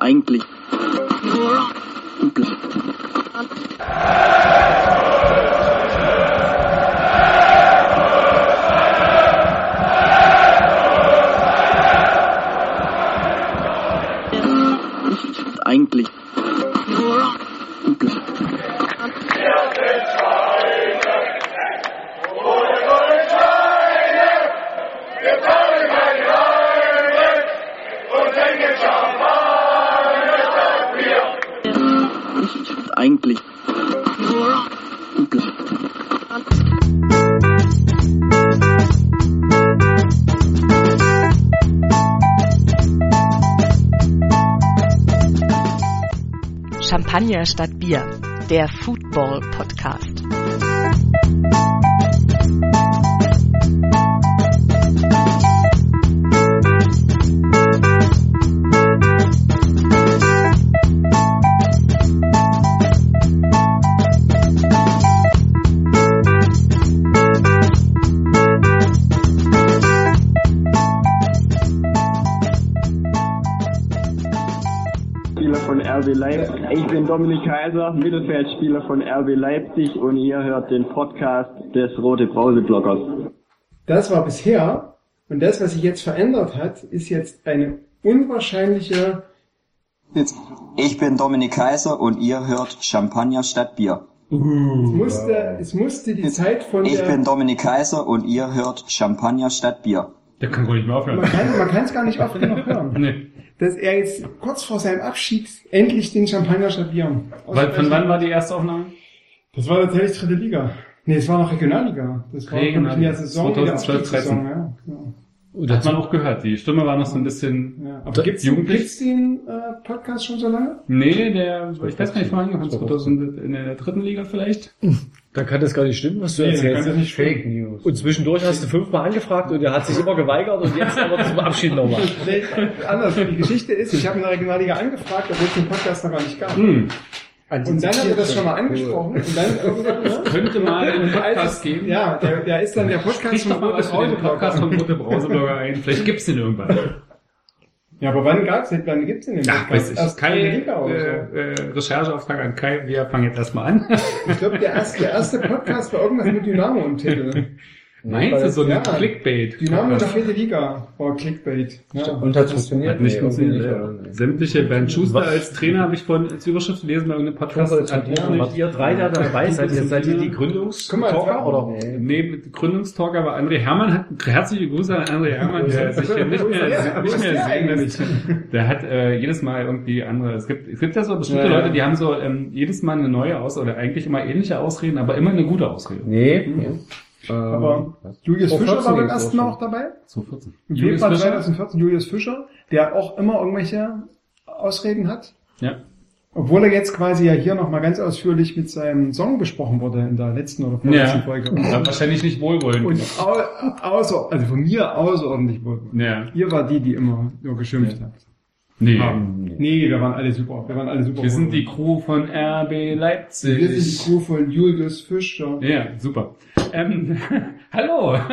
Eigentlich. Champagner statt Bier, der Football Podcast. Dominik Kaiser, Mittelfeldspieler von RB Leipzig und ihr hört den Podcast des Rote Brause Bloggers. Das war bisher und das, was sich jetzt verändert hat, ist jetzt eine unwahrscheinliche. Jetzt. Ich bin Dominik Kaiser und ihr hört Champagner statt Bier. Es musste, es musste die Zeit von Ich der. bin Dominik Kaiser und ihr hört Champagner statt Bier. Der kann wohl nicht mehr aufhören. man kann man kann es gar nicht oft genug hören, Nee. Dass er jetzt kurz vor seinem Abschied endlich den Champagner stadieren. Weil, von wann war die erste Aufnahme? Das war tatsächlich dritte Liga. Nee, es war noch Regionalliga. Das war ich, in der Saison, in der 2012, Abstiegssaison, ja. ja. Das hat man auch gehört. Die Stimme war noch so ein bisschen... ja. Aber gibt's, Jugendlich? gibt's den äh, Podcast schon so lange? Nee, der, ich weiß gar nicht, wann angefangen 2000 in der dritten Liga vielleicht. Dann kann das gar nicht stimmen, was du Nee, erzählst. das nicht Fake News. Und zwischendurch hast du fünfmal angefragt und er hat sich immer geweigert und jetzt aber zum Abschied nochmal. Nee, anders. Die Geschichte ist, ich habe in der Regionalliga angefragt, obwohl es den Podcast noch gar nicht gab. Hm. Und dann hat er das schon mal angesprochen. Und dann irgendwann, ne? Könnte mal einen Podcast geben. Ja, der, der ist dann der Podcast Sprich mal Rote den Podcast Brause. vom Rote Brauseblogger ein. Vielleicht gibt's den irgendwann. Ja, aber wann gab's den? Wann gibt's den denn? Ja, weiß ich. Erst Kai, äh, äh, Rechercheauftrag an Kai. Wir fangen jetzt erstmal an. Ich glaube, der erste, der erste Podcast war irgendwas mit Dynamo im Titel. Meinst du so Ja. eine Clickbait? Dynamo in der vierten Liga war Clickbait. Ja. Und hat funktioniert? Hat nicht Nee, funktioniert. oder? Sämtliche Bernd Schuster als Trainer habe ich von als Überschrift gelesen bei irgendeinem Podcast. Hat auch Und nicht- ihr drei da dabei seid, ihr seid ihr die Gründungstalker oder? Neben Gründungstalk, aber André Hermann hat herzliche Grüße an André Hermann, der sich hier nicht mehr, Ja, nicht mehr der sehen lässt. Der hat äh, jedes Mal irgendwie andere. Es gibt, es gibt ja so bestimmte Ja, ja. Leute, die haben so ähm, jedes Mal eine neue Aus oder eigentlich immer ähnliche Ausreden, aber immer eine gute Ausrede. Nee. Aber Julius Vor Fischer 14 war beim ersten auch Mal auch dabei. So 14. Im Julius Februar Fischer? 2014 Julius Fischer, der auch immer irgendwelche Ausreden hat. Ja. Obwohl er jetzt quasi ja hier nochmal ganz ausführlich mit seinem Song besprochen wurde in der letzten oder vorletzten Ja. Folge. Aber wahrscheinlich nicht wohlwollend. Und au außer, also von mir außerordentlich wohl. ja. Ihr war die, die immer nur geschimpft Ja. habt. Nee. haben. Nee, wir waren alle super. Wir waren alle super. Wir sind die Crew von RB Leipzig. wir sind die Crew von Julius Fischer. Ja, super. Ähm, hallo!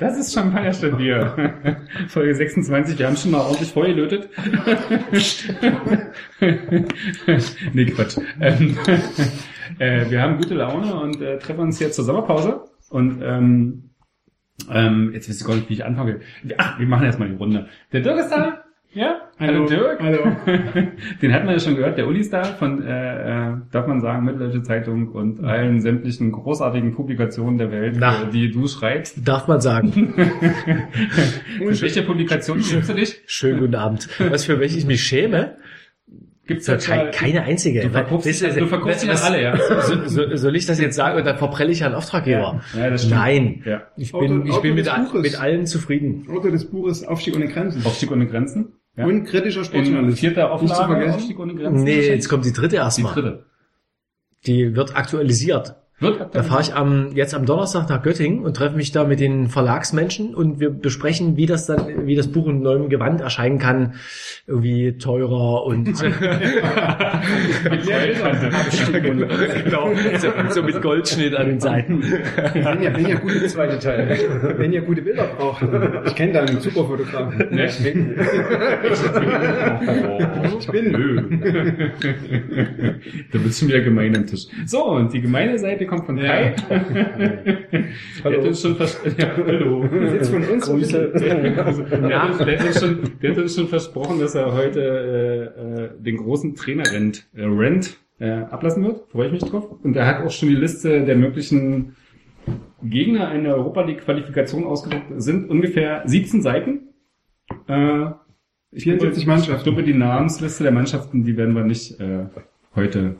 Das ist Champagner statt Bier. Folge 26, wir haben schon mal ordentlich vorgelötet. nee, Quatsch. Ähm, äh, wir haben gute Laune und äh, treffen uns jetzt zur Sommerpause. Und ähm, ähm, jetzt wisst ihr gar nicht, wie ich anfange. Ach, wir machen erstmal die Runde. Der Dirk ist da. Ja, hallo, Dirk. Hallo. Den hat man ja schon gehört, der Uli ist da von, äh, äh, darf man sagen, Mitteldeutsche Zeitung und allen sämtlichen großartigen Publikationen der Welt, Na. äh, die du schreibst. Darf man sagen. Für welche Publikation schreibst du dich? Schönen guten Abend. Was für welche ich mich schäme? Gibt's da kein, keine einzige. Du verkaufst, dich- du verkaufst dich an alle, ja. So, so, soll ich das jetzt sagen und dann verprelle ich einen Auftraggeber? Ja, ja, das stimmt. Nein. Ja. Ich bin, ich bin mit, mit allen zufrieden. Autor des Buches Aufstieg ohne Grenzen. Aufstieg ohne Grenzen. Ja. Und kritischer Sportjournalist. vierter Nicht zu Auflage vergessen. Aufstieg ohne Grenzen. Nee, jetzt kommt die dritte die erstmal. dritte. Die wird aktualisiert. Wird Da fahre ich am, jetzt am Donnerstag nach Göttingen und treffe mich da mit den Verlagsmenschen und wir besprechen, wie das dann, wie das Buch in neuem Gewand erscheinen kann. Irgendwie teurer und genau, so, so mit Goldschnitt an den Seiten. Wenn ihr, wenn ihr gute zweite Teil, wenn ihr gute Bilder braucht, ich kenne da einen super Fotografen. Ne? Ich bin. Nö. da bist du wieder gemein am Tisch. So, und die gemeine Seite kommt von Kai. Der hat uns schon vers ja, hallo. Jetzt von uns. Grüße. Der, hat uns, schon, der hat uns schon versprochen, dass er heute äh, äh, den großen Trainerrent äh, Rent äh, ablassen wird. Freue ich mich drauf. Und er hat auch schon die Liste der möglichen Gegner in der Europa League Qualifikation ausgedruckt. Sind ungefähr 17 Seiten. Äh, ich 44 glaube, Mannschaften. Ich glaube, die Namensliste der Mannschaften, die werden wir nicht äh, heute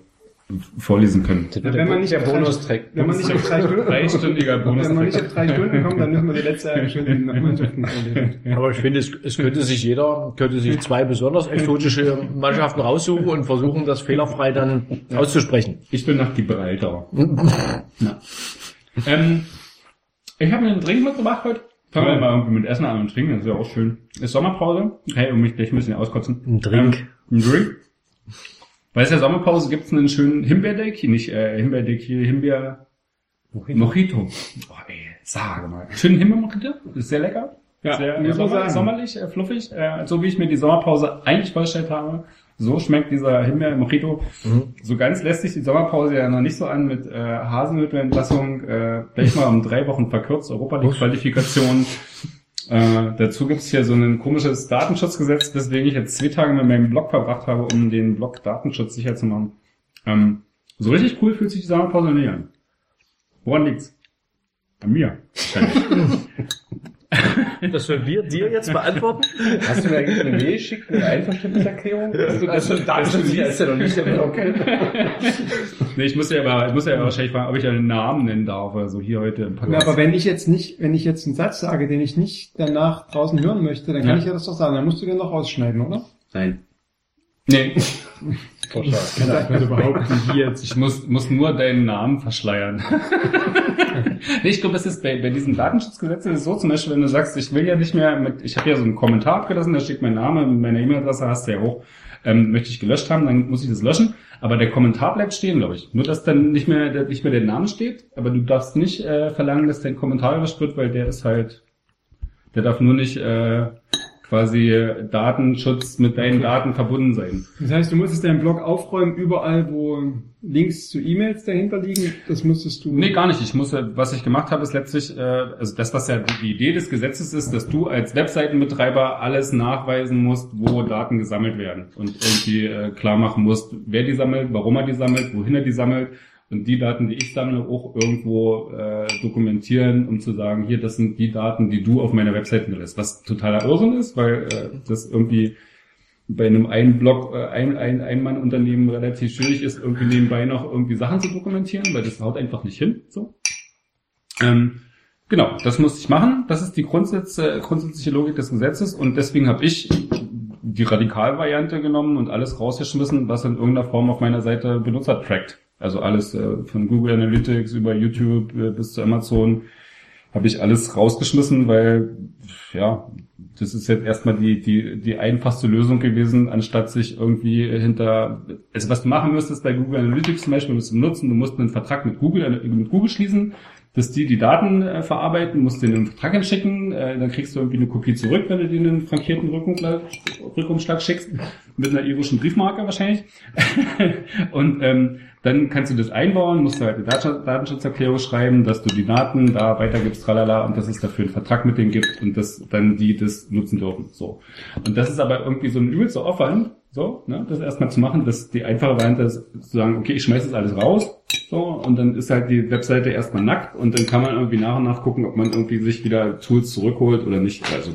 vorlesen können. Wenn man nicht der auf drei- Bonustrack. Wenn man nicht auf drei Stunden Dreistündiger Bonus. Wenn man nicht auf drei Stunden kommt, dann müssen wir die letzte halbe Stunde in Mannschaften vorlesen. Aber ich finde, es, es könnte sich jeder, könnte sich zwei besonders exotische Mannschaften raussuchen und versuchen, das fehlerfrei dann auszusprechen. Ich bin nach Gibraltar. ja. ähm, ich habe mir einen Drink mitgebracht heute. Fangen wir mal irgendwie mit Essen an und Trinken, das ist ja auch schön. Ist Sommerpause. Hey, um mich gleich ein bisschen auskotzen. Ein Drink. Ähm, ein Drink. Weil es ja Sommerpause gibt, einen schönen Himbeerdeck, nicht äh, Himbeerdeck hier, Himbeer Mojito. Oh, ey, sage mal. Schönen Himbeermojito, ist sehr lecker. Ja, sehr muss sommer, sagen. sommerlich, äh, fluffig, äh, so wie ich mir die Sommerpause eigentlich vorgestellt habe. So schmeckt dieser Himbeer-Mojito. So ganz lässt sich die Sommerpause ja noch nicht so an mit äh, Haselnüttelentlassung, äh, gleich mal um drei Wochen verkürzt, Europa League-Qualifikation. Äh, dazu gibt's hier so ein komisches Datenschutzgesetz, weswegen ich jetzt zwei Tage mit meinem Blog verbracht habe, um den Blog Datenschutz sicher zu machen. Ähm, so richtig cool fühlt sich die Sommerpause nicht an. Woran liegt's? An mir. Das sollen wir dir jetzt beantworten? Hast du mir eigentlich eine Mail geschickt, eine Einverständniserklärung? Dass du das, das, das ist ja noch nicht okay. nee, ich muss ja aber, ich muss ja wahrscheinlich fragen, ob ich einen Namen nennen darf, also hier heute im Ja, Podcast. aber wenn ich jetzt nicht, wenn ich jetzt einen Satz sage, den ich nicht danach draußen hören möchte, dann kann Ja. ich ja das doch sagen. Dann musst du den noch rausschneiden, oder? Nein. Nee, Kann mal so behaupten, wie jetzt. ich muss, muss nur deinen Namen verschleiern. nee, ich glaube, es ist bei, bei diesen Datenschutzgesetzen ist es so zum Beispiel, wenn du sagst, ich will ja nicht mehr mit, ich habe ja so einen Kommentar abgelassen, da steht mein Name, meine E-Mail-Adresse hast du ja hoch, ähm, möchte ich gelöscht haben, dann muss ich das löschen. Aber der Kommentar bleibt stehen, glaube ich. Nur, dass dann nicht mehr, der- nicht mehr der Name steht, aber du darfst nicht äh, verlangen, dass dein Kommentar gelöscht wird, weil der ist halt, der darf nur nicht äh, quasi äh, Datenschutz mit deinen Daten verbunden sein. Das heißt, du musstest deinen Blog aufräumen, überall, wo Links zu E-Mails dahinter liegen. Das musstest du. Nee, gar nicht. Ich muss, ja- was ich gemacht habe, ist letztlich, äh, also das, was ja die Idee des Gesetzes ist, dass du als Webseitenbetreiber alles nachweisen musst, wo Daten gesammelt werden und irgendwie äh, klar machen musst, wer die sammelt, warum er die sammelt, wohin er die sammelt und die Daten, die ich sammle, auch irgendwo äh, dokumentieren, um zu sagen, hier, das sind die Daten, die du auf meiner Webseite lässt, was totaler Irrsinn ist, weil äh, das irgendwie bei einem einen Blog, äh, ein, ein Ein-Mann-Unternehmen relativ schwierig ist, irgendwie nebenbei noch irgendwie Sachen zu dokumentieren, weil das haut einfach nicht hin. So. Ähm, genau, das musste ich machen. Das ist die Grundsatz, äh, grundsätzliche Logik des Gesetzes und deswegen habe ich die Radikalvariante genommen und alles rausgeschmissen, was in irgendeiner Form auf meiner Seite Benutzer trackt. Also alles äh, von Google Analytics über YouTube äh, bis zu Amazon habe ich alles rausgeschmissen, weil ja, das ist jetzt erstmal die, die, die einfachste Lösung gewesen, anstatt sich irgendwie hinter, also was du machen müsstest bei Google Analytics zum Beispiel, musst du nutzen, du musst einen Vertrag mit Google, mit Google schließen, dass die die Daten äh, verarbeiten, musst denen einen Vertrag hinschicken, äh, dann kriegst du irgendwie eine Kopie zurück, wenn du denen einen frankierten Rückumschlag, Rückumschlag schickst, mit einer irischen Briefmarke wahrscheinlich. Und ähm, dann kannst du das einbauen, musst du halt eine Datenschutz- Datenschutzerklärung schreiben, dass du die Daten da weitergibst, tralala, und dass es dafür einen Vertrag mit denen gibt und dass dann die das nutzen dürfen. So. Und das ist aber irgendwie so ein übelster Aufwand, so, ne, das erstmal zu machen, dass die einfache Variante ist, zu sagen, okay, ich schmeiß das alles raus, so, und dann ist halt die Webseite erstmal nackt und dann kann man irgendwie nach und nach gucken, ob man irgendwie sich wieder Tools zurückholt oder nicht. Also,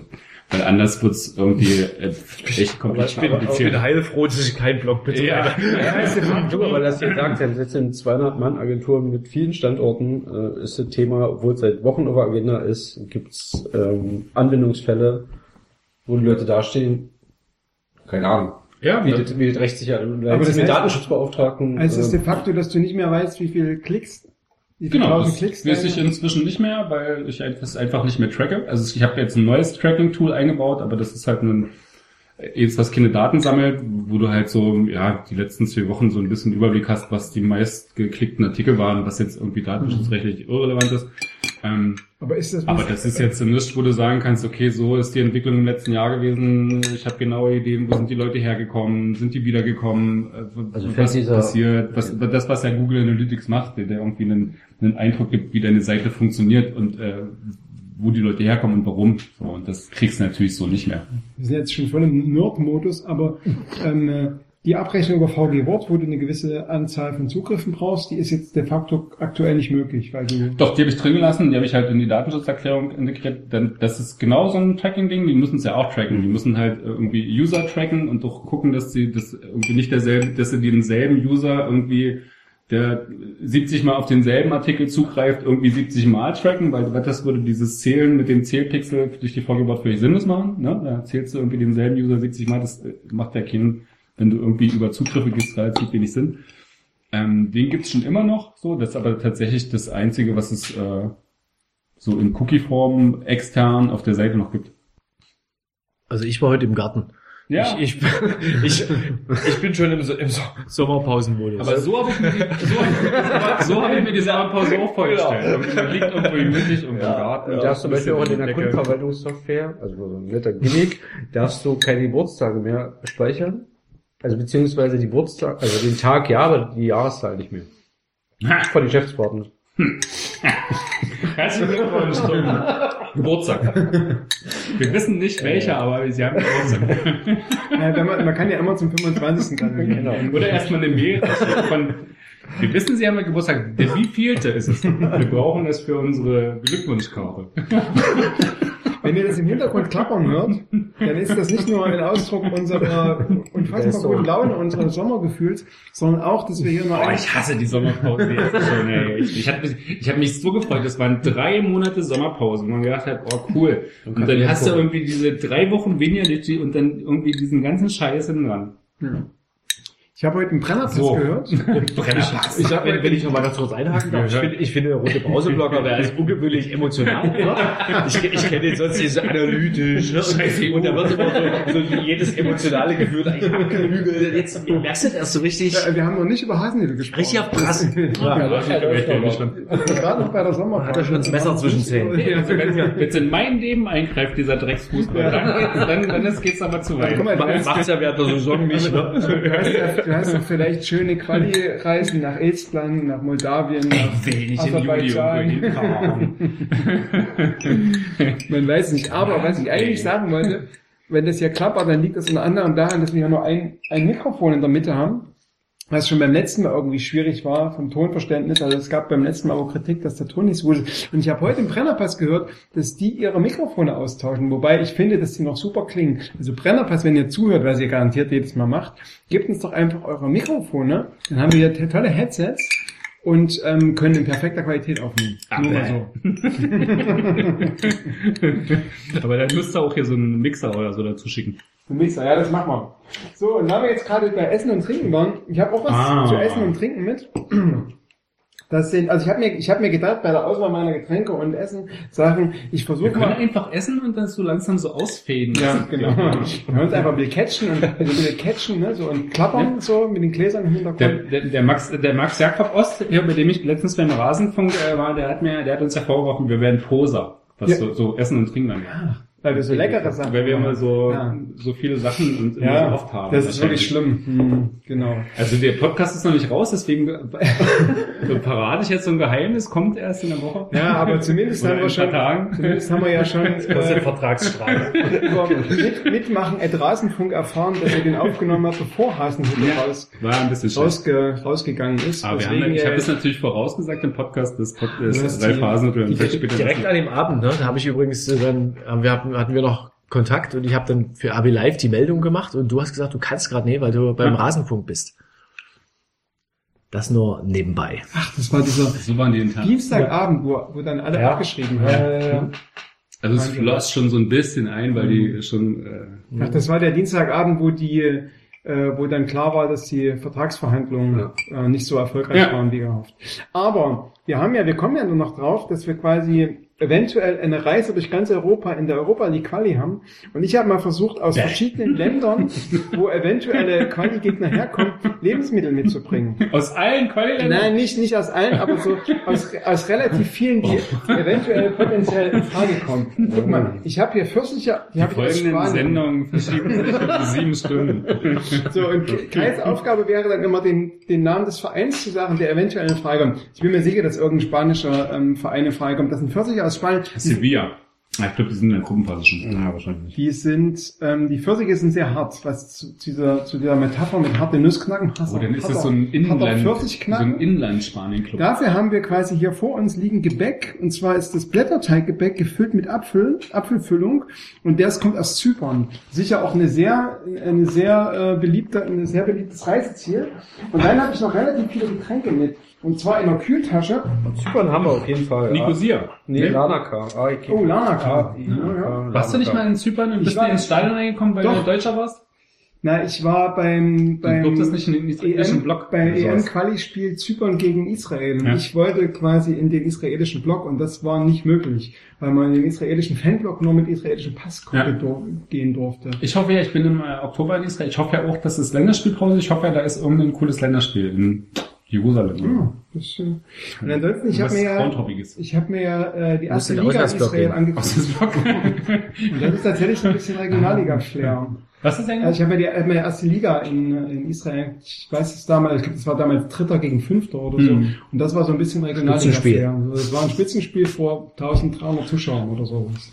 weil anders wird's irgendwie äh, echt komplett Ich bin, ich bin heilfroh, dass ich keinen Blog betreibe. Ja. Ja, du, aber das hier sagt, sitzen in 200 Mann Agenturen mit vielen Standorten, äh, ist das Thema, obwohl es seit Wochen auf der Agenda ist, gibt's ähm, Anwendungsfälle, wo die Leute dastehen, keine Ahnung, Ja, wie das, wie das rechtssicher, Aber das mit heißt- Datenschutzbeauftragten, Also es ist de äh, facto, dass du nicht mehr weißt, wie viele Klicks Wie viele Genau, tausend das Klicks weiß ich inzwischen nicht mehr, weil ich das einfach nicht mehr tracke. Also ich habe jetzt ein neues Tracking-Tool eingebaut, aber das ist halt nur ein, jetzt was keine Daten sammelt, wo du halt so, ja, die letzten zwei Wochen so ein bisschen Überblick hast, was die meist geklickten Artikel waren, was jetzt irgendwie datenschutzrechtlich irrelevant ist. Ähm, Aber ist das aber das ist jetzt nichts, wo du sagen kannst, okay, so ist die Entwicklung im letzten Jahr gewesen. Ich habe genaue Ideen, wo sind die Leute hergekommen, sind die wiedergekommen, Also fällt was dieser- passiert, was, das, was ja Google Analytics macht, der, der irgendwie einen, einen Eindruck gibt, wie deine Seite funktioniert und äh, wo die Leute herkommen und warum. So, und das kriegst du natürlich so nicht mehr. Wir sind jetzt schon voll im Nerd-Modus, aber ähm, äh, die Abrechnung über VG Wort, wo du eine gewisse Anzahl von Zugriffen brauchst, die ist jetzt de facto aktuell nicht möglich, weil du Doch, die habe ich drin gelassen, die habe ich halt in die Datenschutzerklärung integriert. Denn das ist genau so ein Tracking-Ding, die müssen es ja auch tracken. Die müssen halt irgendwie User tracken und doch gucken, dass sie das irgendwie nicht derselbe, dass sie denselben User irgendwie, der 70 Mal auf denselben Artikel zugreift, irgendwie 70 Mal tracken, weil das würde dieses Zählen mit dem Zählpixel durch die Vorgebot völlig sinnlos machen. Ne? Da zählst du irgendwie denselben User 70 Mal, das äh, macht ja keinen, wenn du irgendwie über Zugriffe gehst, relativ wenig Sinn. Ähm, den gibt's schon immer noch, so. Das ist aber tatsächlich das Einzige, was es äh, so in Cookie-Form extern auf der Seite noch gibt. Also ich war heute im Garten. Ja, Ich, ich, ich, ich bin schon im, So- im So- Sommerpausenmodus. aber so habe ich mir die, so, so habe ich mir die Sommerpause auch vorgestellt. Irgendwie Man liegt irgendwo gemütlich irgendwo im Garten. Und darfst zum Beispiel auch in der. Kundenverwaltungssoftware, also so ein netter Gimmick, darfst du keine Geburtstage mehr speichern. Also beziehungsweise die Geburtstag, also den Tag ja, aber die Jahreszahl nicht mehr. Ha, Von den Geschäftspartnern. Herzlichen Glückwunsch zum Geburtstag. Wir wissen nicht welcher, aber sie haben Geburtstag. Ja, wenn man, man kann ja immer zum 25. gratulieren. Genau. Oder erstmal eine Mail von, wir wissen, Sie haben ja Geburtstag. Der wievielte ist es? Wir brauchen es für unsere Glückwunschkarte. Wenn ihr das im Hintergrund klappern hört, dann ist das nicht nur ein Ausdruck unserer unfassbar guten Laune, unseres Sommergefühls, sondern auch, dass wir hier noch Boah, ein, ich hasse die Sommerpause jetzt schon, ey. Ich, ich habe hab mich so gefreut. Das waren drei Monate Sommerpause, wo man gedacht hat, oh cool. Und dann hast du irgendwie diese drei Wochen Vineyard und dann irgendwie diesen ganzen Scheiß hinten dran. Ich habe heute einen Brennerpass So. gehört. Brennerpass. Ich sag, wenn, wenn ich noch mal ganz kurz einhaken darf, ich finde, ich finde, der rote Pauseblocker, der ist ungewöhnlich emotional. Ne? Ich, ich kenne den sonst hier so analytisch. Ne? Und, und da wird immer so, so jedes emotionale Gefühl eigentlich abgelügelt. Jetzt merkst du das erst so richtig, Ja, wir haben noch nicht über Hasenhüttel gesprochen. richtig auf Brass. Ja, das ist wirklich schon. Gerade noch bei der Sommerpause. Hat er schon das Messer zwischen Zähnen. Also wenn jetzt in mein Leben eingreift, dieser Drecksfußball, dann, geht's, dann, dann geht's aber zu weit. Guck mal, hast, Macht's ja während der Saison nicht. Ne? du hast, ja vielleicht schöne Quali-Reisen nach Estland, nach Moldawien, nach will nicht Juli Aserbaidschan. Man weiß nicht. Aber was ich eigentlich sagen wollte, wenn das hier klappert, dann liegt das unter anderem daran, dass wir ja nur ein, ein Mikrofon in der Mitte haben. Was schon beim letzten Mal irgendwie schwierig war vom Tonverständnis. Also es gab beim letzten Mal auch Kritik, dass der Ton nicht so gut ist. Und ich habe heute im Brennerpass gehört, dass die ihre Mikrofone austauschen. Wobei ich finde, dass die noch super klingen. Also Brennerpass, wenn ihr zuhört, was ihr garantiert jedes Mal macht, gebt uns doch einfach eure Mikrofone. Dann haben wir hier tolle Headsets und ähm, können in perfekter Qualität aufnehmen. Nur mal so. Aber dann müsst ihr auch hier so einen Mixer oder so dazu schicken. Ein Mixer, ja, das machen wir. So, und da wir jetzt gerade bei Essen und Trinken waren, ich habe auch was Ah. zu Essen und Trinken mit. Das sind, also ich habe mir, ich habe mir gedacht, bei der Auswahl meiner Getränke und Essen Sachen, ich versuche mal. einfach essen und dann so langsam so ausfäden. Ja, genau. Wir hören uns einfach ein bisschen catchen und also ein bisschen catchen, ne, so und klappern so mit den Gläsern im Der, Hintergrund. der, der Max, der Max Jakob Ost, hier, bei dem ich letztens beim Rasenfunk äh, war, der hat mir, der hat uns ja vorgeworfen, wir wären Poser, was Ja. so, so Essen und Trinken angeht. Weil wir so leckere Sachen Weil wir immer so, Ja. so viele Sachen und immer Ja, so oft haben. das ist wirklich schlimm. Hm, genau. Also der Podcast ist noch nicht raus, deswegen so verrate ich jetzt so ein Geheimnis, kommt erst in der Woche. Ja, aber zumindest haben wir schon, Tagen. zumindest haben wir ja schon Das ist äh, Vertragsstrafe. mit, Mitmachen at Rasenfunk erfahren, dass er den aufgenommen hat, bevor raus, War ein bisschen schlecht. rausge, rausgegangen ist. Aber Deswegen, haben, ich habe äh, das natürlich vorausgesagt im Podcast Podcasts hast drei Phasen später Direkt an dem Abend, ne, da habe ich übrigens äh, dann, haben wir, hatten, hatten wir noch Kontakt und ich habe dann für AB Live die Meldung gemacht und du hast gesagt, du kannst gerade nicht, weil du beim Ja. Rasenfunk bist. Das nur nebenbei. Ach, das war dieser so waren die. Dienstagabend, wo, wo dann alle Ja. abgeschrieben haben. Also es floss schon so ein bisschen ein, weil Mhm. die schon äh, Ach, das war der Dienstagabend, wo die äh, wo dann klar war, dass die Vertragsverhandlungen äh, nicht so erfolgreich Ja. waren wie gehofft. Aber wir haben ja, wir kommen ja nur noch drauf, dass wir quasi eventuell eine Reise durch ganz Europa in der Europa League Quali haben. Und ich habe mal versucht, aus verschiedenen Ländern, wo eventuelle Quali-Gegner herkommen, Lebensmittel mitzubringen. Aus allen Qualiländern? Nein, nicht, nicht aus allen, aber so aus, aus relativ vielen, die eventuell potenziell in Frage kommen. Guck mal, ich habe hier Pfirsiche, die Die habe ich aus Spanien. Sendungen verschieben sich um sieben Stunden. So, und Kais Aufgabe wäre dann immer, den, den Namen des Vereins zu sagen, der eventuell in Frage kommt. Ich bin mir sicher, dass irgendein spanischer ähm, Verein in Frage kommt. Das sind Pfirsiche aus Spanien. Die, Sevilla. Ja, ich glaube, die sind in der Gruppenphase schon. Ja, wahrscheinlich. die sind, ähm, die Pfirsiche sind sehr hart, was zu, zu, dieser, zu dieser Metapher mit harte Nussknacken passt. Oh, dann ist das so ein Inland, so ein Inland-Spanien-Club. Dafür haben wir quasi hier vor uns liegen Gebäck, und zwar ist das Blätterteiggebäck gefüllt mit Apfel, Apfelfüllung, und das kommt aus Zypern. Sicher auch eine sehr, eine sehr äh, beliebte, ein sehr beliebtes Reiseziel. Und dann habe ich noch relativ viele Getränke mit, und zwar in einer Kühltasche. Zypern haben wir auf jeden Fall. Nicosia. Nee, Lanaka. Ah, okay. Oh, Lanaka. Ah, Ja, ja. Warst du nicht mal in Zypern und bist war- du ins Stadion reingekommen, weil Doch. du Deutscher warst? Na, ich war beim, beim durftest nicht in den israelischen EM, Block sowas. EM-Quali-Spiel Zypern gegen Israel. Und Ja. ich wollte quasi in den israelischen Block und das war nicht möglich, weil man in den israelischen Fanblock nur mit israelischem Pass Ja. dur- gehen durfte. Ich hoffe ja, ich bin im äh, Oktober in Israel. Ich hoffe ja auch, dass es Länderspielpause ist. Ich hoffe ja, da ist irgendein cooles Länderspiel in Jerusalem. Ja, das ist, äh, und ansonsten, ich habe mir ja, ich habe mir ja äh, die erste Liga Israel angeguckt. Und das ist tatsächlich so ein bisschen Regionalliga-Flair. Was ist eigentlich? Also ich habe ja die, hab mir die erste Liga in, in Israel, ich weiß es damals, ich glaube, das war damals Dritter gegen Fünfter oder so. Mhm. Und das war so ein bisschen. Regionalliga-Flair. Also Das war ein Spitzenspiel vor 1300 Zuschauern oder sowas.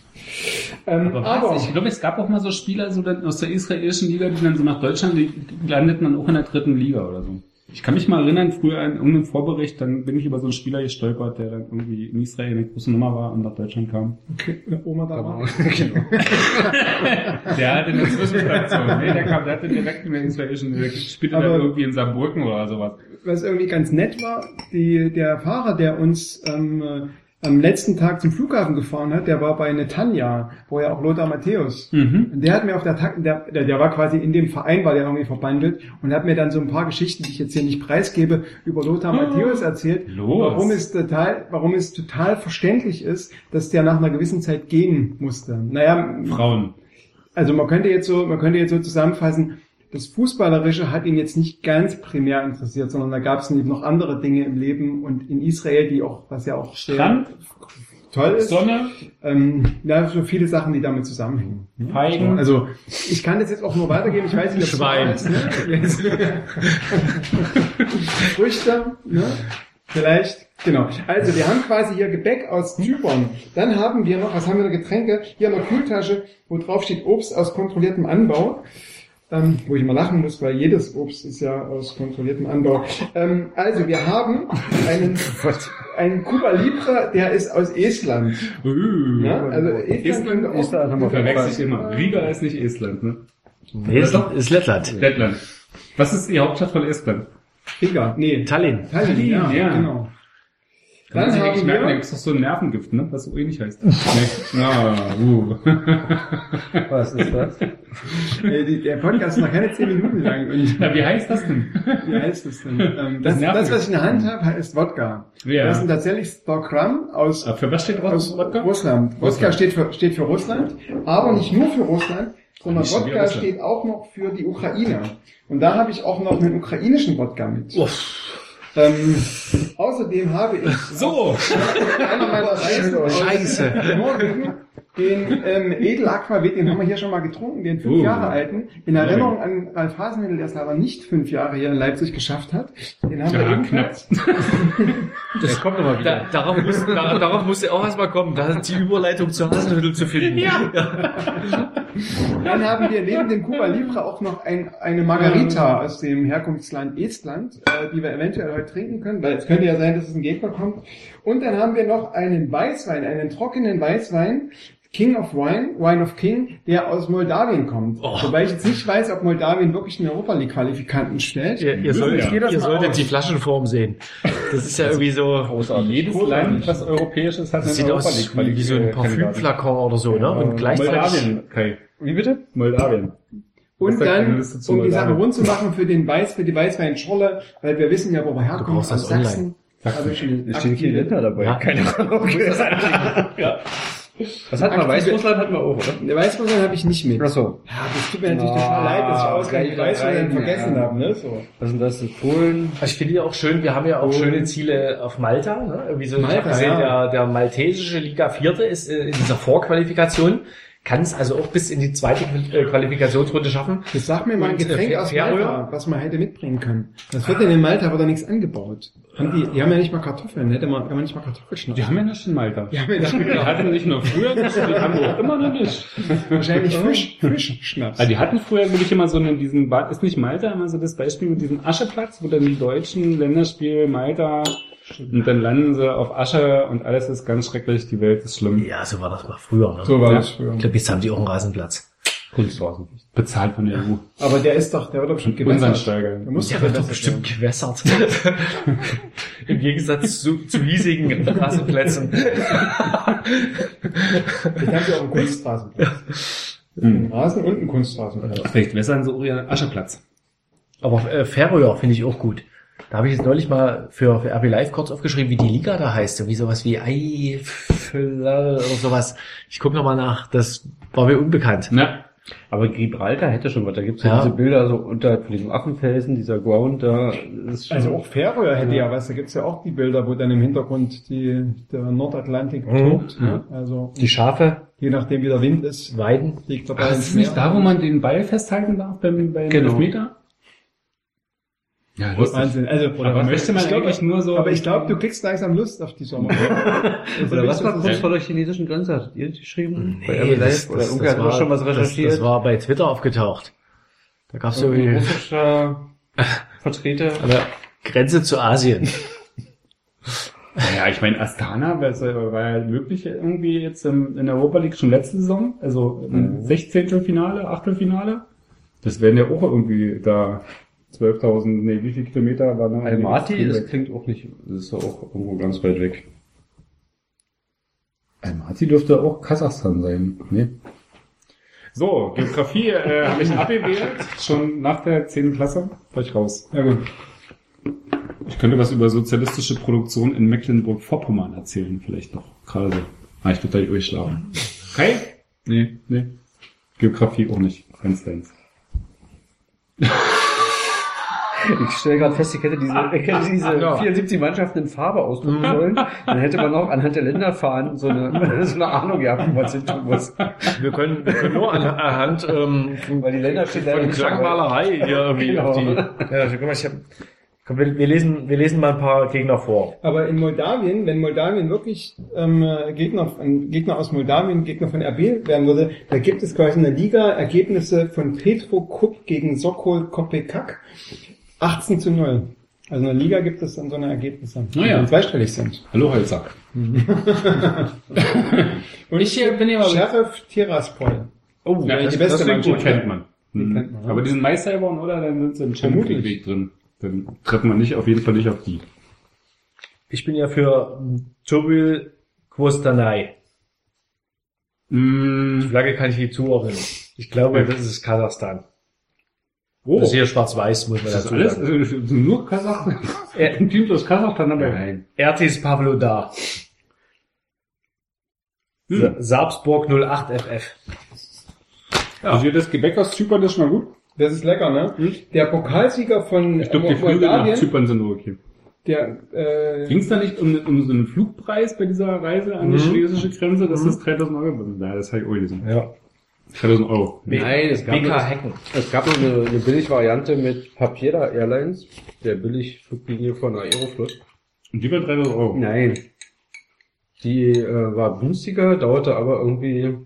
Ähm, aber, aber, was? ich glaube, es gab auch mal so Spieler so dann aus der israelischen Liga, die dann so nach Deutschland, die landeten dann auch in der dritten Liga oder so. Ich kann mich mal erinnern, früher in irgendeinem Vorbericht, dann bin ich über so einen Spieler gestolpert, der dann irgendwie in Israel eine große Nummer war und nach Deutschland kam. okay, Oma da war. Der hatte eine Zwischenstation. nee, der kam, der hatte direkt in der israelischen, der spielte dann irgendwie in Saarbrücken oder sowas. Was irgendwie ganz nett war, die, der Fahrer, der uns ähm, äh, am letzten Tag zum Flughafen gefahren hat, der war bei Netanya, wo ja auch Lothar Matthäus. Mhm. Und Der hat mir auf der Tag, der, der, der war quasi in dem Verein, war der irgendwie verbandelt und hat mir dann so ein paar Geschichten, die ich jetzt hier nicht preisgebe, über Lothar Matthäus erzählt, Los. warum es total, warum es total verständlich ist, dass der nach einer gewissen Zeit gehen musste. Naja, Frauen. also man könnte jetzt so, man könnte jetzt so zusammenfassen, das Fußballerische hat ihn jetzt nicht ganz primär interessiert, sondern da gab es eben noch andere Dinge im Leben und in Israel, die auch, was ja auch Strand, toll ist. Sonne, Ähm, ja, so viele Sachen, die damit zusammenhängen. Feigen. Also ich kann das jetzt auch nur weitergeben. Ich weiß nicht, ob es Schwein. ist, ne? Früchte, ne? Vielleicht, genau. Also wir haben quasi hier Gebäck aus Zypern. Dann haben wir noch, was haben wir da Getränke? Hier eine Kühltasche, wo drauf steht Obst aus kontrolliertem Anbau. Ähm, wo ich mal lachen muss, weil jedes Obst ist ja aus kontrolliertem Anbau. Ähm, also wir haben einen, einen Cuba Libre, der ist aus Estland. Uh, Ja, also Estland, Estland, auch- Estland haben wir verwechsel ich immer. Riga ist nicht Estland, ne? Nee, ist, ist Lettland. Lettland. Was ist die Hauptstadt von Estland? Riga, nee. Tallinn. Tallinn, ja, ja. genau. Dann haben merken, da wir, gibt's doch so ein Nervengift, ne? Was so ähnlich heißt. nee. Ah, uh. Was ist das? äh, der Podcast ist noch keine zehn Minuten lang. Na, wie heißt das denn? wie heißt das denn? Ähm, das, das, mich. was ich in der Hand habe, heißt Wodka. Ja. Das sind tatsächlich 100 Gramm aus, Ah, Für was steht aus Wodka? Russland. Wodka Russland. steht für, steht für Russland, aber nicht nur für Russland, sondern Nicht Wodka steht auch noch für die Ukraine. Und da habe ich auch noch einen ukrainischen Wodka mit. Ähm, außerdem habe ich So! einer meiner Reisen aus Scheiße. Norwegen, den ähm, Edel Aquavit, den haben wir hier schon mal getrunken, den fünf Uh. Jahre alten, in Erinnerung an Ralf Hasenhüttl, der es aber nicht fünf Jahre hier in Leipzig geschafft hat. Den haben wir Ja, ebenfalls. Das kommt nochmal Da, darauf, muss, da, darauf musste auch erstmal kommen, da die Überleitung zur Hasenhüttel zu finden. Ja. Dann haben wir neben dem Cuba Libre auch noch ein, eine Margarita aus dem Herkunftsland Estland, äh, die wir eventuell heute trinken können, weil es könnte ja sein, dass es ein Gegner kommt. Und dann haben wir noch einen Weißwein, einen trockenen Weißwein, King of Wine, Wine of King, der aus Moldawien kommt. Wobei ich jetzt nicht weiß, ob Moldawien wirklich einen Europa League Qualifikanten stellt. Ihr, ihr, solltet, Ja. ihr solltet die Flaschenform sehen. Das ist ja irgendwie so, Jedes Land, was europäisches, hat das sieht aus wie, wie so ein Parfümflakon oder so, ne? Und gleichzeitig, Moldawien, Kai. wie bitte? Moldawien. Und dann, um die Sache rund zu machen für den Weiß, für die Weißweinschorle, weil wir wissen ja, wo wir herkommen, aus das online. Also stehen viele Länder dabei. Ja. Keine Ahnung. ja. Was hat man? Weißrussland hatten wir auch, oder? Der Weißwein habe ich nicht mit. Achso. Ja, das tut mir natürlich Ah, total leid, dass ich ausgerechnet rein, vergessen ja. habe, ne? So. Was sind das? Polen? Also ich finde ja auch schön, wir haben ja auch schöne Ziele auf Malta. Ne? Irgendwie so, ich Malta, habe gesehen, ja. der, der maltesische Liga Vierte ist äh, in dieser Vorqualifikation, kann es also auch bis in die zweite äh, Qualifikationsrunde schaffen. Das sag mir mal ein äh, Getränk aus? Malta, was man hätte mitbringen können. Das wird denn in Malta, wird da nichts angebaut. Haben die, die haben ja nicht mal Kartoffeln, hätte man, kann man nicht mal Kartoffelschnaps. Die haben ja nicht in Malta. Die haben ja Die hatten nicht nur früher nicht, die haben auch immer noch nicht. wahrscheinlich Fisch, Fischschnaps. Also die hatten früher, glaube ich, immer so einen, diesen, ist nicht Malta immer so das Beispiel mit diesem Ascheplatz, wo dann die Deutschen Länderspiel Malta und dann landen sie auf Asche und alles ist ganz schrecklich, die Welt ist schlimm. Ja, so war das mal früher. Ne? so war Ja. das früher. Ich glaube, jetzt haben die auch einen Rasenplatz. Kunstrasen. Bezahlt von der EU. Aber der ist doch, der wird doch bestimmt gewässert. Steiger. Der muss Der wird doch bestimmt gewässert. Im Gegensatz zu, zu hiesigen Rasenplätzen. werden. Ich habe ja auch einen Kunstrasenplatz. Einen Rasen und einen Kunstrasenplatz. Vielleicht wässern sie auch ihren Ascheplatz. Aber äh, Färöer finde ich auch gut. Da habe ich jetzt neulich mal für, für RB Live kurz aufgeschrieben, wie die Liga da heißt. Irgendwie sowas wie Eifel oder sowas. Ich gucke nochmal nach. Das war mir unbekannt. Na, Aber Gibraltar hätte schon was. Da gibt's ja, Ja. diese Bilder so von diesem Affenfelsen, dieser Ground da. Ist schon Also auch Färöer hätte ja was, da gibt's ja auch die Bilder, wo dann im Hintergrund die, der Nordatlantik tobt. Ne? Also Die Schafe, je nachdem wie der Wind ist, Weiden. liegt der ach, ist nicht da, wo man den Ball festhalten darf beim, beim Genau. Elfmeter? Ja, lustig. Wahnsinn. Also, Aber möchte man ich glaub, eigentlich nur so... aber ich glaube, du kriegst langsam Lust auf die Sommer. Also, Oder was war das kurz vor der chinesischen Grenze? Hattet ihr das geschrieben? Bei Nee, RB Live? das, Oder das, irgendwer das, hat auch war, schon was das, recherchiert? das war bei Twitter aufgetaucht. Da gab es irgendwie russischer Vertreter. an der Grenze zu Asien. Ja, ich meine, Astana war, war ja möglich irgendwie jetzt im, in der Europa League schon letzte Saison, also im 16. Finale, Achtelfinale. Das wären ja auch irgendwie da 12.000, nee, wie viele Kilometer waren da? Almaty, das Weg? klingt auch nicht, das ist ja auch irgendwo ganz weit weg. Almaty dürfte auch Kasachstan sein, nee. So, Geografie äh, habe ich abgewählt, schon nach der 10. Klasse, war ich raus. Ja gut. Ich könnte was über sozialistische Produktion in Mecklenburg-Vorpommern erzählen, vielleicht noch. Gerade so. Ah, ich total durchschlafen. Kai? Nee, nee. Geografie auch nicht. Eins, eins. Ich stelle gerade fest, ich hätte diese, ich hätte diese 74 Mannschaften in Farbe ausdrucken sollen. Dann hätte man auch anhand der Länderfahnen so eine, so eine Ahnung gehabt, wie man es hin tun muss. Wir können, wir können nur anhand ähm, Weil die Länder von. Klangmalerei hier irgendwie Genau. auf die. Ja, also, guck mal, ich hab, komm, wir, wir lesen, wir lesen mal ein paar Gegner vor. Aber in Moldawien, wenn Moldawien wirklich ähm, äh, Gegner, ein Gegner aus Moldawien, Gegner von RB werden würde, da gibt es quasi in der Liga Ergebnisse von Petro Kup gegen Sokol Kopekak 18 zu 0. Also in der Liga gibt es dann so eine Ergebnisse, die ja. dann zweistellig sind. Hallo Holzer. Und ich hier bin ja mal Sheriff Tiraspol. Oh, ja, die beste gut, Mannschaft. kennt man. Mhm. kennt man. Aber die sind Meister geworden, oder? Dann sind sie im Champions. League Weg drin. Dann treffen wir nicht, auf jeden Fall nicht auf die. Ich bin ja für Tubil Kwostanai. Die Mm, Flagge kann ich nicht zuordnen. Ich glaube, das ist Kasachstan. Oh, Das ist hier schwarz-weiß, muss man ist das dazu alles? sagen. Also, sind nur Kasachstan? Äh, Ein Team aus Kasachstan dabei? Nein. Ertis Pavlodar. Hm. Sarpsborg 08 FF. Also hier das Gebäck aus Zypern ist schon mal gut. Das ist lecker, ne? Der Pokalsieger von Ich glaube, äh, die Flüge nach Zypern sind okay. der äh, Ging es da nicht um, um so einen Flugpreis bei dieser Reise an die chinesische Grenze? Das ist 3000 Euro. Ja, das habe ich auch gelesen. Ja. 3000 Euro. Nein, es gab, BK es, Hecken. es gab eine, eine Billigvariante mit Papiera Airlines, der Billigfluglinie von Aeroflot. Und die waren 3000 Euro. Nein. Die äh, war günstiger, dauerte aber irgendwie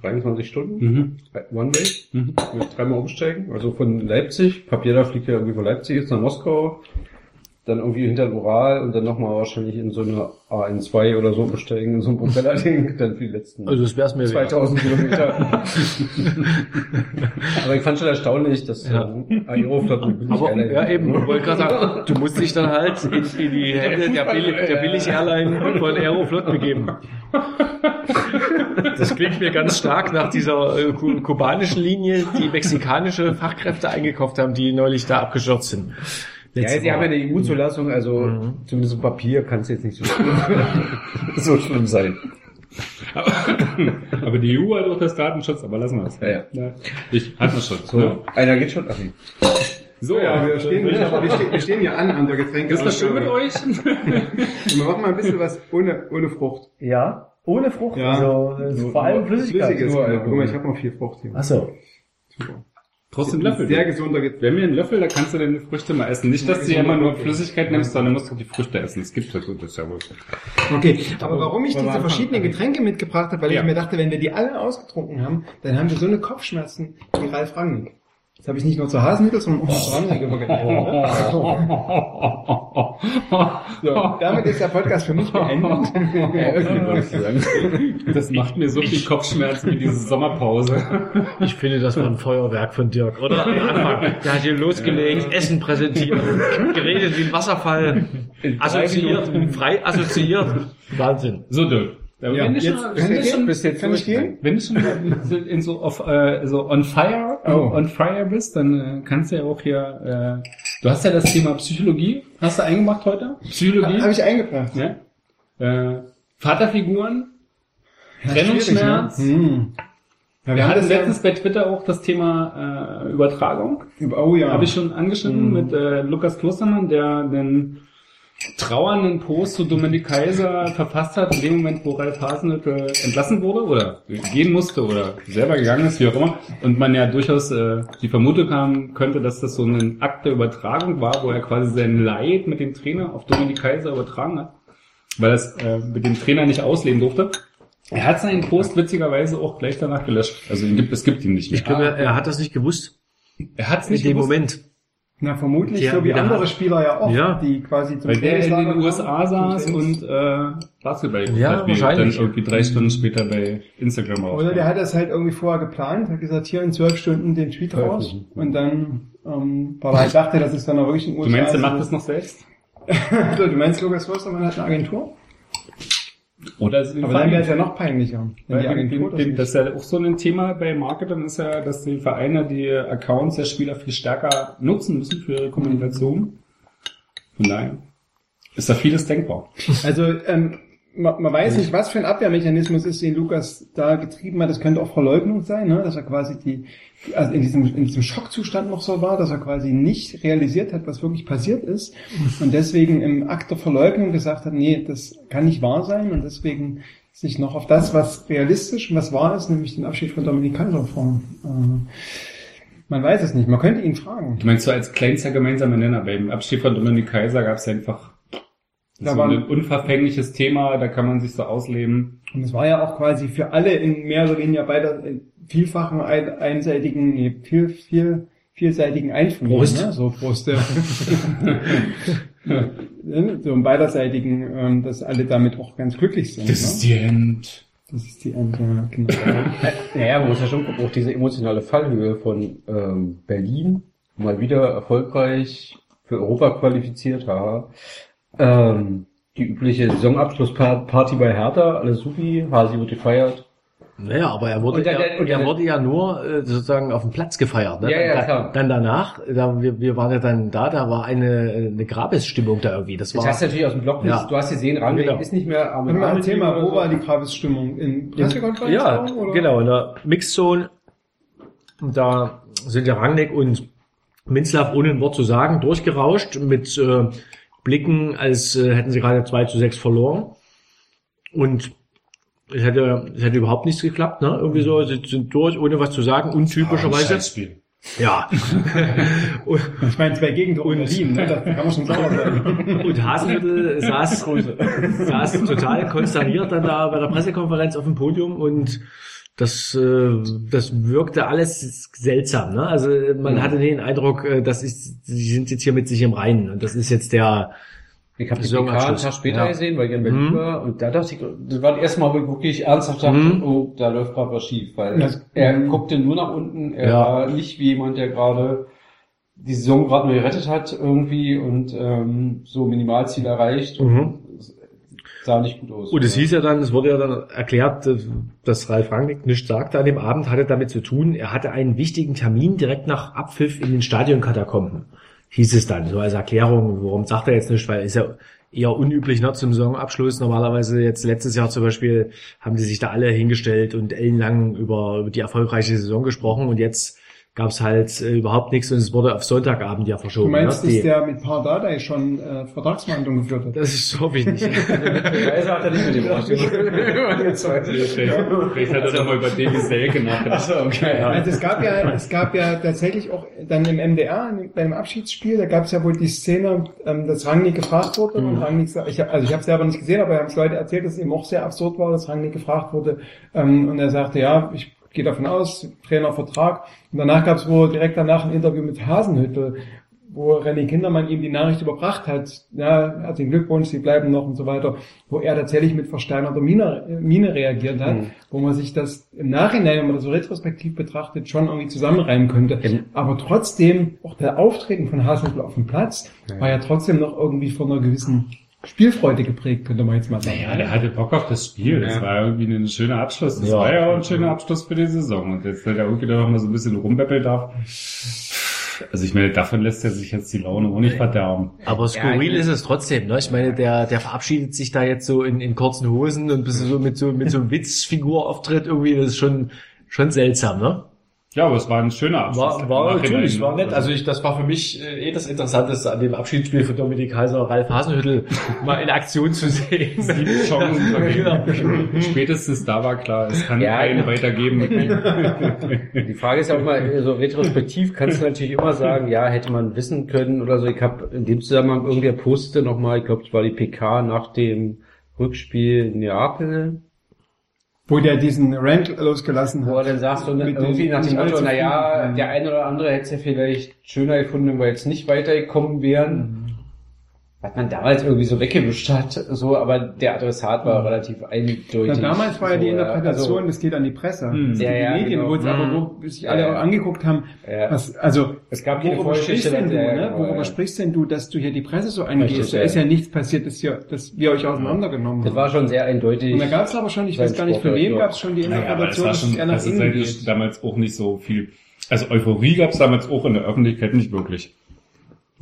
23 Stunden. Mhm. One Way. Mhm. Mit dreimal umsteigen. Also von Leipzig. Papiera fliegt ja irgendwie von Leipzig jetzt nach Moskau. Dann irgendwie hinter Ural und dann nochmal wahrscheinlich in so eine A12 oder so besteigen, in so ein Propeller-Ding, dann für die letzten Also das wär's mir wert. 2000 Kilometer. Aber ich fand schon erstaunlich, dass Ja. Aeroflot mit billig Aber Airline- ja eben, ich wollte gerade sagen, du musst dich dann halt in, in die Hände der, Billig, der Billig-Airline von Aeroflot begeben. Das klingt mir ganz stark nach dieser äh, ku- kubanischen Linie, die mexikanische Fachkräfte eingekauft haben, die neulich da abgestürzt sind. Ja, sie haben ja Woche. eine EU-Zulassung, also Mhm. zumindest auf Papier kann es jetzt nicht so schlimm, so schlimm sein. Aber die EU hat auch das Datenschutz, aber lassen wir es. Ja, ja. Ich hatte schon. So, einer geht schon. Ach, nee. So, Ja, wir stehen, wir, wir, stehen, wir stehen hier an an der Getränke. Ist das schön mit euch? Wir machen mal ein bisschen was ohne, ohne Frucht. Ja, ohne Frucht. Ja. Also äh, vor allem Flüssigkeit. Flüssiges. nur. Alkohol. Guck mal, ich habe noch viel Frucht hier. Achso. Trotzdem Löffel. Sehr gesunder Getränk. Wir haben hier einen Löffel, da kannst du deine Früchte mal essen. Nicht, dass du immer nur Flüssigkeit nimmst, sondern musst du die Früchte essen. Es gibt das gut, das ist ja wohl. Okay, aber warum ich diese verschiedenen Getränke mitgebracht habe, weil Ja. ich mir dachte, wenn wir die alle ausgetrunken haben, dann haben wir so eine Kopfschmerzen wie Ralf Rangnick. Das habe ich nicht nur zur Hasenmittel, sondern auch zu Rangnick So, damit ist der Podcast für mich beendet. Das macht mir so viel Kopfschmerzen wie diese Sommerpause. Ich finde, das war ein Feuerwerk von Dirk, oder? Am Anfang. Der hat hier losgelegt, Essen präsentiert, geredet wie ein Wasserfall, assoziiert, frei assoziiert. Wahnsinn. So, Dirk. Wenn Ja, du jetzt, schon, wenn du ich schon? Bis jetzt kann ich gehen? wenn du schon so in so auf äh, so on fire Oh. on fire bist, dann äh, kannst du ja auch hier. Äh, du hast ja das Thema Psychologie. Hast du eingemacht heute? Psychologie. Habe ich eingebracht. ja. Äh, Vaterfiguren. Trennungsschmerz. ne? Hm. Ja, Wir hatten das ja- letztens bei Twitter auch das Thema äh, Übertragung. Oh ja. Habe ich schon angeschnitten Mhm. mit äh, Lukas Klostermann, der den trauernden Post zu Dominik Kaiser verfasst hat, in dem Moment, wo Ralf Hasenhüttl entlassen wurde oder gehen musste oder selber gegangen ist, wie auch immer. Und man ja durchaus äh, die Vermutung haben könnte, dass das so ein Akt der Übertragung war, wo er quasi sein Leid mit dem Trainer auf Dominik Kaiser übertragen hat, weil er es äh, mit dem Trainer nicht ausleben durfte. Er hat seinen Post witzigerweise auch gleich danach gelöscht. Also ihn gibt, es gibt ihn nicht mehr. Ich glaube, er, er hat das nicht gewusst. er hat es In nicht dem gewusst. Moment. Na, vermutlich, so wie andere hat- Spieler ja auch, Ja. die quasi zum Weil der in den USA saß und äh, Basketball geguckt Ja, hat, wie dann irgendwie drei Stunden später bei Instagram raus. Oder der hat das halt irgendwie vorher geplant, hat gesagt, hier in zwölf Stunden den Tweet raus. Und dann, ähm, weil er halt dachte, das ist dann auch wirklich in den Du meinst, er so- macht das noch selbst? so, du meinst, Lukas Klostermann hat eine Agentur? Oder ist Aber dann wäre es ja noch peinlicher. Weil Agentur das ist ja auch so ein Thema bei Marketern ist ja, dass die Vereine die Accounts der Spieler viel stärker nutzen müssen für ihre Kommunikation. Von daher ist da vieles denkbar. Also ähm, man, man weiß nicht, was für ein Abwehrmechanismus ist, den Lukas da getrieben hat. Das könnte auch Verleugnung sein, ne? dass er quasi die, also in diesem, in diesem Schockzustand noch so war, dass er quasi nicht realisiert hat, was wirklich passiert ist und deswegen im Akt der Verleugnung gesagt hat, nee, das kann nicht wahr sein und deswegen sich noch auf das, was realistisch und was wahr ist, nämlich den Abschied von Dominik Kaiser vor. Äh, man weiß es nicht, man könnte ihn fragen. Du meinst so als kleinster gemeinsamer Nenner, beim Abschied von Dominik Kaiser gab es einfach Da so waren- ein unverfängliches Thema, da kann man sich so ausleben. Und es war ja auch quasi für alle in mehr oder weniger beider in vielfachen ein, einseitigen, nee, viel, viel, vielseitigen Einfluss. Prost. Ne? So Prost. Ja. So im beiderseitigen, ähm, dass alle damit auch ganz glücklich sind. Das ne? ist die End. das ist die Ende, ja, genau. Naja, man muss ja schon gucken, auch diese emotionale Fallhöhe von ähm, Berlin, mal wieder erfolgreich für Europa qualifiziert, haha. Ähm, die übliche Saisonabschlussparty bei Hertha, alles supi, Hasi wird gefeiert. Naja, aber er wurde, Und dann- er, und er dann- wurde ja nur äh, sozusagen auf dem Platz gefeiert. Ne? Ja, ja, dann, klar. dann danach, da, wir, wir waren ja dann da, da war eine, eine Grabesstimmung da irgendwie. Das Das war, hast du natürlich aus dem Blog, Ja. du hast gesehen, Rangnick Genau. ist nicht mehr am mal, oder wo war die Grabesstimmung? In Pressekonferenz? ja, oder? genau, in der Mixzone. Da sind ja Rangnick und Minzlaff ohne ein Wort zu sagen durchgerauscht mit äh, Blicken, als äh, hätten sie gerade 2 zu 6 verloren. Und es hätte, es hätte überhaupt nichts geklappt, ne? Irgendwie so, sie sind durch, ohne was zu sagen, untypischerweise. Ja. und, Ich meine, zwei Gegentore in Berlin, ne? das kann man schon sauber sagen. und Hasenhüttl saß, saß total konsterniert dann da bei der Pressekonferenz auf dem Podium und das, äh, das wirkte alles seltsam. Ne? Also man Mhm. hatte den Eindruck, äh, das ist, sie sind jetzt hier mit sich im Reinen und das ist jetzt der Ich habe die. PK einen Tag später Ja. gesehen, weil ich in Berlin Mhm. war und da dachte ich, das war das erste Mal, wo ich wirklich ernsthaft dachte, Mhm. oh, da läuft gerade was schief, weil Ja. er guckte nur nach unten, er Ja. war nicht wie jemand, der gerade die Saison gerade nur gerettet hat irgendwie und ähm, so Minimalziel erreicht und Mhm. Sah nicht gut aus. Und es hieß ja dann, es wurde ja dann erklärt, äh, dass Ralf Rangnick nichts sagte an dem Abend, hatte damit zu tun, er hatte einen wichtigen Termin direkt nach Abpfiff in den Stadionkatakomben. Hieß es dann, so als Erklärung, warum sagt er jetzt nicht, weil ist ja eher unüblich ne, zum Saisonabschluss. Normalerweise jetzt letztes Jahr zum Beispiel haben die sich da alle hingestellt und ellenlang über, über die erfolgreiche Saison gesprochen und jetzt gab es halt äh, überhaupt nichts und es wurde auf Sonntagabend ja Du verschoben. meinst, ne? dass Die- der mit Pardadei schon äh, Vertragsverhandlungen geführt hat? das ist hoffe ich nicht. er sagt er nicht mit dem Vielleicht hat er doch mal über Davy Selke nachgedacht. okay, ja. Also es gab ja, es gab ja tatsächlich auch dann im MDR, beim Abschiedsspiel, da gab es ja wohl die Szene, ähm, dass Rangnick gefragt wurde und Rangnick, ich hab, also ich habe selber nicht gesehen, aber haben es Leute erzählt, dass es eben auch sehr absurd war, dass Rangnick gefragt wurde ähm, und er sagte, ja, ich gehe davon aus, Trainervertrag. Und danach gab es wohl direkt danach ein Interview mit Hasenhüttel, wo René Kindermann ihm die Nachricht überbracht hat, ja, herzlichen Glückwunsch, Sie bleiben noch und so weiter, wo er tatsächlich mit versteinerter Miene, äh, Miene reagiert hat, wo man sich das im Nachhinein, wenn man das so retrospektiv betrachtet, schon irgendwie zusammenreimen könnte. Aber trotzdem, auch der Auftreten von Hasenhüttl auf dem Platz war ja trotzdem noch irgendwie von einer gewissen Spielfreude geprägt, könnte man jetzt mal sagen. Ja, der hatte Bock auf das Spiel. Das war irgendwie ein schöner Abschluss. Das Ja. war ja auch ein schöner Abschluss für die Saison. Und jetzt, wenn er irgendwie da noch mal so ein bisschen rumbeppeln darf. Also ich meine, davon lässt er sich jetzt die Laune auch nicht verderben. Aber skurril Ja, ist es trotzdem, ne? Ich meine, der, der verabschiedet sich da jetzt so in, in kurzen Hosen und bisschen so mit so, mit so einem Witzfigurauftritt irgendwie, das ist schon, schon seltsam, ne? Ja, aber es war ein schöner Abschluss. War, war natürlich, war nett. Also ich, das war für mich äh, eh das Interessanteste an dem Abschiedsspiel von Dominik Kaiser, Ralf Hasenhüttel mal in Aktion zu sehen. Sieben Chancen vergeben. Spätestens da war klar, es kann Ja, keinen genau. weitergeben. Die Frage ist ja auch mal, so retrospektiv kannst du natürlich immer sagen, ja, hätte man wissen können oder so. Ich habe in dem Zusammenhang irgendwer postete nochmal, ich glaube, es war die PK nach dem Rückspiel in Neapel, Wo der diesen Rant losgelassen wo er hat. dann sagt, so, Mit irgendwie nach dem Motto, naja, der eine oder andere hätte es ja vielleicht schöner gefunden, wenn wir jetzt nicht weitergekommen wären. Was man damals irgendwie so weggewischt hat, so, aber der Adressat war relativ Na, eindeutig. damals war ja die So, Interpretation, also, das geht an die Presse. Hm. Das geht Ja, an ja, die Medien, genau. wo es aber Mhm. wo sich alle Ja, angeguckt haben, Ja. was, also, Es gab keine worüber sprichst denn du, ne? genau, Worüber ja. sprichst denn du, dass du hier die Presse so angehst? Richtig, Da ist ja nichts passiert, dass, hier, dass wir euch auseinandergenommen Das haben. war schon sehr eindeutig. Und da gab es aber schon, ich weiß gar nicht, für wen gab es schon die Naja, Interpretation, dass schon, es eher nach also geht. damals auch nicht so viel. Also Euphorie gab es damals auch in der Öffentlichkeit nicht wirklich.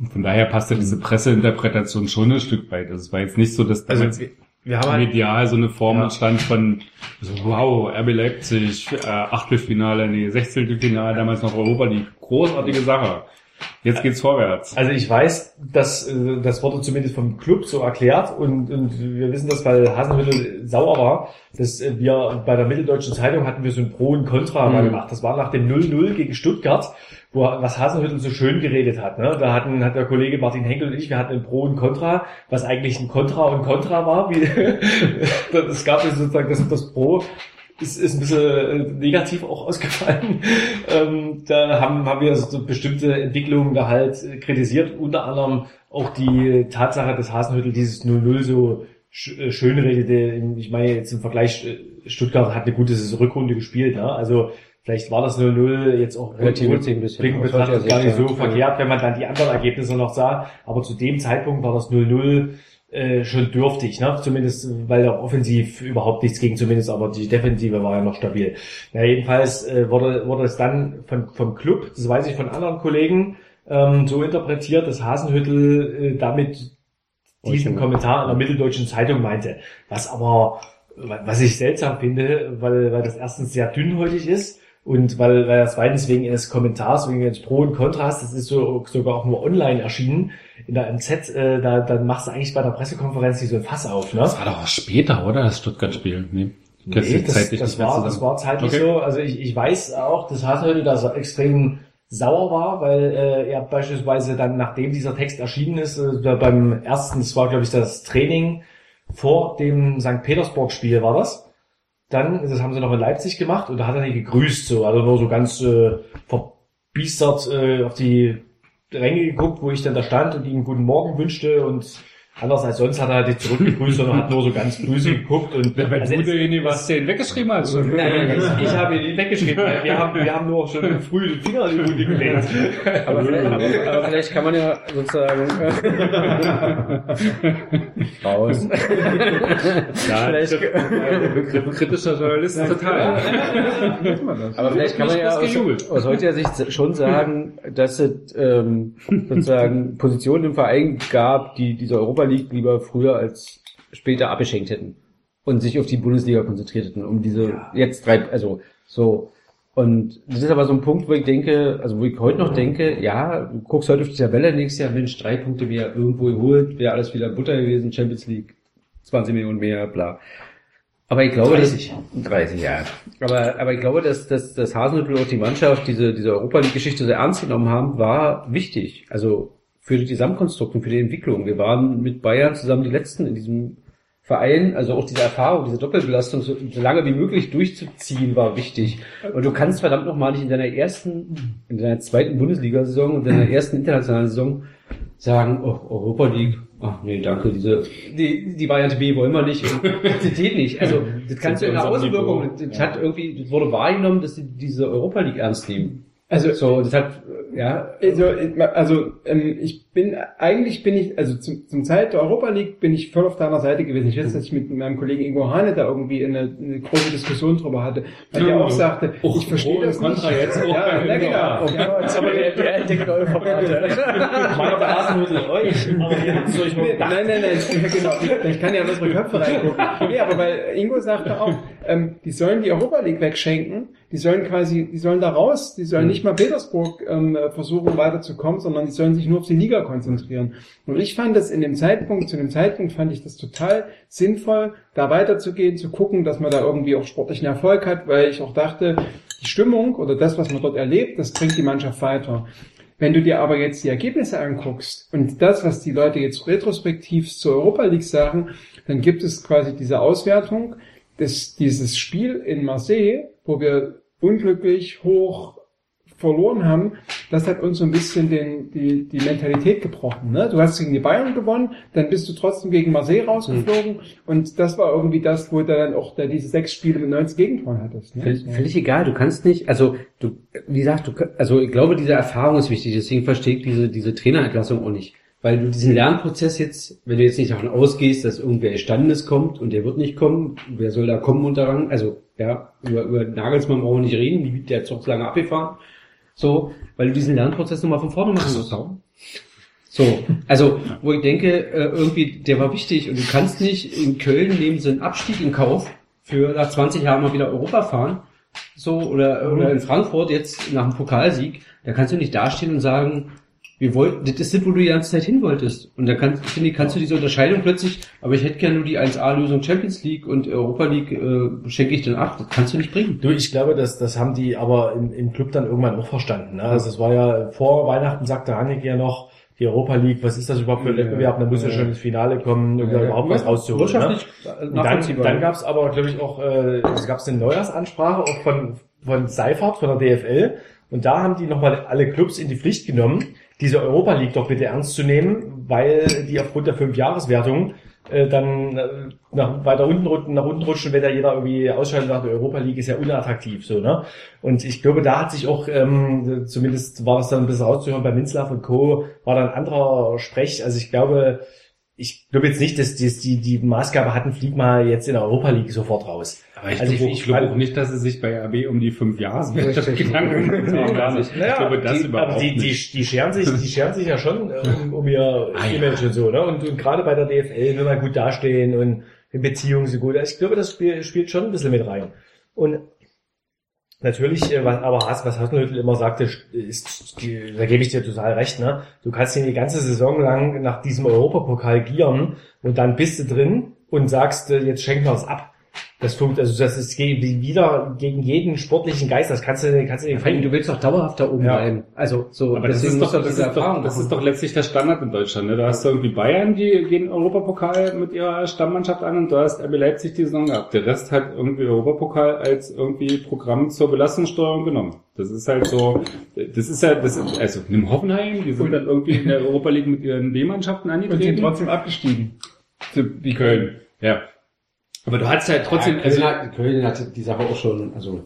Und von daher passte diese Presseinterpretation schon ein Stück weit. Also es war jetzt nicht so, dass Also wir, wir haben halt, medial so eine Form Ja. entstand von so, wow, RB Leipzig, äh, Achtelfinale, nee, Sechzehntelfinale, damals noch Europa League. Großartige Sache. Jetzt geht's vorwärts. Also ich weiß, dass äh, das wurde zumindest vom Club so erklärt und, und wir wissen das, weil Hasenhüttl sauer war, dass äh, wir bei der Mitteldeutschen Zeitung hatten wir so ein Pro und Contra mal gemacht. Das war nach dem 0-0 gegen Stuttgart, wo was Hasenhüttl so schön geredet hat. Ne? Da hatten hat der Kollege Martin Henkel und ich, wir hatten ein Pro und Contra, was eigentlich ein Contra und Contra war. Wie, es gab sozusagen das, das Pro ist, ist ein bisschen äh, negativ auch ausgefallen. ähm, da haben, haben wir so bestimmte Entwicklungen da halt kritisiert, unter anderem auch die Tatsache, dass Hasenhüttel dieses 0-0 so sch äh, schön redete. Ich meine, jetzt im Vergleich, äh, Stuttgart hat eine gute Rückrunde gespielt. Ne? Also vielleicht war das 0-0 jetzt auch sich ein bisschen betrachtet gar nicht so ja. verkehrt, wenn man dann die anderen Ergebnisse noch sah. Aber zu dem Zeitpunkt war das 0-0 äh, schon dürftig, ne? Zumindest, weil da offensiv überhaupt nichts ging, zumindest, aber die Defensive war ja noch stabil. Ja, jedenfalls äh, wurde, wurde es dann von, vom Club, das weiß ich von anderen Kollegen, ähm, so interpretiert, dass Hasenhüttel äh, damit diesen Kommentar in der Mitteldeutschen Zeitung meinte. Was aber, was ich seltsam finde, weil, weil das erstens sehr dünnhäutig ist und weil, weil das zweitens wegen eines Kommentars, wegen eines Pro und Kontras, das ist so, sogar auch nur online erschienen, in der MZ, äh, da, dann machst du eigentlich bei der Pressekonferenz nicht so ein Fass auf, ne? Das war doch auch später, oder? Das Stuttgart-Spiel. Nee. Das Nee, das, das, war, das war zeitlich Okay. so. Also ich, ich weiß auch, dass Hasenhüttl da so extrem sauer war, weil äh, er beispielsweise dann, nachdem dieser Text erschienen ist, äh, da beim ersten, das war glaube ich das Training vor dem St. Petersburg-Spiel war das, dann, das haben sie noch in Leipzig gemacht und da hat er die gegrüßt, so, also nur so ganz äh, verbiestert äh, auf die Ränge geguckt, wo ich dann da stand und ihm guten Morgen wünschte und anders als sonst hat er die zurückgegrüßt, sondern hat nur so ganz böse geguckt und Wenn also du es- den was den weggeschrieben hast. Nein, nein, ich, ich habe ihn nicht weggeschrieben. Wir haben, wir haben nur schon früh den Finger in die Wunde gelegt. Aber vielleicht, aber, aber vielleicht kann man ja sozusagen raus. Ja, Vielleicht- Begriff kritischer Journalist total. Aber vielleicht kann man ja aus, aus heutiger Sicht schon sagen, dass es ähm, sozusagen Positionen im Verein gab, die diese Europa League lieber früher als später abgeschenkt hätten und sich auf die Bundesliga konzentriert hätten, um diese jetzt drei, also so. Und das ist aber so ein Punkt, wo ich denke, also wo ich heute noch denke, ja, du guckst heute auf die Tabelle nächstes Jahr, Mensch, drei Punkte mehr irgendwo geholt, wäre alles wieder Butter gewesen, Champions League, 20 Millionen mehr, bla. Aber ich glaube, 30. Dass, 30, ja. Aber, aber ich glaube, dass, dass, dass Hasenhüttl und die Mannschaft diese, diese Europa League-Geschichte sehr ernst genommen haben, war wichtig. Also für die Gesamtkonstrukt und für die Entwicklung. Wir waren mit Bayern zusammen die Letzten in diesem Verein, also auch diese Erfahrung, diese Doppelbelastung so, lange wie möglich durchzuziehen, war wichtig. Und du kannst verdammt nochmal nicht in deiner ersten, in deiner zweiten Bundesliga-Saison, in deiner ersten internationalen Saison sagen, oh, Europa League, ach nee, danke, diese, die, die Variante B wollen wir nicht, und geht nicht. Also, das kannst du in der Außenwirkung, das hat irgendwie, das wurde wahrgenommen, dass sie diese Europa League ernst nehmen. Also, So, das hat, ja, Also, also ähm, ich bin, eigentlich bin ich, also zum, zum Zeit der Europa League bin ich voll auf deiner Seite gewesen. Ich weiß, dass ich mit meinem Kollegen Ingo Hane da irgendwie eine, eine große Diskussion drüber hatte, weil der auch sagte, Och, ich verstehe Pro das und Contra nicht. jetzt auch ja, ja, Ingo genau. Ja, der entdeckt neue Formate. Meiner der Hasenhüttel euch, aber Nee, gedacht. nein, nein, nein, ja, genau. Ich kann ja in unsere Köpfe reingucken. Nee, aber weil Ingo sagte auch, ähm, die sollen die Europa League wegschenken, die sollen quasi, die sollen da raus, die sollen nicht mal Petersburg ähm, versuchen weiterzukommen, sondern die sollen sich nur auf die Liga konzentrieren. Und ich fand das in dem Zeitpunkt, zu dem Zeitpunkt fand ich das total sinnvoll, da weiterzugehen, zu gucken, dass man da irgendwie auch sportlichen Erfolg hat, weil ich auch dachte, die Stimmung oder das, was man dort erlebt, das bringt die Mannschaft weiter. Wenn du dir aber jetzt die Ergebnisse anguckst und das, was die Leute jetzt retrospektiv zur Europa League sagen, dann gibt es quasi diese Auswertung, des, dieses Spiel in Marseille, wo wir unglücklich hoch verloren haben, das hat uns so ein bisschen den, die, die Mentalität gebrochen. Ne? Du hast gegen die Bayern gewonnen, dann bist du trotzdem gegen Marseille rausgeflogen und das war irgendwie das, wo du dann auch da diese sechs Spiele mit 90 Gegentoren hattest. Ne? Völlig, völlig egal, du kannst nicht, also du, wie gesagt, du, also ich glaube, diese Erfahrung ist wichtig, deswegen verstehe ich diese, diese Trainerentlassung auch nicht. Weil du diesen Lernprozess jetzt, wenn du jetzt nicht davon ausgehst, dass irgendwer Standes kommt und der wird nicht kommen, wer soll da kommen unter Rang? Also, ja, über, über Nagelsmann brauchen wir nicht reden, der hat so lange abgefahren. So, weil du diesen Lernprozess nochmal von vorne machen musst. So, also, wo ich denke, äh, irgendwie, der war wichtig und du kannst nicht in Köln nehmen sie einen Abstieg in Kauf für nach 20 Jahren mal wieder Europa fahren. So, oder, oder in Frankfurt jetzt nach dem Pokalsieg, da kannst du nicht dastehen und sagen, wir wollten, das ist das, wo du die ganze Zeit hin wolltest. Und da kannst, finde ich, kannst du diese Unterscheidung plötzlich, aber ich hätte gerne nur die 1A-Lösung Champions League und Europa League äh, schenke ich dann ab. Das kannst du nicht bringen. Du, ich glaube, das, das haben die aber im, im Club dann irgendwann auch verstanden. Ne? Also es war ja vor Weihnachten, sagte Haneke ja noch, die Europa League, was ist das überhaupt für ein Wettbewerb? Da muss ja schon ins Finale kommen, um da überhaupt was rauszuholen. Ne? Dann, dann gab es aber, glaube ich, auch, äh, es gab eine Neujahrsansprache auch von, von Seifert, von der DFL. Und da haben die nochmal alle Clubs in die Pflicht genommen, diese Europa League doch bitte ernst zu nehmen, weil die aufgrund der Fünfjahreswertung äh, dann äh, nach, weiter unten rutschen, nach unten rutschen, wenn da jeder irgendwie ausscheidet nach der Europa League, ist ja unattraktiv so, ne? Und ich glaube, da hat sich auch, ähm, zumindest war das dann ein bisschen rauszuhören, bei Minzlaff und Co. war dann ein anderer Sprech. Also ich glaube, ich glaube jetzt nicht, dass die, die, die Maßgabe hatten, flieg mal jetzt in der Europa League sofort raus. Aber ich, Also glaube, ich- ich, glaube auch nicht, dass es sich bei RB um die fünf Jahre Gedanken gemacht haben. Gar nicht. ich glaube das die, überhaupt aber die, die, nicht. die scheren sich, die scheren sich ja schon äh, um, um ihr Ah, ja. Image und so, ne? Und, und gerade bei der DFL will man gut dastehen und in Beziehungen so gut. Also Ich glaube, das spiel, spielt schon ein bisschen mit rein. Und natürlich, äh, was, aber was Hasenhüttl immer sagte, ist, da gebe ich dir total recht, ne? Du kannst ihn die ganze Saison lang nach diesem Europapokal gieren und dann bist du drin und sagst, äh, jetzt schenken wir es ab. Das funkt, also das ist wieder gegen jeden sportlichen Geist. Das kannst du, kannst du Vor allem, du willst doch dauerhaft da oben Ja. bleiben. Also so, Aber das ist, doch, du das, ist doch, das ist doch letztlich der Standard in Deutschland. Ne? Da hast du irgendwie Bayern, die gehen Europapokal mit ihrer Stammmannschaft an und da hast RB Leipzig die Saison gehabt. Der Rest hat irgendwie Europapokal als irgendwie Programm zur Belastungssteuerung genommen. Das ist halt so, das ist halt, das ist, also nimm Hoffenheim, die sind dann irgendwie in der Europa League mit ihren B-Mannschaften Und sind angetreten. trotzdem abgestiegen. Wie Köln, ja. Aber du hattest halt trotzdem, ja, also, Köln, hat, Köln hat die Sache auch schon, also,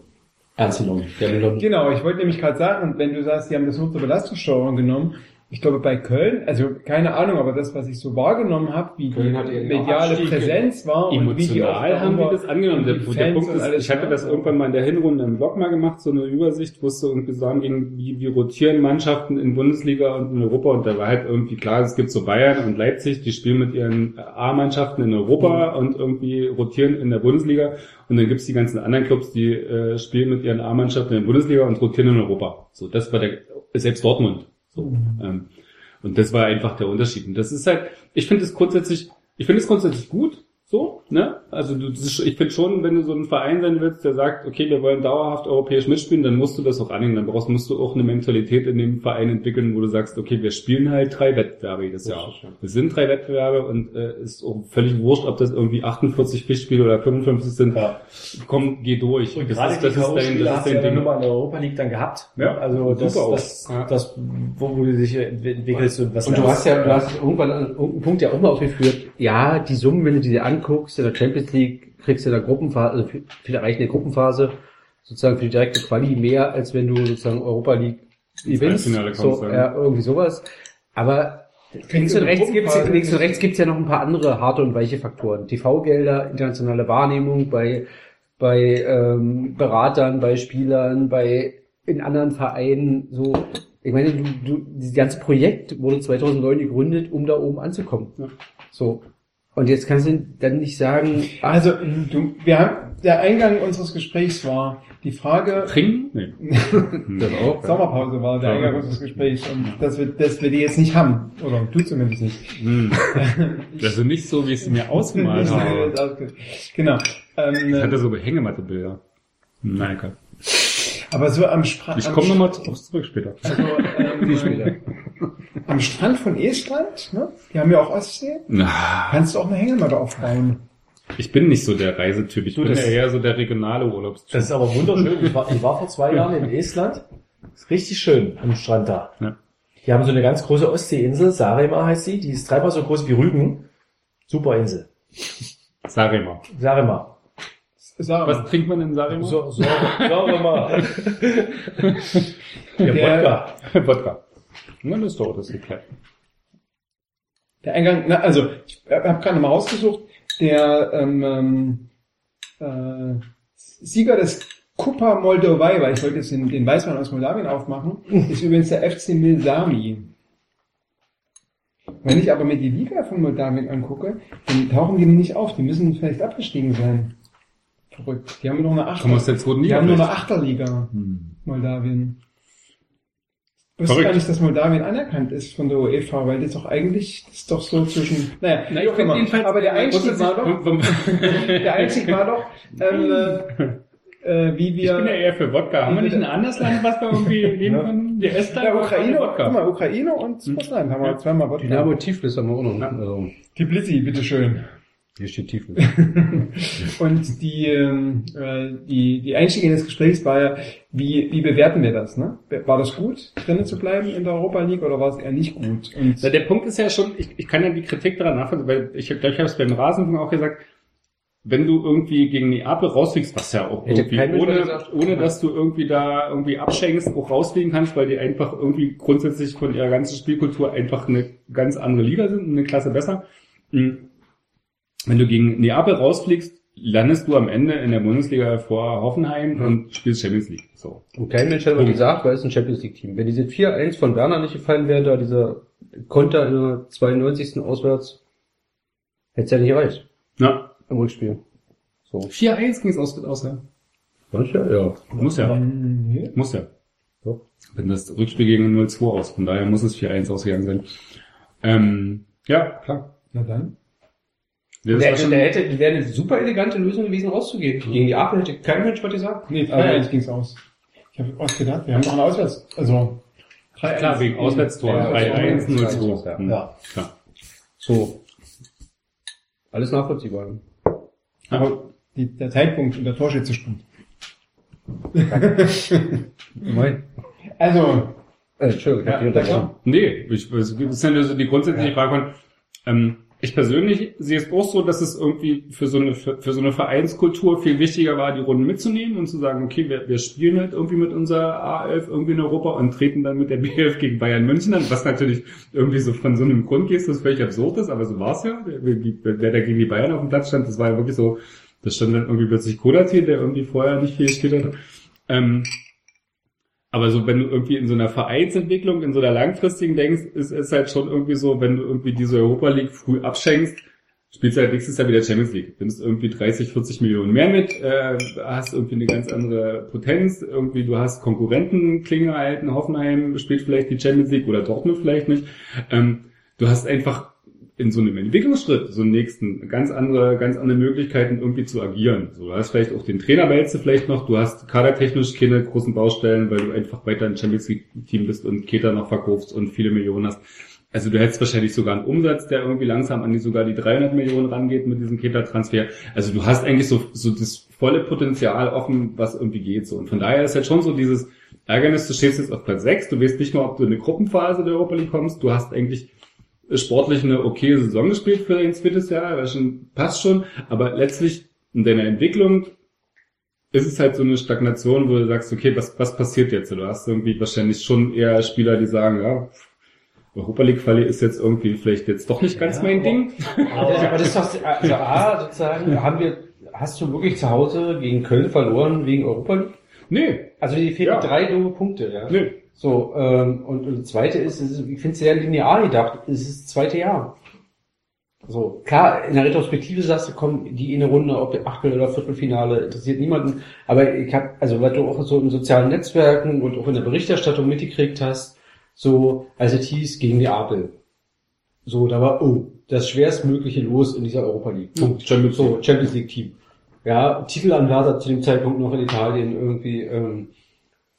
ernst genommen. Genau, ich wollte nämlich gerade sagen, wenn du sagst, die haben das nur zur Belastungssteuerung genommen, ich glaube bei Köln, also keine Ahnung, aber das, was ich so wahrgenommen habe, wie Köln die mediale Abstieg Präsenz war und wie die Emotional haben die darüber- das angenommen. Der, der Punkt ist, ich hatte das irgendwann mal in der Hinrunde im Blog mal gemacht, so eine Übersicht, wo es so irgendwie sagen ging, wie, wie rotieren Mannschaften in Bundesliga und in Europa und da war halt irgendwie klar, es gibt so Bayern und Leipzig, die spielen mit ihren A-Mannschaften in Europa Mhm. und irgendwie rotieren in der Bundesliga und dann gibt's die ganzen anderen Clubs, die äh, spielen mit ihren A-Mannschaften in der Bundesliga und rotieren in Europa. So, das war der, selbst Dortmund. Ähm, und das war einfach der Unterschied. Und das ist halt, ich finde es grundsätzlich, ich finde es grundsätzlich gut, so, ne? Also du, ich finde schon, wenn du so ein Verein sein willst, der sagt, okay, wir wollen dauerhaft europäisch mitspielen, dann musst du das auch annehmen. Dann brauchst, musst du auch eine Mentalität in dem Verein entwickeln, wo du sagst, okay, wir spielen halt drei Wettbewerbe jedes Jahr. Es sind drei Wettbewerbe und äh, ist auch völlig wurscht, ob das irgendwie 48 Pflichtspiele oder 55 sind. Ja. Komm, geh durch. Und Das gerade ist, die das ist dein, das hast ist du ja dein dann Ding. nur mal in der Europa League dann gehabt. Ja, also das, das, Ja. das, wo, wo du dich entwickelst und was Und du hast ja, du hast irgendwann an irgendeinem Punkt ja auch mal aufgeführt, ja, die Summen, wenn du die dir anguckst, in der Champions League kriegst du in der Gruppenphase, also für, die erreichte Gruppenphase, sozusagen für die direkte Quali mehr, als wenn du sozusagen Europa League kommst, So, ja. ja, irgendwie sowas. Aber links und rechts gibt's, links und rechts gibt's ja noch ein paar andere harte und weiche Faktoren. TV-Gelder, internationale Wahrnehmung bei, bei ähm, Beratern, bei Spielern, bei in anderen Vereinen, so ich meine, du, du, dieses ganze Projekt wurde 2009 gegründet, um da oben anzukommen. So. Und jetzt kannst du dann nicht sagen, ach, Also, du, wir haben, der Eingang unseres Gesprächs war die Frage, Trinken? Nee. das auch. Sommerpause war der Eingang unseres Gesprächs und dass wir, dass wir die jetzt nicht haben. Oder du zumindest nicht. Hm. Das ist nicht so, wie ich es mir ausgemalt habe. genau. Ich Ähm, hatte so Hängematte-Bilder. Nein, egal. Aber so am, Stra Ich komme nochmal zurück später. Also, ähm, am Strand von Estland, ne? Die haben ja auch Ostsee. Na, Kannst du auch eine Hängematte aufbauen. Ich bin nicht so der Reisetyp. Ich Du, bin ja eher so der regionale Urlaubstyp. Das ist aber wunderschön. Ich war, ich war vor zwei Jahren in Estland. Ist richtig schön am Strand da. Ja. Die haben so eine ganz große Ostseeinsel, Saaremaa heißt sie. Die ist dreimal so groß wie Rügen. Super Insel. Sarema. Saaremaa. Sag Was mal. trinkt man in Sarema? So, so, Saaremaa. Der Der- Wodka. Wodka. Na, das ist doch das geklärt. Der Eingang, na, also, ich habe gerade mal rausgesucht, der ähm, ähm, äh, Sieger des Kupa Moldovai, weil ich wollte jetzt den, den Weißwein aus Moldawien aufmachen, ist übrigens der FC Milsami. Wenn ich aber mir die Liga von Moldawien angucke, dann tauchen die nicht auf. Die müssen vielleicht abgestiegen sein. Verrückt. Die haben nur eine Achter. Aus der zweiten Die Liga. haben nur eine. Achterliga, Moldawien. Ich wusste Verrückt. gar nicht, dass Moldawien anerkannt ist von der UEFA, weil das doch eigentlich, das ist doch so zwischen, naja, Na, auch immer. jedenfalls- aber der Einstieg war doch, Ich der Einstieg war doch, ähm, äh, wie bin wir, ja eher für Wodka. Haben wir nicht ein anderes Land, was wir irgendwie nehmen können? Die Estland? der Ukraine, Wodka. guck mal, Ukraine und Russland haben wir zweimal Wodka. Dynamo Tiflis haben wir auch noch. Also, Tbilisi, bitteschön. Hier steht Tiflis. Und die, ähm, äh, die, die Einstieg in das Gespräch war ja, wie, wie bewerten wir das? Ne? War das gut, drinnen zu bleiben in der Europa League oder war es eher nicht gut? Und Na, der Punkt ist ja schon, ich, ich kann ja die Kritik daran nachvollziehen, weil ich glaube, ich habe es beim Rasenfunk auch gesagt, wenn du irgendwie gegen Neapel rausfliegst, was ja auch irgendwie, ohne, ohne dass du irgendwie da irgendwie abschenkst, auch rausfliegen kannst, weil die einfach irgendwie grundsätzlich von ihrer ganzen Spielkultur einfach eine ganz andere Liga sind, eine Klasse besser. Mhm. Wenn du gegen Neapel rausfliegst, landest du am Ende in der Bundesliga vor Hoffenheim und spielst Champions League. So. Und kein Mensch hat mal gesagt, weil es ein Champions League Team. Wenn diese 4-1 von Werner nicht gefallen wäre, da dieser Konter in der 92. auswärts, hätte es ja nicht erreicht Ja. im Rückspiel. So. 4-1 ging es aus, aus, ja. Du? Ja. Muss ja. Mhm. Muss ja. So. Wenn das Rückspiel gegen 0-2 aus, von daher muss es 4-1 ausgegangen sein. Ähm, ja, klar. Na dann. Das Der, schon, der hätte, wäre eine super elegante Lösung gewesen, rauszugehen. Gegen die Apel hätte kein Mensch was gesagt. Nee, Aber- 3-1 ging's aus. Ich habe ausgedacht, wir haben noch ein Auswärts, also 3-1. klar, wegen Auswärtstor. Ja, 3-1, 0-2. 0-2, ja. Hm. Ja. Klar. So. Alles nachvollziehbar. Aber die, der Zeitpunkt und der Torschütze stimmt. Mein. Also, Äh, Entschuldigung, ich hab ja. Nee, ich, es ist ja nur so die grundsätzliche Frage von, ähm, ich persönlich sehe es auch so, dass es irgendwie für so eine für, für so eine Vereinskultur viel wichtiger war, die Runden mitzunehmen und zu sagen, okay, wir, wir spielen halt irgendwie mit unserer A11 irgendwie in Europa und treten dann mit der B11 gegen Bayern München an, was natürlich irgendwie so von so einem Grund geht, das völlig absurd ist, aber so war es ja. Wer, wer da gegen die Bayern auf dem Platz stand, das war ja wirklich so, das stand dann irgendwie plötzlich Kodati, der irgendwie vorher nicht viel gespielt hat. Ähm, aber so, wenn du irgendwie in so einer Vereinsentwicklung, in so einer langfristigen denkst, ist es halt schon irgendwie so, wenn du irgendwie diese Europa League früh abschenkst, spielst du halt nächstes Jahr wieder Champions League. Nimmst irgendwie 30, 40 Millionen mehr mit, äh, hast irgendwie eine ganz andere Potenz, irgendwie du hast Konkurrenten, Klinge halten, Hoffenheim spielt vielleicht die Champions League oder Dortmund vielleicht nicht. Ähm, du hast einfach in so einem Entwicklungsschritt, so einen nächsten, ganz andere, ganz andere Möglichkeiten irgendwie zu agieren. So, du hast vielleicht auch den Trainer vielleicht noch, du hast kadertechnisch keine großen Baustellen, weil du einfach weiter ein Champions League Team bist und Keter noch verkaufst und viele Millionen hast. Also du hättest wahrscheinlich sogar einen Umsatz, der irgendwie langsam an die sogar die 300 Millionen rangeht mit diesem Keter-Transfer. Also du hast eigentlich so, so das volle Potenzial offen, was irgendwie geht. So. Und von daher ist halt schon so dieses Ärgernis, du stehst jetzt auf Platz 6, du weißt nicht mal, ob du in eine Gruppenphase der Europa League kommst, du hast eigentlich sportlich eine okay Saison gespielt für dein zweites Jahr, das schon, passt schon, aber letztlich in deiner Entwicklung ist es halt so eine Stagnation, wo du sagst, okay, was, was passiert jetzt? Du hast irgendwie wahrscheinlich schon eher Spieler, die sagen, ja, Europa League Quali ist jetzt irgendwie vielleicht jetzt doch nicht ganz Ja, mein aber- Ding. Aber das, aber das ist doch, also A, sozusagen, haben wir, hast du wirklich zu Hause gegen Köln verloren wegen Europa League? Nee, Also die fehlen Ja. drei doofe Punkte, ja. nee. So, ähm, und, und das zweite ist, ist ich finde es sehr linear gedacht, es ist das zweite Jahr. So, klar, in der Retrospektive sagst du, komm, die in eine Runde, ob Achtel- oder Viertelfinale, interessiert niemanden. Aber ich habe, also weil du auch so in sozialen Netzwerken und auch in der Berichterstattung mitgekriegt hast, so, als es hieß, gegen die Apel. So, da war, oh, das schwerstmögliche Los in dieser Europa League. Punkt. Champions So, Champions League Team. Ja, Titelanwärter zu dem Zeitpunkt noch in Italien irgendwie, ähm,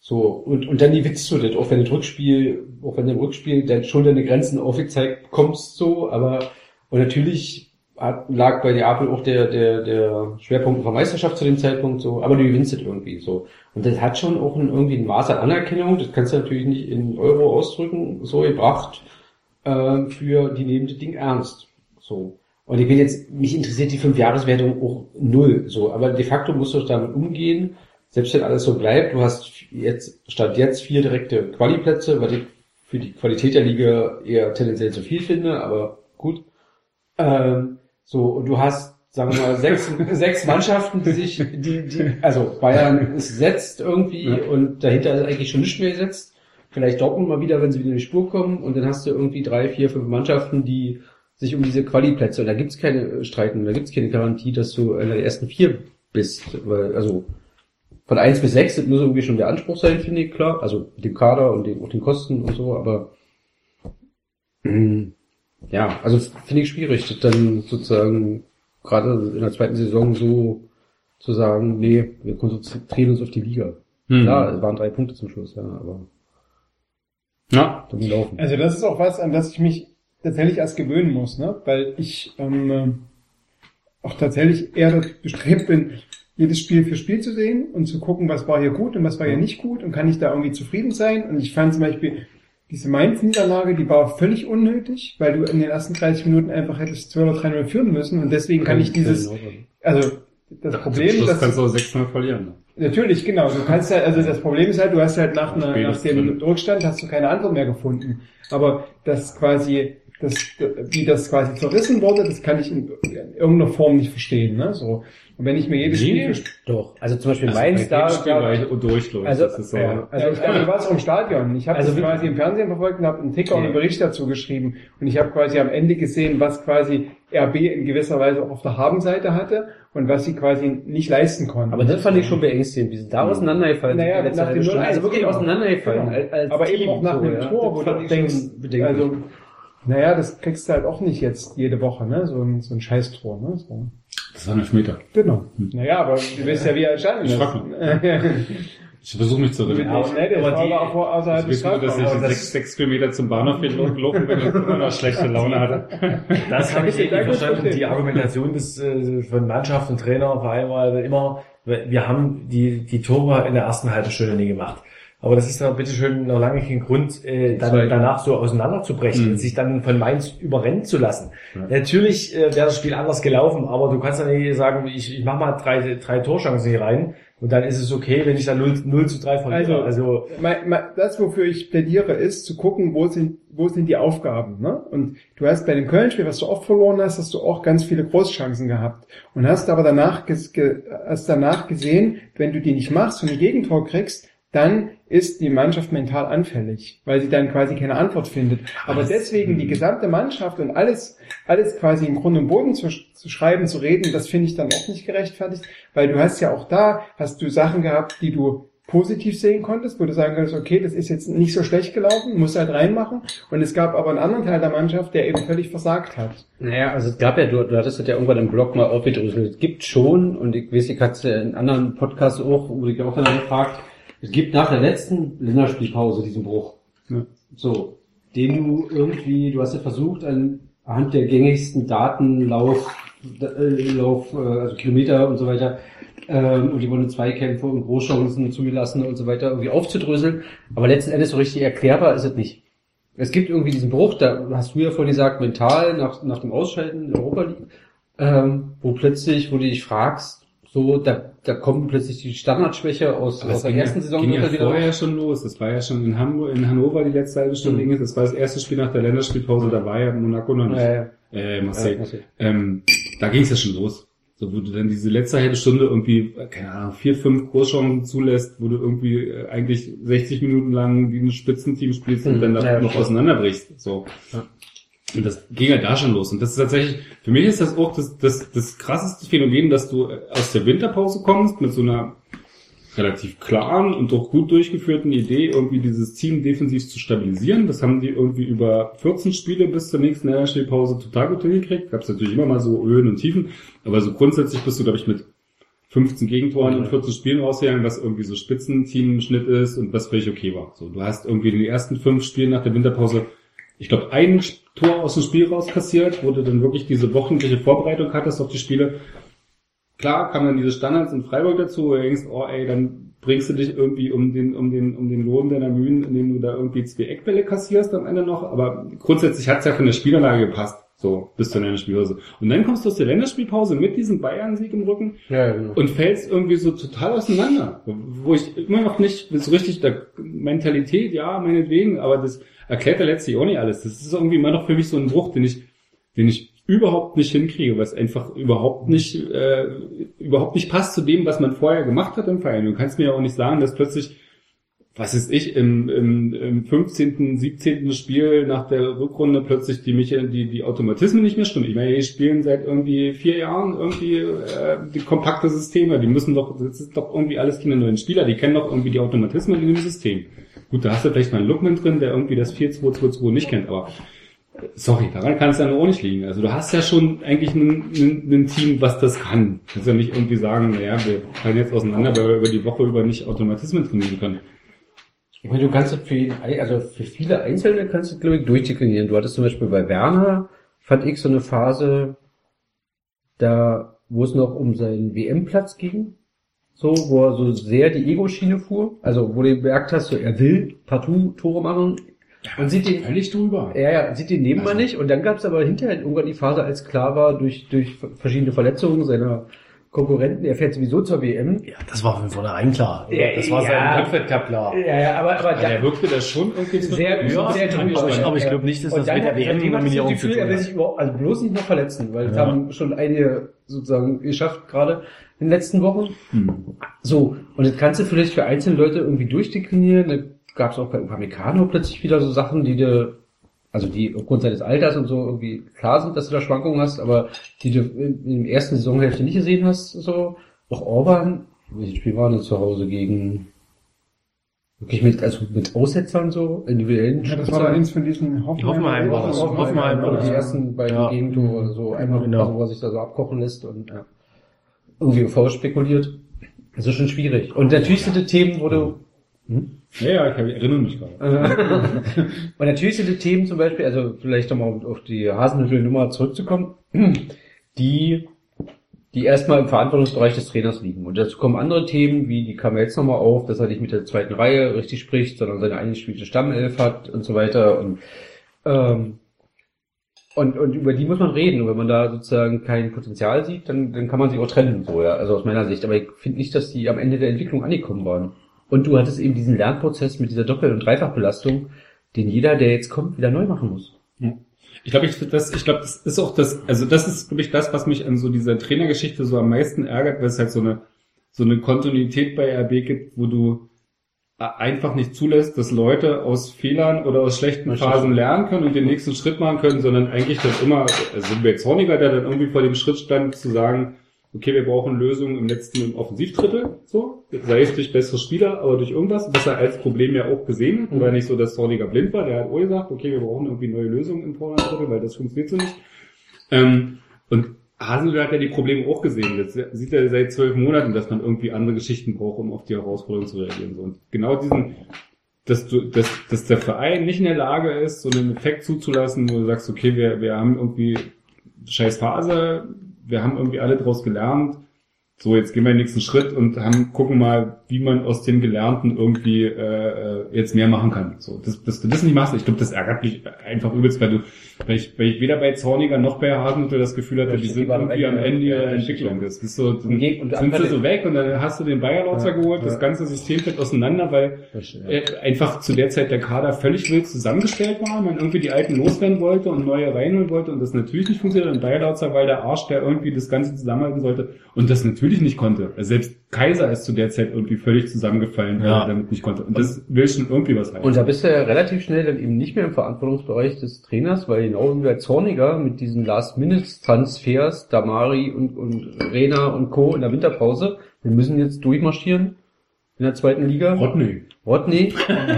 so, und, und dann Witz zu das, auch wenn du Rückspiel, auch wenn du im Rückspiel dann schon deine Grenzen aufgezeigt bekommst, so, aber, und natürlich hat, lag bei Neapel auch der, der, der Schwerpunkt von Meisterschaft zu dem Zeitpunkt so, aber du gewinnst es irgendwie so. Und das hat schon auch ein, irgendwie ein Maß an Anerkennung, das kannst du natürlich nicht in Euro ausdrücken, so gebracht, äh, für die nehmen das Ding ernst. So. Und ich bin jetzt, mich interessiert die Fünfjahreswertung auch null, so, aber de facto musst du damit umgehen, selbst wenn alles so bleibt, du hast jetzt, statt jetzt vier direkte Quali-Plätze, was ich für die Qualität der Liga eher tendenziell zu viel finde, aber gut. Ähm, so, und du hast, sagen wir mal, sechs, sechs Mannschaften, die sich, die, die, also Bayern ist setzt irgendwie Ja. und dahinter ist eigentlich schon nicht mehr gesetzt. Vielleicht Dortmund mal wieder, wenn sie wieder in die Spur kommen und dann hast du irgendwie drei, vier, fünf Mannschaften, die sich um diese Quali-Plätze, und da gibt's keine Streiten, da gibt's keine Garantie, dass du in der ersten vier bist, weil, also, von eins bis sechs das muss irgendwie schon der Anspruch sein, finde ich, klar. Also mit dem Kader und den, auch den Kosten und so, aber mm, ja, also finde ich schwierig, das dann sozusagen gerade in der zweiten Saison so zu sagen, nee, wir konzentrieren uns auf die Liga. Hm. Klar, es waren drei Punkte zum Schluss, ja, aber Ja, dann laufen. Also das ist auch was, an das ich mich tatsächlich erst gewöhnen muss, ne? Weil ich ähm, äh, auch tatsächlich eher bestrebt bin, jedes Spiel für Spiel zu sehen und zu gucken, was war hier gut und was war hier nicht gut und kann ich da irgendwie zufrieden sein. Und ich fand zum Beispiel diese Mainz-Niederlage, die war völlig unnötig, weil du in den ersten 30 Minuten einfach hättest 2 oder 3 führen müssen und deswegen kann ich dieses, also das Problem, Zum Schluss dass kannst du auch 6-0 verlieren. Ne? Natürlich, genau. Du kannst halt, also das Problem ist halt, du hast halt nach, einer, nach dem Rückstand hast du keine Antwort mehr gefunden. Aber das quasi, das, wie das quasi zerrissen wurde, das kann ich in, in irgendeiner Form nicht verstehen. Ne? So. Und wenn ich mir jedes Nee. Spiel Doch, also zum Beispiel Also Mainz bei da, dem Spiel war da ich durch, glaube ich. also, das ist so. ja, also ich, also ich war es auch im Stadion. Ich habe Also das quasi im Fernsehen verfolgt und habe einen Ticker und einen Okay. Bericht dazu geschrieben. Und ich habe quasi am Ende gesehen, was quasi RB in gewisser Weise auch auf der Habenseite hatte und was sie quasi nicht leisten konnten. aber das fand ich schon beängstigend, wie sie da auseinandergefallen Naja, sind. letzte nach dem Stunde. 0-1, Also wirklich genau. auseinandergefallen. Genau. Als, als aber Team eben auch nach so, ja. Tor, Das wo du denkst, also Naja, das kriegst du halt auch nicht jetzt jede Woche, ne? So ein, so ein Scheißtor, ne? So. Das war ein Elfmeter. Genau. Naja, aber du weißt ja, wie er entstanden Ich ist. frag Ich versuche mich zu erinnern. Ja, ne, das war aber auch vor- außerhalb Ich des nur, dass ich Strafraums. sechs, sechs Kilometer zum Bahnhof gelaufen bin und immer noch schlechte Laune hatte. Das habe ich irgendwie verstanden. Die Argumentation des, äh, von Mannschaft und Trainer allem war immer, wir haben die, die Tore in der ersten halben Stunde nie gemacht. Aber das ist doch bitteschön noch lange kein Grund, äh, dann danach so auseinanderzubrechen Mhm. und sich dann von Mainz überrennen zu lassen. Natürlich äh, wäre das Spiel anders gelaufen, aber du kannst ja nicht sagen, ich, ich mache mal drei, drei Torchancen hier rein und dann ist es okay, wenn ich dann 0, 0 zu 3 verliere. Also, Mein- mein- das, wofür ich plädiere, ist zu gucken, wo sind, wo sind die Aufgaben. Ne? Und du hast bei dem Köln-Spiel, was du oft verloren hast, hast du auch ganz viele Großchancen gehabt. Und hast aber danach, ges- ge, hast danach gesehen, wenn du die nicht machst und ein Gegentor kriegst, dann ist die Mannschaft mental anfällig, weil sie dann quasi keine Antwort findet. Aber deswegen die gesamte Mannschaft und alles, alles quasi im Grund und Boden zu, zu schreiben, zu reden, das finde ich dann auch nicht gerechtfertigt, weil du hast ja auch da, hast du Sachen gehabt, die du positiv sehen konntest, wo du sagen konntest, okay, das ist jetzt nicht so schlecht gelaufen, muss halt reinmachen. Und es gab aber einen anderen Teil der Mannschaft, der eben völlig versagt hat. Naja, also es gab ja, du, du hattest das ja irgendwann im Blog mal aufgedröselt. Es gibt schon, und ich weiß, ich hatte in anderen Podcasts auch, wo ich auch dann gefragt, es gibt nach der letzten Länderspielpause diesen Bruch. Ja. So, den du irgendwie, du hast ja versucht, an, anhand der gängigsten Daten, Lauf, äh, Lauf, äh, also Kilometer und so weiter, ähm, und die wurden Zweikämpfe und Großchancen zugelassen und so weiter, irgendwie aufzudröseln. Aber letzten Endes so richtig erklärbar ist es nicht. Es gibt irgendwie diesen Bruch, da hast du ja vorhin gesagt, mental nach, nach dem Ausscheiden in Europa League, ähm, wo plötzlich, wo du dich fragst, so, da, da kommt plötzlich die Standardschwäche aus, aus der ersten ja, Saison ging ja wieder raus. vorher schon los. Das war ja schon in Hamburg, in Hannover die letzte halbe Stunde. Mhm. ging es. Das war das erste Spiel nach der Länderspielpause. Da war ja Monaco noch nicht. Ja, ja. Äh, Marseille. Ja. Ähm, da ging es ja schon los. So, wo du dann diese letzte halbe Stunde irgendwie, keine Ahnung, vier, fünf Großchancen zulässt, wo du irgendwie äh, eigentlich 60 Minuten lang wie ein Spitzenteam spielst und Mhm. dann da Ja, noch stimmt. auseinanderbrichst. So. Und das ging ja da schon los. Und das ist tatsächlich, für mich ist das auch das, das, das krasseste Phänomen, dass du aus der Winterpause kommst mit so einer relativ klaren und doch gut durchgeführten Idee, irgendwie dieses Team defensiv zu stabilisieren. Das haben die irgendwie über 14 Spiele bis zur nächsten Länderspielpause total gut hingekriegt. Gab es natürlich immer mal so Höhen und Tiefen, aber so grundsätzlich bist du, glaube ich, mit 15 Gegentoren in 14 Spielen rausgegangen, was irgendwie so Spitzenteam-Schnitt ist und was völlig okay war. So, du hast irgendwie in den ersten fünf Spielen nach der Winterpause, ich glaube, ein Tor aus dem Spiel rauskassiert, wo du dann wirklich diese wöchentliche Vorbereitung hattest auf die Spiele. Klar kamen dann diese Standards in Freiburg dazu, wo du denkst, oh ey, dann bringst du dich irgendwie um den, um den, um den Lohn deiner Mühen, indem du da irgendwie zwei Eckbälle kassierst am Ende noch, aber grundsätzlich hat's ja von der Spielanlage gepasst, so, bis zur Länderspielpause. Und dann kommst du aus der Länderspielpause mit diesem Bayern-Sieg im Rücken Ja, genau. und fällst irgendwie so total auseinander. Wo ich immer noch nicht so richtig, der Mentalität, ja, meinetwegen, aber das erklärt ja letztlich auch nicht alles. Das ist irgendwie immer noch für mich so ein Bruch, den ich, den ich überhaupt nicht hinkriege, was einfach überhaupt nicht, äh, überhaupt nicht passt zu dem, was man vorher gemacht hat im Verein. Du kannst mir ja auch nicht sagen, dass plötzlich, was ist ich, im, im, im 15., 17. Spiel nach der Rückrunde plötzlich die, Mecha- die, die Automatismen nicht mehr stimmen. Ich meine, die spielen seit irgendwie vier Jahren irgendwie äh, die kompakte Systeme. Die müssen doch, das ist doch irgendwie alles keine neuen Spieler, die kennen doch irgendwie die Automatismen in dem System. Gut, da hast du vielleicht mal einen Lookman drin, der irgendwie das 4-2-2-2 nicht kennt, aber Sorry, daran kann es ja auch nicht liegen. Also du hast ja schon eigentlich ein, Team, was das kann. Du kannst ja nicht irgendwie sagen, naja, wir fallen jetzt auseinander, weil wir über die Woche über nicht Automatismen trainieren können. Ich meine, du kannst das für also für viele Einzelne kannst du, glaube ich, durchdeklinieren. Du hattest zum Beispiel bei Werner, fand ich so eine Phase, da, wo es noch um seinen WM-Platz ging, so, wo er so sehr die Ego-Schiene fuhr, also wo du gemerkt hast, so, er will partout Tore machen, und sieht den, Völlig drüber. ja, ja, sieht den neben Also- man nicht, und dann gab es aber hinterher irgendwann die Phase, als klar war, durch, durch verschiedene Verletzungen seiner Konkurrenten, er fährt sowieso zur WM. ja, das war von vornherein klar. Ja, das war ja. sein Wettbewerb klar. Ja, ja, aber, aber Aber der wirkte das schon irgendwie sehr, Ja, sehr drüber. aber- aber ich glaube nicht, dass das mit der hat- hat WM-Nominierung das Gefühl, zu tun Er will hat. sich überhaupt, also bloß nicht noch verletzen, weil das Ja. haben schon einige sozusagen geschafft, gerade in den letzten Wochen. So, und das kannst du vielleicht für einzelne Leute irgendwie durchdeklinieren. Da gab es auch bei Upamecano plötzlich wieder so Sachen, die du, also die aufgrund seines Alters und so irgendwie klar sind, dass du da Schwankungen hast, aber die du in, der ersten Saisonhälfte nicht gesehen hast. So, auch Orban, welches Spiel war denn zu Hause gegen Wirklich mit, also mit Aussetzern so, individuellen Ja, das war da eins von diesen Hoffenheim. Hoffenheim war das. Hoffenheim das. die ersten beiden Ja. Gegentore, so einfach, Genau. also, wo er sich da so abkochen lässt und ja. Irgendwie faul spekuliert. Das ist schon schwierig. Und natürlich sind die Themen, wo du Ja, ja, ich, erinnere mich gerade. Und natürlich sind die Themen zum Beispiel, also vielleicht nochmal auf die Hasenhüttel-Nummer zurückzukommen, die, die erstmal im Verantwortungsbereich des Trainers liegen. Und dazu kommen andere Themen, wie die kam jetzt nochmal auf, dass er nicht mit der zweiten Reihe richtig spricht, sondern seine eingespielte Stammelf hat und so weiter. Und, ähm, und, und über die muss man reden. Und wenn man da sozusagen kein Potenzial sieht, dann, dann kann man sich auch trennen, so, ja. Also aus meiner Sicht. Aber ich finde nicht, dass die am Ende der Entwicklung angekommen waren. Und du hattest eben diesen Lernprozess mit dieser Doppel- und Dreifachbelastung, den jeder, der jetzt kommt, wieder neu machen muss. Ich glaube, ich, das, ich glaube, das ist auch das, also das ist, glaube ich, das, was mich an so dieser Trainergeschichte so am meisten ärgert, weil es halt so eine, so eine Kontinuität bei RB gibt, wo du einfach nicht zulässt, dass Leute aus Fehlern oder aus schlechten Phasen lernen können und den nächsten Schritt machen können, sondern eigentlich das immer, also sind wir jetzt Horniger, der dann irgendwie vor dem Schritt stand, zu sagen, okay, wir brauchen Lösungen im letzten im Offensivdrittel, so, sei es durch bessere Spieler, aber durch irgendwas, was er als Problem ja auch gesehen hat, war nicht so, dass Horniger blind war, der hat auch gesagt, okay, wir brauchen irgendwie neue Lösungen im Vorderdrittel, weil das funktioniert so nicht. Ähm, und Hasenhüttl hat ja die Probleme auch gesehen. Jetzt sieht er seit zwölf Monaten, dass man irgendwie andere Geschichten braucht, um auf die Herausforderung zu reagieren. Und genau diesen, dass du, dass, dass der Verein nicht in der Lage ist, so einen Effekt zuzulassen, wo du sagst, okay, wir, wir haben irgendwie scheiß Phase, wir haben irgendwie alle draus gelernt. So, jetzt gehen wir den nächsten Schritt und haben, gucken mal, wie man aus dem Gelernten irgendwie äh, äh, jetzt mehr machen kann. So, dass, dass du das nicht machst, ich glaube, das ärgert mich einfach übelst, weil du, weil ich, weil ich weder bei Zorniger noch bei Hasenhüttl das Gefühl hatte, Ja, die sind irgendwie am Ende, ihrer ja, Entwicklung. Das ist so, dann sind sie so weg und dann hast du den Bayerlautzer Ja, geholt, das ganze System fällt auseinander, weil äh, einfach zu der Zeit der Kader völlig wild zusammengestellt war, man irgendwie die alten loswerden wollte und neue reinholen wollte und das natürlich nicht funktioniert. Und Bayerlautzer war der Arsch, der irgendwie das Ganze zusammenhalten sollte und das natürlich nicht konnte. Also selbst Kaiser ist zu der Zeit irgendwie völlig zusammengefallen, weil Ja. er damit nicht konnte. Und das will schon irgendwie was heißen. Und da bist du ja relativ schnell dann eben nicht mehr im Verantwortungsbereich des Trainers, weil genau wie bei Zorniger mit diesen Last-Minute-Transfers, Damari und, und Rena und Co. in der Winterpause, wir müssen jetzt durchmarschieren in der zweiten Liga. Rodney. Rodney,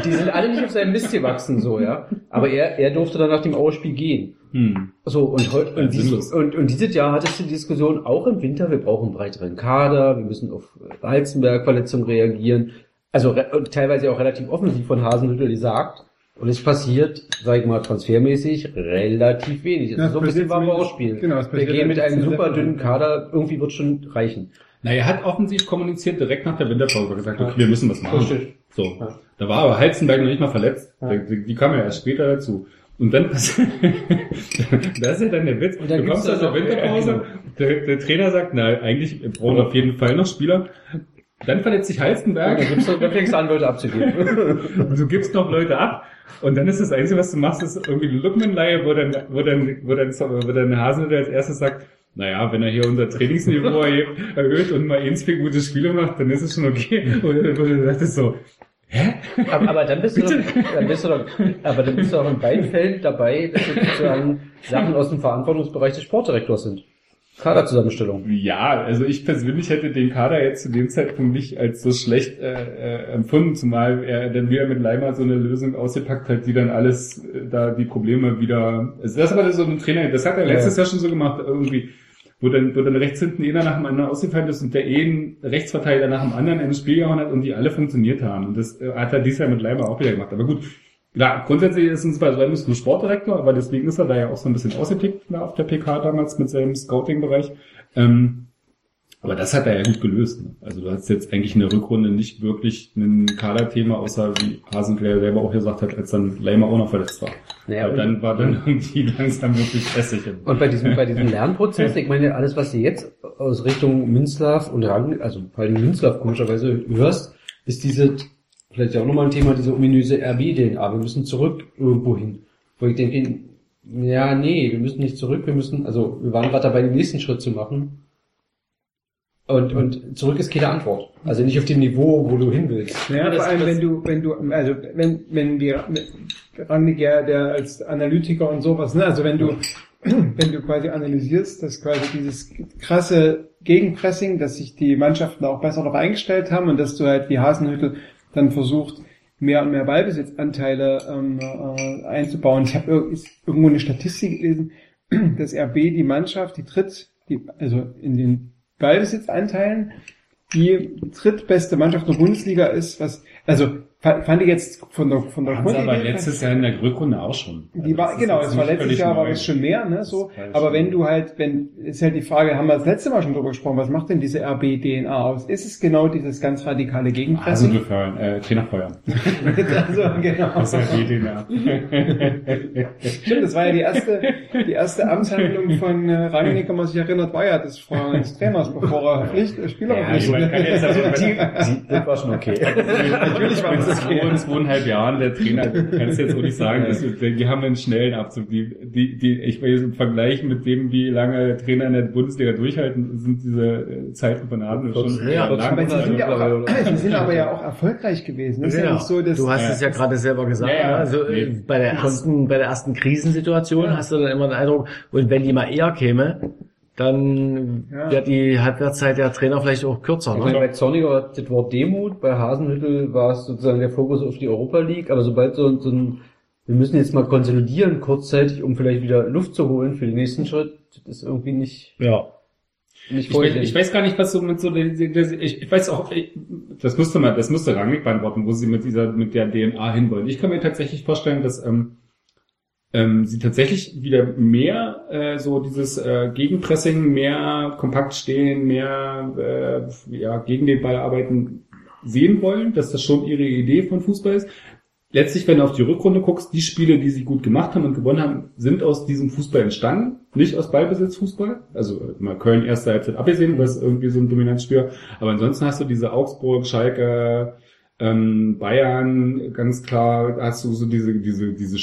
die sind alle nicht auf seinem Mist gewachsen, so, ja. Aber er, er durfte dann nach dem Aue-Spiel gehen. Hm. So, und, heu- Ja, und, dies, und, und dieses Jahr hattest du die Diskussion auch im Winter, wir brauchen einen breiteren Kader, wir müssen auf Heizenberg-Verletzung reagieren. Also teilweise auch relativ offensiv von Hasenhüttl gesagt. Und es passiert, sag ich mal, transfermäßig relativ wenig. Es Ja, ist so ein bisschen passiert warm zumindest- ausspielen. genau, es wir gehen mit einem super dünnen Kader, irgendwie wird schon reichen. Na, er hat offensiv kommuniziert direkt nach der Winterpause gesagt, okay, wir müssen was machen. Richtig. So. Ja. Da war aber Heizenberg noch nicht mal verletzt. Die, die kam ja erst später dazu. Und dann passiert, das ist ja dann der Witz. Und dann du kommst aus der dann Winterpause, ja, der, der Trainer sagt, na, eigentlich wir brauchen auf jeden Fall noch Spieler. Dann verletzt sich Heizenberg. Dann, gibt's, dann fängst du an, Leute abzugeben. du gibst noch Leute ab und dann ist das Einzige, was du machst, ist irgendwie eine Lookman-Leihe, wo dann, wo dann, wo dann, wo dann Hasenhüttl als erstes sagt, naja, wenn er hier unser Trainingsniveau erhöht und mal eins, vier gute Spiele macht, dann ist es schon okay. Und wo du sagtest so, hä? aber, aber dann bist du doch, dann bist du doch, aber dann bist du auch in beiden Fällen dabei, dass sozusagen Sachen aus dem Verantwortungsbereich des Sportdirektors sind. Kaderzusammenstellung. Ja, also ich persönlich hätte den Kader jetzt zu dem Zeitpunkt nicht als so schlecht äh, äh, empfunden, zumal er dann wieder mit Leimer so eine Lösung ausgepackt hat, die dann alles äh, da die Probleme wieder. Also das war so ein Trainer, das hat er letztes Jahr schon so gemacht, irgendwie, wo dann, wo dann rechts hinten einer nach dem anderen ausgefallen ist und der einen Rechtsverteidiger nach dem anderen ins Spiel gehauen hat und die alle funktioniert haben. Und das äh, hat er dieses Jahr mit Leimer auch wieder gemacht. Aber gut, Klar, grundsätzlich ist uns bei Reimus ein Sportdirektor, aber deswegen ist er da ja auch so ein bisschen ausgepickt da auf der PK damals mit seinem Scouting-Bereich. Ähm, aber das hat er ja gut gelöst. Ne? Also du hast jetzt eigentlich in der Rückrunde nicht wirklich ein Kaderthema, außer wie Hasenklärer selber auch gesagt hat, als dann Leimer auch noch verletzt war. Naja, dann war dann irgendwie langsam wirklich Essig. Und bei diesem, bei diesem Lernprozess, ich meine, alles, was du jetzt aus Richtung Münzlaff und Rang, also vor allem Münzlaff komischerweise hörst, ist diese, vielleicht auch nochmal ein Thema, diese ominöse RB-DNA. Wir müssen zurück irgendwo hin. Wo ich denke, ja, nee, wir müssen nicht zurück, wir müssen, also wir waren gerade dabei, den nächsten Schritt zu machen. Und, und zurück ist keine Antwort. Also nicht auf dem Niveau, wo du hin willst. Ja, Das- vor allem, das- wenn du, wenn du, also, wenn, wenn wir, Rangnick ja, der als Analytiker und sowas, ne, also wenn du, wenn du quasi analysierst, dass quasi dieses krasse Gegenpressing, dass sich die Mannschaften auch besser darauf eingestellt haben und dass du halt wie Hasenhüttel dann versucht, mehr und mehr Ballbesitzanteile ähm, äh, einzubauen. Ich habe irgendwo eine Statistik gelesen, dass RB die Mannschaft, die tritt, die, also in den Ballbesitzanteilen, die drittbeste Mannschaft der Bundesliga ist, was, also fand ich jetzt von der von der Waren sie aber Grundidee- letztes Jahr in der Rückrunde auch schon. die Also war, genau, es war letztes Jahr war neu. das schon mehr, ne, so. War Aber wenn du halt, wenn, ist halt die Frage, haben wir das letzte Mal schon drüber gesprochen, was macht denn diese RB-DNA aus? Ist es genau dieses ganz radikale Gegenpressing? Also befeuern, äh, Trainer feuern. also, genau. Das die DNA. Stimmt, das war ja die erste, die erste Amtshandlung von äh, Rangnick, wenn man sich erinnert, war ja das Frau des Trainers, bevor er Pflicht, äh, Spieler Ja, ich meine, kann jetzt also, Die, das war schon okay. Natürlich war das okay. in zweieinhalb Jahren der Trainer, kannst du jetzt auch nicht sagen, dass, die, die haben einen schnellen Abzug. Die, die, die, ich will im Vergleich mit dem, wie lange Trainer in der Bundesliga durchhalten, sind diese äh, Zeiten von Adel schon Ja, lang. Aber sie sind, ja auch, sie sind aber ja auch erfolgreich gewesen. Das ist ja nicht so, dass, du hast Ja. es ja gerade selber gesagt. Ja, ja. ne? Also äh, Nee. bei der ersten, bei der ersten Krisensituation hast du dann immer den Eindruck, und wenn die mal eher käme, dann Ja. wäre die Halbwertszeit der Trainer vielleicht auch kürzer. Ich meine, Ne? bei Zorniger, das Wort Demut, bei Hasenhüttel war es sozusagen der Fokus auf die Europa League, aber sobald so, so ein, wir müssen jetzt mal konsolidieren kurzzeitig, um vielleicht wieder Luft zu holen für den nächsten Schritt, das ist irgendwie nicht, Ja. nicht Ich weiß, ich weiß gar nicht, was so mit so, ich, ich weiß auch, ich, das müsste man, das müsste Rangnick beantworten, wo sie mit dieser, mit der DNA hinwollen. Ich kann mir tatsächlich vorstellen, dass, ähm, ähm, sie tatsächlich wieder mehr äh, so dieses äh, Gegenpressing, mehr kompakt stehen, mehr äh, ja, gegen den Ball arbeiten sehen wollen, dass das schon ihre Idee von Fußball ist. Letztlich, wenn du auf die Rückrunde guckst, die Spiele, die sie gut gemacht haben und gewonnen haben, sind aus diesem Fußball entstanden, nicht aus Ballbesitzfußball. Also äh, mal Köln erste Halbzeit abgesehen, was irgendwie so ein Dominanzspiel. Aber ansonsten hast du diese Augsburg, Schalke, ähm, Bayern, ganz klar, hast du so diese diese diese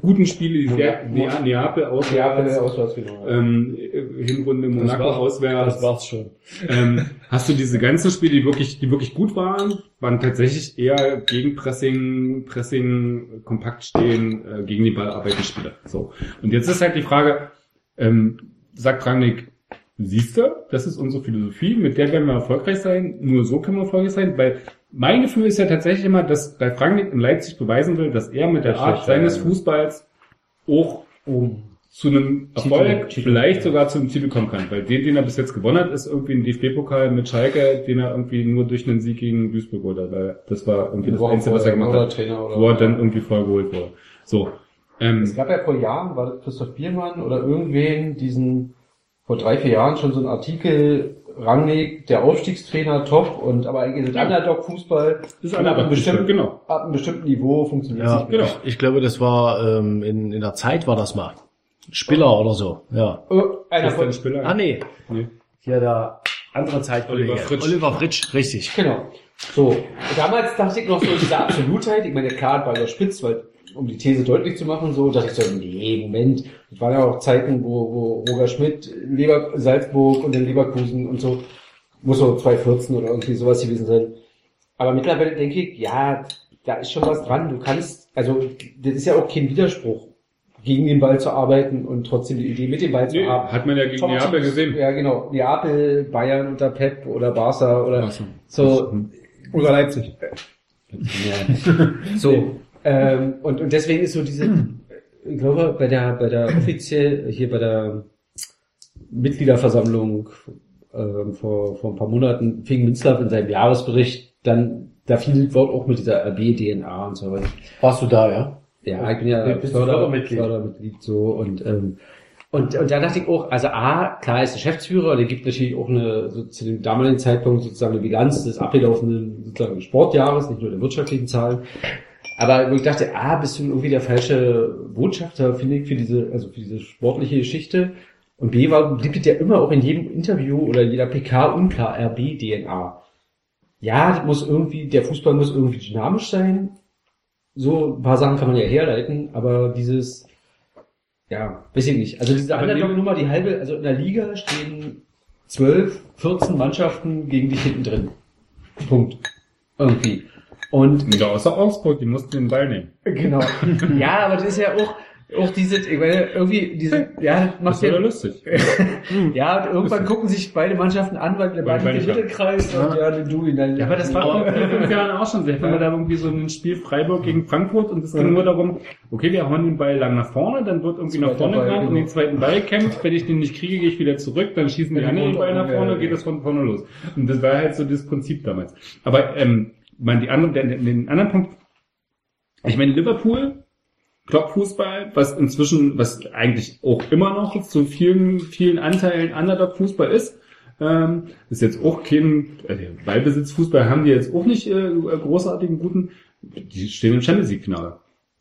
guten Spiele, die sehr, Nea- Neapel auswärts, Neapel Auswärtsfinale. ähm, äh, Hinrunde Monaco war- auswärts. Das war's schon. ähm, hast du diese ganzen Spiele, die wirklich, die wirklich gut waren, waren tatsächlich eher gegen Pressing, Pressing, kompakt stehen, äh, gegen die Ball arbeiten Spiele. So. Und jetzt ist halt die Frage, ähm, sagt Rangnick, siehst du, das ist unsere Philosophie, mit der werden wir erfolgreich sein, nur so können wir erfolgreich sein, weil mein Gefühl ist ja tatsächlich immer, dass bei Rangnick in Leipzig beweisen will, dass er mit der Das Art seines Fußballs auch zu einem Erfolg, Titel. vielleicht sogar zu einem Titel kommen kann. Weil den, den er bis jetzt gewonnen hat, ist irgendwie ein DFB-Pokal mit Schalke, den er irgendwie nur durch einen Sieg gegen Duisburg oder weil das war irgendwie das Einzige, was er gemacht hat, Trainer oder- wo er dann irgendwie vorgeholt wurde. So. Ähm, Es gab ja vor Jahren, war das Christoph Biermann oder irgendwen, diesen, vor drei, vier Jahren schon so ein Artikel, Rangnick, der Aufstiegstrainer, top, und aber eigentlich ist Ja. Underdog-Fußball, ist und ab einem Underdog-Fußball, bestimmten, genau. ab einem bestimmten Niveau funktioniert es Ja, nicht mehr. Genau. ich, ich glaube, das war ähm, in, in der Zeit war das mal. Spiller oder so. Ja. Oh, einer von, ein Spieler. Ah nee. Nee. Hier der andere Zeitkollege. Oliver Fritsch. Oliver Fritsch, richtig. Genau. So. Damals dachte ich noch so diese Absolutheit, ich meine, klar, war überspitzt, weil, um die These deutlich zu machen, so, dachte ich so, nee, Moment. Das waren ja auch Zeiten, wo, wo Roger Schmidt, Lever, Salzburg und dann Leverkusen und so, muss so 2014 oder irgendwie sowas gewesen sein. Aber mittlerweile denke ich, ja, da ist schon was dran. Du kannst, also, das ist ja auch kein Widerspruch, gegen den Ball zu arbeiten und trotzdem die Idee mit dem Ball zu Nee, haben. hat man ja gegen Neapel gesehen. Ja, genau. Neapel, Bayern unter Pep oder Barca oder Barca. so. Oder Leipzig. So. Ähm, und, und deswegen ist so diese, ich glaube, bei der, bei der offiziell, hier bei der Mitgliederversammlung ähm, vor, vor ein paar Monaten fing Minzlaff in seinem Jahresbericht dann, da fiel das Wort auch mit dieser RB-DNA und so weiter. Warst du da, ja? Ja, ich bin ja Förder, Fördermitglied? Fördermitglied so und ähm, und, und da dachte ich auch, also A, klar ist Geschäftsführer, der gibt natürlich auch eine, so zu dem damaligen Zeitpunkt sozusagen eine Bilanz des abgelaufenen sozusagen Sportjahres, nicht nur der wirtschaftlichen Zahlen. Aber wo ich dachte, A, bist du irgendwie der falsche Botschafter, finde ich, für diese, also für diese sportliche Geschichte. Und B war, blieb ja immer auch in jedem Interview oder jeder PK unklar, RB-DNA. Ja, das muss irgendwie, der Fußball muss irgendwie dynamisch sein, so ein paar Sachen kann man ja herleiten, aber dieses, ja, weiß ich nicht. Also diese Underdog-Nummer, die halbe, also in der Liga stehen 12, 14 Mannschaften gegen dich hinten drin. Punkt. Irgendwie. Und Ja, außer Augsburg, die mussten den Ball nehmen. Genau. ja, aber das ist ja auch, Auch diese, ich meine, irgendwie, diese, ja, Das macht war ja ja, lustig. ja, und irgendwann gucken sich beide Mannschaften an, weil der ich hab- Mittelkreis und ja, den du ihn dann. Ja, aber das war vor fünf Jahren auch schon. Wir hatten da irgendwie so ein Spiel Freiburg gegen Frankfurt und es ging nur darum, okay, wir hauen den Ball lang nach vorne, dann wird irgendwie nach vorne Ball, gerannt und genau. den zweiten Ball kämpft. Wenn ich den nicht kriege, gehe ich wieder zurück, dann schießen die Ja, anderen Ball nach ja, vorne, ja. geht das von vorne los. Und das war halt so das Prinzip damals. Aber ähm, man, die anderen, den, den anderen Punkt, ich meine, Liverpool, Klopp-Fußball, was inzwischen, was eigentlich auch immer noch zu vielen, vielen Anteilen Underdog-Fußball ist, ähm, ist jetzt auch kein, also Ballbesitzfußball haben die jetzt auch nicht äh, großartigen guten, die stehen im Champions League Finale.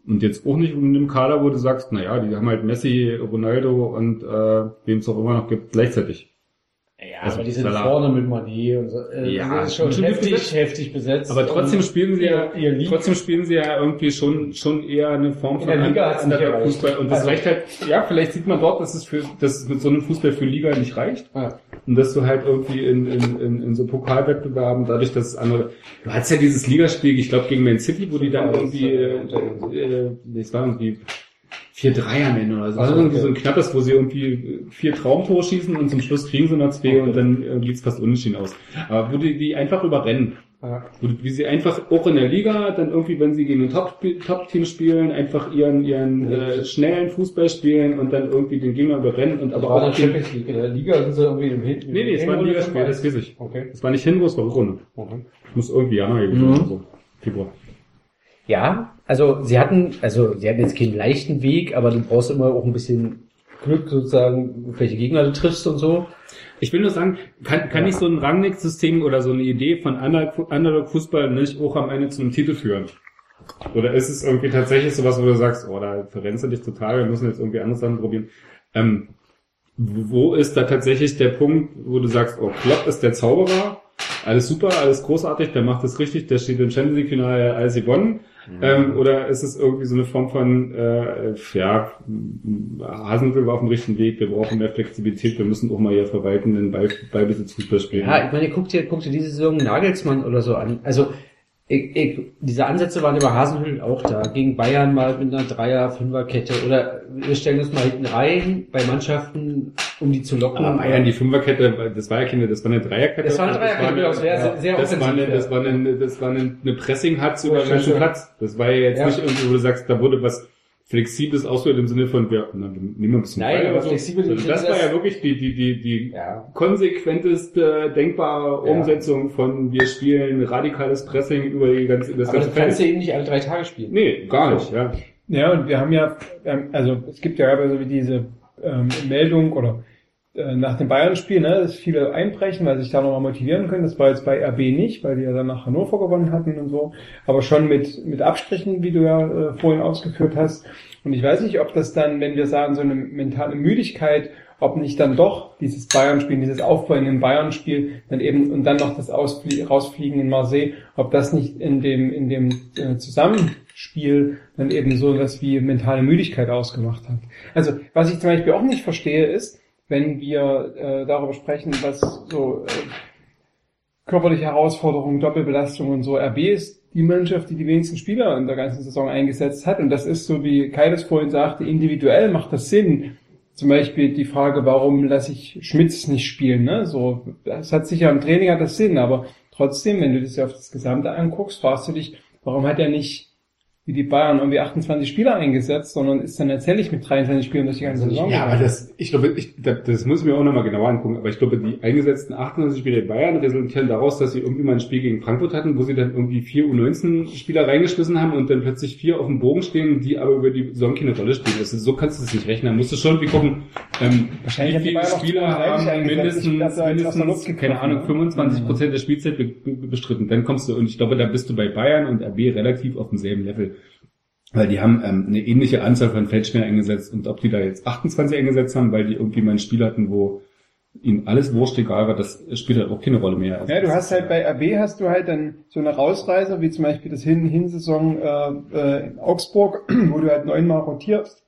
Und jetzt auch nicht in einem Kader, wo du sagst, naja, die haben halt Messi, Ronaldo und äh, wem es auch immer noch gibt, gleichzeitig. Ja, Also aber die sind Salah. vorne mit Mané und so. Äh, Ja, das ist schon heftig, besetzt. heftig besetzt. Aber trotzdem spielen sie ja, ihr, trotzdem spielen sie ja irgendwie schon, schon eher eine Form von erreicht. Fußball. Und das Also- reicht halt, ja, vielleicht sieht man dort, dass es für, dass es mit so einem Fußball für Liga nicht reicht. Ja. Und dass du halt irgendwie in, in, in, in so Pokalwettbewerben, dadurch, dass es andere, du hattest ja dieses Ligaspiel, ich glaube, gegen Man City, wo die dann irgendwie, äh, äh, das war irgendwie vier Drei am Ende oder so. Also, Also irgendwie okay. so ein knappes, wo sie irgendwie vier Traumtore schießen und zum Schluss kriegen sie noch zwei und dann äh, geht's fast unentschieden aus. Aber wo die, die einfach überrennen. Ja. Wo- Wie sie einfach auch in der Liga dann irgendwie, wenn sie gegen ein Top- Top-Team spielen, einfach ihren, ihren äh, schnellen Fußball spielen und dann irgendwie den Gegner überrennen und aber Aber auch in der den, Champions League. In der Liga sind sie irgendwie im Hin. Nee, nee, es war ein Ligaspiel, das weiß ich. Okay. Es war nicht Hinrunde, es war Rückrunde. okay. Muss irgendwie Januar gewesen Mhm. so. Februar. Ja, also sie hatten, also sie hatten jetzt keinen leichten Weg, aber du brauchst immer auch ein bisschen Glück sozusagen, welche Gegner du triffst und so. Ich will nur sagen, kann, kann nicht so ein Rangnick-System oder so eine Idee von Underdog- Underdog-Fußball nicht auch am Ende zu einem Titel führen? Oder ist es irgendwie tatsächlich sowas, wo du sagst, oh, da verrennst du dich total, wir müssen jetzt irgendwie andere Sachen probieren. Ähm, wo ist da tatsächlich der Punkt, wo du sagst, oh, Klopp ist der Zauberer, alles super, alles großartig, der macht das richtig, der steht im Champions League-Finale, alles gewonnen. Ähm, oder ist es irgendwie so eine Form von, äh, ja, Hasenhüttl war auf dem richtigen Weg, wir brauchen mehr Flexibilität, wir müssen auch mal hier verwaltenden Ball, Ballbesitzfußball spielen. Ja, ich meine, guck dir, guck dir diese Saison Nagelsmann oder so an. Also ich, ich, diese Ansätze waren über Hasenhüttl auch da. Gegen Bayern mal mit einer Dreier-, Fünfer-Kette. Oder wir stellen uns mal hinten rein bei Mannschaften, um die zu locken. Aber Bayern, die Fünferkette, das war ja keine, das war eine Dreierkette. Das war eine Dreierkette, genau, das wäre sehr- sehr das war eine, offensiv, das war eine, das war eine, eine Pressing-Hatz über den. Platz. Das war ja jetzt Ja. nicht irgendwie, wo du sagst, da wurde was Flexibles ausgewählt im Sinne von, wir, na, wir nehmen ein bisschen Nein, aber so. flexibel- Also das war ja wirklich die, die, die, die Ja. konsequenteste denkbare Ja. Umsetzung von wir spielen radikales Pressing über die ganze, das Aber ganze das kannst du Feld. eben nicht alle drei Tage spielen. Nee, gar nicht, ja. Ja, und wir haben ja, ähm, also es gibt ja so wie diese ähm, Meldung oder nach dem Bayern-Spiel, ne, dass viele einbrechen, weil sie sich da nochmal motivieren können. Das war jetzt bei RB nicht, weil die ja dann nach Hannover gewonnen hatten und so. Aber schon mit, mit Abstrichen, wie du ja äh, vorhin ausgeführt hast. Und ich weiß nicht, ob das dann, wenn wir sagen, so eine mentale Müdigkeit, ob nicht dann doch dieses Bayern-Spiel, dieses Aufbäumen im Bayern-Spiel, dann eben und dann noch das Ausflie Rausfliegen in Marseille, ob das nicht in dem, in dem äh, Zusammenspiel dann eben so was wie mentale Müdigkeit ausgemacht hat. Also, was ich zum Beispiel auch nicht verstehe, ist, wenn wir äh, darüber sprechen, was so äh, körperliche Herausforderungen, Doppelbelastung und so. RB ist die Mannschaft, die die wenigsten Spieler in der ganzen Saison eingesetzt hat. Und das ist so, wie Kai das vorhin sagte, individuell macht das Sinn. Zum Beispiel die Frage, warum lasse ich Schmitz nicht spielen? Ne? So, das hat sicher im Training hat das Sinn, aber trotzdem, wenn du das ja auf das Gesamte anguckst, fragst du dich, warum hat er nicht wie die Bayern irgendwie 28 Spieler eingesetzt, sondern ist dann tatsächlich mit 23 Spielern durch die ganze Saison. Ja, aber das, ich glaube, ich, das, das muss ich mir auch nochmal genauer angucken, aber ich glaube, die eingesetzten 98 Spieler der Bayern resultieren daraus, dass sie irgendwie mal ein Spiel gegen Frankfurt hatten, wo sie dann irgendwie vier U19-Spieler reingeschmissen haben und dann plötzlich vier auf dem Bogen stehen, die aber über die Saison keine Rolle spielen. Das ist, so kannst du es nicht rechnen. Da musst du schon irgendwie gucken, ähm, Wahrscheinlich wie viele Spieler 32 haben mindestens, mindestens keine Ahnung, ne? 25 Prozent der Spielzeit be be bestritten. Dann kommst du, und ich glaube, da bist du bei Bayern und RB relativ auf demselben Level. Weil die haben ähm, eine ähnliche Anzahl von Feldspielern eingesetzt und ob die da jetzt 28 eingesetzt haben, weil die irgendwie mal ein Spiel hatten, wo ihnen alles wurscht egal war, das spielt halt auch keine Rolle mehr. Also Ja, du hast halt bei RB hast du halt dann so eine Rausreißer, wie zum Beispiel das Hin Hinsaison äh, äh, in Augsburg, wo du halt neunmal rotierst.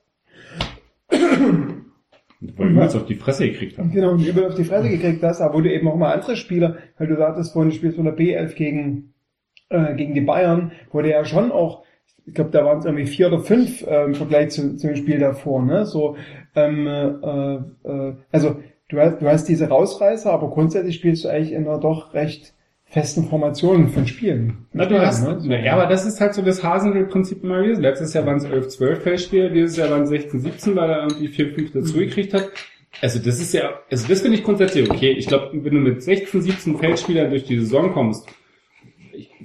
weil wir uns auf die Fresse gekriegt haben. Genau, und übel auf die Fresse gekriegt hast, aber wo du eben auch mal andere Spieler, weil du sagtest vorhin, du spielst von der B11 gegen, äh, gegen die Bayern, wo du ja schon auch ich glaube, da waren es irgendwie vier oder fünf äh, im Vergleich zu, zu dem Spiel davor, ne? So, ähm, äh, äh, also du hast, du hast diese Rausreißer, aber grundsätzlich spielst du eigentlich in einer doch recht festen Formationen von Spielen. Na, du hast, ne? so. na, ja, aber das ist halt so das Hasenel-Prinzip immer gewesen. Letztes Jahr waren es 11, 12 Feldspiele, dieses Jahr waren es 16, 17, weil er irgendwie 4, 5 dazu gekriegt hat. Also das ist ja, also das finde ich grundsätzlich okay. Ich glaube, wenn du mit 16, 17 Feldspielern durch die Saison kommst,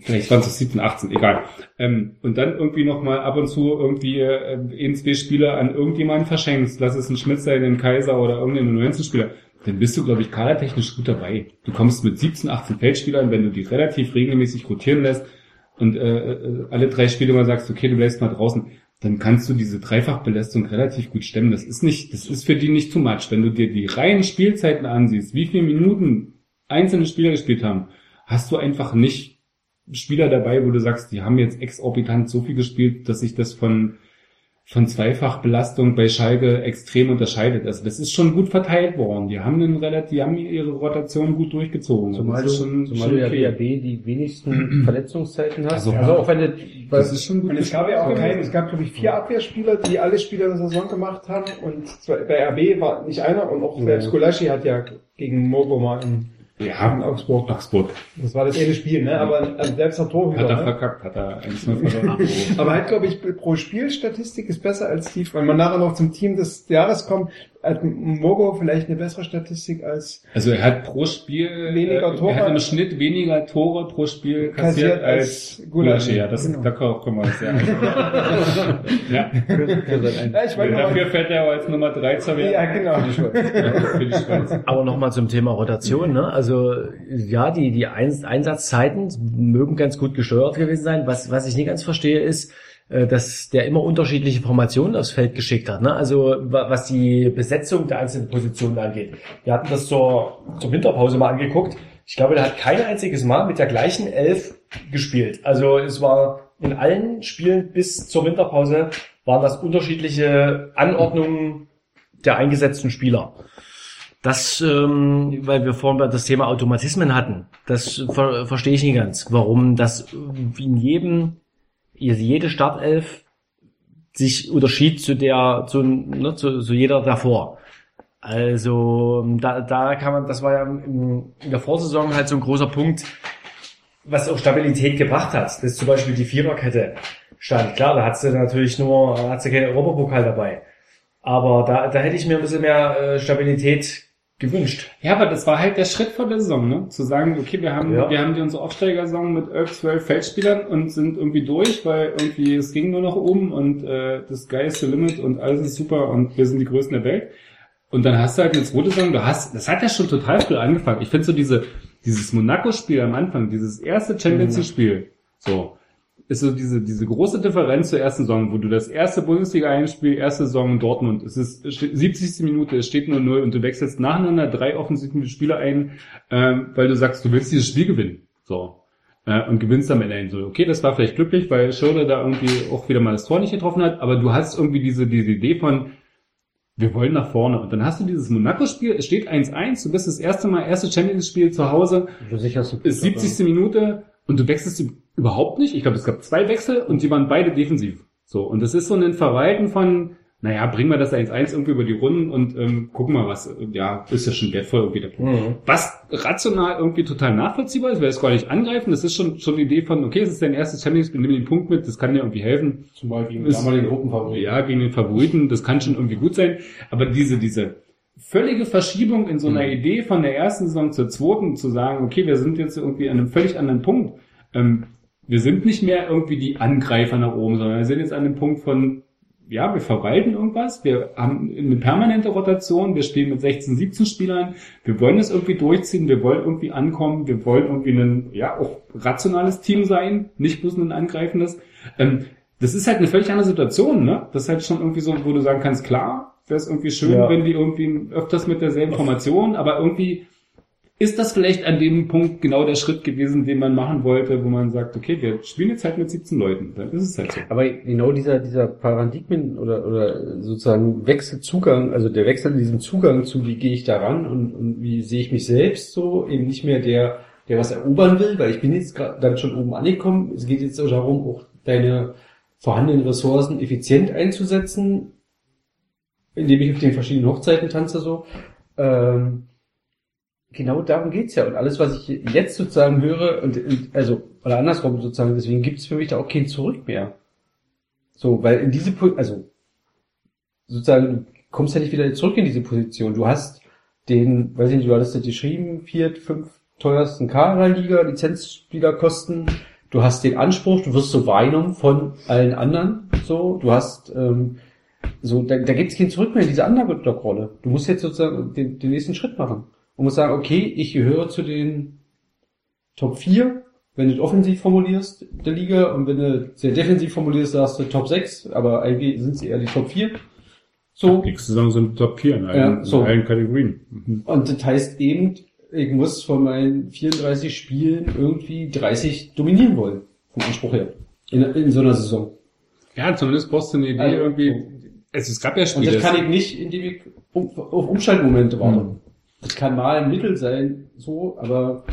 vielleicht 20, 17, 18, egal. Ähm, und dann irgendwie nochmal ab und zu irgendwie äh, ein, zwei Spieler an irgendjemanden verschenkst, lass es ein Schmidt sein, ein Kaiser oder irgendeinen 19 Spieler, dann bist du, glaube ich, kadertechnisch gut dabei. Du kommst mit 17, 18 Feldspielern, wenn du die relativ regelmäßig rotieren lässt und äh, äh, alle drei Spiele mal sagst, okay, du bleibst mal draußen, dann kannst du diese Dreifachbelastung relativ gut stemmen. Das ist nicht, das ist für die nicht too much. Wenn du dir die reinen Spielzeiten ansiehst, wie viele Minuten einzelne Spieler gespielt haben, hast du einfach nicht Spieler dabei, wo du sagst, die haben jetzt exorbitant so viel gespielt, dass sich das von von Zweifachbelastung bei Schalke extrem unterscheidet. Also das ist schon gut verteilt worden. Die haben einen relativ, die haben ihre Rotation gut durchgezogen. Zumal das du, schon, zumal schon du ja okay. BRB die wenigsten Verletzungszeiten hast. Also, Also, auch wenn du, Das ist schon gut. Und es gab ja auch keinen, es gab glaube ich vier Abwehrspieler, die alle Spiele der Saison gemacht haben und bei RB war nicht einer und auch selbst Gulaschi hat ja gegen Mogo mal in, ja, in Augsburg. Augsburg. Das war das eine Spiel, ne? Aber also selbst der Torhüter. Hat er ne? verkackt, hat er 1-0 verloren. Aber halt, glaube ich, pro Spielstatistik ist besser als die, wenn man nachher noch zum Team des Jahres kommt, hat Mogo vielleicht eine bessere Statistik als Also er hat pro Spiel Weniger äh, Tore. Er hat im Schnitt weniger Tore pro Spiel kassiert, Kassiert als als Gulaschi. Ja, das Genau. da kommen wir uns sehr ja. ja, ich wollte Dafür mal, fällt er aber als Nummer 3 zur ja, genau. Für die Schweiz. Aber nochmal zum Thema Rotation, ne? Also ja, die, die Eins Einsatzzeiten mögen ganz gut gesteuert gewesen sein. Was, was ich nicht ganz verstehe, ist, dass der immer unterschiedliche Formationen aufs Feld geschickt hat. Ne? Also wa- was die Besetzung der einzelnen Positionen angeht. Wir hatten das zur, zur Winterpause mal angeguckt. Ich glaube, der hat kein einziges Mal mit der gleichen Elf gespielt. Also es war in allen Spielen bis zur Winterpause waren das unterschiedliche Anordnungen der eingesetzten Spieler. Das, ähm, weil wir vorhin das Thema Automatismen hatten, das ver verstehe ich nicht ganz, warum das in jedem, jede Startelf sich unterschied zu der, zu, ne, zu, zu jeder davor. Also da, da kann man, das war ja in, in der Vorsaison halt so ein großer Punkt, was auch Stabilität gebracht hat. Das ist zum Beispiel die Viererkette stand. Klar, da hat sie natürlich nur, hat sie keinen Europapokal dabei. Aber da, da hätte ich mir ein bisschen mehr äh, Stabilität gewünscht. Ja, aber das war halt der Schritt vor der Saison, ne? Zu sagen, okay, wir haben, Ja. wir haben die unsere Aufsteigersaison mit 11, 12 Feldspielern und sind irgendwie durch, weil irgendwie es ging nur noch um und äh, das Sky is the limit und alles ist super und wir sind die Größten der Welt. Und dann hast du halt eine zweite Saison, du hast, das hat ja schon total früh angefangen. Ich finde so diese, dieses Monaco-Spiel am Anfang, dieses erste Champions League-Spiel, so, ist so diese, diese große Differenz zur ersten Saison, wo du das erste Bundesliga-Einspiel, erste Saison in Dortmund, es ist es steht 70. Minute, es steht nur 0 und du wechselst nacheinander drei offensichtliche Spieler ein, ähm, weil du sagst, du willst dieses Spiel gewinnen. So. Äh, und gewinnst am Ende so. Okay, das war vielleicht glücklich, weil Schirle da irgendwie auch wieder mal das Tor nicht getroffen hat, aber du hast irgendwie diese, diese Idee von, wir wollen nach vorne. Und dann hast du dieses Monaco-Spiel, es steht 1-1, du bist das erste Mal, erste Champions-Spiel zu Hause, ist 70. Minute und du wechselst überhaupt nicht. Ich glaube, es gab zwei Wechsel und die waren beide defensiv. So, und das ist so ein Verwalten von, naja, bringen wir das 1-1 irgendwie über die Runden und ähm, gucken mal, was, ja, ist ja schon wertvoll irgendwie der Punkt. Was rational irgendwie total nachvollziehbar ist, weil es gar nicht angreifen, das ist schon, schon die Idee von, okay, es ist dein erstes Champions League, nimm den Punkt mit, das kann dir irgendwie helfen. Zumal gegen Ist- damaligen Gruppenfavorit. Ja, gegen den Favoriten, das kann schon irgendwie gut sein. Aber diese, diese völlige Verschiebung in so einer Idee von der ersten Saison zur zweiten, zu sagen, okay, wir sind jetzt irgendwie an einem völlig anderen Punkt. Ähm, wir sind nicht mehr irgendwie die Angreifer nach oben, sondern wir sind jetzt an dem Punkt von, ja, wir verwalten irgendwas, wir haben eine permanente Rotation, wir spielen mit 16, 17 Spielern, wir wollen das irgendwie durchziehen, wir wollen irgendwie ankommen, wir wollen irgendwie ein, ja, auch rationales Team sein, nicht bloß ein angreifendes. Ähm, das ist halt eine völlig andere Situation, ne? Das ist halt schon irgendwie so, wo du sagen kannst, klar, wäre es irgendwie schön, Ja. wenn die irgendwie öfters mit derselben Formation, aber irgendwie ist das vielleicht an dem Punkt genau der Schritt gewesen, den man machen wollte, wo man sagt, okay, wir spielen jetzt halt mit 17 Leuten. Dann ist es halt so. Aber genau dieser, dieser Paradigmen oder, oder sozusagen Wechselzugang, also der Wechsel in diesem Zugang zu, wie gehe ich da ran und, und wie sehe ich mich selbst so, eben nicht mehr der, der was erobern will, weil ich bin jetzt gerade dann schon oben angekommen. Es geht jetzt auch darum, auch deine, vorhandenen Ressourcen effizient einzusetzen, indem ich auf den verschiedenen Hochzeiten tanze so. Ähm, genau darum geht's ja. Und alles, was ich jetzt sozusagen höre, und, und also, oder andersrum sozusagen, deswegen gibt's für mich da auch kein Zurück mehr. So, weil in diese, also, sozusagen, du kommst ja nicht wieder zurück in diese Position. Du hast den, weiß ich nicht, du hattest das geschrieben, vier, fünf teuersten Kader der Liga, Lizenzspielerkosten. Du hast den Anspruch, du wirst so wahrgenommen von allen anderen, so. Du hast, ähm, so, da, da gibt es kein Zurück mehr in diese Underdog-Rolle. Du musst jetzt sozusagen den, den nächsten Schritt machen. Und musst sagen, okay, ich gehöre zu den Top 4, wenn du offensiv formulierst, der Liga, und wenn du sehr defensiv formulierst, sagst du Top 6, aber eigentlich sind es eher die Top 4. So. Nächste Saison sind Top 4 in allen, Ja, so. in allen Kategorien. Mhm. Und das heißt eben, ich muss von meinen 34 Spielen irgendwie 30 dominieren wollen. Vom Anspruch her. In, in so einer Saison. Ja, zumindest brauchst du eine Idee Also, irgendwie. Es, es gab ja Und Spiele. das kann ich nicht, indem ich um, auf Umschaltmomente warte. Mhm. Das kann mal ein Mittel sein, so, aber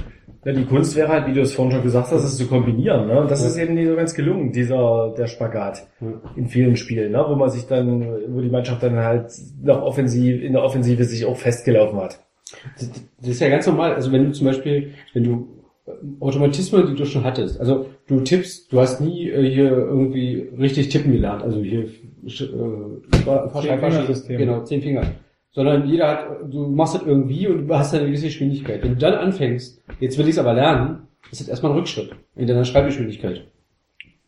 Ja, die Kunst wäre halt, wie du es vorhin schon gesagt hast, es zu kombinieren. Ne? Und das Ja. ist eben nicht so ganz gelungen, dieser der Spagat Ja. in vielen Spielen, ne? wo man sich dann, wo die Mannschaft dann halt noch offensiv in der Offensive sich auch festgelaufen hat. Das, das ist ja ganz normal. Also wenn du zum Beispiel, wenn du ähm, Automatismen, die du schon hattest, also du tippst, du hast nie äh, hier irgendwie richtig tippen gelernt, also hier sch- äh, genau, zehn Finger. Sondern jeder hat, du machst das irgendwie und du hast eine gewisse Geschwindigkeit. Wenn du dann anfängst, jetzt will ich es aber lernen, ist das erstmal ein Rückschritt in deiner Schreibgeschwindigkeit.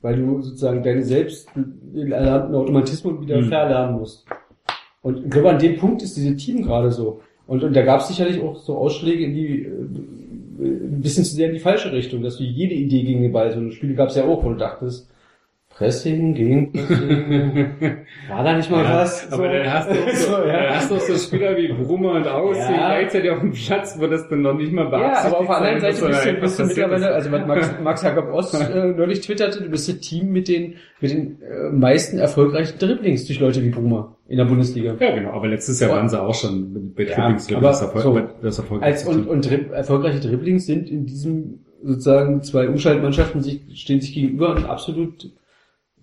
Weil du sozusagen deine selbst erlernten Automatismen wieder Mhm. verlernen musst. Und ich glaube, an dem Punkt ist diese Team gerade so. Und, und da gab es sicherlich auch so Ausschläge in die, äh, ein bisschen zu sehr in die falsche Richtung, dass du jede Idee gegen den Ball, so Spiele gab es ja auch, wo du dachtest, Pressing, gegen Pressing, war da nicht mal Ja, was? aber dann hast du auch so, So, ja. dann hast du auch so Spieler wie Brummer und Aus, Ja. die gleichzeitig auf dem Platz, wo das dann noch nicht mal Ja, beabsichtigt aber auf der anderen Seite bist du, bist du mittlerweile, also was Max, Max Jakob Ost äh, neulich twitterte, du bist das Team mit den, mit den äh, meisten erfolgreichen Dribblings durch Leute wie Brummer in der Bundesliga. Ja, genau, aber letztes Jahr Ja. waren sie auch schon bei Ja, Trippings aber das Erfolg, so. das Erfolg Als, und, und Drib erfolgreiche Dribblings sind in diesem sozusagen zwei Umschaltmannschaften sich, stehen sich gegenüber ein absolut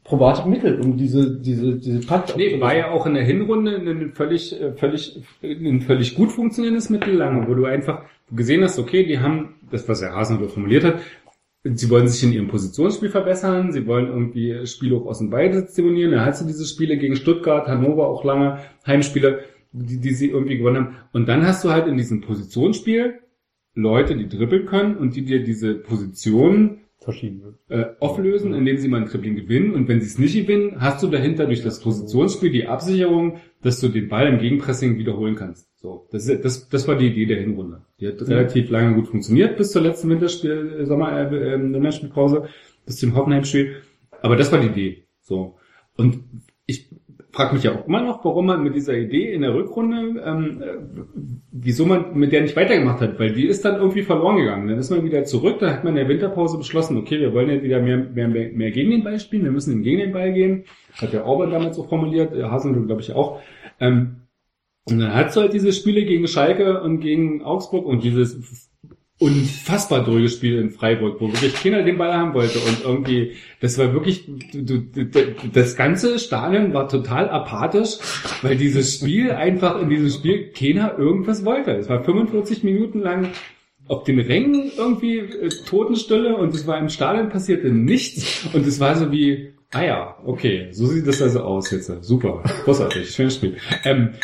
probates Mittel, um diese, diese, diese Putt Nee, war ja auch in der Hinrunde ein völlig, äh, völlig, ein völlig gut funktionierendes Mittel lange, wo du einfach gesehen hast, okay, die haben, das was der Hasenhüttl formuliert hat, sie wollen sich in ihrem Positionsspiel verbessern, sie wollen irgendwie Spiele auch aus dem Ball simulieren, da hast du diese Spiele gegen Stuttgart, Hannover auch lange, Heimspiele, die, die sie irgendwie gewonnen haben. Und dann hast du halt in diesem Positionsspiel Leute, die dribbeln können und die dir diese Positionen verschieden. äh, auflösen, indem sie mal ein Dribbling gewinnen. Und wenn sie es nicht gewinnen, hast du dahinter durch das Positionsspiel die Absicherung, dass du den Ball im Gegenpressing wiederholen kannst. So, das, ist, das, das war die Idee der Hinrunde. Die hat relativ lange gut funktioniert bis zur letzten Winterspiel, äh, Sommer, äh, Länderspielpause, bis zum Hoffenheim-Spiel. Aber das war die Idee. So. Und frage mich ja auch immer noch, warum man mit dieser Idee in der Rückrunde, ähm, äh, wieso man mit der nicht weitergemacht hat, weil die ist dann irgendwie verloren gegangen. Dann ist man wieder zurück, da hat man in der Winterpause beschlossen, okay, wir wollen jetzt wieder mehr, mehr, mehr, gegen den Ball spielen, wir müssen gegen den Ball gehen. Hat der Orban damals so formuliert, äh, Hasenhüttl glaube ich auch. Ähm, und dann hast du halt diese Spiele gegen Schalke und gegen Augsburg und dieses unfassbar dröge Spiel in Freiburg, wo wirklich keiner den Ball haben wollte und irgendwie, das war wirklich, du, du, das ganze Stadion war total apathisch, weil dieses Spiel einfach in diesem Spiel keiner irgendwas wollte. Es war 45 Minuten lang auf den Rängen irgendwie äh, Totenstille und es war im Stadion passierte nichts und es war so wie, ah ja, okay, so sieht das also aus jetzt. Super, großartig, schönes Spiel. Ähm,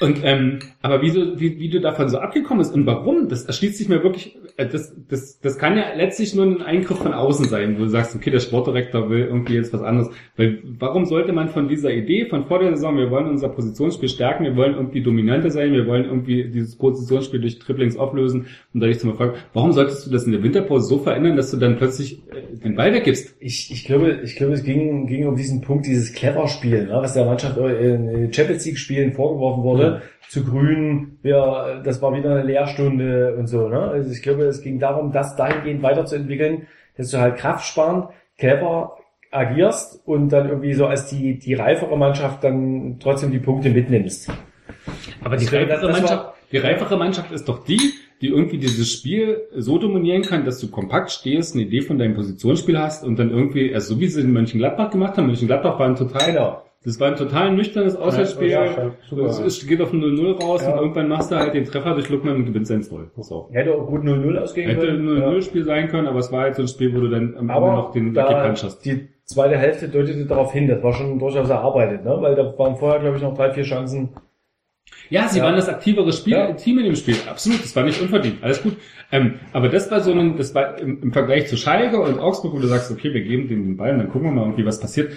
und ähm, aber wie, du, wie, wie du davon so abgekommen bist und warum, das erschließt sich mir wirklich, das, das, das kann ja letztlich nur ein Eingriff von außen sein, wo du sagst, okay, der Sportdirektor will irgendwie jetzt was anderes. Weil warum sollte man von dieser Idee von vor der Saison, wir wollen unser Positionsspiel stärken, wir wollen irgendwie dominanter sein, wir wollen irgendwie dieses Positionsspiel durch Dribblings auflösen und dadurch zum Erfolg, warum solltest du das in der Winterpause so verändern, dass du dann plötzlich äh, den Ball weggibst? Ich, ich glaube, ich glaube, es ging, ging um diesen Punkt, dieses Clever-Spiel, ne, was der Mannschaft in Champions League-Spielen vorgeworfen wurde. Zu grün, ja, das war wieder eine Lehrstunde und so. Ne? Also ich glaube, es ging darum, das dahingehend weiterzuentwickeln, dass du halt kraftsparend, clever agierst und dann irgendwie so als die, die reifere Mannschaft dann trotzdem die Punkte mitnimmst. Aber die Das reifere das war- Mannschaft, die reifere Mannschaft ist doch die, die irgendwie dieses Spiel so dominieren kann, dass du kompakt stehst, eine Idee von deinem Positionsspiel hast und dann irgendwie, also so wie sie in Mönchengladbach gemacht haben, Mönchengladbach war ein total, das war ein total nüchternes Auswärtsspiel. Ja, ja, es geht auf 0-0 raus Ja. und irgendwann machst du halt den Treffer durch Luckmann und gewinnst 1-0. So. Hätte auch gut 0-0 ausgehen Hätte ein können. 0-0-Spiel sein können, aber es war halt so ein Spiel, wo du dann am Ende Aber noch den da gepuncht hast. die zweite Hälfte deutete darauf hin, das war schon durchaus erarbeitet, ne? weil da waren vorher, glaube ich, noch drei, vier Chancen. Ja, sie waren das aktivere Spiel. Team in dem Spiel. Absolut, das war nicht unverdient. Alles gut. Ähm, aber das war so ein, das war im, im Vergleich zu Schalke und Augsburg, wo du sagst, okay, wir geben denen den Ball und dann gucken wir mal irgendwie, was passiert.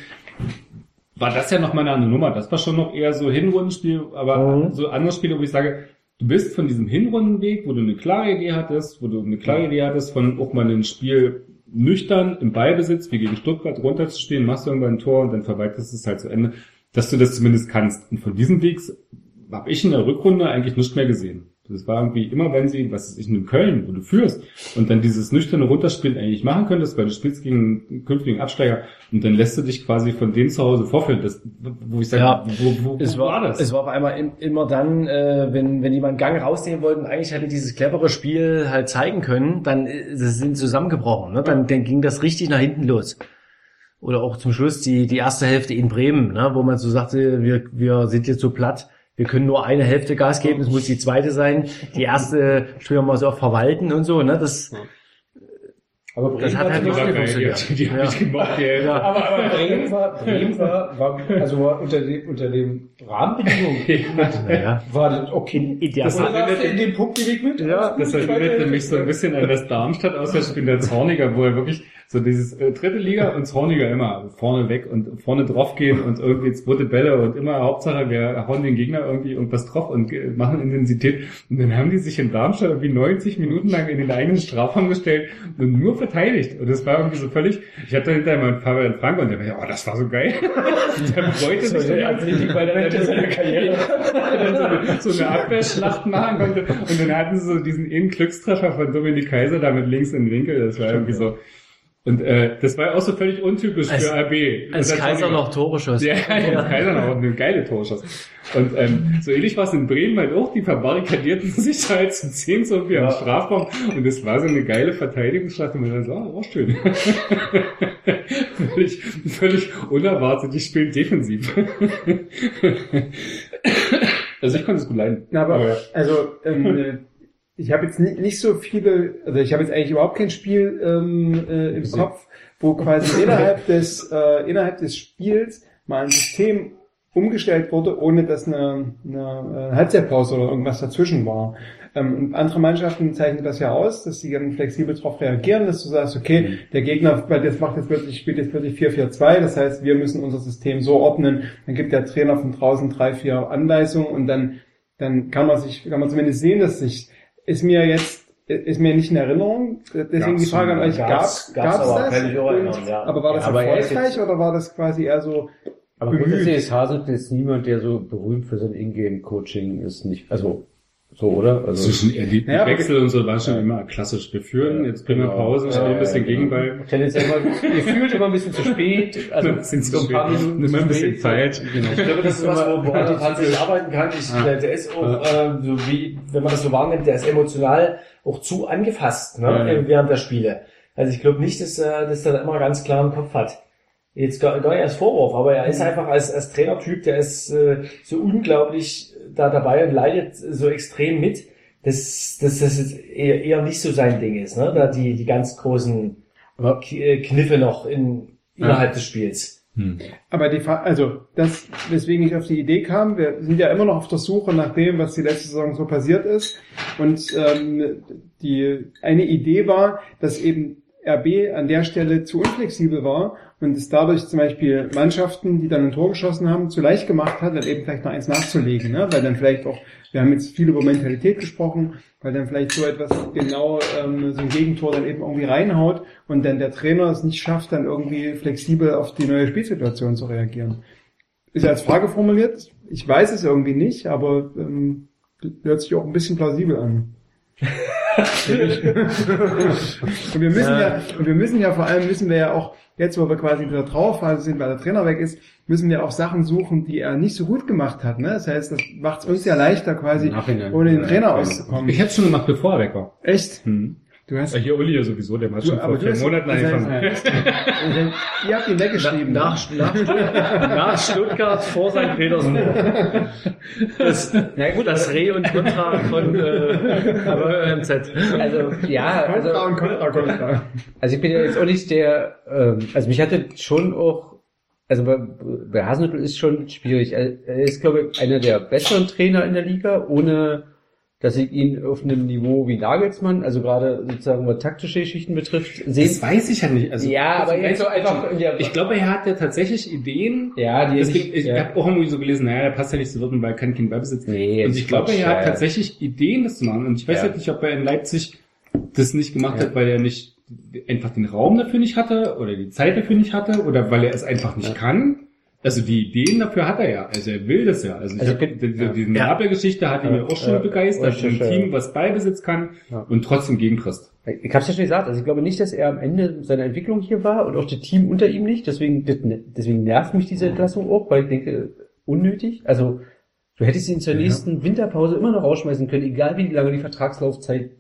War das ja noch mal eine andere Nummer. Das war schon noch eher so Hinrundenspiel, aber Mhm. so andere Spiele, wo ich sage, du bist von diesem Hinrundenweg, wo du eine klare Idee hattest, wo du eine klare Idee hattest, von auch mal ein Spiel nüchtern im Ballbesitz, wie gegen Stuttgart runterzuspielen, machst du irgendwann ein Tor und dann verwaltest es halt zu Ende, dass du das zumindest kannst. Und von diesem Weg habe ich in der Rückrunde eigentlich nicht mehr gesehen. Das war irgendwie immer, wenn sie, was ist ich in Köln, wo du führst und dann dieses nüchterne Runterspielen eigentlich machen könntest, weil du spielst gegen einen künftigen Absteiger und dann lässt du dich quasi von denen zu Hause vorführen. Das, wo ich sage, Ja, wo, wo, wo Es war, das? es war auf einmal im- immer dann, äh, wenn, wenn jemand Gang rausnehmen wollten, eigentlich hätte dieses clevere Spiel halt zeigen können, dann äh, sie sind zusammengebrochen. Ne? Dann, dann ging das richtig nach hinten los. Oder auch zum Schluss die, die erste Hälfte in Bremen, ne? wo man so sagte, wir, wir sind jetzt so platt, wir können nur eine Hälfte Gas geben, es muss die zweite sein. Die erste spielen wir mal so auf verwalten und so. Ne? Das, Aber Bremen das hat halt nicht funktioniert. die, die hab ich gemocht, die Ja. Aber, aber Bremen war, Bremen war, war also war unter dem, unter dem Rahmenbedingungen Naja. war das okay. Der Das war in dem Punkt mit. Ja. Das erinnerte mich so ein bisschen an das Darmstadt-Auswärtsspiel der Zorniger, wo er wirklich so dieses äh, dritte Liga und Zorniger immer vorne weg und vorne drauf gehen und irgendwie zweite Bälle und immer Hauptsache wir hauen den Gegner irgendwie irgendwas drauf und äh, machen Intensität. Und dann haben die sich in Darmstadt irgendwie 90 Minuten lang in den eigenen Strafraum gestellt und nur verteidigt. Und das war irgendwie so völlig, ich hatte hinterher mal Fabian Frank und der war ja, oh, das war so geil. der freute sich so, Athletik bei der Welt seiner Karriere. so eine, so eine Abwehrschlacht machen konnte. Und dann hatten sie so diesen einen Glückstreffer von Dominik Kaiser da mit links in den Winkel. Das war irgendwie so. Und äh, das war auch so völlig untypisch Als- für RB. als Kaiser noch Tore schoss. Ja, als Kaiser noch eine geile Torschuss. Und ähm, so ähnlich war es in Bremen halt auch. Die verbarrikadierten sich halt zu zehn so irgendwie am Strafraum. Und das war so eine geile Verteidigungsschlacht. Und man dann so, ah, auch schön. völlig, völlig unerwartet. Die spielen defensiv. also ich konnte es gut leiden. Na, aber, also, ähm, äh, ich habe jetzt nicht, nicht so viele, also ich habe jetzt eigentlich überhaupt kein Spiel ähm, äh, im Kopf, wo quasi innerhalb des, äh, innerhalb des Spiels mal ein System umgestellt wurde, ohne dass eine, eine äh, Halbzeitpause oder irgendwas dazwischen war. Ähm, und andere Mannschaften zeichnen das ja aus, dass sie dann flexibel darauf reagieren, dass du sagst, okay, der Gegner, weil das macht jetzt plötzlich, spielt jetzt plötzlich 4-4-2, das heißt, wir müssen unser System so ordnen, dann gibt der Trainer von draußen drei, vier Anweisungen und dann, dann kann man sich, kann man zumindest sehen, dass sich, ist mir jetzt, ist mir nicht in Erinnerung, deswegen Gab's die Frage an euch, gab's- gab's, gab's aber, das? kann ich auch erinnern, Und- ja. Aber war das Ja, aber er erfolgreich oder war das quasi eher so, Aber bemüht? grundsätzlich ist Haselt jetzt niemand, der so berühmt für sein Ingame-Coaching ist, nicht, also, so, oder? Also, Zwischen die Ja, und so waren schon immer klassisch. Wir führen, jetzt bringen wir Genau. Pause, spielen ein bisschen Ja, genau. Gegenball. tendenziell immer, ihr fühlt immer ein bisschen zu spät, also, sind so ein paar. Minuten Nimm mal ein bisschen. Zeit. Genau. Ich glaube, das ist was, wo woran man sich arbeiten kann. Ich, Ja. Der ist auch, äh, so wie, wenn man das so wahrnimmt, der ist emotional auch zu angefasst ne, Ja, ja. äh, während der Spiele. Also ich glaube nicht, dass, er- dass er da immer ganz klar im Kopf hat. Jetzt gar, gar nicht als Vorwurf, aber er ist einfach als, als Trainertyp, der ist äh, so unglaublich da dabei und leidet so extrem mit, dass, dass das jetzt eher, eher nicht so sein Ding ist, ne? da die, die ganz großen K- äh, Kniffe noch in, innerhalb des Spiels. Aber die, also das, weswegen ich auf die Idee kam, wir sind ja immer noch auf der Suche nach dem, was die letzte Saison so passiert ist. Und ähm, die eine Idee war, dass eben RB an der Stelle zu unflexibel war und es dadurch zum Beispiel Mannschaften, die dann ein Tor geschossen haben, zu leicht gemacht hat, dann eben vielleicht noch eins nachzulegen, ne? weil dann vielleicht auch, wir haben jetzt viel über Mentalität gesprochen, weil dann vielleicht so etwas genau ähm, so ein Gegentor dann eben irgendwie reinhaut und dann der Trainer es nicht schafft, dann irgendwie flexibel auf die neue Spielsituation zu reagieren. Ist als Frage formuliert, ich weiß es irgendwie nicht, aber ähm, hört sich auch ein bisschen plausibel an. und wir müssen ja, und wir müssen ja vor allem müssen wir ja auch, jetzt wo wir quasi in der Trauerphase sind, weil der Trainer weg ist, müssen wir auch Sachen suchen, die er nicht so gut gemacht hat. Ne? Das heißt, das macht es uns ja leichter quasi, Nachhinein. ohne den Ja, Trainer ja. auszukommen. Ich hätte schon gemacht, bevor er weg war. Echt? Hm. Du hast, Ja, hier Uli ja sowieso, der war schon vor vier Monaten angefangen. Also, ihr habt ihn weggeschrieben. Nach, nach, Stuttgart, nach Stuttgart vor St. Petersburg. Das, Na gut, das Re und Contra von äh, MZ. also ja, also Kontra und Kontra, Kontra. Also ich bin ja jetzt auch nicht der, ähm, also mich hatte schon auch, also bei, bei Hasenhüttl ist schon schwierig. Er er ist, glaube ich, einer der besseren Trainer in der Liga, ohne dass ich ihn auf einem Niveau wie Nagelsmann, also gerade sozusagen was taktische Geschichten betrifft, Das sehen. weiß ich ja nicht. Also, Ja, aber also, jetzt so ich einfach in der- Ich glaube, er hat ja tatsächlich Ideen. Ja, die Deswegen, ich ja. habe auch irgendwie so gelesen, naja, der passt ja nicht zu Dortmund, weil er kann keinen Ballbesitz. Nee, und das ich glaube, er hat ja, ja. tatsächlich Ideen, das zu machen. Und ich weiß Ja. halt nicht, ob er in Leipzig das nicht gemacht Ja. hat, weil er nicht einfach den Raum dafür nicht hatte oder die Zeit dafür nicht hatte oder weil er es einfach nicht kann. Also die Ideen dafür hat er ja. Also er will das ja. Also, ich Also hab, ich bin- die, ja. diese Ja. Abwehrgeschichte hat ihn Ja. auch schon Ja. begeistert. Ein. Team, was Ballbesitz kann Ja. und trotzdem gegenpresst. Ich habe es ja schon gesagt, also ich glaube nicht, dass er am Ende seiner Entwicklung hier war und auch das Team unter ihm nicht. Deswegen, deswegen nervt mich diese Entlassung auch, weil ich denke, unnötig. Also du hättest ihn zur nächsten Winterpause immer noch rausschmeißen können, egal wie lange die Vertragslaufzeit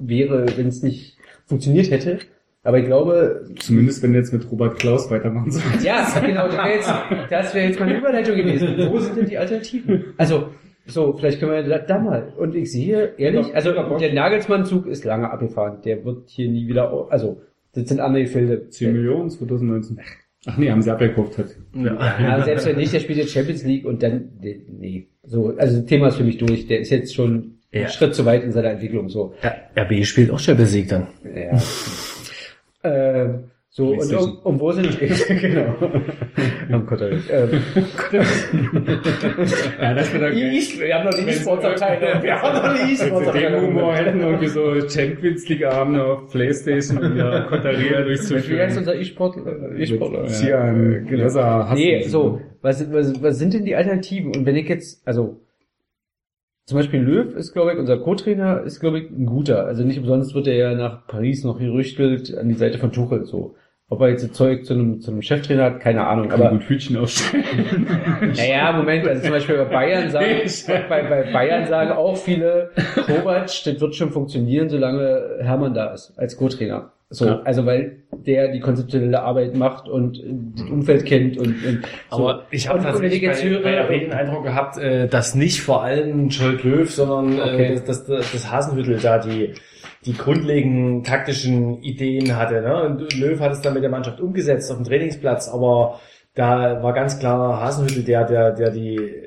wäre, wenn es nicht funktioniert hätte. Aber ich glaube, Zumindest wenn er jetzt mit Robert Klaus weitermachen soll. ja, genau, das wäre jetzt, das wäre jetzt meine Überleitung gewesen. Wo sind denn die Alternativen? Also, so, vielleicht können wir da, da mal. Und ich sehe, ehrlich, also der Nagelsmann-Zug ist lange abgefahren. Der wird hier nie wieder, also, das sind andere Gefilde. 10 Millionen 2019. Ach nee, haben sie abgekauft hat. Ja, selbst wenn nicht, der spielt jetzt Champions League und dann, nee. So, also das Thema ist für mich durch. Der ist jetzt schon Ja. einen Schritt zu weit in seiner Entwicklung, so. RB spielt auch Champions League dann. Ja. Ähm, so, und um, um wo sind, genau. Am Kotterich. Ähm, Ja, das wird E- wir haben noch die E-Sports-Abteilung. Wir haben noch die E-Sports-Abteilung. Humor hätten irgendwie so Champions League Abende auf Playstation und ja Konterria Wie heißt durchzuführen. unser E-Sport? äh, E-Sportler? Mit Cian, Glaser, Hassen. Nee, so, was, was, was sind denn die Alternativen? Und wenn ich jetzt, also, zum Beispiel Löw ist, glaube ich, unser Co-Trainer ist, glaube ich, ein guter. Also nicht umsonst wird er ja nach Paris noch gerüchtelt an die Seite von Tuchel, so. Ob er jetzt das Zeug zu einem, zu einem Cheftrainer hat, keine Ahnung. Aber Aber, gut Hütchen aufstellen. naja, Moment, also zum Beispiel bei Bayern sagen, bei, bei Bayern sagen auch viele, Kovac, das wird schon funktionieren, solange Hermann da ist, als Co-Trainer. So, Ja. also weil der die konzeptionelle Arbeit macht und das Umfeld kennt und, und so. Aber ich habe tatsächlich jetzt bei, höre- bei RB den Eindruck gehabt, äh, dass nicht vor allem Scholt Löw, sondern Okay. äh, dass, dass, dass das Hasenhüttel da die die grundlegenden taktischen Ideen hatte. Ne? Und Löw hat es dann mit der Mannschaft umgesetzt auf dem Trainingsplatz, aber da war ganz klar Hasenhüttel der, der, der die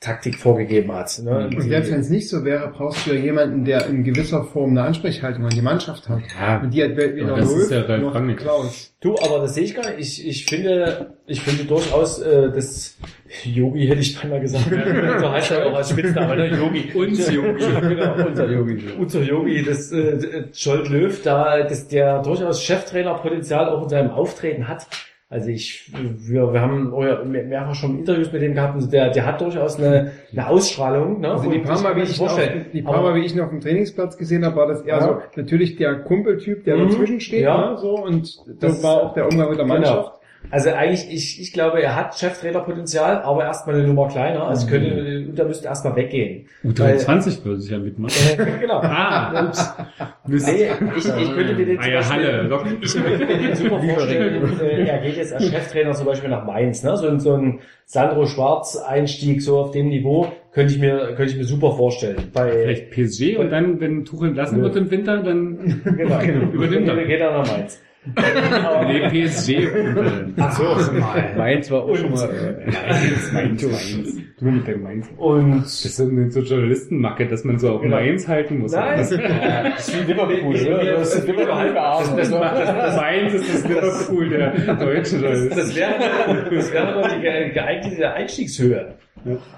Taktik vorgegeben hat. Ne? Und Die- selbst wenn es nicht so wäre, brauchst du ja jemanden, der in gewisser Form eine Ansprechhaltung an die Mannschaft hat. Ja. Und die hat weder das ist Löw ja Ralf noch Rangnick. Klaus. Du, aber das sehe ich gar nicht. Ich, ich finde, ich finde durchaus, äh, das Yogi hätte ich beinahe gesagt. so heißt er auch als Spitzname, ne? Yogi. Uns Yogi. genau. unser Yogi. Unser Yogi, das äh, Scholt Löw, da, dass der durchaus Cheftrainerpotenzial auch in seinem Auftreten hat. Also ich, wir, wir haben oh mehrfach schon Interviews mit dem gehabt. Der, der hat durchaus eine, eine Ausstrahlung. Ne? Also die paar Mal, wie ich, vorstellen. die paar Mal, wie ich ihn auf dem Trainingsplatz gesehen habe, war das eher Ja. so natürlich der Kumpeltyp, der Mhm. dazwischen steht, Ja. ne, so und Das das war auch der Umgang mit der Mannschaft. Genau. Also eigentlich, ich, ich glaube, er hat Cheftrainerpotenzial, aber erstmal eine Nummer kleiner. Also könnte, und er müsste erstmal weggehen. U23 würde sich ja mitmachen. genau. Ah, ups. Nee, ich, ich könnte mir den Eier Beispiel, Halle, Lok. ich könnte mir den super vorstellen, äh, er geht jetzt als Cheftrainer zum Beispiel nach Mainz, ne? so, ein- so ein Sandro Schwarz Einstieg so auf dem Niveau könnte ich mir könnte ich mir super vorstellen. Bei Vielleicht PSG und dann, wenn Tuchel entlassen wird im Winter, dann genau, übernimmt er. geht er nach Mainz. Nee, PSG. Ach so, Meins war auch schon mal, äh, Mainz, Mainz, Mainz. Du mit deinem Mainz. und Das ist so eine so Journalistenmacke, dass man so auf Genau. Mainz halten muss. Nein, das ist wie Liverpool, ne? Das ist Liverpool Das, das, das, Mainz ist das Liverpool der deutschen Journalisten. Das wäre, das wäre doch die ge- geeignete Einstiegshöhe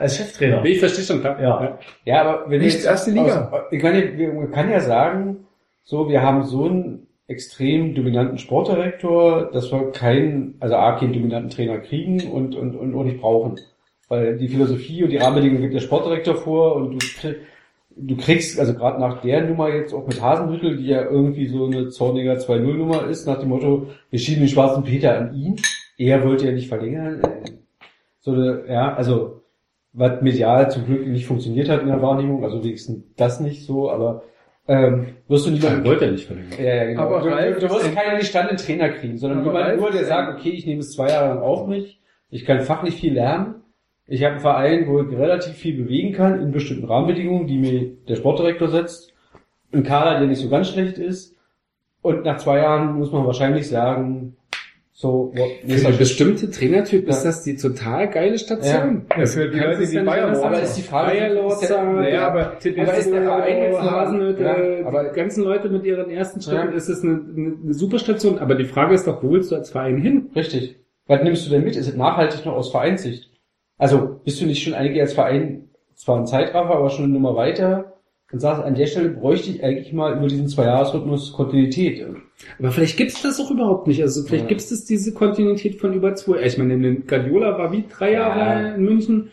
als Cheftrainer. Nee, ich verstehe schon, klar. Ja. Ja, aber wenn Nicht erste Liga. Aus, ich meine, wir- man kann ja sagen, so, wir haben so einen extrem dominanten Sportdirektor, dass wir keinen, also A, keinen dominanten Trainer kriegen und, und, und auch nicht brauchen. Weil die Philosophie und die Rahmenbedingungen gibt der Sportdirektor vor und du, du kriegst, also gerade nach der Nummer jetzt auch mit Hasenhüttel, die ja irgendwie so eine Zorniger 2-0-Nummer ist, nach dem Motto, wir schieben den schwarzen Peter an ihn. Er wollte ja nicht verlängern. So, ja, also, was medial zum Glück nicht funktioniert hat in der Wahrnehmung, also wenigstens das nicht so, aber ähm, wirst du niemanden wollte er nicht verlängern. ja, ja, genau. Aber du, Ralf du, wirst keinen gestandenen Trainer kriegen, sondern jemand Ralf nur, der sagt, okay, ich nehme es zwei Jahre lang auf mich, ich kann fachlich viel lernen, ich habe einen Verein, wo ich relativ viel bewegen kann in bestimmten Rahmenbedingungen, die mir der Sportdirektor setzt, einen Kader, der nicht so ganz schlecht ist, und nach zwei Jahren muss man wahrscheinlich sagen, so, Für Schritt. bestimmte Trainertyp ist Ja. das die total geile Station. Ja, für die Leute, die Bayern Aber ist die Frage, Bayerlotzer, Ja, aber- aber ist der Verein jetzt Hasenhütte, Ja, aber- die ganzen Leute mit ihren ersten Schritten, Ja. ist es eine, eine, eine super Station. Aber die Frage ist doch, wo willst du als Verein hin? Richtig. Was nimmst du denn mit? Ist es nachhaltig noch aus Vereinssicht? Also, bist du nicht schon einige als Verein zwar ein Zeitraffer, aber schon eine Nummer weiter und sagst, an der Stelle bräuchte ich eigentlich mal über diesen Zwei-Jahres-Rhythmus Kontinuität. Aber vielleicht gibt's das auch überhaupt nicht. Also vielleicht Ja. gibt's das diese Kontinuität von über zwei. Ich meine, den Guardiola war wie drei Jahre Ja. in München.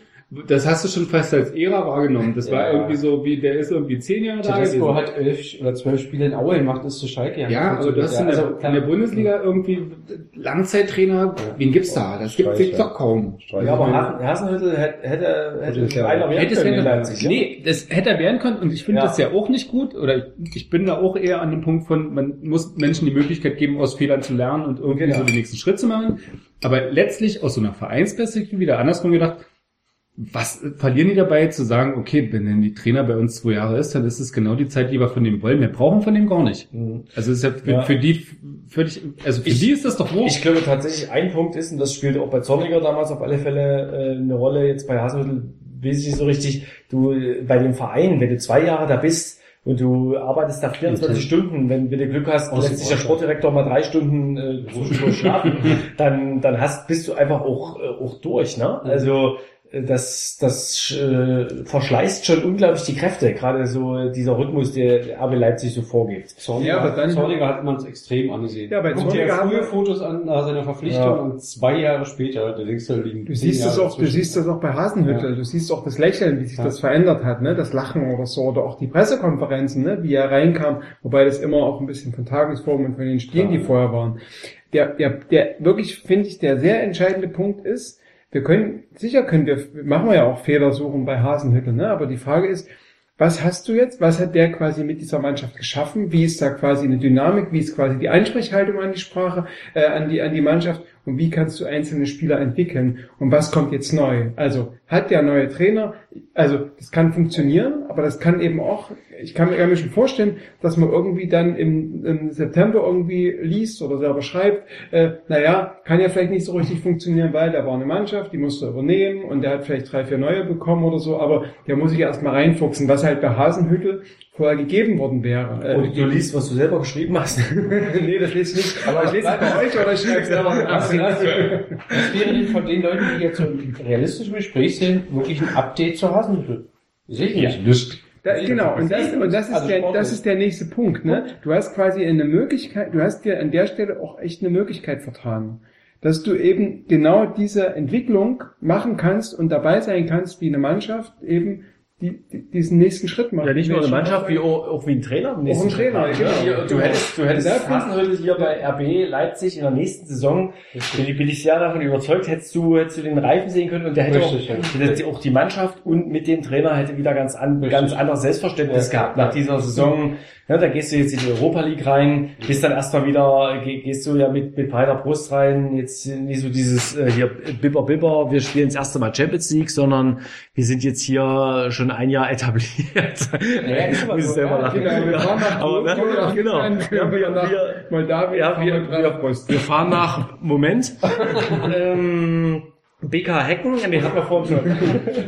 Das hast du schon fast als Ära wahrgenommen. Das war Ja. irgendwie so, wie der ist irgendwie zehn Jahre da Tedesco gewesen. hat elf oder zwölf Spiele in Aue gemacht, ist zu Schalke. Ja, aber du hast in, der, also, in der Bundesliga irgendwie Langzeittrainer, wen gibt's da? Das gibt Streich, es ja. doch kaum. Ja, aber Hasen- Hasenhüttel hätte, hätte, hätte Potenzial. einer werden Hätte es können werden, Leipzig. ja? nee, das hätte er werden können und ich finde Ja. das ja auch nicht gut oder ich, ich bin da auch eher an dem Punkt von, man muss Menschen die Möglichkeit geben, aus Fehlern zu lernen und irgendwie Genau. so den nächsten Schritt zu machen. Aber letztlich aus so einer Vereinsperspektive wieder andersrum gedacht, was verlieren die dabei zu sagen, okay, wenn denn die Trainer bei uns zwei Jahre ist, dann ist es genau die Zeit, die wir von dem wollen. Wir brauchen von dem gar nicht. Mhm. Also es ist ja für, Ja. für die völlig, also für Ich- die ist das doch wurscht. Ich glaube tatsächlich, ein Punkt ist, und das spielte auch bei Zorniger damals auf alle Fälle äh, eine Rolle, jetzt bei Hasenhüttl weiß ich nicht so richtig, du äh, bei dem Verein, wenn du zwei Jahre da bist und du arbeitest da 24 Stunden, wenn, wenn du Glück hast, lässt sich der Sportdirektor mal drei Stunden äh, zwischendurch schlafen, dann, dann hast, bist du einfach auch, äh, auch durch, ne? Also das, das äh, verschleißt schon unglaublich die Kräfte, gerade so dieser Rhythmus, der RB Leipzig so vorgibt. Zorniger, Ja, aber dann- Zorniger hat man es extrem angesehen. Ja, bei Guck dir frühe Fotos an nach seiner Verpflichtung Ja. und zwei Jahre später, da denkst du, liegen Du siehst das Jahre auch, du zwischen. siehst das auch bei Hasenhüttel. Ja. Du siehst auch das Lächeln, wie sich Ja. das verändert hat, ne? Das Lachen oder so, oder auch die Pressekonferenzen, ne? Wie er reinkam, wobei das immer auch ein bisschen von Tagesform und von den Spielen, die vorher waren. Der, der, der wirklich, finde ich, der sehr entscheidende Punkt ist, wir können, sicher können wir, machen wir ja auch Fehlersuchen bei Hasenhüttel, ne? Aber die Frage ist, was hast du jetzt? Was hat der quasi mit dieser Mannschaft geschaffen? Wie ist da quasi eine Dynamik? Wie ist quasi die Ansprechhaltung an die Sprache, äh, an die an die Mannschaft? Und wie kannst du einzelne Spieler entwickeln? Und was kommt jetzt neu? Also hat der neue Trainer? Also das kann funktionieren, aber das kann eben auch. Ich kann mir, schon vorstellen, dass man irgendwie dann im, im September irgendwie liest oder selber schreibt. Äh, naja, kann ja vielleicht nicht so richtig funktionieren, weil da war eine Mannschaft, die musste übernehmen und der hat vielleicht drei, vier neue bekommen oder so. Aber der muss sich erst mal reinfuchsen, was halt bei Hasenhüttel vorher gegeben worden wäre. Äh, Und du liest, was du selber geschrieben hast. nee, das lese ich nicht. Aber ich lese es bei euch oder ich schreibe es selber Was, was wäre denn von den Leuten, die jetzt so im realistischen Gespräch sind, wirklich ein Update zur Hasenhütte? Sehe ich nicht. Da, genau, und das, und das ist Also der, das ist der nächste Punkt, ne? Du hast quasi eine Möglichkeit, du hast dir an der Stelle auch echt eine Möglichkeit vertan. Dass du eben genau diese Entwicklung machen kannst und dabei sein kannst, wie eine Mannschaft eben die, die, diesen nächsten Schritt macht. Ja, nicht nur eine Mannschaft, wie auch, auch wie ein Trainer. nächsten ein Trainer, Schritt. genau. Hier, Du hättest, du hättest Hasenhüttl hier bei RB Leipzig in der nächsten Saison, bin ich, bin ich sehr davon überzeugt, hättest du, hättest du den Reifen sehen können und der hätte Richtig, auch, hätte auch die Mannschaft und mit dem Trainer hätte wieder ganz, an, ganz anderes Selbstverständnis Ja. gehabt nach dieser Saison. Ja, da gehst du jetzt in die Europa League rein, bist dann erstmal wieder, geh- gehst du ja mit, mit breiter Brust rein, jetzt nicht so dieses äh, hier Bibber Bibber, wir spielen das erste Mal Champions League, sondern wir sind jetzt hier schon ein Jahr etabliert. aber Muss ich selber ja, lachen. Genau, wir fahren nach Aber ne, genau. Ja, wir, nach wir, Moldawien, ja, wir, Brust. wir fahren nach, Moment, ähm, BK Hecken, den wir vorhin schon.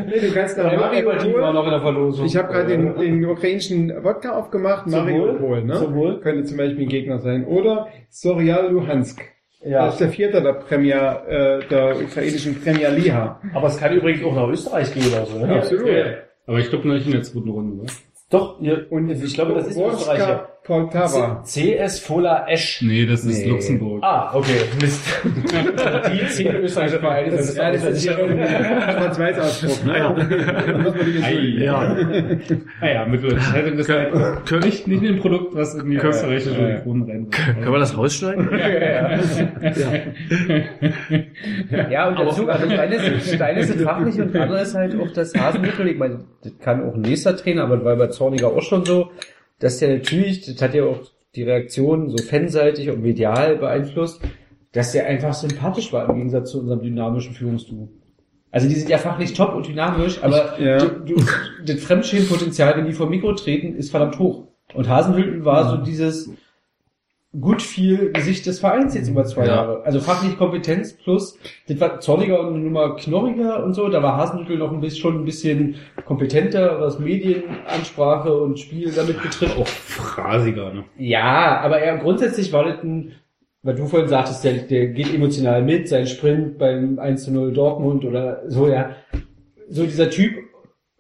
Nee, du kannst nach Mario war noch in der Verlosung. Ich habe gerade den, den ukrainischen Wodka aufgemacht, Mario. Pol, ne? Zum Wohl. Könnte zum Beispiel ein Gegner sein. Oder Sorial Luhansk. Ja. Das ist der vierte der Premier, äh, der ukrainischen Premier Liha. Aber es kann übrigens auch nach Österreich gehen oder so, ne? Absolut. Aber ich glaube noch nicht in der zweiten Runde, oder? Doch, ihr, Und ich glaube, das ist Worska, Österreich. ja. Poltava. CS Fola Esch. Nee, das ist Luxemburg. Ah, okay, Mist. Die zehn österreichische Vereine sind Ja, das ist ja irgendwie ein Schwarz-Weiß-Ausdruck. Ne? Ja. Da muss man die entschuldigen. Ja. Naja, mit der Zeitung ist halt nicht, nicht ein Produkt, was in die österreichische Kronen rennt. Können wir das rausschneiden? Ja, und dazu, also das eine ist, das eine ist das fachlich und das andere ist halt auch das Hasenmittel. Ich meine, das kann auch ein nächster Trainer, aber das war bei Zorniger auch schon so, dass der natürlich, das hat ja auch die Reaktion so fanseitig und medial beeinflusst, dass der einfach sympathisch war im Gegensatz zu unserem dynamischen Führungsduo. Also die sind ja fachlich top und dynamisch, aber Ja. du, du, das Fremdschämenpotenzial, wenn die vor Mikro treten, ist verdammt hoch. Und Hasenhüttel war so dieses gut viel Gesicht des Vereins jetzt über zwei Ja. Jahre. Also fachlich Kompetenz plus, das war Zorniger und eine Nummer knorriger und so, da war Hasenhüttel noch ein bisschen, schon ein bisschen kompetenter, was Medienansprache und Spiel damit betrifft. Auch phrasiger, ne? Ja, aber er grundsätzlich war das ein, weil du vorhin sagtest, der, der geht emotional mit, sein Sprint beim 1 zu 0 Dortmund oder so, ja. So dieser Typ,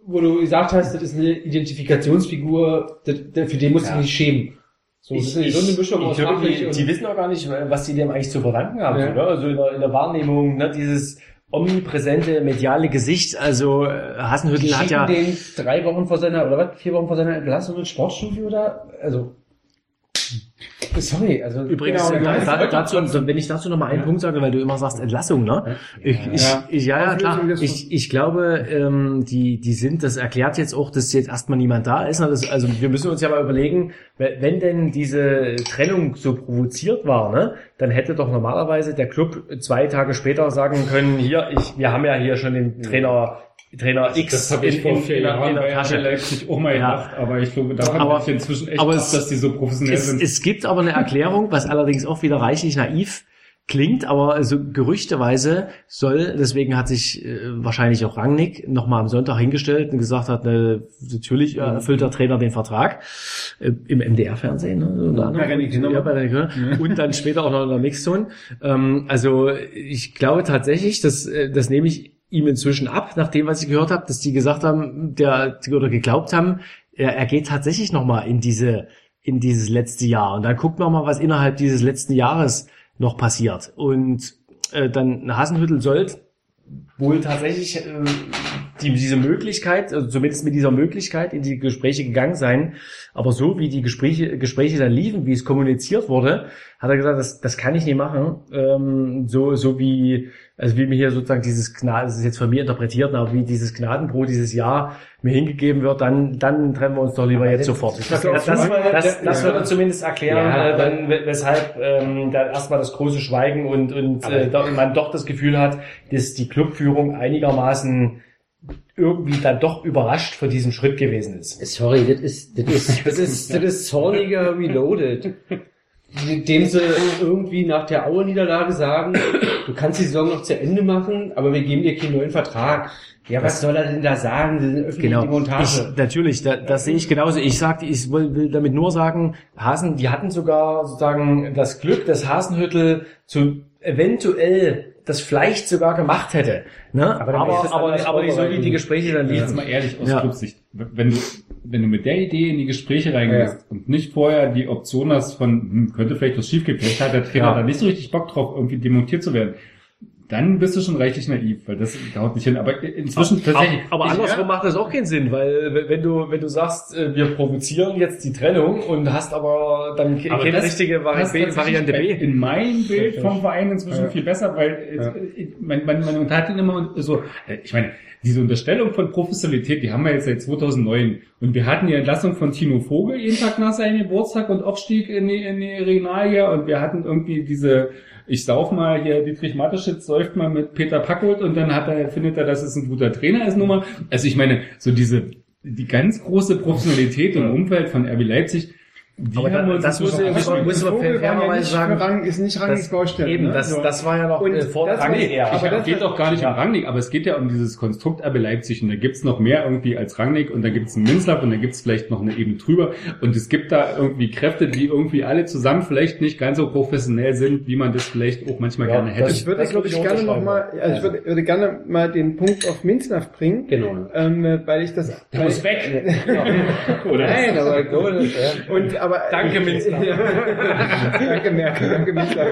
wo du gesagt hast, das ist eine Identifikationsfigur, das, der, für den musst du dich nicht schämen. So, das ist so ich glaube, die, die wissen auch gar nicht, was sie dem eigentlich zu verdanken haben. Ja. So, ne? Also in der, in der Wahrnehmung, ne, dieses omnipräsente mediale Gesicht. Also äh, die Hasenhüttl hat ja den drei Wochen vor seiner, oder was, vier Wochen vor seiner Entlassung ins Sportstudio da, also, sorry, also, Übrigens, genau, da, da, ist- dazu, wenn ich dazu noch mal einen Punkt sage, weil du immer sagst Entlassung, ne? Ich, ich, Ja. ich, ja, ja, klar. Ich, ich glaube, ähm, die, die sind, das erklärt jetzt auch, dass jetzt erstmal niemand da ist. ne? Das, also wir müssen uns ja mal überlegen, wenn wenn denn diese Trennung so provoziert war, ne, dann hätte doch normalerweise der Club zwei Tage später sagen können, hier, ich, wir haben ja hier schon den Trainer, Trainer X Das habe ich in, vor in, vier in, der- Jahren in der Tasche. Leipzig auch mal Ja. gedacht, aber ich glaube, da Aber- ich inzwischen echt aber ab, es- dass die so professionell Es, sind. es gibt aber eine Erklärung, was allerdings auch wieder reichlich naiv klingt, aber also gerüchteweise soll, deswegen hat sich äh, wahrscheinlich auch Rangnick nochmal am Sonntag hingestellt und gesagt hat, ne, natürlich äh, erfüllt der Trainer den Vertrag äh, im MDR-Fernsehen. Ne. Bei René Kinnemann. ja, bei René Kinnemann. und dann später auch noch in der Mixzone. Ähm, also ich glaube tatsächlich, dass äh, das nehme ich ihm inzwischen ab, nach dem, was ich gehört habe, dass die gesagt haben, der oder geglaubt haben, er, er geht tatsächlich nochmal in diese in dieses letzte Jahr. Und dann guckt man mal, was innerhalb dieses letzten Jahres noch passiert. Und äh, dann Hasenhüttel sollte wohl tatsächlich äh, die, diese Möglichkeit, also zumindest mit dieser Möglichkeit in die Gespräche gegangen sein. Aber so wie die Gespräche, Gespräche dann liefen, wie es kommuniziert wurde, hat er gesagt, das, das kann ich nicht machen. Ähm, so, so wie, also wie mir hier sozusagen dieses Gnade, das ist jetzt von mir interpretiert, aber wie dieses Gnadenbrot dieses Jahr mir hingegeben wird, dann, dann trennen wir uns doch lieber jetzt sofort. Das, das, das, das, das würde zumindest erklären, Ja, äh, dann, we- weshalb ähm, dann erstmal das große Schweigen und, und äh, man doch das Gefühl hat, dass die Clubführung einigermaßen irgendwie dann doch überrascht vor diesem Schritt gewesen ist. Sorry, das ist, das ist, das ist, das ist Zorniger Reloaded. Dem sie irgendwie nach der Aue-Niederlage sagen, du kannst die Saison noch zu Ende machen, aber wir geben dir keinen neuen Vertrag. Ja, was soll er denn da sagen? Das ist Genau. Montage. Ich, natürlich, da, das sehe ich genauso. Ich sag, ich will, will damit nur sagen, Hasen, die hatten sogar sozusagen das Glück, dass Hasenhüttel zu eventuell das vielleicht sogar gemacht hätte. Ne? Aber Aber, aber, aber, so wie die Gespräche dann Jetzt liefen. mal ehrlich aus Ja. Clubsicht. Wenn du, wenn du mit der Idee in die Gespräche reingehst und nicht vorher die Option hast von, hm, könnte vielleicht was schiefgehen, vielleicht hat der Trainer Ja. da nicht so richtig Bock drauf, irgendwie demontiert zu werden, dann bist du schon reichlich naiv, weil das haut nicht hin. Aber inzwischen tatsächlich. Aber ich- andersrum macht das auch keinen Sinn, weil wenn du wenn du sagst, äh, wir provozieren jetzt die Trennung und hast aber dann Aber keine das richtige Vari Variante B. In mein Bild vom Verein inzwischen viel besser, weil äh, man, man, man hat ihn immer so, äh, ich meine, diese Unterstellung von Professionalität, die haben wir jetzt seit 2009 und wir hatten die Entlassung von Tino Vogel jeden Tag nach seinem Geburtstag und Aufstieg in die, in die Regionalliga und wir hatten irgendwie diese, ich sauf mal hier, Dietrich Mateschitz säuft mal mit Peter Packold und dann hat er, findet er, dass es ein guter Trainer ist, Nummer. Also ich meine, so diese, die ganz große Professionalität im Umfeld von RB Leipzig, die Aber uns das muss muss man, muss ja fairerweise sagen. Rang, ist nicht Rangnick's das- Baustelle. Eben, ne? das, das war ja noch Und äh, vor das Rangnick eher. aber das geht doch gar nicht um Rangnick, aber es geht ja um dieses Konstrukt RB Leipzig und da gibt's noch mehr irgendwie als Rangnick und da gibt's einen Minzlaff und da gibt's vielleicht noch eine Ebene drüber und es gibt da irgendwie Kräfte, die irgendwie alle zusammen vielleicht nicht ganz so professionell sind, wie man das vielleicht auch manchmal Ja, gerne hätte. das- Ich würde, Das glaube ich, gerne noch mal, also ich würde, würde gerne mal den Punkt auf Minznaff bringen, Genau. ähm, weil ich das, weil, weg. Oder? Nein, aber ja. und aber Danke, Minister. danke Merkel, danke Minister.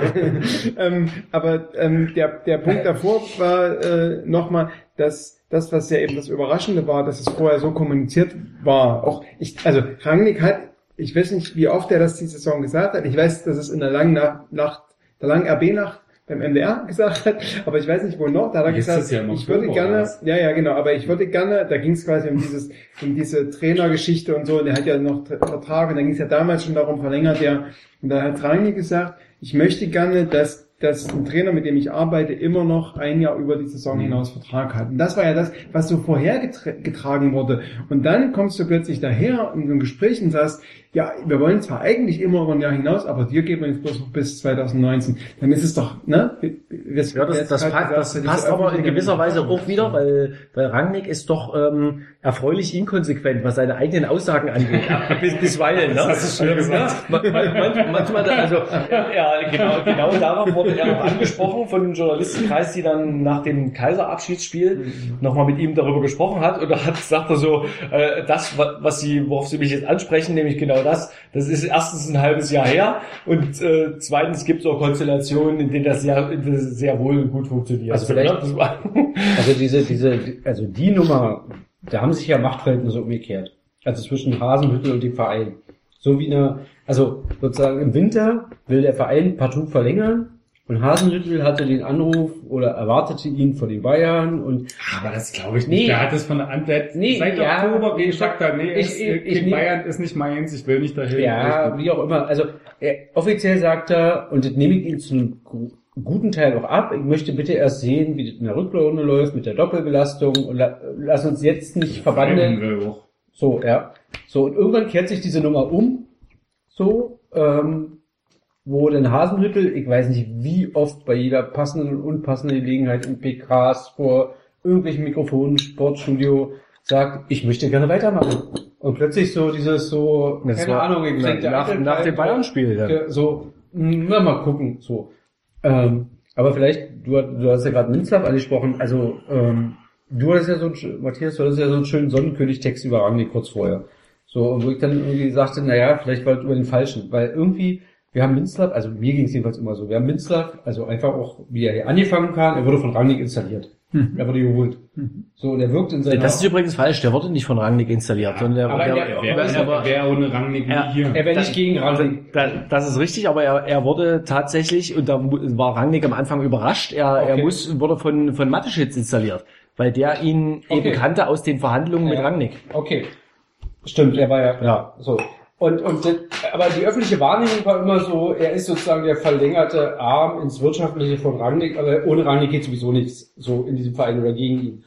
ähm, aber ähm, der der Punkt davor war äh, nochmal, dass das, was ja eben das Überraschende war, dass es vorher so kommuniziert war. Auch ich, also Rangnick hat, ich weiß nicht, wie oft er das diese Saison gesagt hat. Ich weiß, dass es in der langen Nacht der langen RB-Nacht beim MDR gesagt hat, aber ich weiß nicht wo noch, da hat er Jetzt gesagt, ja ich würde gerne, was? ja, ja, genau, aber ich würde gerne, da ging es quasi um dieses, um diese Trainergeschichte und so, und der hat ja noch Tra- Vertrag, und da ging es ja damals schon darum, verlängert er, und da hat Rangnick gesagt, ich möchte gerne, dass dass ein Trainer, mit dem ich arbeite, immer noch ein Jahr über die Saison Mhm. hinaus Vertrag hat. Und das war ja das, was so vorhergetragen wurde. Und dann kommst du plötzlich daher in so einem Gespräch und sagst, ja, wir wollen zwar eigentlich immer über ein Jahr hinaus, aber dir geben wir jetzt bloß noch bis 2019. Dann ist es doch, ne? Wir- Ja, das, das, halt pa gesagt, das passt aber in gewisser Weise auch wieder, weil, weil Rangnick ist doch ähm, erfreulich inkonsequent, was seine eigenen Aussagen angeht. Bis, bisweilen, ne? Das hast du schön gesagt. ja, man- man- manchmal, da- also, ja, genau, genau darauf wurde er auch angesprochen von dem Journalistenkreis, die dann nach dem Kaiserabschiedsspiel nochmal mit ihm darüber gesprochen hat. Und da hat, sagt er so, äh, das, wa- was sie, worauf sie mich jetzt ansprechen, nämlich genau das, das ist erstens ein halbes Jahr her und äh, zweitens gibt es auch Konstellationen, in denen das sehr, in denen das sehr wohl gut funktioniert. Also vielleicht- ne? War- Also diese, diese, also die Nummer, da haben sich ja Machtverhältnisse umgekehrt. Also zwischen Hasenhüttel und dem Verein. So wie eine, also sozusagen im Winter will der Verein partout verlängern und Hasenhüttel hatte den Anruf oder erwartete ihn von den Bayern und Aber das glaube ich nicht. Nee. Der hat es von der Antwort Nee, seit ja, Oktober ich gesagt, hat, nee, ich- ich- ich nehm- Bayern ist nicht meins, ich will nicht dahin. Ja, wie auch immer. Also er, offiziell sagt er, und das nehme ich ihm zu einem gu- guten Teil auch ab, ich möchte bitte erst sehen, wie das in der Rückrunde läuft mit der Doppelbelastung und la, lass uns jetzt nicht auch. So, ja. So, und irgendwann kehrt sich diese Nummer um. So, ähm, wo dann Hasenhüttel, ich weiß nicht wie oft bei jeder passenden und unpassenden Gelegenheit in PKs vor irgendwelchen Mikrofonen, Sportstudio, sagt, ich möchte gerne weitermachen. Und plötzlich so dieses so, Das keine Ahnung, ich denke, der nach- nach dem Bayern-Spiel, ja. So, mh, na, mal gucken, so. Ähm, aber vielleicht, du, du hast ja gerade Minzlaff angesprochen, also, ähm, du hattest ja so Matthias, du hattest ja so einen schönen Sonnenkönig-Text über Rangnick kurz vorher. So, und wo ich dann irgendwie sagte, naja, vielleicht war das über den Falschen, weil irgendwie, wir haben Minzlaff, also mir ging es jedenfalls immer so, wir haben Minzlaff, also einfach auch, wie er hier angefangen kam, er wurde von Rangnick installiert. Er wurde geholt. So, und er wirkt in seiner... Das ist übrigens falsch, der wurde nicht von Rangnick installiert. sondern der, aber der, der- Wer, der, wer, aber- wer ohne Rangnick nie Ja. hier? er wäre nicht gegen Rangnick. Da, das ist richtig, aber er, er wurde tatsächlich, und da war Rangnick am Anfang überrascht, er, er Okay. muss, wurde von, von Mateschitz installiert, weil der ihn Okay. eben kannte aus den Verhandlungen mit Ja. Rangnick. Okay. Stimmt, er war ja, Ja. so. Und, und, das- aber die öffentliche Wahrnehmung war immer so, er ist sozusagen der verlängerte Arm ins Wirtschaftliche von Rangnick, aber ohne Rangnick geht sowieso nichts, so in diesem Verein oder gegen ihn.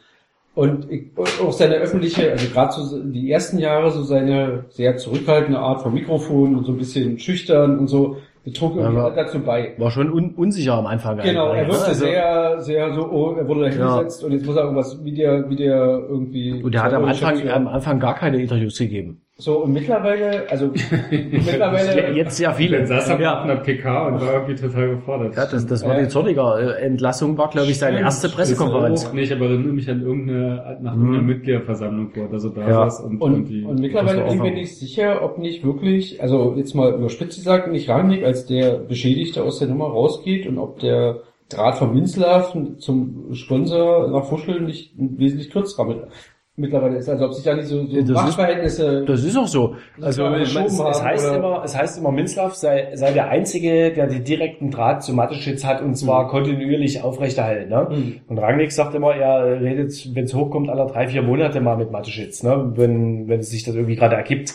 Und ich, auch seine öffentliche, also gerade so die ersten Jahre, so seine sehr zurückhaltende Art vom Mikrofon und so ein bisschen schüchtern und so, das trug irgendwie Aber- dazu bei. War schon un, unsicher am Anfang. Genau, er ne? wirkte Also- sehr, sehr so, oh, er wurde da Ja. hingesetzt und jetzt muss er irgendwas, wie der, wie der irgendwie. Und der hat am Anfang, am Anfang gar keine Interviews gegeben. So, und mittlerweile, also mittlerweile, Jetzt sehr viele. Dann saß er ja. auf einer PK und war irgendwie total gefordert. Ja, das, das war Ja. die Zorniger äh, Entlassung, war, glaube ich, seine erste Pressekonferenz. Auch nicht, aber erinnere mich an irgendeine, nach irgendeiner Mitgliederversammlung, wo er da Ja. saß und, und, die, und mittlerweile bin ich mir nicht sicher, ob nicht wirklich, also jetzt mal überspitzt gesagt, nicht Rangnick als der Beschädigte aus der Nummer rausgeht und ob der Draht von Minzlaff zum Sponsor nach Fuscheln nicht wesentlich kürzer mit, mittlerweile ist. Also ob sich da nicht so, so Das ist- Machtverhältnisse Das ist auch so. Also es, es heißt oder? immer, es heißt immer, Minzlaff sei, sei der einzige, der den direkten Draht zu Mateschitz hat und zwar kontinuierlich aufrechterhalten. Ne? Mhm. Und Rangnick sagt immer, er redet, wenn es hochkommt, alle drei vier Monate mal mit Mateschitz, ne? wenn wenn es sich das irgendwie gerade ergibt.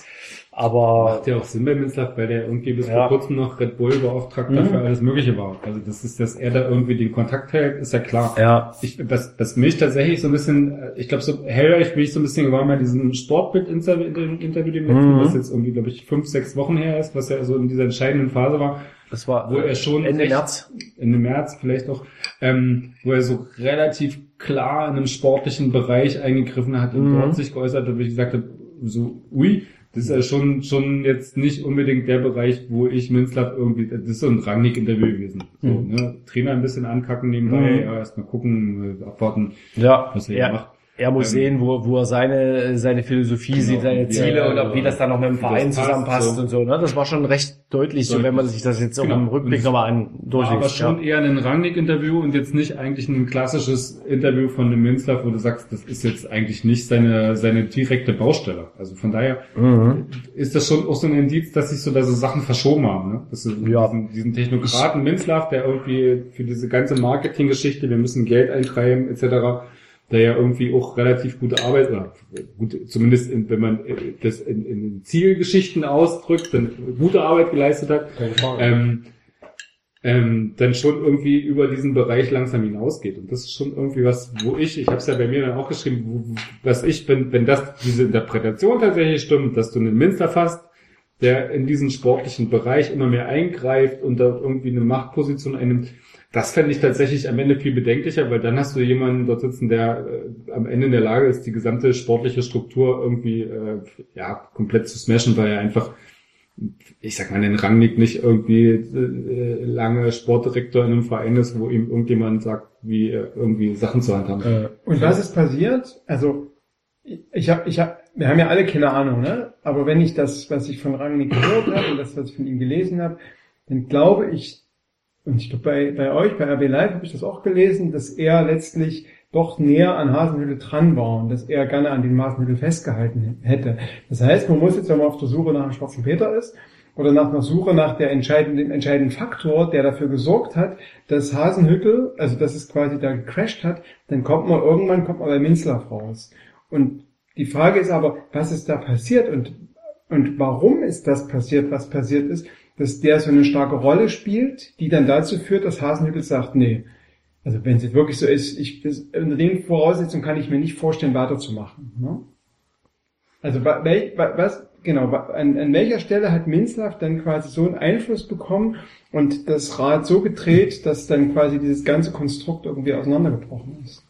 Aber Macht ja auch Sinn bei Minzlaff, weil der irgendwie bis Ja. vor kurzem noch Red Bull Beauftragter Mhm. für alles Mögliche war. Also das ist, dass er da irgendwie den Kontakt hält, ist ja klar. ja, Ich, was, was mich tatsächlich so ein bisschen, äh, ich glaube so hellhörig bin ich so ein bisschen geworden bei diesem Sportbild-Interview, dem Interview, dem letzten, Mhm. was jetzt irgendwie, glaube ich, fünf, sechs Wochen her ist, was ja so in dieser entscheidenden Phase war, das war wo er schon Ende recht- März. Ende März vielleicht auch, ähm, wo er so relativ klar in einem sportlichen Bereich eingegriffen hat und Mhm. dort sich geäußert hat, wo ich gesagt habe, so, ui, das ist ja schon, schon jetzt nicht unbedingt der Bereich, wo ich Minzlaff irgendwie, das ist so ein Rangnick-Interview gewesen. So, Mhm. ne? Trainer ein bisschen ankacken nebenbei, Mhm. ja, erstmal gucken, äh, abwarten, Ja, was er hier macht. Er muss Ähm, sehen, wo, wo er seine, seine Philosophie Genau, sieht, seine Ziele er- und ob, wie das dann noch mit dem Verein passt, zusammenpasst so. und so. Ne? Das war schon recht deutlich, so Deutlich. wenn man sich das jetzt auch Genau. im Rückblick nochmal an War aber durchliest. schon Ja. eher ein Rangnick-Interview und jetzt nicht eigentlich ein klassisches Interview von einem Münzler, wo du sagst, das ist jetzt eigentlich nicht seine, seine direkte Baustelle. Also von daher Mhm. ist das schon auch so ein Indiz, dass sich so da so Sachen verschoben haben. Ne? Das ist Ja. diesen, diesen Technokraten Minzlaff, der irgendwie für diese ganze Marketinggeschichte, wir müssen Geld eintreiben etc., der ja irgendwie auch relativ gute Arbeit, oder gut, zumindest in, wenn man äh, das in, in Zielgeschichten ausdrückt, dann gute Arbeit geleistet hat, ähm, ähm, dann schon irgendwie über diesen Bereich langsam hinausgeht. Und das ist schon irgendwie was, wo ich, ich habe es ja bei mir dann auch geschrieben, wo, dass ich, wenn, wenn das diese Interpretation tatsächlich stimmt, dass du einen Minster fasst, der in diesen sportlichen Bereich immer mehr eingreift und da irgendwie eine Machtposition einnimmt, das fände ich tatsächlich am Ende viel bedenklicher, weil dann hast du jemanden dort sitzen, der äh, am Ende in der Lage ist, die gesamte sportliche Struktur irgendwie äh, ja komplett zu smashen, weil er einfach ich sag mal, den Rangnick nicht irgendwie äh, lange Sportdirektor in einem Verein ist, wo ihm irgendjemand sagt, wie er irgendwie Sachen zu handhaben. Äh, Und was ist passiert? Also ich habe, ich hab, wir haben ja alle keine Ahnung, ne? Aber wenn ich das, was ich von Rangnick gehört habe und das, was ich von ihm gelesen habe, dann glaube ich, und ich glaube bei, bei euch, bei RB Live habe ich das auch gelesen, dass er letztlich doch näher an Hasenhüttel dran war und dass er gerne an den Hasenhüttel festgehalten hätte. Das heißt, man muss jetzt, wenn man auf der Suche nach einem schwarzen Peter ist, oder nach einer Suche nach der entscheidenden, entscheidenden Faktor, der dafür gesorgt hat, dass Hasenhüttel, also dass es quasi da gecrashed hat, dann kommt man irgendwann, kommt man bei Minzlaff raus. Und die Frage ist aber, was ist da passiert und, und warum ist das passiert, was passiert ist, dass der so eine starke Rolle spielt, die dann dazu führt, dass Hasenhüttel sagt, nee, also wenn es wirklich so ist, ich, das, unter den Voraussetzungen kann ich mir nicht vorstellen, weiterzumachen. Ne? Also wel, wa- was, genau, an, an welcher Stelle hat Minzlaff dann quasi so einen Einfluss bekommen und das Rad so gedreht, dass dann quasi dieses ganze Konstrukt irgendwie auseinandergebrochen ist?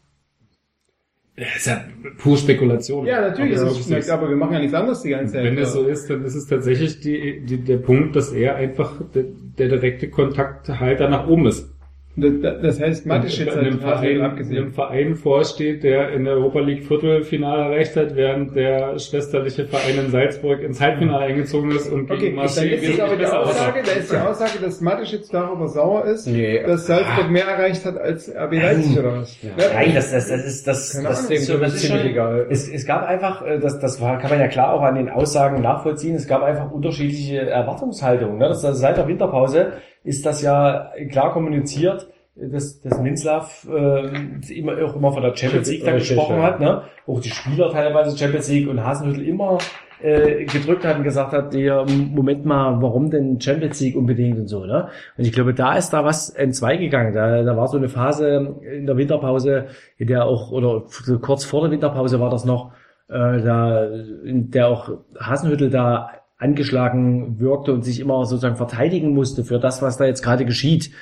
Das ist ja pure Spekulation. Ja, natürlich, ist, es. aber wir machen ja nichts anderes die ganze Zeit. Wenn es so ist, dann ist es tatsächlich die, die, der Punkt, dass er einfach der, der direkte Kontakthalter nach oben ist. Das, das heißt, Mateschitz in hat einem Verein abgesehen. einem Verein vorsteht, der in der Europa League Viertelfinale erreicht hat, während der schwesterliche Verein in Salzburg ins Halbfinale eingezogen ist und Okay, gegen dann Marseille ist es aber die. Aussage, da ist die Aussage, dass Mateschitz darüber sauer ist, Nee. dass Salzburg mehr erreicht hat als RB Leipzig oder was? Ja. Nein, das, das, das ist, das, Keine das, Ahnung, ist, so, das ist ziemlich schon, egal. Es, es gab einfach, äh, das, das war, kann man ja klar auch an den Aussagen nachvollziehen, es gab einfach unterschiedliche Erwartungshaltungen. Ne? Das, also seit der Winterpause ist das ja klar kommuniziert, dass, dass Minzlaff äh, immer auch immer von der Champions League da gesprochen ja. hat, ne? Auch die Spieler teilweise Champions League und Hasenhüttl immer äh, gedrückt hat und gesagt hat, der Moment mal, warum denn Champions League unbedingt und so, ne? Und ich glaube, da ist da was entzweigegangen. Da, da war so eine Phase in der Winterpause, in der auch, oder kurz vor der Winterpause war das noch, äh, da, in der auch Hasenhüttel da angeschlagen wirkte und sich immer sozusagen verteidigen musste für das, was da jetzt gerade geschieht.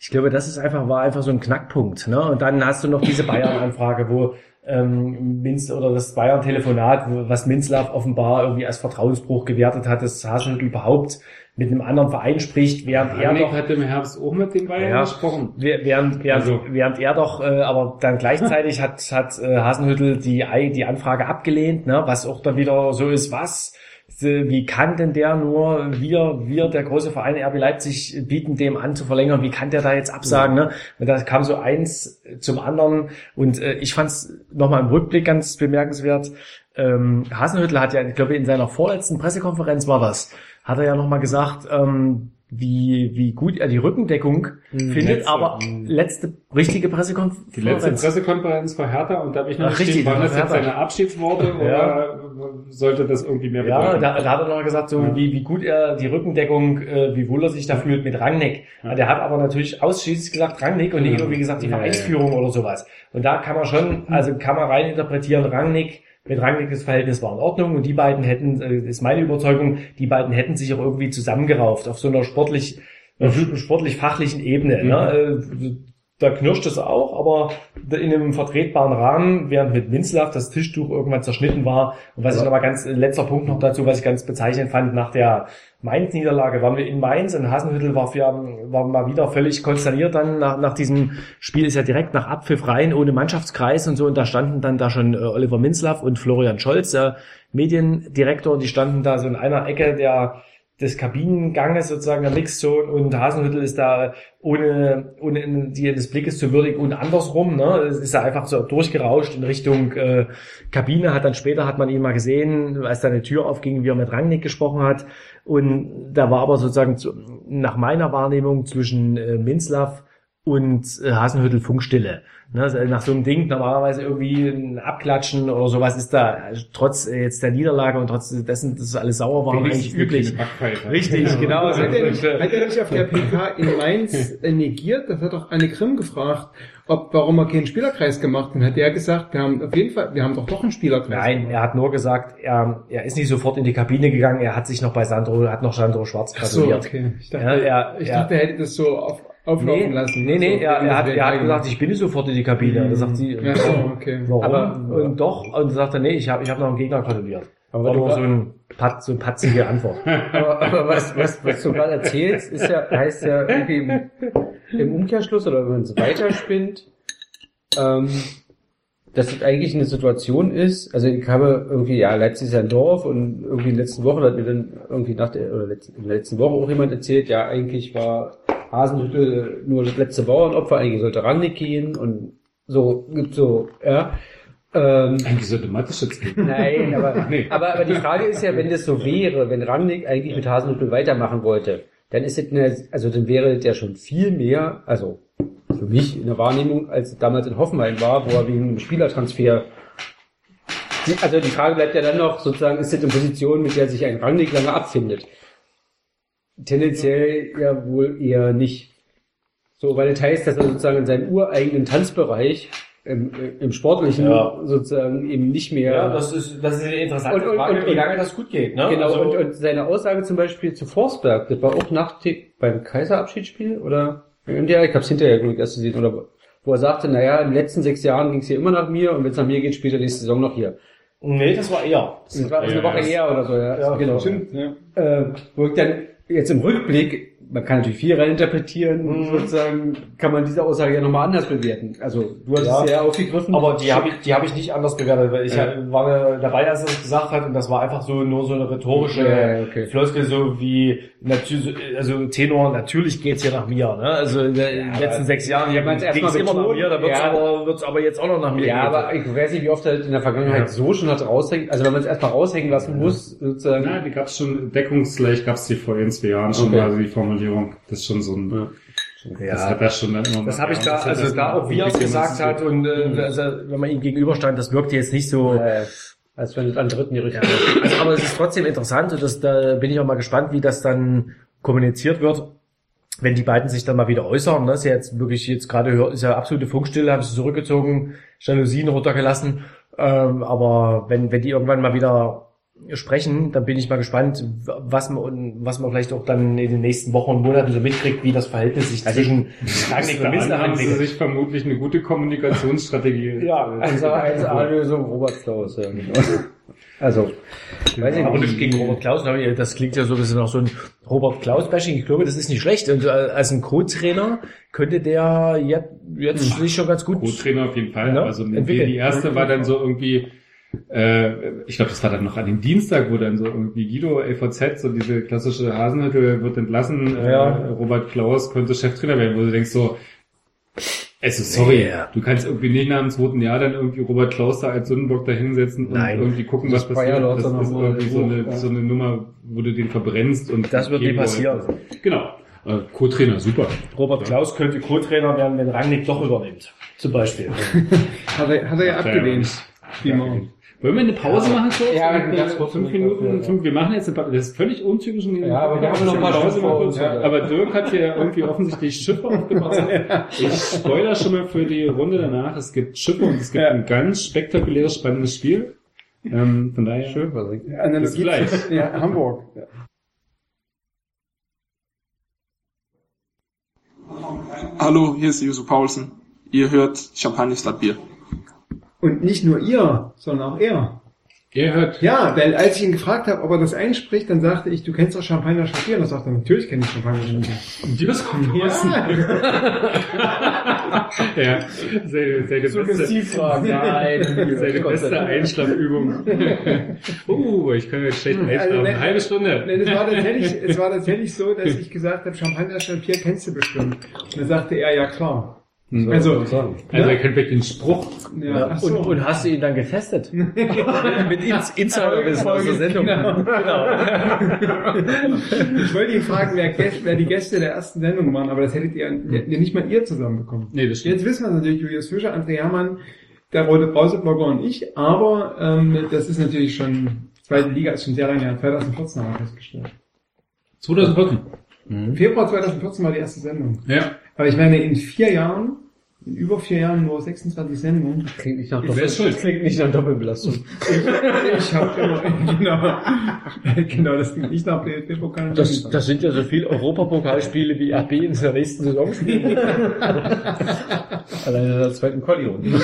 Ich glaube, das ist einfach, war einfach so ein Knackpunkt. Ne? Und dann hast du noch diese Bayern-Anfrage, wo ähm, Minz oder das Bayern-Telefonat, was Minzlaff offenbar irgendwie als Vertrauensbruch gewertet hat, dass Hasenhüttl überhaupt mit einem anderen Verein spricht, während er Rangnick doch hat im Herbst auch mit den Bayern Ja. gesprochen. Während, während, während, Also- während er doch, äh, aber dann gleichzeitig hat, hat äh, Hasenhüttel die, die Anfrage abgelehnt, ne? was auch dann wieder so ist, was, äh, wie kann denn der nur, wir, wir, der große Verein RB Leipzig, bieten dem an zu verlängern, wie kann der da jetzt absagen, ne? Und da kam so eins zum anderen und äh, ich fand es nochmal im Rückblick ganz bemerkenswert, ähm, Hasenhüttl hat ja, ich glaube, in seiner vorletzten Pressekonferenz war das, hat er ja nochmal gesagt, ähm, wie, wie gut er die Rückendeckung findet, letzte, aber mhm. letzte richtige Pressekonferenz. Die letzte Pressekonferenz war Hertha und da habe ich noch richtig, waren das jetzt seine Abschiedsworte Ja. oder sollte das irgendwie mehr Ja, bedeuten? da, da hat er noch gesagt, so Ja. wie, wie gut er die Rückendeckung, äh, wie wohl er sich da fühlt mit Rangnick. Ja. Der hat aber natürlich ausschließlich gesagt Rangnick und nicht irgendwie gesagt die Ja, ja. Vereinsführung oder sowas. Und da kann man schon, also kann man rein interpretieren, Rangnick, mit Rangnick das Verhältnis war in Ordnung und die beiden hätten, äh, ist meine Überzeugung, die beiden hätten sich auch irgendwie zusammengerauft auf so einer sportlich, äh, sportlich-fachlichen Ebene. Ne? Äh, da knirscht es auch, aber in einem vertretbaren Rahmen, während mit Minzlaff das Tischtuch irgendwann zerschnitten war. Und was ich nochmal ganz, letzter Punkt noch dazu, was ich ganz bezeichnend fand, nach der Mainz-Niederlage waren wir in Mainz. Und Hasenhüttel war, für, war mal wieder völlig konsterniert dann nach, nach diesem Spiel. Ist ja direkt nach Abpfiff rein, ohne Mannschaftskreis und so. Und da standen dann da schon äh, Oliver Minzlaff und Florian Scholz, der Mediendirektor, und die standen da so in einer Ecke der des Kabinenganges sozusagen der Mixzone und Hasenhüttel ist da ohne ohne die des Blickes zu würdigen und andersrum ne ist da einfach so durchgerauscht in Richtung äh, Kabine hat dann später hat man ihn mal gesehen als da eine Tür aufging wie er mit Rangnick gesprochen hat und da war aber sozusagen zu, nach meiner Wahrnehmung zwischen äh, Minzlaff und äh, Hasenhüttel Funkstille. Ne, also nach so einem Ding normalerweise irgendwie ein Abklatschen oder sowas ist da trotz äh, jetzt der Niederlage und trotz dessen, dass alles sauer war, eigentlich üblich. Richtig, genau. Hat er, nicht, hat er nicht auf der PK in Mainz äh, negiert? Das hat doch Anne Grimm gefragt, ob, warum er keinen Spielerkreis gemacht hat. Hat er gesagt, wir haben auf jeden Fall, wir haben doch doch einen Spielerkreis. Nein, er hat nur gesagt, er, er ist nicht sofort in die Kabine gegangen, er hat sich noch bei Sandro, hat noch Sandro Schwarz gratuliert. Ach so, okay. Ich dachte, Ja, er- ich dachte, er hätte das so auf, auflaufen Nee, lassen. nee, nee, So, er, er, hat, er hat gesagt, ich bin sofort in die Kabine. Da sagt sie, Ja, so, okay. warum? Aber- und doch, und dann sagt er, nee, ich habe ich hab noch einen Gegner gratuliert. Aber War du- nur so, ein, Pat, so eine patzige Antwort. Aber, aber was, was, was du gerade erzählst, ist ja, heißt ja irgendwie im, im Umkehrschluss oder wenn man es weiterspinnt, ähm, dass es eigentlich eine Situation ist, also ich habe irgendwie, ja, Leipzig ist ja ein Dorf und irgendwie in den letzten Wochen hat mir dann irgendwie nach der, oder letz- in der letzten Woche auch jemand erzählt, ja, eigentlich war Hasenhüttel nur das letzte Bauernopfer, eigentlich sollte Rangnick gehen und so, gibt so, ja. Ähm, Eigentlich sollte Mathe jetzt gehen. Nein, aber, Nee. aber, aber die Frage ist ja, wenn das so wäre, wenn Rangnick eigentlich mit Hasenhüttl weitermachen wollte, dann ist es eine, also dann wäre der schon viel mehr, also für mich in der Wahrnehmung, als damals in Hoffenheim war, wo er wegen einem Spielertransfer also die Frage bleibt ja dann noch, sozusagen, ist das eine Position, mit der sich ein Rangnick lange abfindet? Tendenziell ja wohl eher nicht. So, weil das heißt, dass er sozusagen in seinem ureigenen Tanzbereich im, im Sportlichen Ja. sozusagen eben nicht mehr Ja, das ist, das ist eine interessante Und- und- Frage, und- wie lange das gut geht. Ne? Genau, Also, und, und seine Aussage zum Beispiel zu Forsberg, das war auch nach beim Kaiserabschiedsspiel oder ja, ich hab's hinterher glaub ich, erst gesehen, oder wo er sagte, naja, in den letzten sechs Jahren ging's hier immer nach mir und wenn es nach mir geht, spielt er nächste Saison noch hier. nee, das war eher. Das war Ja, eine Woche das- her oder so, ja. Ja, genau. Stimmt, ja. Äh, wo ich dann jetzt im Rückblick, man kann natürlich viel reininterpretieren, Mhm. sozusagen kann man diese Aussage ja nochmal anders bewerten. Also du hast Ja. es ja aufgegriffen. Aber die habe ich, die habe ich nicht anders bewertet, weil ich Ja. war ja dabei, als er das gesagt hat, und das war einfach so nur so eine rhetorische Ja, okay. Floskel, so wie natürlich, also Tenor, natürlich geht's hier nach mir, ne? Also in den letzten sechs Jahren, ja, erstmal ging's immer nach mir, da wird's ja. aber, wird's aber jetzt auch noch nach mir Ja, aber ich weiß nicht, wie oft er in der Vergangenheit Ja. so schon hat raushängen, also wenn man es erstmal raushängen lassen muss, sozusagen. Ja, die gab's schon, deckungsgleich gab's die vor in zwei Jahren schon, Okay. also die Formulierung. Das ist schon so ein, das ja. hat er schon dann immer Das habe ich ja, da, das also das da auch wie er es gesagt das hat so- und äh, also, wenn man ihm gegenüberstand, das wirkte jetzt nicht so. Äh, als wenn es an Dritten die Richtung Also, aber es ist trotzdem interessant und das, da bin ich auch mal gespannt, wie das dann kommuniziert wird, wenn die beiden sich dann mal wieder äußern. Ne? Ist ja jetzt wirklich jetzt gerade ist ja absolute Funkstille, haben sie zurückgezogen, Jalousien runtergelassen. Ähm, aber wenn wenn die irgendwann mal wieder sprechen, dann bin ich mal gespannt, was man was man vielleicht auch dann in den nächsten Wochen und Monaten so mitkriegt, wie das Verhältnis sich zwischen und Da Missler haben sie sich vermutlich eine gute Kommunikationsstrategie. Ja, Also 1A-Lösung Robert Klaus, ja. genau. Also, weiß ich Aber nicht. nicht gegen Robert Klaus, das klingt ja so ein bisschen nach so ein Robert Klaus-Bashing. Ich glaube, das ist nicht schlecht. Und äh, als ein Co-Trainer könnte der jetzt, jetzt sich schon ganz gut. Co-Trainer auf jeden Fall. Ne? Also die erste war dann so irgendwie, äh, ich glaube, das war dann noch an dem Dienstag, wo dann so irgendwie Guido LVZ, so diese klassische Hasenhütte wird entlassen, Ja. äh, Robert Klaus könnte Cheftrainer werden, wo du denkst so, also sorry, Ja. du kannst irgendwie nicht nach dem zweiten Jahr dann irgendwie Robert Klaus da als Sündenbock da hinsetzen und Nein. irgendwie gucken, was passiert. Das ist irgendwie so eine, ja. so eine Nummer, wo du den verbrennst und Das wird nie passieren. Genau. Äh, Co-Trainer, super. Robert Klaus könnte Co-Trainer werden, wenn Rangnick doch übernimmt. Zum Beispiel. Hat er, hat er ja Ach, ja. Wollen wir eine Pause machen kurz? Ja, Und, ganz äh, kurz. fünf Minuten, fünf, wir machen jetzt eine Pause. Das ist völlig untypisch. Ja, aber wir haben noch ein paar Pause kurz. ja. Aber Dirk hat hier irgendwie offensichtlich Schiffe aufgebaut. Ich spoiler schon mal für die Runde danach. Es gibt Schiffe und es gibt ein ganz spektakuläres, spannendes Spiel. Ähm, von daher. Schön, was ich. Bis Analogie gleich. Ja, Hamburg. Hallo, hier ist Jusu Paulsen. Ihr hört Champagner statt Bier. Und nicht nur ihr, sondern auch er. Er hört. Ja, weil als ich ihn gefragt habe, ob er das einspricht, dann sagte ich, du kennst doch Champagner statt Bier. Und er sagte, natürlich kenne ich Champagner statt Bier. Dios Paulsen. Ja, seine, seine beste, Suggestivfragen. Nein. seine beste Einschlafübung. uh, ich kann jetzt schlecht einschlafen. Also, ne- Eine halbe Stunde. Nein, es war tatsächlich, es war tatsächlich so, dass ich gesagt habe, Champagner Bier kennst du bestimmt. Und dann sagte er, ja klar. Also, Also er kennt wirklich den Spruch. ja, ach so. Und, und hast du ihn dann getestet? Mit Ins Insiderwissen aus der Sendung. Genau. ich wollte ihn fragen, wer, Gäste, wer die Gäste der ersten Sendung waren, aber das hättet ihr, ihr nicht mal ihr zusammenbekommen. Nee, das stimmt. Jetzt wissen wir natürlich Julius Fischer, André Herrmann, der Rote Brauseblogger und ich, aber ähm, das ist natürlich schon, zweite Liga ist schon sehr lange her, 2014 haben wir festgestellt. 2014. Februar 2014 war die erste Sendung. Ja. Aber ich meine, in vier Jahren, in über vier Jahren nur 26 Sendungen. Klingt nicht nach, Wer ist schuld? klingt nicht nach Doppelbelastung. Ich habe immer, genau, genau, das klingt nicht nach DFB-Pokal. Das, das sind ja so viele Europapokalspiele wie RB in der nächsten Saison spielen. Alleine in der zweiten Quali-Runde.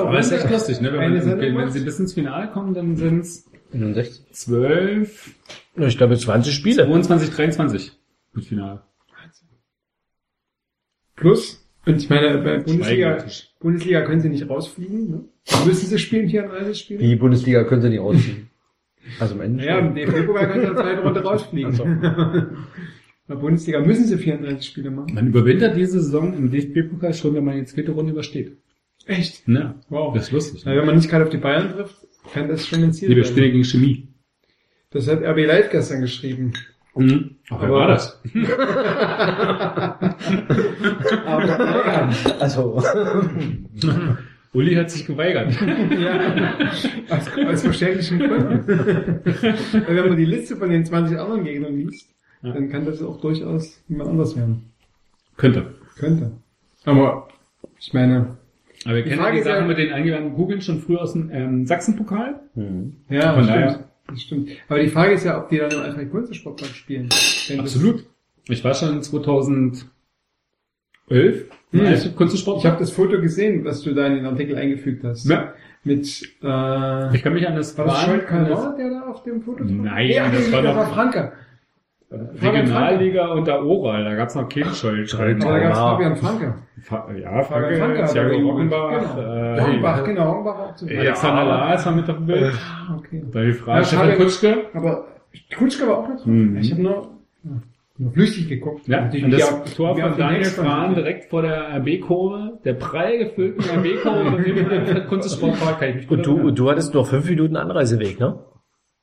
Aber es ist echt lustig, ne? Wenn, man, wenn, wenn sie bis ins Finale kommen, dann sind es 61. 12, Ich glaube 20 Spiele. 22, 23 im Finale. Plus, und ich meine, bei Bundesliga. Bundesliga können sie nicht rausfliegen, ne? Müssen sie spielen, 34 Spiele? Die Bundesliga können sie nicht ausziehen. Also am Ende Ja, im. DFB-Pokal können sie in der Runde rausfliegen. In der Bundesliga müssen sie 34 Spiele machen. Man überwintert diese Saison im DFB-Pokal schon, wenn man die zweite Runde übersteht. Echt? Ne? Wow. Das ist lustig. Na, Ne? wenn man nicht gerade auf die Bayern trifft, kann das schon ein Ziel Nee, wir spielen gegen Chemie. Das hat RB Live gestern geschrieben. Mhm. Aber- war das? Aber Also, Uli hat sich geweigert. ja, aus, aus verständlichen Gründen. Wenn man die Liste von den 20 anderen Gegnern liest, Ja. dann kann das auch durchaus jemand anders werden. Könnte. Könnte. Aber ich meine, Aber wir kennen die ist Sache ja- mit den eingewandten Kugeln schon früher aus dem ähm, Sachsenpokal. ja, Von daher-. Das stimmt. Aber die Frage ist ja, ob die dann im Alfred Kunze Sportpark spielen. Wenn das- Absolut. Ich war schon 2011 im Hm. Alfred. Ich habe das Foto gesehen, was du da in den Artikel eingefügt hast. Ja. Mit, äh, Ich kann mich an das war das Scholt das der da auf dem Foto Nein, ja, das nee, war das noch- Regionalliga unter Oral, da gab's noch keinen Scholt. Aber da gab es Fabian Franke. Fa- Ja, Fabian Franke Franke, da Thiago gejubelt. Rockenbach, Genau. äh, Hornbach, genau, Hornbach auch zu Alexander Lars war mit auf dem Bild. Ah, okay. Da die Ja, Frage, Stefan Kutschke. Aber Kutschke war auch noch drin. Mhm. Ich habe nur, ja, nur flüchtig geguckt. Ja, und das auf- Tor von Daniel von- direkt vor der RB-Kurve, der prall gefüllten RB-Kurve von dem Alfred Kunstsportpark, kann ich mich gut Und du, du hattest noch fünf Minuten Anreiseweg, ne?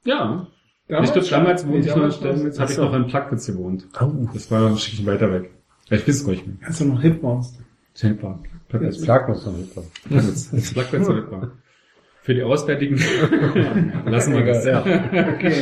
Ja. Damals ich glaube, damals wohnte ich noch, damals habe ich noch in Plagwitz gewohnt. Oh. Das war noch ein Stückchen weiter weg. Ich weiß es gar nicht mehr. Als du noch hip warst. Selber. Plagwitz. Muss noch mit. Plagwitz. Plagwitz war. Für die Auswärtigen lassen wir das. Okay.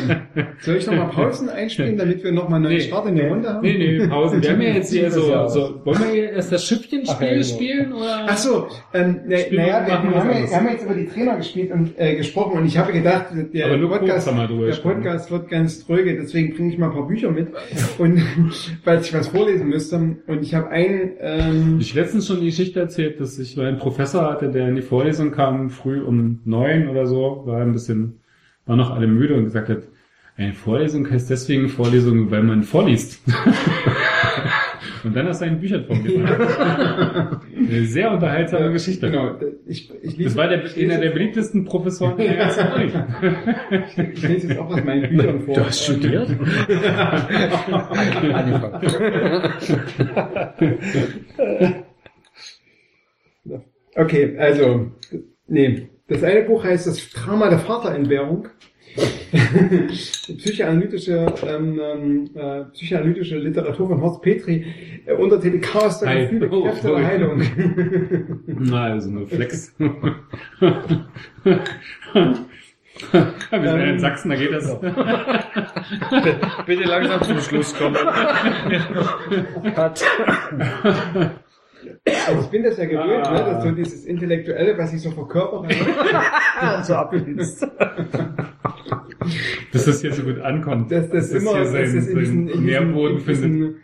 Soll ich nochmal Pausen einspielen, damit wir nochmal einen neuen Nee. Start in die Runde haben? Nee, nee, Pausen. Wir haben ja jetzt hier ja so, so, wollen wir hier erst das Schiffchenspiel Ach ja, genau. spielen, oder? Ach so, ähm, ne, naja, wir- haben ja, wir haben jetzt über die Trainer gespielt und äh, gesprochen und ich habe gedacht, der Aber nur Podcast, der. Podcast wird ganz tröge, deswegen bringe ich mal ein paar Bücher mit und weil ich was vorlesen müsste und ich habe ein ähm, Ich letztens schon die Geschichte erzählt, dass ich einen Professor hatte, der in die Vorlesung kam, früh um neun oder so, war ein bisschen, war noch alle müde und gesagt hat, eine Vorlesung heißt deswegen Vorlesung, weil man vorliest. und dann aus seinen Büchern von mir. Eine sehr unterhaltsame Geschichte. Genau, ich, ich lese, Das war der, ich lese einer der beliebtesten Professoren der ganzen Uni. Ich lese jetzt auch aus meinen Büchern vor. Du hast studiert? Okay, also, nee. Das eine Buch heißt Das Drama der Vaterentbehrung. psychoanalytische, ähm, ähm, äh, psychoanalytische Literatur von Horst Petri, äh, Untertitel Chaos der Heil- Gefühle, oh, Kräfte der. Heilung. Na, also nur Flex. Wir sind ja in Sachsen, da geht das. Bitte langsam zum Schluss kommen. Also ich bin das ja gewöhnt, Ah. ne, dass so dieses Intellektuelle, was ich so verkörpere. so abgelinst. Dass das hier so gut ankommt. dass das, immer, hier dass das in diesen, in Nährboden diesen, in findet.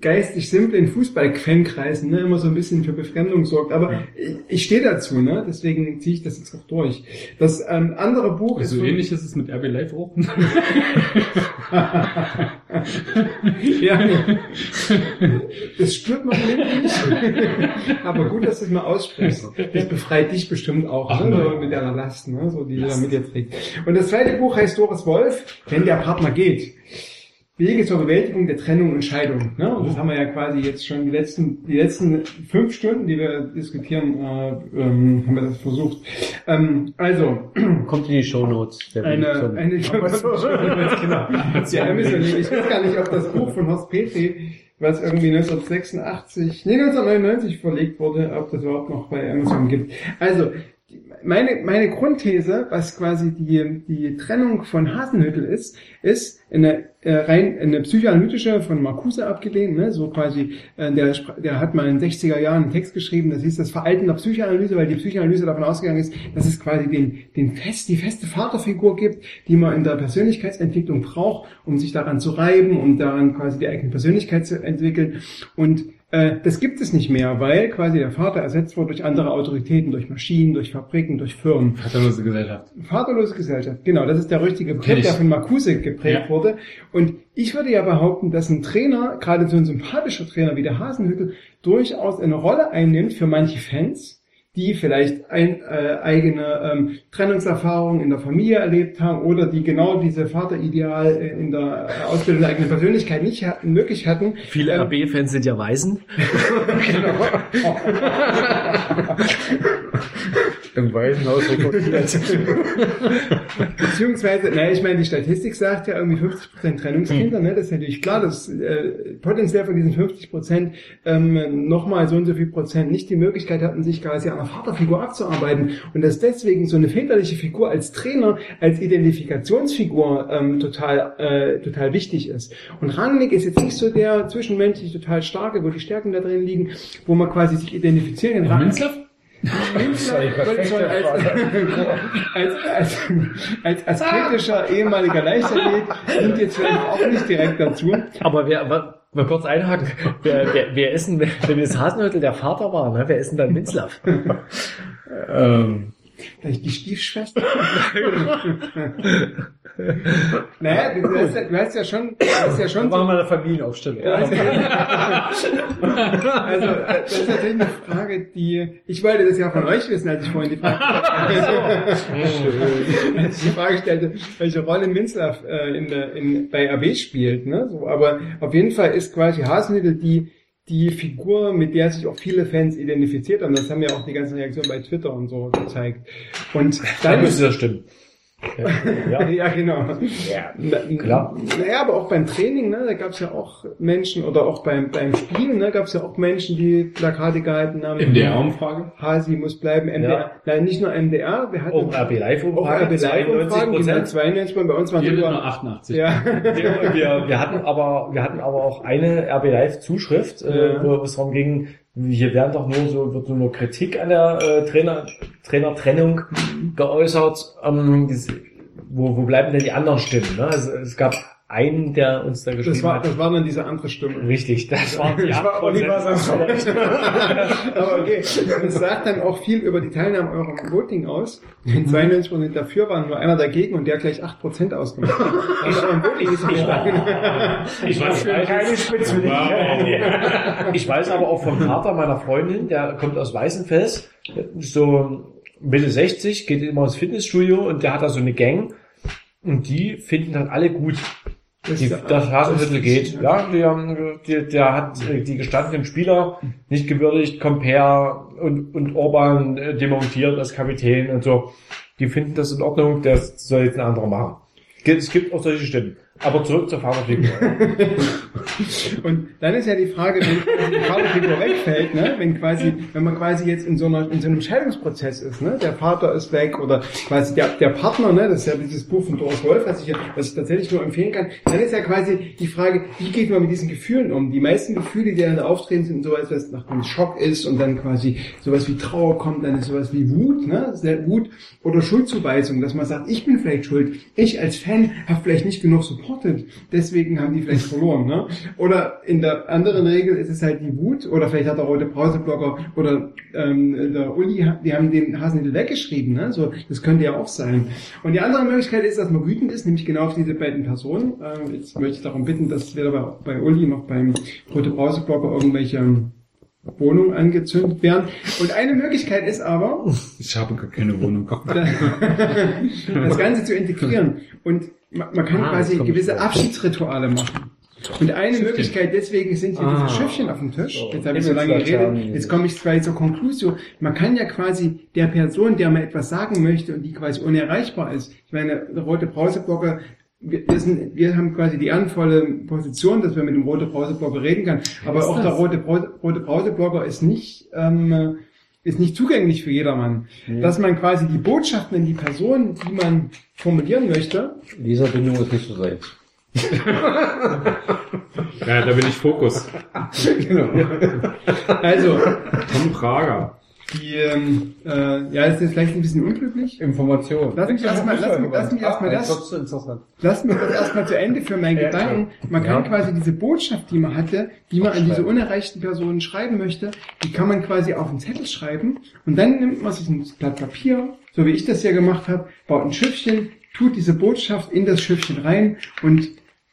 Geistig simplen Fußball-Fankreisen ne, immer so ein bisschen für Befremdung sorgt. Aber ich, ich stehe dazu, ne? deswegen ziehe ich das jetzt auch durch. Das ähm, andere Buch Also ist... von- ähnlich ist es mit RB Live auch. ja, das spürt man nicht. Aber gut, dass du es mal aussprichst. Das befreit dich bestimmt auch Ach, ne? so mit deiner Last, ne? so, die du da mit dir trägst. Und das zweite Buch heißt Doris Wolf, wenn der Partner geht. Wege zur Bewältigung der Trennung und Scheidung. Ne? Und das haben wir ja quasi jetzt schon die letzten, die letzten fünf Stunden, die wir diskutieren, äh, ähm, haben wir das versucht. Ähm, also, Kommt in die Shownotes. der Link eine, zum- eine genau. Ja, Amazon, ich weiß gar nicht, ob das Buch von Horst Petri, was irgendwie 1986, nee, 1999 verlegt wurde, ob das überhaupt noch bei Amazon gibt. Also, meine, meine Grundthese, was quasi die, die Trennung von Hasenhüttel ist, ist eine äh, rein eine psychoanalytische von Marcuse abgelehnt, ne? so quasi, äh, der, der hat mal in den 60er Jahren einen Text geschrieben, das hieß das Veralten der Psychoanalyse, weil die Psychoanalyse davon ausgegangen ist, dass es quasi den, den fest, die feste Vaterfigur gibt, die man in der Persönlichkeitsentwicklung braucht, um sich daran zu reiben, um daran quasi die eigene Persönlichkeit zu entwickeln und das gibt es nicht mehr, weil quasi der Vater ersetzt wurde durch andere Autoritäten, durch Maschinen, durch Fabriken, durch Firmen. Vaterlose Gesellschaft. Vaterlose Gesellschaft, genau, das ist der richtige Begriff, der von Marcuse geprägt Ja. wurde. Und ich würde ja behaupten, dass ein Trainer, gerade so ein sympathischer Trainer wie der Hasenhüttel, durchaus eine Rolle einnimmt für manche Fans, die vielleicht ein, äh, eigene ähm, Trennungserfahrungen in der Familie erlebt haben oder die genau diese Vaterideal äh, in der Ausbildung der eigenen Persönlichkeit nicht hatten, möglich hatten. Viele Ähm, RB-Fans sind ja Waisen. Im Waisenhaus rekrutiert. Beziehungsweise, naja, ich meine, die Statistik sagt ja irgendwie 50% Trennungskinder, ne? Das ist natürlich klar, dass äh, potenziell von diesen 50% ähm, nochmal so und so viel Prozent nicht die Möglichkeit hatten, sich quasi an einer Vaterfigur abzuarbeiten. Und dass deswegen so eine väterliche Figur als Trainer, als Identifikationsfigur ähm, total, äh, total wichtig ist. Und Rangnick ist jetzt nicht so der zwischenmenschlich total starke, wo die Stärken da drin liegen, wo man quasi sich identifizieren kann. Als, als, als, als, kritischer ehemaliger Leichtathlet sind jetzt vielleicht auch nicht direkt dazu. Aber wer, mal kurz einhaken, wer, wer, wer ist denn, wenn das Hasenhüttel der Vater war, ne? wer ist denn dann Minzlaff? ähm, Vielleicht die Stiefschwester. naja, du hast, ja, du hast ja schon, du hast ja schon machen wir eine Familienaufstellung. du ja, also, äh, das ist natürlich eine Frage, die, ich wollte das ja von euch wissen, als ich vorhin die Frage, als ich die Frage stellte, welche Rolle Minzlaff äh, in in, bei RB spielt, ne, so, aber auf jeden Fall ist quasi Hasenhüttl die, die Figur, mit der sich auch viele Fans identifiziert haben. Das haben ja auch die ganzen Reaktionen bei Twitter und so gezeigt. Und Dann dann müsste das stimmen. Ja, ja, genau. Ja, Na, klar. Naja, aber auch beim Training, ne, da gab es ja auch Menschen, oder auch beim, beim Spielen, ne, gab es ja auch Menschen, die Plakate gehalten haben. MDR-Umfrage? Hasi muss bleiben, MDR. Ja. Nein, nicht nur MDR, wir hatten Auch RB Live auch Umfrage, RB Live Umfragen, die waren 92%. 92 bei uns waren Hier nur drüber. 88. Ja. wir, wir, hatten aber, wir hatten aber auch eine RB Live Zuschrift, äh, Ja. wo es darum ging, hier werden doch nur so, wird nur Kritik an der äh, Trainer, Trainertrennung geäußert. Ähm, wo, wo bleiben denn die anderen Stimmen? Ne? Also, es gab einen, der uns da geschrieben Das war, hat. das war dann diese andere Stimme. Richtig, das war die Das war 8%. Oliver. Aber okay, das sagt dann auch viel über die Teilnahme eurem Voting aus. Wenn 92% dafür waren, nur einer dagegen und der gleich 8% ausgemacht hat. Also euer Voting ist nicht Ich weiß, keine Spitzfindigkeit. Ich weiß aber auch vom Vater meiner Freundin, der kommt aus Weißenfels, so Mitte 60, geht immer ins Fitnessstudio und der hat da so eine Gang und die finden dann alle gut. Die, das Hasenhüttel geht. Ja, die haben, die, der hat äh, die gestandenen Spieler nicht gewürdigt, Compare und, und Orban äh, demontiert als Kapitän und so. Die finden das in Ordnung, das soll jetzt ein anderer machen. Es gibt auch solche Stimmen. Aber zurück zur Vaterfigur. Und dann ist ja die Frage, wenn die Vaterfigur wegfällt, ne? wenn quasi, wenn man quasi jetzt in so einer, in so einem Scheidungsprozess ist, ne? der Vater ist weg oder quasi der, der Partner, ne? das ist ja dieses Buch von Doris Wolf, was ich, was ich tatsächlich nur empfehlen kann, dann ist ja quasi die Frage, wie geht man mit diesen Gefühlen um? Die meisten Gefühle, die dann auftreten, sind sowas, was nach einem Schock ist und dann quasi sowas wie Trauer kommt, dann ist sowas wie Wut, ne? Wut oder Schuldzuweisung, dass man sagt, ich bin vielleicht schuld, ich als Fan habe vielleicht nicht genug supportet, deswegen haben die vielleicht verloren, ne? Oder in der anderen Regel ist es halt die Wut, oder vielleicht hat der rote Brauseblocker oder ähm, der Uli, die haben den Hasenhüttl weggeschrieben, ne? So, das könnte ja auch sein. Und die andere Möglichkeit ist, dass man wütend ist, nämlich genau auf diese beiden Personen. Ähm, jetzt möchte ich darum bitten, dass weder bei, Uli noch beim rote Brauseblocker irgendwelche Wohnungen angezündet werden. Und eine Möglichkeit ist aber, Ich habe gar keine Wohnung. das Ganze zu integrieren. Und man, man kann Ah, quasi gewisse. Abschiedsrituale machen. Und eine Möglichkeit, deswegen sind hier Ah. diese Schiffchen auf dem Tisch. So, Jetzt habe ich so lange geredet. Jetzt komme ich quasi zur Konklusion. Man kann ja quasi der Person, der mal etwas sagen möchte und die quasi unerreichbar ist. Ich meine, rote Brauseblocker, wir, wir, sind, wir haben quasi die ehrenvolle Position, dass wir mit dem rote Brauseblocker reden können. Aber auch der das? rote, Brause, rote Brauseblocker ist nicht, ähm, ist nicht zugänglich für jedermann. Dass man quasi die Botschaften in die Person, die man formulieren möchte, In dieser Bindung ist nicht so sein. Ja, da bin ich Fokus. genau. Also, Tom Prager. Die, ähm, äh, ja, ist jetzt vielleicht ein bisschen unglücklich. Information. Lass mich erstmal, lass, mich- lass mich erstmal Das das, ist lass mich das erstmal zu Ende für meinen Ja, Gedanken. Man kann Ja. quasi diese Botschaft, die man hatte, die man an diese unerreichten Personen schreiben möchte, die kann man quasi auf einen Zettel schreiben und dann nimmt man sich ein Blatt Papier, so wie ich das ja gemacht habe, baut ein Schiffchen, tut diese Botschaft in das Schiffchen rein und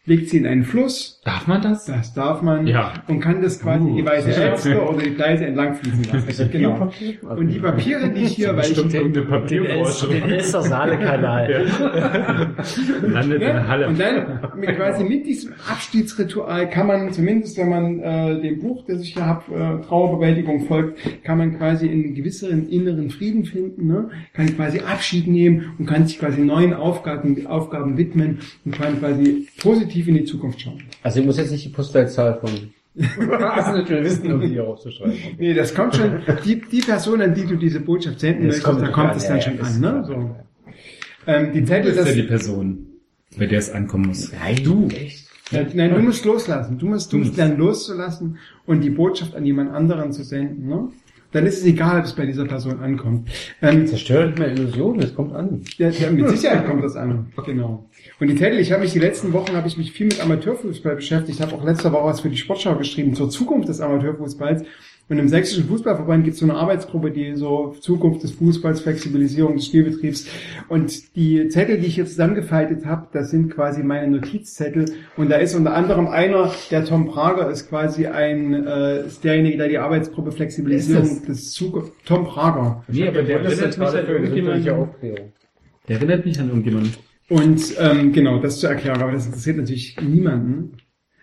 legt sie in einen Fluss. Darf man das? Das darf man Ja. und kann das quasi Uh. die weiße Elster oder die Gleise entlang fließen lassen. Genau. Und die Papiere, die ich hier, weil ich Den, Papierbranche. den Elster-Saale-Kanal. Landet in der Ne? Halle. Und dann mit, quasi mit diesem Abschiedsritual kann man, zumindest wenn man äh, dem Buch, das ich hier habe, äh, Trauerbewältigung folgt, kann man quasi einen gewissen inneren Frieden finden, ne? kann quasi Abschied nehmen und kann sich quasi neuen Aufgaben, Aufgaben widmen und kann quasi positiv in die Zukunft schauen. Also ich muss jetzt nicht die Postleitzahl von Hasenhüttl wissen, um die hier aufzuschreiben. Nee, das kommt schon, die, die Person, an die du diese Botschaft senden Das möchtest, kommt da kommt an, es ja, dann ja, schon an, ne? So. Ähm, die Zettel, ist ja das, die Person, bei der es ankommen muss. Nein, Du. Echt? Ja, nein, du musst loslassen. Du musst, du musst lernen loszulassen und die Botschaft an jemand anderen zu senden. Ne? Dann ist es egal, ob es bei dieser Person ankommt. Ähm, Zerstört nicht mehr Illusionen, es kommt an. ja, ja, mit Sicherheit kommt das an. Genau. Und die Zettel, ich habe mich die letzten Wochen habe ich mich viel mit Amateurfußball beschäftigt. Ich habe auch letzte Woche was für die Sportschau geschrieben zur Zukunft des Amateurfußballs. Und im Sächsischen Fußballverband gibt es so eine Arbeitsgruppe, die so Zukunft des Fußballs, Flexibilisierung des Spielbetriebs. Und die Zettel, die ich hier zusammengefaltet habe, das sind quasi meine Notizzettel. Und da ist unter anderem einer, der Tom Prager ist quasi ein, äh, ist derjenige, der die Arbeitsgruppe Flexibilisierung des Zukunft, Tom Prager. Nee, aber der erinnert mich an irgendjemanden. Aufklärung. Der erinnert mich an irgendjemanden. Und ähm, genau, das zur Erklärung, aber das interessiert natürlich niemanden.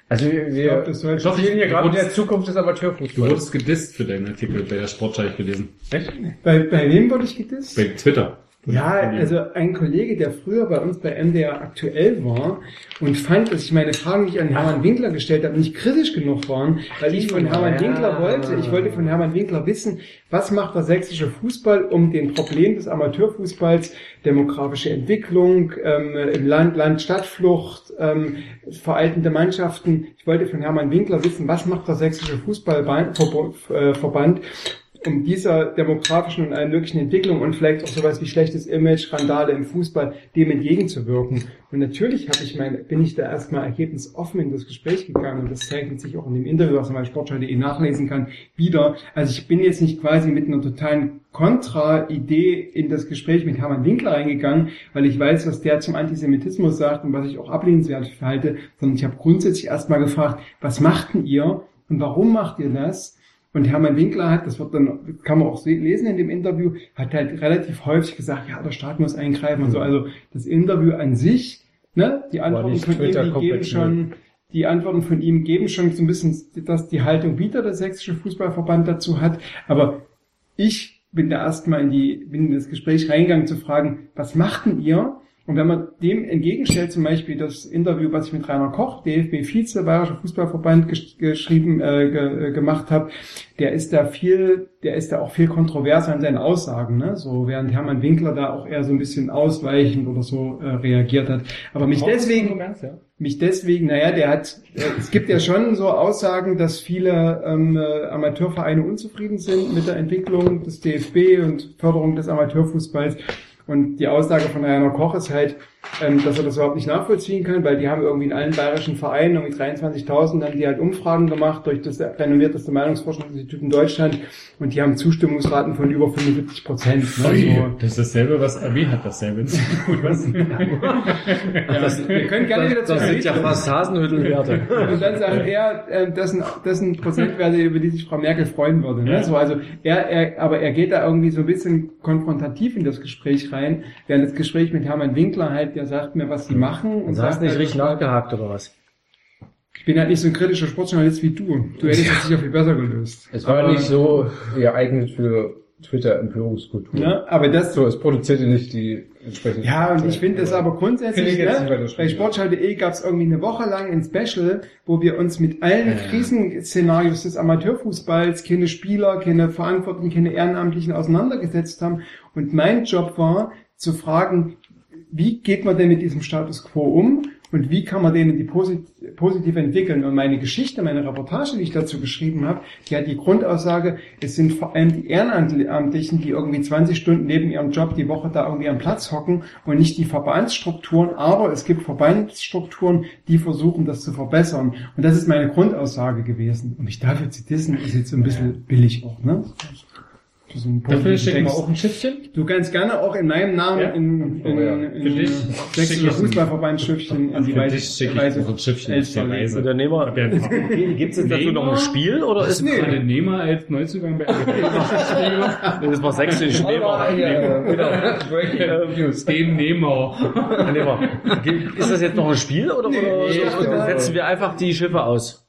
Also wir, Ich wir glaub, das doch hier gerade in Du der Zukunft des Du Amateurfußballs. wurdest gedisst für deinen Artikel bei der Sportschau ich gelesen. Echt? Bei, bei wem wurde ich gedisst? Bei Twitter. Ja, also ein Kollege, der früher bei uns bei MDR aktuell war und fand, dass ich meine Fragen, die ich an Hermann Winkler gestellt habe, nicht kritisch genug waren, weil ich von Hermann Ja. Winkler wollte, ich wollte von Hermann Winkler wissen, was macht der sächsische Fußball, um den Problem des Amateurfußballs, demografische Entwicklung, ähm, im Land, Land Stadtflucht, ähm, veraltende Mannschaften. Ich wollte von Hermann Winkler wissen, was macht der sächsische Fußballverband, um dieser demografischen und allen möglichen Entwicklung und vielleicht auch sowas wie schlechtes Image, Randale im Fußball, dem entgegenzuwirken. Und natürlich habe ich mein, bin ich da erstmal ergebnisoffen in das Gespräch gegangen und das zeichnet sich auch in dem Interview, was man bei sportschau.de nachlesen kann, wieder. Also ich bin jetzt nicht quasi mit einer totalen Kontra-Idee in das Gespräch mit Hermann Winkler reingegangen, weil ich weiß, was der zum Antisemitismus sagt und was ich auch ablehnenswert halte, sondern ich habe grundsätzlich erstmal gefragt, was macht denn ihr und warum macht ihr das? Und Hermann Winkler hat, das wird dann, kann man auch se- lesen in dem Interview, hat halt relativ häufig gesagt, ja, der Staat muss eingreifen und so. Also das Interview an sich, ne, die Antworten von ihm, die geben schon, die Antworten von ihm geben schon so ein bisschen, dass die Haltung wieder der sächsische Fußballverband dazu hat. Aber ich bin da erstmal in die, bin in das Gespräch reingegangen zu fragen, was machten ihr? Und wenn man dem entgegenstellt, zum Beispiel das Interview, was ich mit Rainer Koch, DFB-Vize, Bayerischer Fußballverband, gesch geschrieben, äh, ge äh, gemacht habe, der ist da viel, der ist da auch viel kontroverser in seinen Aussagen, ne? So während Hermann Winkler da auch eher so ein bisschen ausweichend oder so äh, reagiert hat. Aber mich deswegen, mich deswegen, naja, der hat, äh, es gibt ja schon so Aussagen, dass viele ähm, äh, Amateurvereine unzufrieden sind mit der Entwicklung des DFB und Förderung des Amateurfußballs. Und die Aussage von Rainer Koch ist halt, ähm, dass er das überhaupt nicht nachvollziehen kann, weil die haben irgendwie in allen bayerischen Vereinen irgendwie 23.000, haben die halt Umfragen gemacht durch das renommierteste Meinungsforschungsinstitut in Deutschland und die haben Zustimmungsraten von über 45 Prozent. Ne? So. Das ist dasselbe, was RW hat, dasselbe Institut. Was? Das, wir können gerne wieder Das sind ja fast Hasenhüttelwerte. Und dann sagt er, äh, das sind, das sind Prozentwerte, über die sich Frau Merkel freuen würde. Ne? So, also er, er, aber er geht da irgendwie so ein bisschen konfrontativ in das Gespräch rein, während das Gespräch mit Hermann Winkler halt, der sagt mir, was sie machen. Und du hast sagt nicht halt, richtig nachgehakt oder was? Ich bin halt nicht so ein kritischer Sportjournalist wie du. Du hättest es sicher viel besser gelöst. Es war Aber- nicht so geeignet für Twitter-Empörungskultur. Ja, aber das So, es produzierte nicht die entsprechende. Ja, und ich finde es aber grundsätzlich, ne, bei Sportschau.de gab es irgendwie eine Woche lang ein Special, wo wir uns mit allen Krisenszenarios des Amateurfußballs, keine Spieler, keine Verantwortlichen, keine Ehrenamtlichen auseinandergesetzt haben. Und mein Job war, zu fragen, wie geht man denn mit diesem Status quo um und wie kann man den in die posit positiv entwickeln? Und meine Geschichte, meine Reportage, die ich dazu geschrieben habe, die hat die Grundaussage, es sind vor allem die Ehrenamtlichen, die irgendwie 20 Stunden neben ihrem Job die Woche da irgendwie am Platz hocken und nicht die Verbandsstrukturen, aber es gibt Verbandsstrukturen, die versuchen, das zu verbessern. Und das ist meine Grundaussage gewesen. Und mich dafür zu dissen, ist jetzt so ein bisschen billig auch, ne? Für Dafür schicken wir auch ein Schiffchen. Du kannst gerne auch in meinem Namen Ja. in, in, Oh ja. in, Für ein- Fußballverband Schiffchen in die Für Weise. ich Weise- ein Schiffchen auf der Reise. Nehmer, ja einen gibt es dazu noch ein Spiel oder ist Nee. Nehmer als Neuzugang bei das war sächsisch Nehmer? News. Den Nehmer. Nehmer. Ist das jetzt noch ein Spiel oder, Nee, oder setzen wir einfach die Schiffe aus?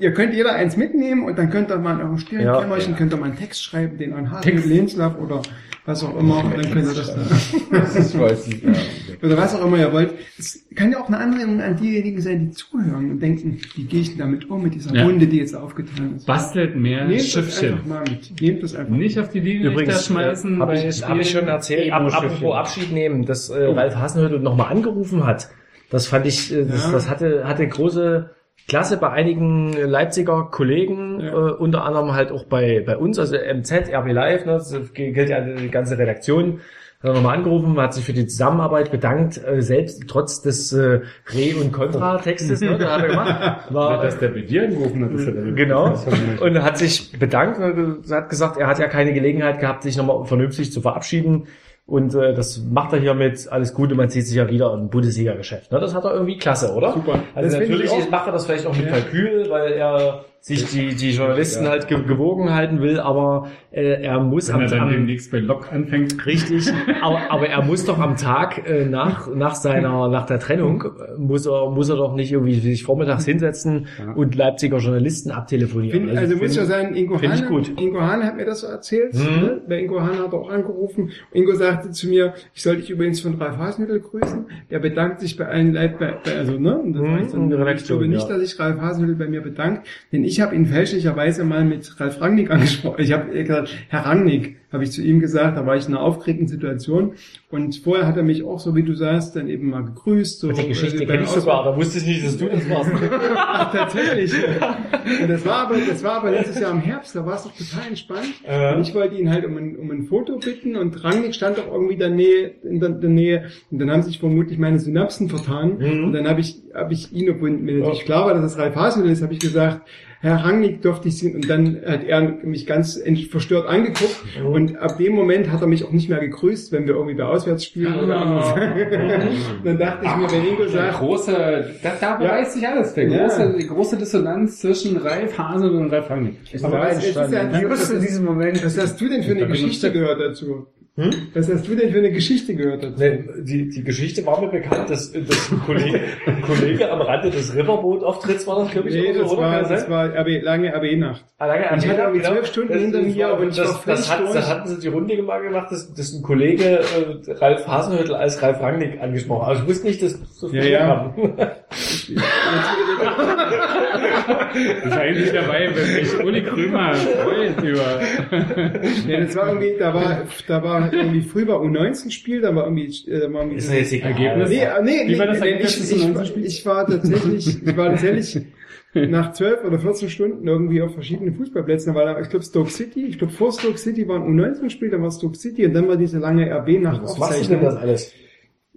Ihr könnt jeder eins mitnehmen und dann könnt ihr mal in eurem Stirnkämmerchen, Ja. könnt ihr mal einen Text schreiben, den an Hartmut Lebenslauf oder was auch immer, und dann könnt ihr das, Das weiß ja. oder was auch immer ihr wollt. Es kann ja auch eine Anregung an diejenigen sein, die zuhören und denken, wie gehe ich denn damit um, mit dieser Ja. Wunde, die jetzt aufgetan ist. Bastelt mehr Nehmt das Schiffchen. einfach mal mit. Nehmt das einfach Nicht auf die Linie Übrigens, schmeißen. habe bei ich, hab ich schon erzählt, ab, apropos Abschied nehmen, dass äh, Ralf Hasenhüttl nochmal angerufen hat. Das fand ich, äh, das, Ja. das hatte, hatte große Klasse bei einigen Leipziger Kollegen, Ja. äh, unter anderem halt auch bei, bei uns, also MZ, RB Live, ne, das gilt ja die ganze Redaktion. Hat er nochmal angerufen, hat sich für die Zusammenarbeit bedankt, äh, selbst trotz des äh, Re- und Kontra-Textes, ne, hat er gemacht. War, Dass der bei dir angerufen hat, ist ja Genau. Und hat sich bedankt und hat gesagt, er hat ja keine Gelegenheit gehabt, sich nochmal vernünftig zu verabschieden. Und äh, das macht er hiermit alles Gute, man sieht sich ja wieder im Bundesliga-Geschäft. Ne? Das hat er irgendwie klasse, oder? Super. Also Das natürlich ich auch. macht er das vielleicht auch mit Ja. Kalkül, weil er sich die, die Journalisten halt ge gewogen halten will, aber äh, er muss Wenn am, er dann demnächst bei Lok anfängt. Richtig, aber, aber er muss doch am Tag äh, nach, nach seiner, nach der Trennung, äh, muss er, muss er doch nicht irgendwie sich vormittags hinsetzen und Leipziger Journalisten abtelefonieren. Find, also, muss ich ja find- sagen, Ingo find ich Hahn, gut. Ingo Hahn hat mir das so erzählt. Mhm. Ne? Bei Ingo Hahn hat er auch angerufen. Ingo sagte zu mir, ich soll dich übrigens von Ralf Hasenhüttl grüßen. Der bedankt sich bei allen Leib, bei, bei, also, ne? Und das Mhm, heißt dann, der ich glaube nicht, ja. dass sich Ralf Hasenhüttl bei mir bedankt, denn ich habe ihn fälschlicherweise mal mit Ralf Rangnick angesprochen. Ich habe gesagt, Herr Rangnick, habe ich zu ihm gesagt, da war ich in einer aufgeregten Situation. Und vorher hat er mich auch, so wie du sagst, dann eben mal gegrüßt. So, Die Geschichte äh, kenne ich sogar, da wusste ich nicht, dass du das warst. Ach, tatsächlich. Und das war aber, das war aber letztes Jahr im Herbst, da war es doch total entspannt. Äh. Und ich wollte ihn halt um ein, um ein Foto bitten und Rangnick stand doch irgendwie in der Nähe, in der, der Nähe. Und dann haben sich vermutlich meine Synapsen vertan. Mhm. Und dann habe ich, habe ich ihn, obwohl mir natürlich klar war, dass es Ralf Hasenhüttl ist, habe ich gesagt, Herr Rangnick durfte ich sehen. Und dann hat er mich ganz verstört angeguckt. Mhm. Und ab dem Moment hat er mich auch nicht mehr gegrüßt, wenn wir irgendwie bei Auswärtsspielen oder Ah. anders. dann dachte ich mir, wenn Ingo Der sagt, große, da, da Ja. beweist sich alles. Der Ja. große, die große Dissonanz zwischen Ralf Hase und Ralf Rangnick. Aber was, es ist ja, in diesem Moment. was hast du denn für eine Geschichte gehört dazu? Hm? Was hast du denn für eine Geschichte gehört dazu? Nee, die, die Geschichte war mir bekannt, dass, dass ein, Kollege, ein Kollege am Rande des Riverboat-Auftritts war das, glaube ich, Nee, oder das war, das sein? war RB, lange RB-Nacht. Ah, lange, Ich hatte irgendwie genau. zwölf Stunden Das- hinter mir und ich das, war das, hat, das hatten sie die Runde mal gemacht, dass, dass ein Kollege äh, Ralf Hasenhüttl als Ralf Rangnick angesprochen hat. Also ich wusste nicht, dass so Ja, viele ja. haben. Das war eigentlich dabei, wenn mich Uli Krömer freut über. Ja, das war irgendwie, da war, da war irgendwie früh war U19-Spiel, da war irgendwie, äh, da war irgendwie Ist ja jetzt egal. Ergebnis. Nee, nee, Wie nee, war das nee, Ergebnis ich, des ich, U19-Spiels? ich war tatsächlich, ich war tatsächlich nach 12 oder 14 Stunden irgendwie auf verschiedenen Fußballplätzen, weil da, ich glaube Stoke City, ich glaube vor Stoke City war ein U19-Spiel, dann war Stoke City und dann war diese lange RB nach Was machst du denn das alles?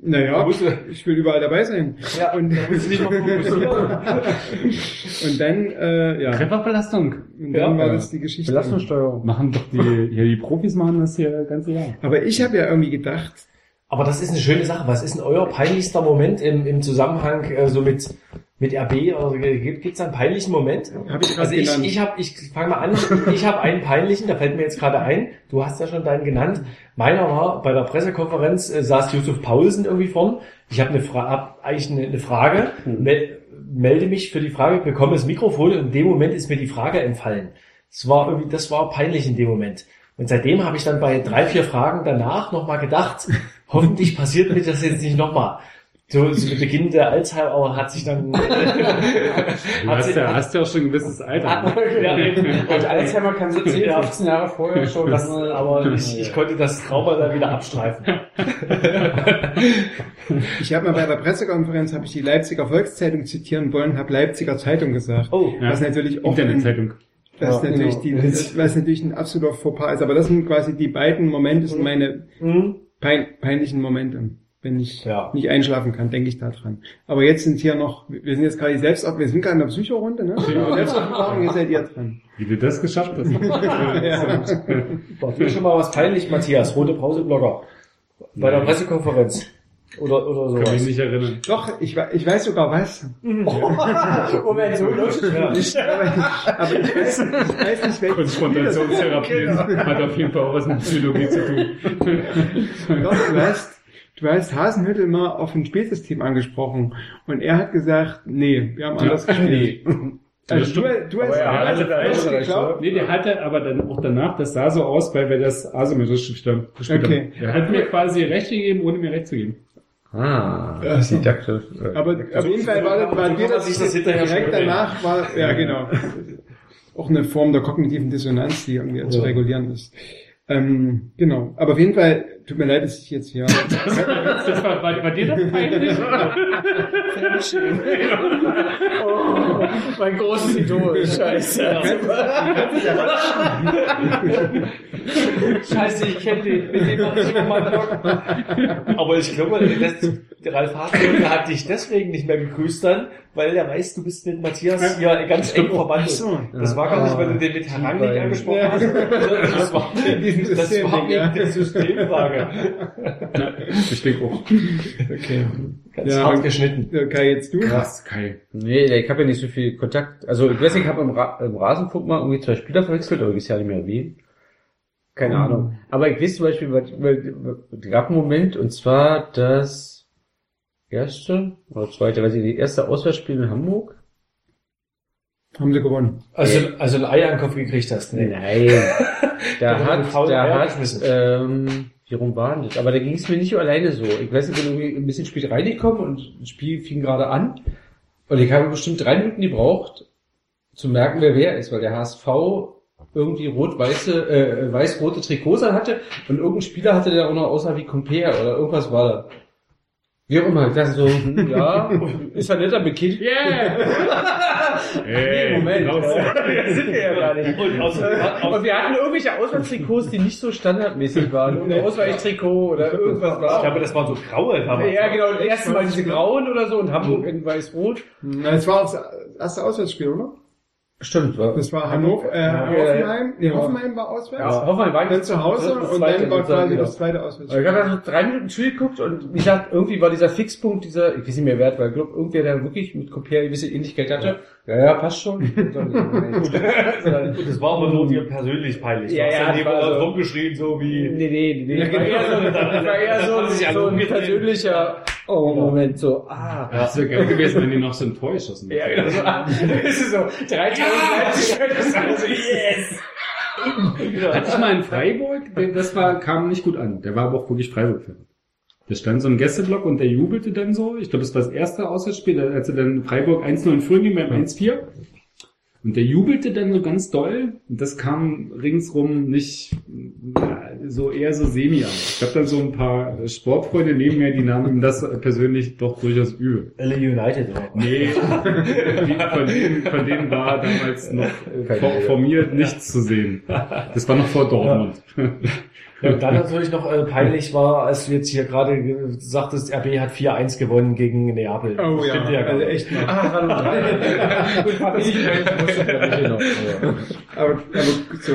Naja, ich will überall dabei sein. Ja, und, und dann, äh, ja, Trefferbelastung. und dann Ja. war das die Geschichte. Belastungssteuerung. Machen doch die, ja, die Profis machen das hier ganze Jahr. Aber ich habe ja irgendwie gedacht, Aber das ist eine schöne Sache. Was ist denn euer peinlichster Moment im, im Zusammenhang äh, so mit, mit RB? Oder gibt es einen peinlichen Moment? Hab ich also ich, genannt. ich habe, ich fange mal an, ich habe einen peinlichen, da fällt mir jetzt gerade ein. Du hast ja schon deinen genannt. Meiner war bei der Pressekonferenz äh, saß Josef Paulsen irgendwie vorn. Ich habe eine Fra hab eigentlich eine, eine Frage, mel melde mich für die Frage, bekomme das Mikrofon und in dem Moment ist mir die Frage entfallen. Das war irgendwie, das war peinlich in dem Moment. Und seitdem habe ich dann bei drei, vier Fragen danach nochmal gedacht, hoffentlich passiert mir das jetzt nicht nochmal. So, so mit Beginn der Alzheimer hat sich dann... Du hat hast sich, ja, hast ja auch schon ein gewisses Alter. ja. Und Alzheimer kann so 10, 15 Jahre vorher schon. Das, aber ich, ich konnte das Trauma dann wieder abstreifen. ich habe mal bei der Pressekonferenz habe ich die Leipziger Volkszeitung zitieren wollen, habe Leipziger Zeitung gesagt. Oh, was natürlich auch ein, Internetzeitung. was Ja, natürlich genau. die, das, was natürlich ein absoluter Fauxpas ist. Aber das sind quasi die beiden Momente, sind meine Mhm. pein, peinlichen Momente. Wenn ich Ja. nicht einschlafen kann, denke ich da dran. Aber jetzt sind hier noch, wir sind jetzt gerade selbst wir sind gerade in der Psychorunde, ne? Selbstaufklärung, jetzt seid ihr dran. Wie du das geschafft hast. War für schon mal was peinlich, Matthias, rote Pause-Blogger. Bei der Pressekonferenz. Oder, oder Kann mich nicht erinnern. Doch, ich, ich weiß sogar was. Moment, so lustig. Aber, aber ich weiß, ich weiß nicht, welches Konfrontationstherapie hat auf jeden Fall auch was mit Psychologie zu tun. Doch, du hast, du hast Hasenhüttel mal auf ein Spielsystem angesprochen und er hat gesagt, nee, wir haben anders gespielt. Also du, du hast, er du hatte hast falsch falsch geglaubt. Nee, der hatte aber dann auch danach, das sah so aus, weil wir das asymmetrisch gespielt haben. Okay. Der hat mir quasi recht gegeben, ohne mir recht zu geben. Ah, Ach so. didaktisch. Aber auf jeden Fall war, das- war dir das das hinterher direkt schön danach war, ja genau. Auch eine Form der kognitiven Dissonanz, die irgendwie zu regulieren ist. Ähm, genau. Aber auf jeden Fall, tut mir leid, dass ich jetzt hier. Das war, war, war dir das peinlich? Oh, mein großes Idol. Scheiße. Scheiße, ich kenne den. Mit dem hab ich mal Blog. Aber ich glaube, das, der Ralf Hasenhüttl hat dich deswegen nicht mehr gegrüßt dann, weil er weiß, du bist mit Matthias ja ganz eng verwandelt. so. Das war gar nicht, weil du den mit Herangig angesprochen hast. Das war, das System, war ja. wegen der Systemfrage. Ich denke auch. Okay. Ganz Ja, hart geschnitten. Okay, jetzt du. Krass, Kai. Nee, ich habe ja nicht so viel Kontakt. Also ich weiß nicht, ich habe im, Ra im Rasenfunk mal irgendwie zwei Spieler verwechselt, aber ich weiß ja nicht mehr wie. Keine Ahnung. Aber ich weiß zum Beispiel, weil, weil, es gab einen Moment, und zwar das erste oder zweite, weiß ich nicht, erste Auswärtsspiel in Hamburg. Haben sie gewonnen. Also, also ein Ei an den Kopf gekriegt hast. Nee. Nein. Da hat, da hat, ähm, wie rum war das? Aber da ging es mir nicht alleine so. Ich weiß nicht, bin irgendwie ein bisschen spät reingekommen und das Spiel fing gerade an. Und ich habe bestimmt drei Minuten gebraucht, zu merken, wer wer ist, weil der HSV irgendwie rot-weiße, äh, weiß-rote Trikots hatte und irgendein Spieler hatte, der auch noch aussah wie Compare oder irgendwas war da. Wie auch immer, ich dachte so, hm, ja, ist ja netter Bekind. Yeah! Ey, Moment. raus. Das sind wir ja gar nicht. Und aus, aus, Und wir hatten irgendwelche Auswärtstrikots, die nicht so standardmäßig waren. Irgendein Ausweichtrikot oder irgendwas ich war. glaube, das waren so graue damals. Ja, genau. Das erste Mal diese grauen oder so und Hamburg in weiß-rot. Das war auch das erste Auswärtsspiel, oder? Stimmt, war. Das war Hannover, äh, Ja. Hoffenheim. Nee, Ja. Hoffenheim war auswärts. Ja, Hoffenheim war Dann zu Hause und dann war quasi das zweite Auswärtsspiel. ich habe da so drei Minuten Spiel geguckt und wie gesagt, irgendwie war dieser Fixpunkt, dieser, ich weiß nicht mehr wert, weil ich glaube, irgendwer, der wirklich mit Compare eine gewisse Ähnlichkeit hatte. Ja, ja, passt schon. Das war aber nur dir persönlich peinlich. Ja, ja, dann jemand war so- rumgeschrien, so wie... Nee, nee, nee. Ja, Das war eher so, genau. war eher so, so ein persönlicher, oh, Moment, so, ah. Das wäre geil gewesen, wenn die noch so ein Tor geschossen Ja, hätten. genau so. ah. Das ist so 3000 Leipzig, das ist also, yes! Hatte ich mal in Freiburg, das war, kam nicht gut an. Der war aber auch wirklich Freiburg-Fan. Da stand so ein Gästeblock und der jubelte dann so. Ich glaube, das war das erste Auswärtsspiel, als er dann Freiburg 1-0 in Führung ging beim 1-4. Und der jubelte dann so ganz doll. Und das kam ringsrum nicht so eher so semi an. Ich habe dann so ein paar Sportfreunde neben mir, die nahmen ihm das persönlich doch durchaus übel. LA United, oder? Nee, von, denen, von denen war damals noch vor, vor mir nichts zu sehen. Das war noch vor Dortmund. Ja, und dann natürlich noch äh, peinlich war, als du jetzt hier gerade gesagt hast, RB hat 4-1 gewonnen gegen Neapel. Oh ja, Stimmt ja gar also echt mal. Ah, hallo. Gut, war das noch. Aber, aber so,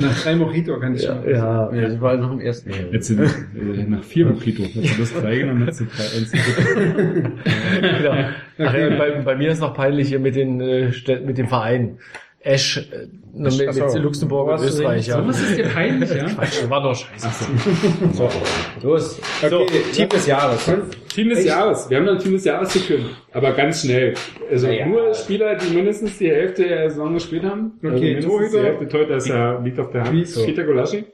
nach drei Mojito kann ich schon. ja, Ja, das war noch im ersten. Jetzt sind äh, nach vier Mojito. Hast du das drei genommen, du drei eins. genau. Ach, ja, bei, bei mir ist noch peinlich hier mit, den, äh, mit dem Verein. Esch, äh, mit, mit so. Luxemburg und Was ist Österreich. Ja. So was ist dir peinlich, ja? Quatsch, war doch scheiße. Los. Okay, Team des Jahres. Team des Jahres. Wir haben noch ein Team des Jahres gekündigt. Aber ganz schnell. Also Ja. nur Spieler, die mindestens die Hälfte der Saison gespielt haben. also Okay, mindestens Torhüter. Die Hälfte Torhüter ist ja, liegt auf der Hand. So. Peter Golaschi.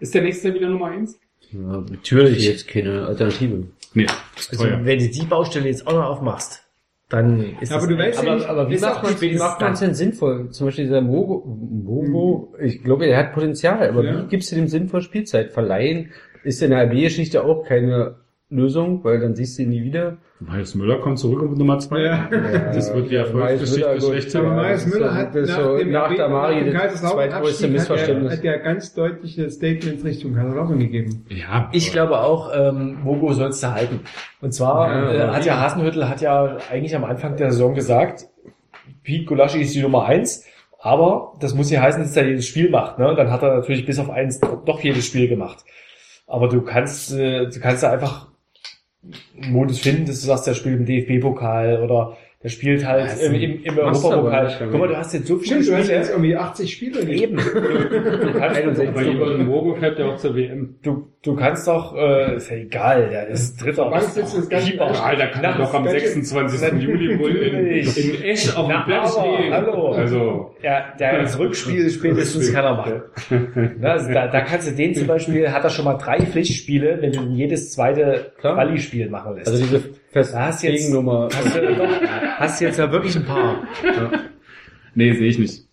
Ist der nächste wieder Nummer eins? Ja, Natürlich. Jetzt keine Alternative. Nee, Also, wenn du die Baustelle jetzt auch noch aufmachst, dann ist Aber das du weißt ja Aber, nicht, aber wie macht man wie macht man es denn sinnvoll? Zum Beispiel dieser Mogo, Mogo, ich glaube, er hat Potenzial, aber Ja. wie gibst du dem sinnvoll Spielzeit? Verleihen ist in der RB-Geschichte auch keine Lösung, weil dann siehst du ihn nie wieder. Marius Müller kommt zurück auf Nummer zwei. Ja. Das wird Erfolgsgeschichte Müller, gut. schlechthin. Aber Ja, Marius Müller hat das ist so dem nach der Mari nach das zweitgrößte er- Missverständnis. Hat ja ganz deutliche Statements Richtung Kaiserslautern gegeben. Ja, Ich glaube auch, ähm, Mogo sollst du halten. Und zwar Ja, äh, hat ja Hasenhüttel hat ja eigentlich am Anfang der Saison gesagt, Pete Gulaschi ist die Nummer eins, aber das muss ja heißen, dass er jedes Spiel macht. Ne? Dann hat er natürlich bis auf eins doch jedes Spiel gemacht. Aber du kannst, äh, du kannst da einfach Modus finden, dass du sagst, der spielt im DFB-Pokal oder der spielt halt Das im, im, im Europapokal. Guck mal, du hast jetzt so viele Stimmt, du hast ja Spiele. jetzt irgendwie 80 Spiele. Eben. Du, du, kannst, aber Ivan Mogo fährt ja auch zur WM. du, du kannst doch, äh, ist ja egal, der ist dritter. Bank sitzt ist ganz Keeper. Ah, da kann doch am welche- 26. Juli wohl in, in Esch auf dem Platz stehen. hallo. Also, Ja, der das Rückspiel spätestens kann er machen. Na, also da, da kannst du den zum Beispiel, hat er schon mal drei Pflichtspiele, wenn du ihn jedes zweite. Quali-Spiel machen lässt. Also diese Da hast du jetzt- Festgegennummer. hast du, doch, hast jetzt ja wirklich ein paar. nee, sehe ich nicht.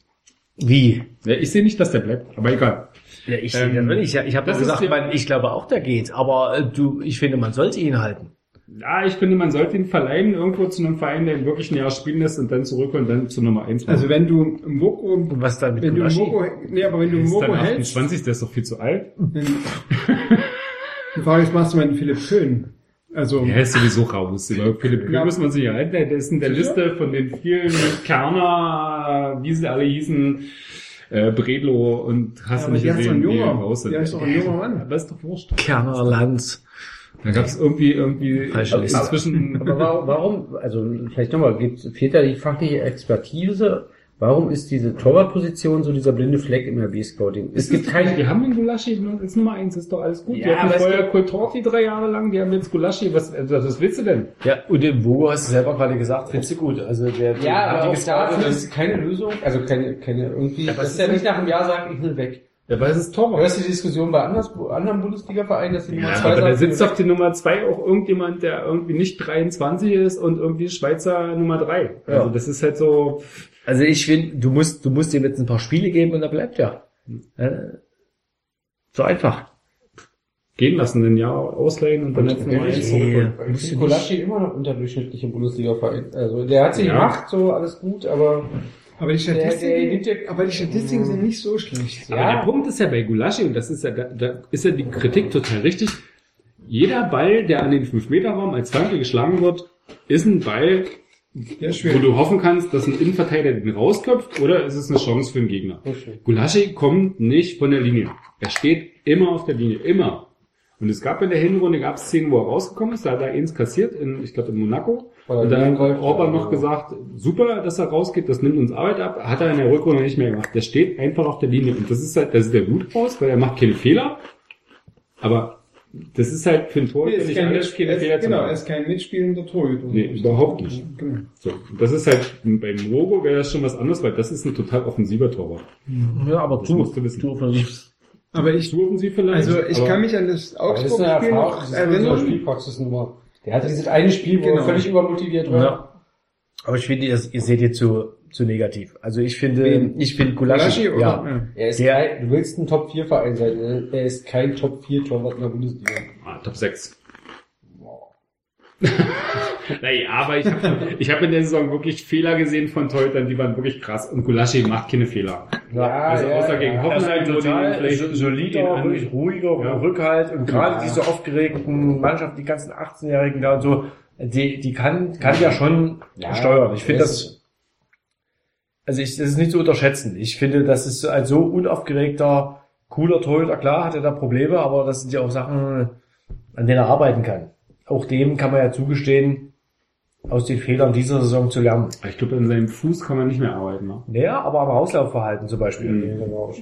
Wie? Ja, ich sehe nicht, dass der bleibt, aber egal. Ja, ich Ähm, sehe das nicht. Ich, ich habe das gesagt, man, ich glaube auch, der geht. Aber äh, du, ich finde, man sollte ihn halten. Ja, ich finde, man sollte ihn verleihen irgendwo zu einem Verein, der ihn wirklich ein Jahr spielen lässt und dann zurück und dann zu Nummer 1 Also wenn du Moko, was dann mit wenn du? Moko, nee, aber wenn du ist Moko hältst, 28, der ist doch viel zu alt. dann, die Frage ist, machst du mal einen Philipp Köhn? Also, Der ist sowieso raus. Über Philipp Kühn Ja. muss man sich ja halten. Der ist in der? Liste von den vielen Kerner, wie sie alle hießen, äh, Bredlo und hast du aber nicht der ist doch ein gesehen, die junger, raus sind. der ist doch ein junger Mann. Aber ist doch wurscht. Kerner Lanz. Da gab es irgendwie, irgendwie Falsche Liste. inzwischen... Aber warum, also vielleicht nochmal, gibt- fehlt da die fachliche Expertise? Warum ist diese Torwartposition so dieser blinde Fleck im RB-Scouting? Es gibt keine, Wir haben den Gulaschi als Nummer eins, ist doch alles gut. Ja, die hatten vorher gibt- Kultorti drei Jahre lang, die haben jetzt Gulaschi. Was, also, was willst du denn? Ja, und den Vogo hast du selber gerade gesagt, findest du gut. Also der, der ja, hat aber die auch dafür und- ist keine Lösung, also keine, keine irgendwie, Ja, aber dass es der ist nicht nach einem Jahr sagt, ich will weg. Ja, weil es ist Torwart. Hörst du die Diskussion bei anders, anderen Bundesliga-Vereinen, dass die Nummer Ja, zwei aber da sagen, sitzt auf die Nummer zwei auch irgendjemand, der irgendwie nicht 23 ist und irgendwie Schweizer Nummer drei. Also Ja. das ist halt so, Also ich finde, du musst, du musst ihm jetzt ein paar Spiele geben und er bleibt ja. Äh, So einfach. gehen lassen, ein Jahr ausleihen und dann jetzt Nummer eins. Ich finde Kolaschi immer noch unterdurchschnittlich im Bundesliga-Verein. Also der hat sich Ja. gemacht, so alles gut, aber Aber die Der- der Statistiken, nimmt ja- aber die Statistiken sind nicht so schlecht. Aber der Punkt ist ja bei Gulaschi, und das ist ja, da, da ist ja die Kritik total richtig, jeder Ball, der an den 5-Meter-Raum als Flanke geschlagen wird, ist ein Ball, Ja, wo du hoffen kannst, dass ein Innenverteidiger den rausköpft, oder ist es eine Chance für den Gegner. Gulaschi kommt nicht von der Linie. Er steht immer auf der Linie, immer. Und es gab in der Hinrunde, gab es Szenen, wo er rausgekommen ist, da hat er eins kassiert, in, ich glaube in Monaco. Weil Und dann hat Orban noch gesagt, super, dass er rausgeht, das nimmt uns Arbeit ab. Hat er in der Rückrunde nicht mehr gemacht. Der steht einfach auf der Linie. Und das ist halt, da sieht er gut aus, weil er macht keine Fehler. Aber das ist halt für ein Tor Nee, ist nicht ist, Fehler zu genau, er ist kein mitspielender Torhüter. Nee, überhaupt nicht. Genau. So, das ist halt, bei Mogo wäre das schon was anderes, weil das ist ein total offensiver Torwart. Ja, aber Das musst du wissen. du offensiv. Aber ich, Zu offensiv vielleicht. also ich aber kann mich an das Aber das ist eine Augsburg-Spiel Erfahrung, noch das ist eine erinnern. Spielpraxisnummer. Der hatte dieses eine Spiel, wo Genau. er völlig übermotiviert war. Ja. Aber ich finde, ihr, ihr seht jetzt zu, zu negativ. Also ich finde, ich finde Gulaschi, ja. Ja. Er ist Der- kein, du willst ein Top 4 Verein sein. Er ist kein Top 4 Torwart in der Bundesliga. Ah, Top 6. naja, aber ich habe ich hab in der Saison wirklich Fehler gesehen von Torhütern, die waren wirklich krass. Und Gulaschi macht keine Fehler. Ja, also ja, außer gegen ja. Er ist Hoffenheim, total solider, wirklich ruhiger Ja. Rückhalt und gerade Ja. diese aufgeregten Mannschaften, die ganzen 18-Jährigen da und so, die, die kann, kann ja schon Ja, steuern. Ich finde das, also ich, das ist nicht zu unterschätzen. Ich finde, das ist als so unaufgeregter, cooler Torhüter, klar hat er da Probleme, aber das sind ja auch Sachen, an denen er arbeiten kann. Auch dem kann man ja zugestehen, aus den Fehlern dieser Saison zu lernen. Ich glaube, an seinem Fuß kann man nicht mehr arbeiten. Ne? Naja, aber am Auslaufverhalten zum Beispiel. Mhm. Genau.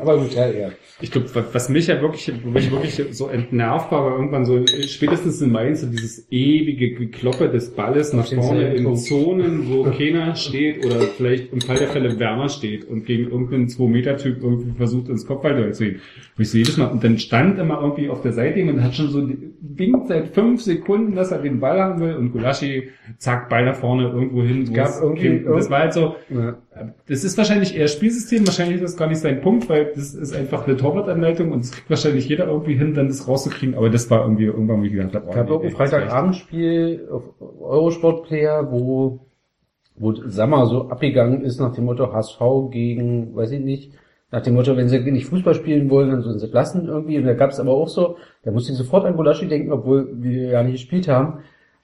Aber gut, ja, ja. Ich glaube, was, mich ja wirklich, wo ich wirklich so entnervt war, war irgendwann so, spätestens in Mainz, so dieses ewige Gekloppe des Balles nach vorne in. Zonen, wo keiner steht oder vielleicht im Fall der Fälle Werner steht und gegen irgendeinen 2-Meter-Typ irgendwie versucht, ins Kopfball zu gehen. Wo ich so jedes Mal, und dann stand immer irgendwie auf der Seite und hat schon so winkt seit fünf Sekunden, dass er den Ball haben will und Gulaschi, zack, Ball nach vorne irgendwo hin. wo gab es irgendwie kind- das war halt so, Ja. das ist wahrscheinlich eher Spielsystem, wahrscheinlich ist das gar nicht sein Punkt, weil das ist einfach eine Torwartanleitung und das kriegt wahrscheinlich jeder irgendwie hin, dann das rauszukriegen, aber das war irgendwie irgendwann, wie ich gedacht habe, oh, gab nee, auch ein ey, das reicht. Freitagabendspiel auf Eurosport Player, wo, wo Sammer so abgegangen ist nach dem Motto HSV gegen, weiß ich nicht, nach dem Motto, wenn sie nicht Fußball spielen wollen, dann sollen sie lassen irgendwie. Und da gab es aber auch so, da musste ich sofort an Gulaschi denken, obwohl wir ja nicht gespielt haben,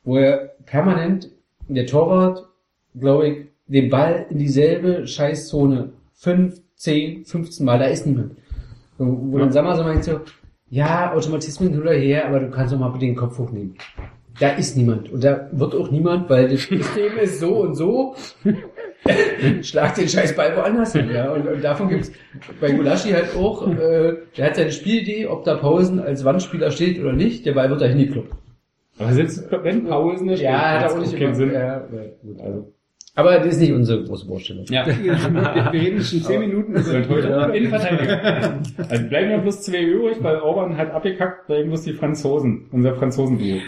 wo er permanent der Torwart, glaube ich, den Ball in dieselbe Scheißzone fünf, zehn, 15 Mal, da ist niemand. Wo, wo dann Sammer so meint so, ja, Automatismen hin oder her, aber du kannst doch mal bitte den Kopf hochnehmen. Da ist niemand. Und da wird auch niemand, weil das System ist so und so. Schlag den scheiß Ball woanders hin. Ja. Und, und davon gibt's bei Gulaschi halt auch, äh, der hat seine Spielidee, ob da Pausen als Wandspieler steht oder nicht, der Ball wird da hingekloppt. Aber selbst wenn Pausen nicht Ja, hat er auch nicht keinen immer, Sinn. ja, ja, gut, also. Aber das ist nicht unsere große Baustelle. Ja. Wir, wir reden schon zehn Minuten über heute Innenverteidiger. Also bleiben nur bloß zwei übrig, weil Orban hat abgekackt, bleiben bloß die Franzosen, unser Franzosen-Duo.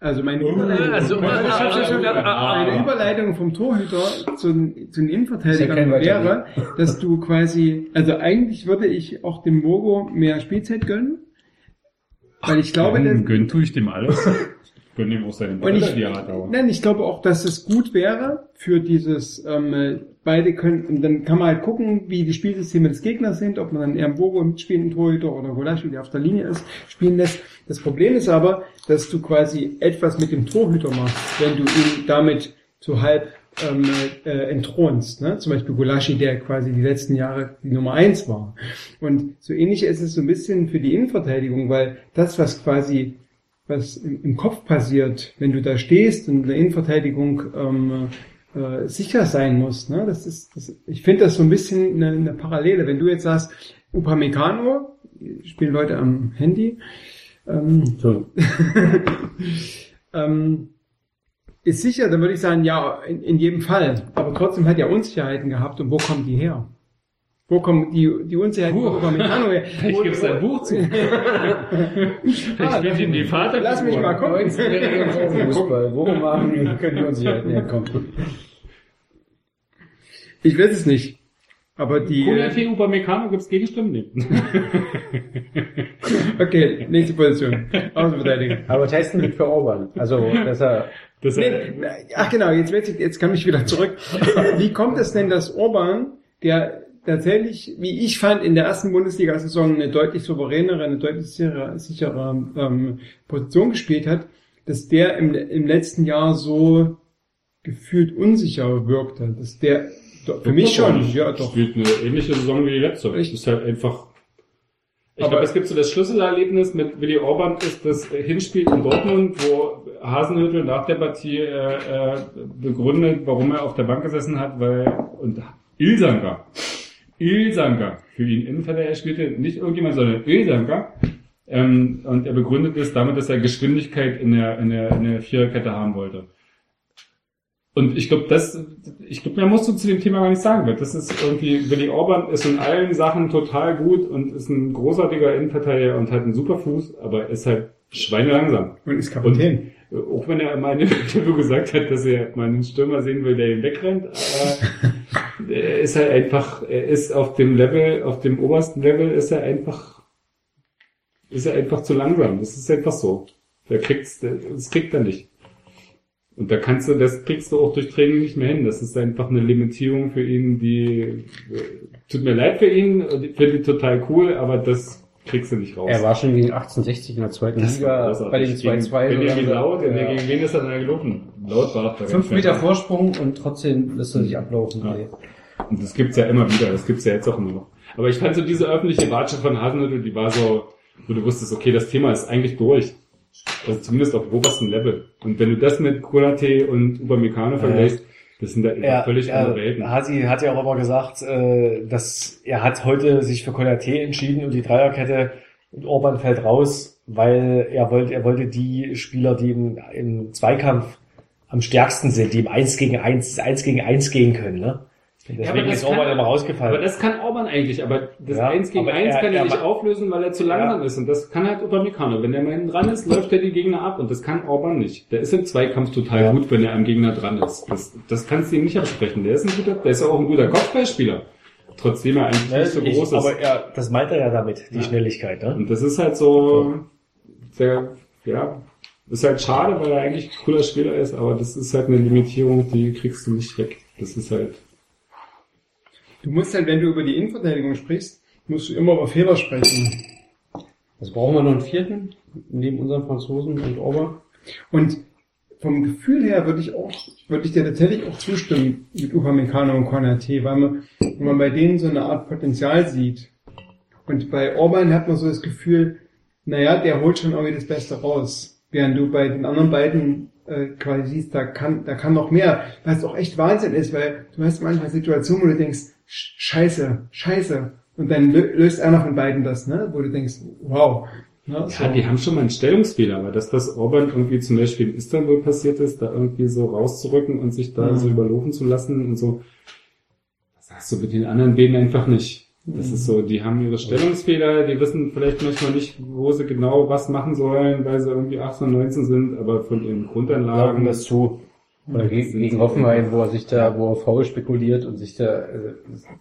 Also meine Überleitung, also, meine, ah, ah, ah, meine. Überleitung vom Torhüter zu, den- zu den Innenverteidigern ja wäre, dass du quasi, also eigentlich würde ich auch dem Mogo mehr Spielzeit gönnen, weil ich glaube, Warum gönn tue ich dem alles. Gönn ihm auch seinen ich, die er nein, ich glaube auch, dass es gut wäre für dieses, ähm, äh, beide können, und dann kann man halt gucken, wie die Spielsysteme des Gegners sind, ob man dann eher Bogo mitspielenden Torhüter oder Golaschi, der auf der Linie ist, spielen lässt. Das Problem ist aber, dass du quasi etwas mit dem Torhüter machst, wenn du ihn damit so halb ähm, äh, entthronst. Ne? Zum Beispiel Golaschi, der quasi die letzten Jahre die Nummer eins war. Und so ähnlich ist es so ein bisschen für die Innenverteidigung, weil das, was quasi was im, im Kopf passiert, wenn du da stehst und in der Innenverteidigung ähm, äh, sicher sein musst. Ne? Das ist, das, ich finde das so ein bisschen eine, eine Parallele. Wenn du jetzt sagst, Upamecano, spielen Leute am Handy, ähm, ähm, ist sicher, dann würde ich sagen, ja, in, in jedem Fall. Aber trotzdem hat er Unsicherheiten gehabt und wo kommen die her? Wo kommen die, die Unsicherheiten von Upamecano her? Ich gebe sein Buch zu. ich bin ihm die Vater. Lass mich mal gucken. 19-jährige Fußball. Worum machen die, können die uns hier herkommen? Ich weiß es nicht. Aber die. Konate Upamecano gibt's Gegenstimmen? Nee. Okay, nächste Position. Außenverteidiger. Aber testen wird für Orban. Also, dass er, Das Nee, ach genau, jetzt, ich, jetzt kann ich wieder zurück. Wie kommt es denn, dass Orban, der tatsächlich, wie ich fand, in der ersten Bundesliga-Saison eine deutlich souveränere, eine deutlich sichere, sichere ähm, Position gespielt hat, dass der im, im letzten Jahr so gefühlt unsicher wirkte. Dass der doch, für mich schon, ja doch. Spielt eine ähnliche Saison wie die letzte. Echt? Ist halt einfach. Ich glaube, es gibt so das Schlüsselerlebnis mit Willi Orban ist das Hinspiel in Dortmund, wo Hasenhüttl nach der Partie äh, äh, begründet, warum er auf der Bank gesessen hat, weil und Ilsanker, Ilsanker für ihn Innenverteidiger spielte, nicht irgendjemand, sondern Ilsanker. Ähm, und er begründet es damit, dass er Geschwindigkeit in der, in der, in der Viererkette haben wollte. Und ich glaube, das, ich glaube, mehr musst du zu dem Thema gar nicht sagen, weil das ist irgendwie, Willi Orban ist in allen Sachen total gut und ist ein großartiger Innenverteidiger und hat einen super Fuß, aber ist halt schweinelangsam. Und ist Kapitän. Äh, Auch wenn er mal in dem Interview gesagt hat, dass er mal einen Stürmer sehen will, der ihn wegrennt, aber er ist halt einfach, er ist auf dem Level, auf dem obersten Level ist er einfach, ist er einfach zu langsam. Das ist einfach so. Der kriegt's, das kriegt er nicht. Und da kannst du, das kriegst du auch durch Training nicht mehr hin. Das ist einfach eine Limitierung für ihn, die, äh, tut mir leid für ihn, ich finde ihn total cool, aber das kriegst du nicht raus. Er war schon gegen 1860 in der zweiten Das Liga bei den 2-2. Gegen- Benjamin so Laut, ja. gegen wen ist er denn gelaufen? Laut war doch Fünf Meter schnell. Vorsprung und trotzdem lässt er sich ablaufen. Ja. Und das gibt's ja immer wieder, das gibt's ja jetzt auch immer noch. Aber ich fand so diese öffentliche Watsche von Hasenhüttl, die war so, wo du wusstest, okay, das Thema ist eigentlich durch. Also zumindest auf obersten Level. Und wenn du das mit Konate und Upamecano vergleichst, das sind da einfach Er, völlig andere er, Welten. Hasi hat ja auch immer gesagt, äh, dass er hat heute sich für Konaté entschieden und die Dreierkette und Orban fällt raus, weil er wollte, er wollte die Spieler, die im, im Zweikampf am stärksten sind, die im 1 gegen 1, 1 gegen 1 gehen können, ne? Ja, aber Deswegen das ist Orban kann- immer rausgefallen. Aber das kann Orban eigentlich, aber das Ja, 1 gegen aber 1 er- kann er er nicht auflösen, weil er zu langsam ist. Und das kann halt Upamecano. Wenn der mal hinten dran ist, läuft er die Gegner ab. Und das kann Orban nicht. Der ist im Zweikampf total Ja. gut, wenn er am Gegner dran ist. Das, das kannst du ihm nicht absprechen. Der ist ein guter, der ist auch ein guter Kopfballspieler. Trotzdem er eigentlich Ne, nicht so ich, groß ist. aber er, das meint er ja damit, die Ja. Schnelligkeit, ne? Und das ist halt so, der, ja, ist halt schade, weil er eigentlich ein cooler Spieler ist, aber das ist halt eine Limitierung, die kriegst du nicht weg. Das ist halt, Du musst halt, wenn du über die Innenverteidigung sprichst, musst du immer über Fehler sprechen. Also brauchen wir noch einen vierten, neben unserem Franzosen und Orban. Und vom Gefühl her würde ich auch, würde ich dir tatsächlich auch zustimmen mit Upamecano und Konate, weil man, wenn man bei denen so eine Art Potenzial sieht. Und bei Orban hat man so das Gefühl, naja, der holt schon irgendwie das Beste raus. Während du bei den anderen beiden äh, quasi siehst, da kann, da kann noch mehr. Was auch echt Wahnsinn ist, weil du hast manchmal Situationen, wo du denkst, scheiße, scheiße. Und dann lö- löst einer von beiden das, ne? Wo du denkst, wow. Ne? So. ja, die haben schon mal einen Stellungsfehler, aber das, was Orban irgendwie zum Beispiel in Istanbul passiert ist, da irgendwie so rauszurücken und sich da Mhm. so überlaufen zu lassen und so, das hast du mit den anderen beiden einfach nicht. Das ist so, die haben ihre Stellungsfehler, die wissen vielleicht manchmal nicht, wo sie genau was machen sollen, weil sie irgendwie 18, 19 sind, aber von ihren Grundanlagen. Sagen das zu. Oder gegen, gegen Hoffenheim, wo er sich da, wo er faul spekuliert und sich da, äh,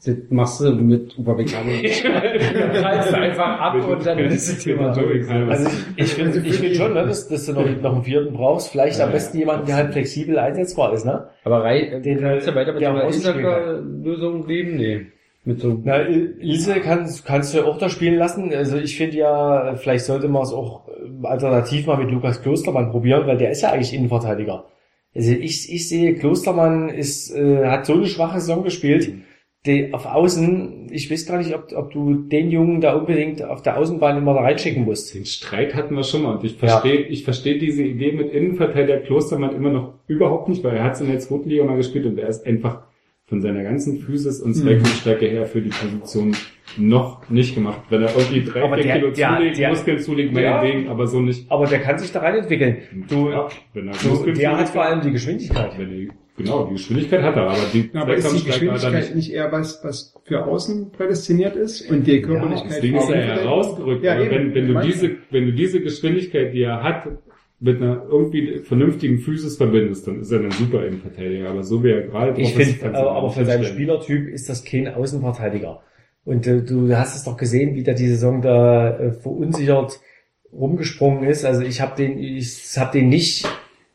du mit Upamecano. Reißt einfach ab und dann ist das Thema. Also ich, ich finde ich find schon, ne, dass, dass du noch, noch einen vierten brauchst. Vielleicht am besten jemanden, der halt flexibel einsetzbar ist, ne? Aber Rei, Den- kannst du weiter mit der Insacker-Lösung leben? Nee. Mit so, Na, Ilse kannst, kannst du auch da spielen lassen. Also ich finde ja, vielleicht sollte man es auch äh, alternativ mal mit Lukas Klostermann probieren, weil der ist ja eigentlich Innenverteidiger. Also ich, ich sehe, Klostermann ist, äh, hat so eine schwache Saison gespielt, die auf Außen, ich weiß gar nicht, ob, ob du den Jungen da unbedingt auf der Außenbahn immer da reinschicken musst. Den Streit hatten wir schon mal und ich verstehe, ich verstehe diese Idee mit Innenverteidiger Klostermann immer noch überhaupt nicht, weil er hat es in der zweiten Liga mal gespielt und er ist einfach von seiner ganzen Physis und Zweikampfstärke her für die Position noch nicht gemacht. Wenn er irgendwie drei, Aber vier der- Kilo der- zulegt, der- Muskeln zulegt, Ja. meinetwegen, aber so nicht. Aber der kann sich da reinentwickeln. Du, Ja, wenn er du Muskeln der hat vor allem die Geschwindigkeit. wenn die, genau, die Geschwindigkeit hat er, aber die Aber ist die er Geschwindigkeit nicht eher was, was für außen prädestiniert ist und die Körperlichkeit Deswegen ist für er ja Innenverteidigung? rausgerückt. Ja, aber eben. wenn, wenn, du diese, wenn du diese Geschwindigkeit, die er hat, mit einer irgendwie vernünftigen Physis verbindest, dann ist er ein super Innenverteidiger. Aber so wie er gerade drauf Ich ist, finde, aber auch für seinen. Spielertyp ist das kein Außenverteidiger. Und äh, du hast es doch gesehen, wie der die Saison da äh, verunsichert rumgesprungen ist. Also ich habe den, ich habe den nicht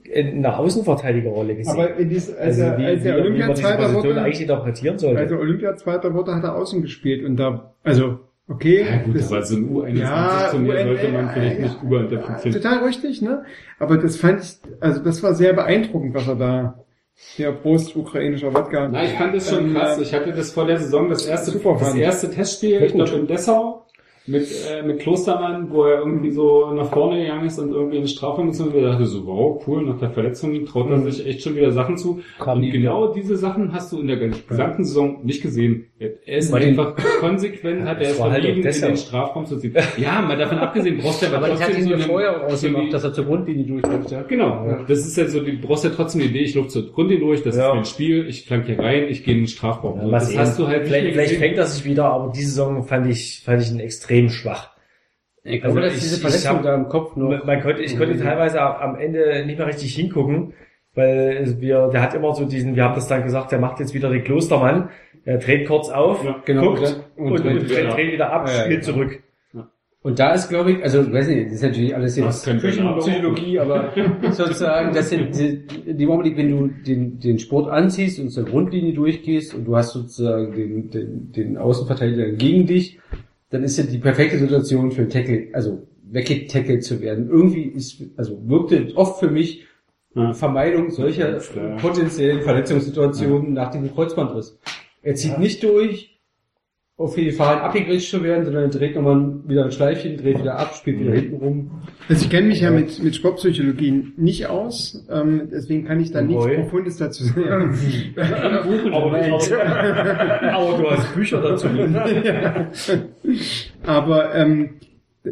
in einer Außenverteidigerrolle gesehen. Aber in dies, als, er, wie, als wie, er wie man diese Olympia-Zweiter Position wurde, eigentlich interpretieren sollte. als er Olympia-Zweiter wurde, hat er außen gespielt und da, also, okay. Ja gut, das- aber so ein U21-Turnier Ja, sollte man vielleicht ja, nicht überinterpretieren. Total richtig, ne? Aber das fand ich, also das war sehr beeindruckend, was er da, der Prost ukrainischer Wodka. Na, ich fand das schon Ähm, krass. Ich hatte das vor der Saison, das erste, das erste Testspiel, ich glaube in Dessau, mit, äh, mit Klostermann, wo er irgendwie so nach vorne gegangen ist und irgendwie in Strafraum gezogen wird. Ich dachte so, wow, cool, nach der Verletzung traut er sich echt schon wieder Sachen zu. Kam und genau diese Sachen hast du in der gesamten Saison nicht gesehen. Er ist den- einfach konsequent, hat er Das es halt auch in den Strafraum zu ziehen. Ja, mal davon abgesehen, brauchst du aber aber ich hatte trotzdem ihn so mir vorher auch die- ausgemacht, dass er zur Grundlinie durchläuft, ja. Genau, das ist halt so, du brauchst ja trotzdem die Idee, ich laufe zur Grundlinie durch, das Ja. ist mein Spiel, ich flank hier rein, ich gehe in den Strafraum. Ja, das sehen. hast du halt vielleicht, vielleicht fängt er sich wieder, aber diese Saison fand ich, fand ich ihn extrem schwach. Ich glaube, dass diese Verletzung hab- da im Kopf noch. Man, konnte, ich konnte teilweise am Ende nicht mehr richtig hingucken, weil wir, der hat immer so diesen, wir haben das dann gesagt, der macht jetzt wieder den Klostermann, er dreht kurz auf, genau, guckt und- und, und, und- dreht, dreht wieder ab, Ja, ja, spielt genau. zurück. Und da ist, glaube ich, also weiß nicht, das ist natürlich alles jetzt Psychologie, aber sozusagen, das sind die, die Augenblick, wenn du den, den Sport anziehst und zur Grundlinie durchgehst und du hast sozusagen den, den, den Außenverteidiger gegen dich, dann ist ja die perfekte Situation für Tackle, also weggetackelt zu werden. Irgendwie ist, also wirkte oft für mich Ja. Vermeidung solcher klar. potenziellen Verletzungssituationen nach diesem Kreuzbandriss. Er zieht nicht durch, auf die Gefahren abgegriffen zu werden, sondern er dreht nochmal wieder ein Schleifchen, dreht wieder ab, spielt wieder hinten rum. Also ich kenne mich ja mit, mit Sportpsychologie nicht aus, ähm, deswegen kann ich da nichts. Profundes dazu sagen. Aber, aber du hast Bücher dazu. Ja. Aber ähm,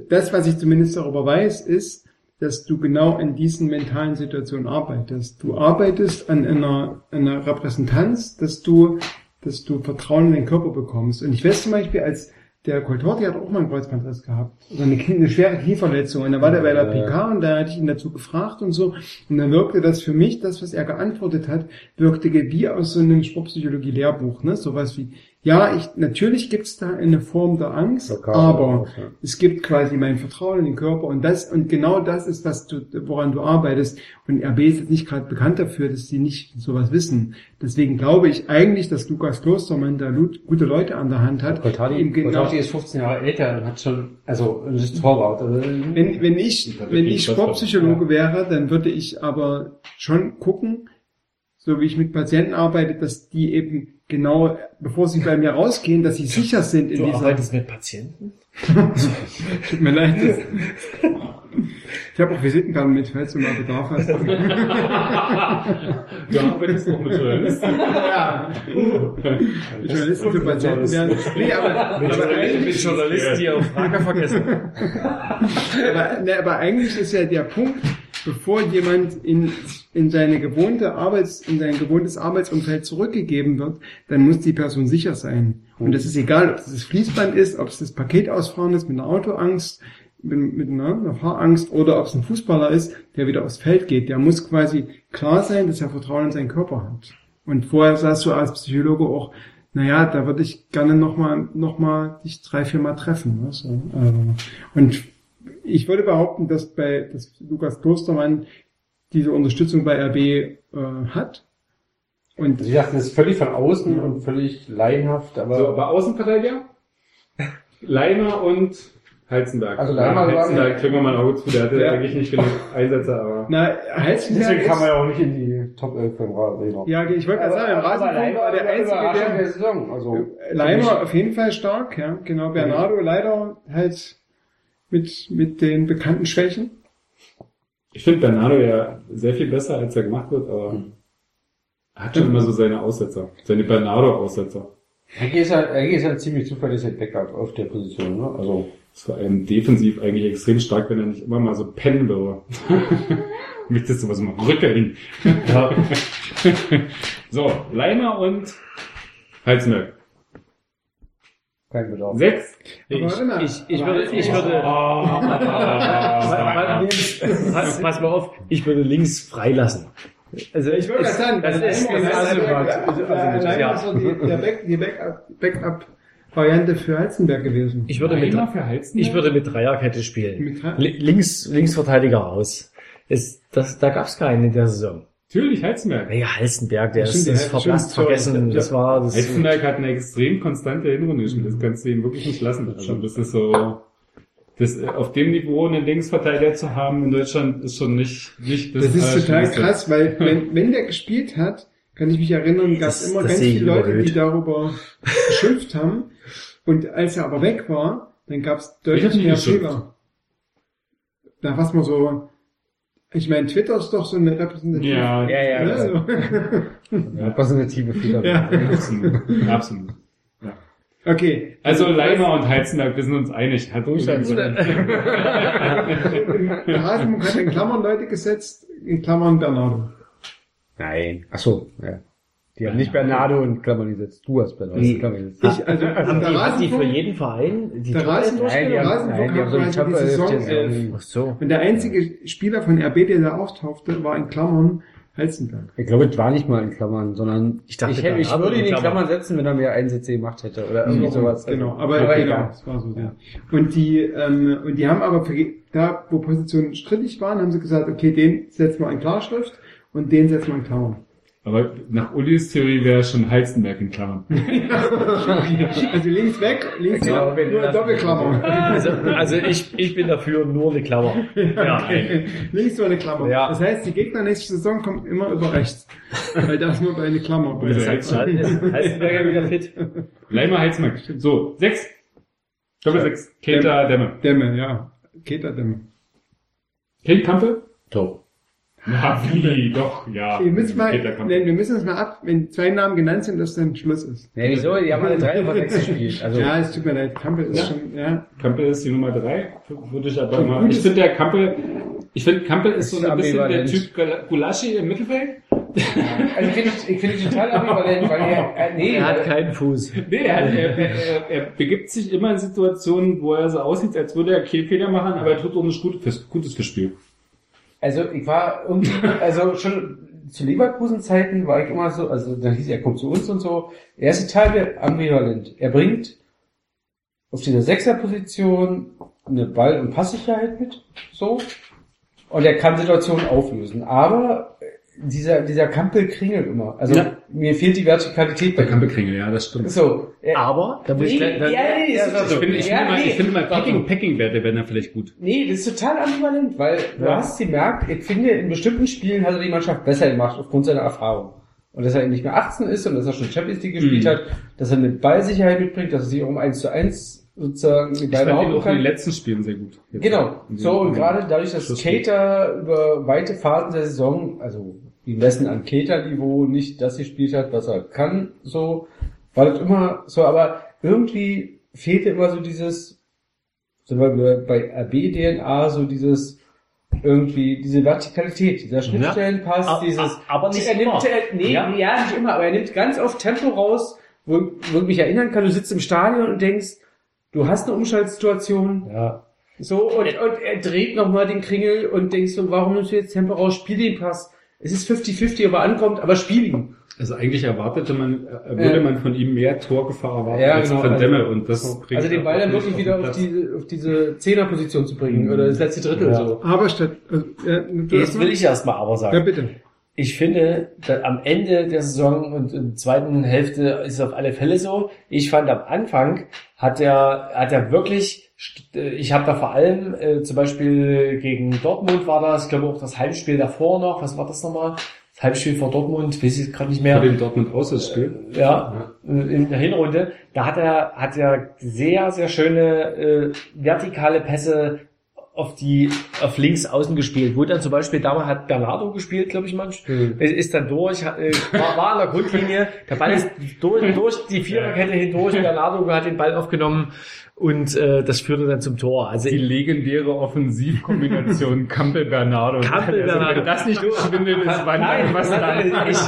das, was ich zumindest darüber weiß, ist, dass du genau in diesen mentalen Situationen arbeitest. Du arbeitest an einer, einer Repräsentanz, dass du, dass du Vertrauen in den Körper bekommst. Und ich weiß zum Beispiel, als der Coltorti hat auch mal einen Kreuzbandriss gehabt. Also eine, eine schwere Knieverletzung. Und da war der bei der PK und da hatte ich ihn dazu gefragt und so. Und dann wirkte das für mich, das, was er geantwortet hat, wirkte wie aus so einem Sportpsychologie-Lehrbuch, ne? Sowas wie, ja, ich, natürlich gibt's da eine Form der Angst, Blockade aber ja. es gibt quasi mein Vertrauen in den Körper und das, und genau das ist, was du, woran du arbeitest. Und RB ist jetzt nicht gerade bekannt dafür, dass sie nicht sowas wissen. Deswegen glaube ich eigentlich, dass Lukas Klostermann da gute Leute an der Hand hat. Coltardi, ihm genau, Coltardi ist 15 Jahre älter und hat schon, also, ist Torwart. Also, wenn, wenn ich, wenn ich Sportpsychologe wäre, dann würde ich aber schon gucken, so wie ich mit Patienten arbeite, dass die eben genau, bevor sie bei mir rausgehen, dass sie sicher sind in Du dieser. arbeitest mit Patienten? Tut mir leid. Ich habe auch Visitenkarten mit, falls du mal Bedarf hast. Du arbeitest auch mit Journalisten. ja. Journalisten für Patienten werden. Nee, aber, Mit, aber, Journalisten, mit Journalisten, die ihre Frage vergessen. aber, ne, aber eigentlich ist ja der Punkt, bevor jemand in, in seine gewohnte Arbeits, in sein gewohntes Arbeitsumfeld zurückgegeben wird, dann muss die Person sicher sein. Und das ist egal, ob es das Fließband ist, ob es das Paketausfahren ist mit einer Autoangst, mit, mit einer, einer Fahrangst oder ob es ein Fußballer ist, der wieder aufs Feld geht. Der muss quasi klar sein, dass er Vertrauen in seinen Körper hat. Und vorher sagst du als Psychologe auch, naja, da würde ich gerne nochmal noch mal dich drei, vier Mal treffen. Ne? Also, und ich würde behaupten, dass bei dass Lukas Klostermann diese Unterstützung bei RB äh, hat. Und Sie dachten, das ist völlig von außen und völlig laienhaft, aber. So, aber Außenverteidiger? Leimer und Heizenberg. Also Leimer ja, war- Heizenberg kriegen wir mal ein Auge zu, der hatte Ja. eigentlich nicht genug Einsätze, aber. na, Heizenberg Deswegen kann man ist, ja auch nicht in die Top 11 beim Radler. ja, ich wollte gerade sagen, im Rasenfunk war der einzige, der der Saison. Also, Leimer auf jeden Fall stark, ja, genau. Bernardo leider halt mit, mit den bekannten Schwächen. Ich finde Bernardo ja sehr viel besser, als er gemacht wird, aber er hat schon immer so seine Aussetzer. Seine Bernardo-Aussetzer. Hecki ist ja, Hecki ist ein ziemlich zuverlässiger Backup auf der Position, ne? Also, Ist vor allem defensiv eigentlich extrem stark, wenn er nicht immer mal so pennen würde. Möchtest du was mal rückeln? Ja. so, Leimer und Heizenberg. Kein Bedarf. Sechs. Aber warte mal, Ich, ich aber würde, ich würde, pass, pass mal auf, ich würde links freilassen. Also Ich gerade sagen, das ist, ist also, also, also, ist die, der Back, die Backup- Backup-Variante für Heizenberg gewesen. Ich würde mit, ich würde mit Dreierkette spielen. Links, Linksverteidiger raus. Es, das, da gab's keinen in der Saison. Natürlich Heizenberg. Naja, Halstenberg, der ist, Stimmt, ist ja, verblasst, stimmt, sorry. vergessen. Das war, das, Heizenberg hat eine extrem konstante Hinrunde gespielt. Das kannst du ihm wirklich nicht lassen. Also das ist so, das, äh, auf dem Niveau einen Linksverteidiger zu haben in Deutschland ist schon nicht, nicht Das ist total Allerschlimmste. krass, weil wenn, wenn der gespielt hat, kann ich mich erinnern, gab es Das- immer das ganz viele Leute, überhöht. die darüber geschimpft haben. Und als er aber weg war, dann gab es deutlich mehr. Fehler. Da was man so, ich meine, Twitter ist doch so eine repräsentative. Ja, Ja, ja, ne, genau. so. Repräsentative Fehler. ja. absolut. absolut. Okay. Also Leimer und Heizenberg, wir sind uns einig. Hat Der Hasenburg hat in Klammern Leute gesetzt, in Klammern Bernardo. Nein. Ach so, ja. Die haben nicht Bernardo in Klammern gesetzt. Du hast Bernardo in Klammern gesetzt. Ich, also, Haben der die, haben die für jeden Verein die der die haben hat also die Saison stehen. elf. Ach so. Und der einzige Spieler von RB, der da auftauchte, war in Klammern Halstenberg. Ich glaube, es war nicht mal in Klammern, sondern Ich dachte, ich, hätte- ich würde ihn in Klammern. Klammern setzen, wenn er mehr Einsätze gemacht hätte oder irgendwie sowas. Genau, Also, aber, aber genau, egal. das war so. Ja. Und die, ähm, und die haben aber für, da, wo Positionen strittig waren, haben sie gesagt, okay, den setzen wir in Klarschrift und den setzen wir in Klammern. Aber nach Ulis Theorie wäre schon Heizenberg in Klammern. Also links weg, links Genau, weg, nur das- Doppelklammer. Also, also ich, ich bin dafür nur eine Klammer. Ja, Okay. Links nur eine Klammer. Ja. Das heißt, die Gegner nächste Saison kommen immer über rechts. Weil da ist nur bei eine Klammer. bei Das heißt- Heisenberger wieder fit. Leimer Heizenberg. So, sechs. Doppel sechs. Keter Dämme. Dämme, ja. Keter Dämme. Kate Kampe? Top. Ja, wie? Doch, ja. Wir müssen mal, Keter Kampe. nein, wir müssen es mal ab, wenn zwei Namen genannt sind, dass dann Schluss ist. Ja, wieso? Die haben alle drei von sechs gespielt. Also, ja, es tut mir leid. Kampel ist Ja. schon, ja. Kampel ist die Nummer drei, würde ich aber mal. Ich finde der Kampel, ich finde Kampel ist so ein bisschen der. Typ Gula- Gulaschi im Mittelfeld. also ich finde ich finde total ambivalent, weil er, äh, nee, Er hat weil- keinen Fuß. Nee, er, er, er, er begibt sich immer in Situationen, wo er so aussieht, als würde er keinen Fehler machen, aber er tut auch nicht gut fürs, Gutes fürs Spiel. Also ich war irgendwie, also schon zu Leverkusen-Zeiten war ich immer so, also dann hieß er, er kommt zu uns und so. Er ist total ambivalent. Er bringt auf dieser Sechserposition eine Ball- und Passsicherheit mit, so. Und er kann Situationen auflösen. Aber dieser, dieser Kampel kringelt immer. Also Ja. mir fehlt die Vertikalität bei Der ihm. Kampelkringel, ja, das stimmt. So. Er, Aber, da muss ich nee, gleich, dann, ja, nee, ja, sag Ich so. finde, ich Ja, finde mal, nee. ich finde mal Packing, Packing-Werte wären da vielleicht gut. Nee, das ist total ambivalent, weil du Ja. hast gemerkt, ich finde, in bestimmten Spielen hat er die Mannschaft besser gemacht aufgrund seiner Erfahrung. Und dass er eben nicht mehr 18 ist und dass er schon Champions League gespielt Mhm. hat, dass er eine Ballsicherheit mitbringt, dass er sich um 1 zu 1 sozusagen die Ich Ball fand auch in den letzten Spielen sehr gut. Jetzt Genau. So, und gerade dadurch, dass Schlussspiel. Cater über weite Phasen der Saison, also die messen an Cater-Niveau nicht das gespielt hat, was er kann, so, war das immer so, aber irgendwie fehlte immer so dieses, sind wir wieder bei RB-DNA, so dieses, irgendwie, diese Vertikalität, dieser Schnittstellenpass, A- dieses, aber nicht er nimmt, immer. er, nee, Ja. ja. nicht immer, aber er nimmt ganz oft Tempo raus, wo, wo ich mich erinnern kann, du sitzt im Stadion und denkst, du hast eine Umschaltsituation, Ja. so, und, und er dreht nochmal den Kringel und denkst so, warum nimmst du jetzt Tempo raus? Spiel den Pass. Es ist 50-50, ob er ankommt, aber spiel ihn. Also eigentlich erwartete man, äh, würde man von ihm mehr Torgefahr erwarten Ja, als genau, von also- Demme und das bringt Also den Ball dann wirklich auf wieder auf diese, auf diese Zehnerposition zu bringen, Mhm. oder das letzte Drittel Ja. so. Aber statt, äh, äh, Jetzt erst mal? will ich erstmal aber sagen. Ja, bitte. Ich finde, dass am Ende der Saison und in der zweiten Hälfte ist es auf alle Fälle so. Ich fand am Anfang hat er, hat er wirklich, äh, ich habe da vor allem äh, zum Beispiel gegen Dortmund war das, ich glaube auch das Heimspiel davor noch, was war das nochmal? Das Heimspiel vor Dortmund, weiß ich gerade nicht mehr. Vor dem Dortmund Auswärtsspiel. Ja, in der Hinrunde, da hat er, hat er sehr, sehr schöne äh, vertikale Pässe auf die auf links außen gespielt, wo dann zum Beispiel damals hat Bernardo gespielt, glaube ich, manch, Es ist dann durch, hat, äh, war, war an der Grundlinie, der Ball ist durch, durch die Viererkette hindurch, Bernardo hat den Ball aufgenommen und äh, das führte dann zum Tor. Also Die legendäre Offensivkombination Campbell-Bernardo. Campbell-Bernardo. Also, wenn das nicht verschwindet, ist wann Nein, was dann. ich,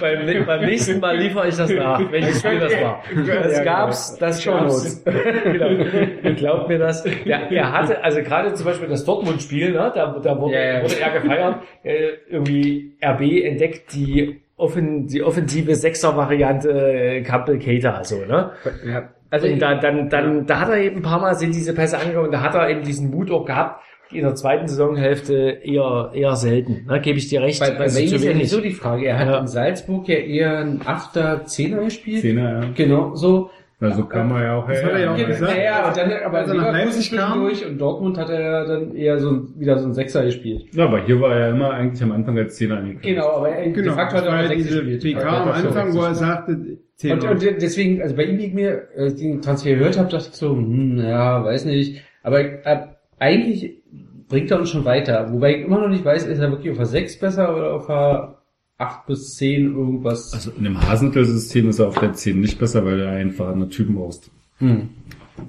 beim, beim nächsten Mal liefere ich das nach, welches Spiel das war. Das gab's, das gab's. genau. Glaubt mir das. Der, er hatte, also gerade zum Beispiel das Dortmund-Spiel, ne, da, da wurde, Ja, ja. wurde er gefeiert, äh, irgendwie RB entdeckt die, offen, die offensive Sechser-Variante äh, Campbell-Cater, also, ne? Ja. Also und da, dann, dann, da hat er eben ein paar Mal sind diese Pässe angekommen und da hat er eben diesen Mut auch gehabt, in der zweiten Saisonhälfte eher, eher selten. Ne, Gebe ich dir recht. Bei, bei Also ihm zu ist ja nicht so die Frage. Er hat Ja. in Salzburg ja eher ein Achter, Zehner gespielt. Zehner, ja. Genau, so. Also kann man ja auch. Das hat er ja auch Ja, gesagt. ja, und dann, aber Als er nach Leipzig kam. durch und Dortmund hat er ja dann eher so ein, wieder so ein Sechser gespielt. Ja, aber hier war er immer eigentlich am Anfang als Zehner angekündigt. Genau, aber er, Genau, de facto hat das er war auch ja Sechs diese gespielt. PK Ja, am Anfang, wo er sagte, Und, Thema. und deswegen, also bei ihm liegt mir, als ich den Transfer gehört habe, dachte ich so, hm, ja, weiß nicht. Aber äh, eigentlich bringt er uns schon weiter. Wobei ich immer noch nicht weiß, ist er wirklich auf der 6 besser oder auf der 8 bis 10 irgendwas. Also in dem Hasentel-System ist er auf der 10 nicht besser, weil du einfach einen Typen brauchst. Hm.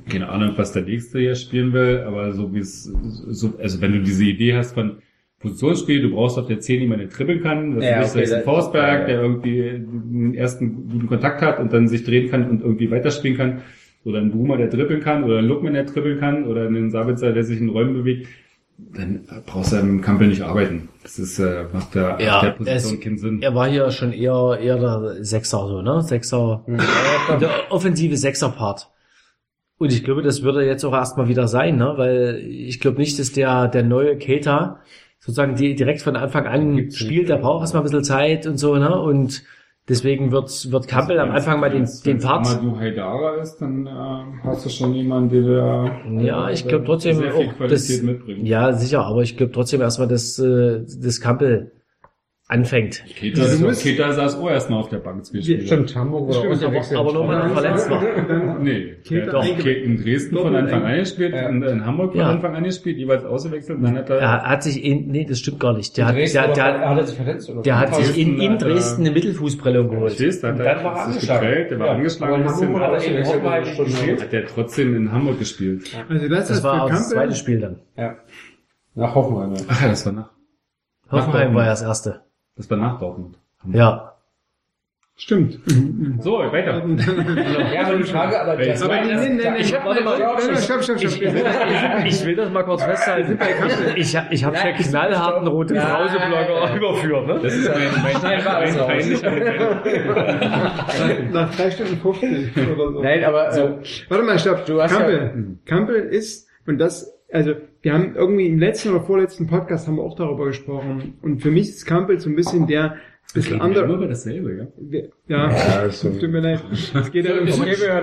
Keine Ahnung, was der nächste hier spielen will, aber so wie es, so, also wenn du diese Idee hast von, Positionsspiel, du brauchst auf der 10 jemanden, der dribbeln kann. Das Ja, ist okay, Faustberg, ja, der irgendwie den ersten guten Kontakt hat und dann sich drehen kann und irgendwie weiterspielen kann. Oder ein Boomer, der dribbeln kann, oder ein Lookman, der dribbeln kann, oder einen Sabitzer, der sich in Räumen bewegt. Dann brauchst du im Campbell nicht arbeiten. Das ist, äh, macht der Ja, Position es, keinen Sinn. er war hier schon eher, eher der Sechser, so, ne? Sechser, der offensive Sechser-Part. Und ich glaube, das würde jetzt auch erstmal wieder sein, ne? Weil ich glaube nicht, dass der, der neue Keita sozusagen die direkt von Anfang an spielt. Der braucht erstmal ein bisschen Zeit und so, ne? Und deswegen wird, wird Campbell am Anfang mal den, den Part. Wenn du Haidara ist, dann äh, hast du schon jemanden, der Ja, ich glaube trotzdem sehr viel auch Qualität das, mitbringt. ja, sicher, aber ich glaube trotzdem erstmal, dass, äh, das Campbell anfängt. Ja, du musst- Keita saß auch erstmal auf der Bank zwei Spiele. Stimmt, Hamburg oder Stimmt, Aber, aber nur weil er verletzt war. Nee, auch einge- in Dresden von Anfang an gespielt, in, in Hamburg von Ja. Anfang an gespielt, jeweils ausgewechselt, dann hat er, Er hat sich in, nee, das stimmt gar nicht. Der hat, Dresden, der, der, hat er sich verletzt oder? der hat sich in, Dresden in er- Dresden eine Mittelfußprellung geholt. weiß, da hat Und er dann war er sich angeschlagen. der war Ja. angeschlagen Hamburg hat er hat er trotzdem in Hamburg gespielt. Also das, Das war das zweite. Spiel dann. Ja. Nach Hoffenheim. ja. Ach ja, das war nach, Hoffenheim war ja das erste. Das war nach Dortmund. Ja. Stimmt. So, weiter. Ja, aber die Frage, aber der Aber nee, nee, nee, Ich hab- warte mal, stopp, stopp, stopp. Ich, ich will das mal kurz festhalten. Ich, hab- ich habe ja knallharten roten ja. überführt, ne? Das ist mein, mein. Nach drei Stunden 50 oder so. Nein, aber äh, Warte mal, stopp. Du hast Campbell. ja-. Campbell ist, und das, also, wir haben irgendwie im letzten oder vorletzten Podcast haben wir auch darüber gesprochen. Und für mich ist Campbell so ein bisschen der, bisschen Immer andere, über dasselbe, ja? ja, Ja, ist so- tut mir leid. Es geht halt um,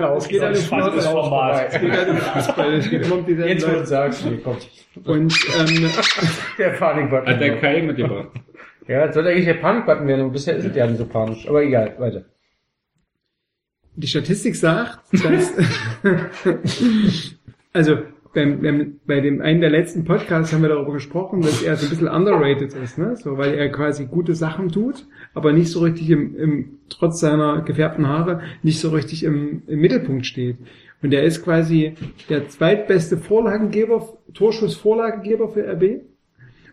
auf. es geht halt um Das Format. es geht halt um Fußball, es geht immer um Jetzt, wo du sagst, nee, kommt. Und, ähm, Der Panikbutton. Hat der Kai mitgebracht. Ja, das sollte eigentlich der Panikbutton werden, und bisher ist es ja nicht so panisch. Aber egal, weiter. die Statistik sagt, dass, also, beim, beim, bei dem einen der letzten Podcasts haben wir darüber gesprochen, dass er so ein bisschen underrated ist, ne? So, weil er quasi gute Sachen tut, aber nicht so richtig im, im trotz seiner gefärbten Haare, nicht so richtig im, im Mittelpunkt steht. Und er ist quasi der zweitbeste Vorlagengeber, Torschussvorlagengeber für RB.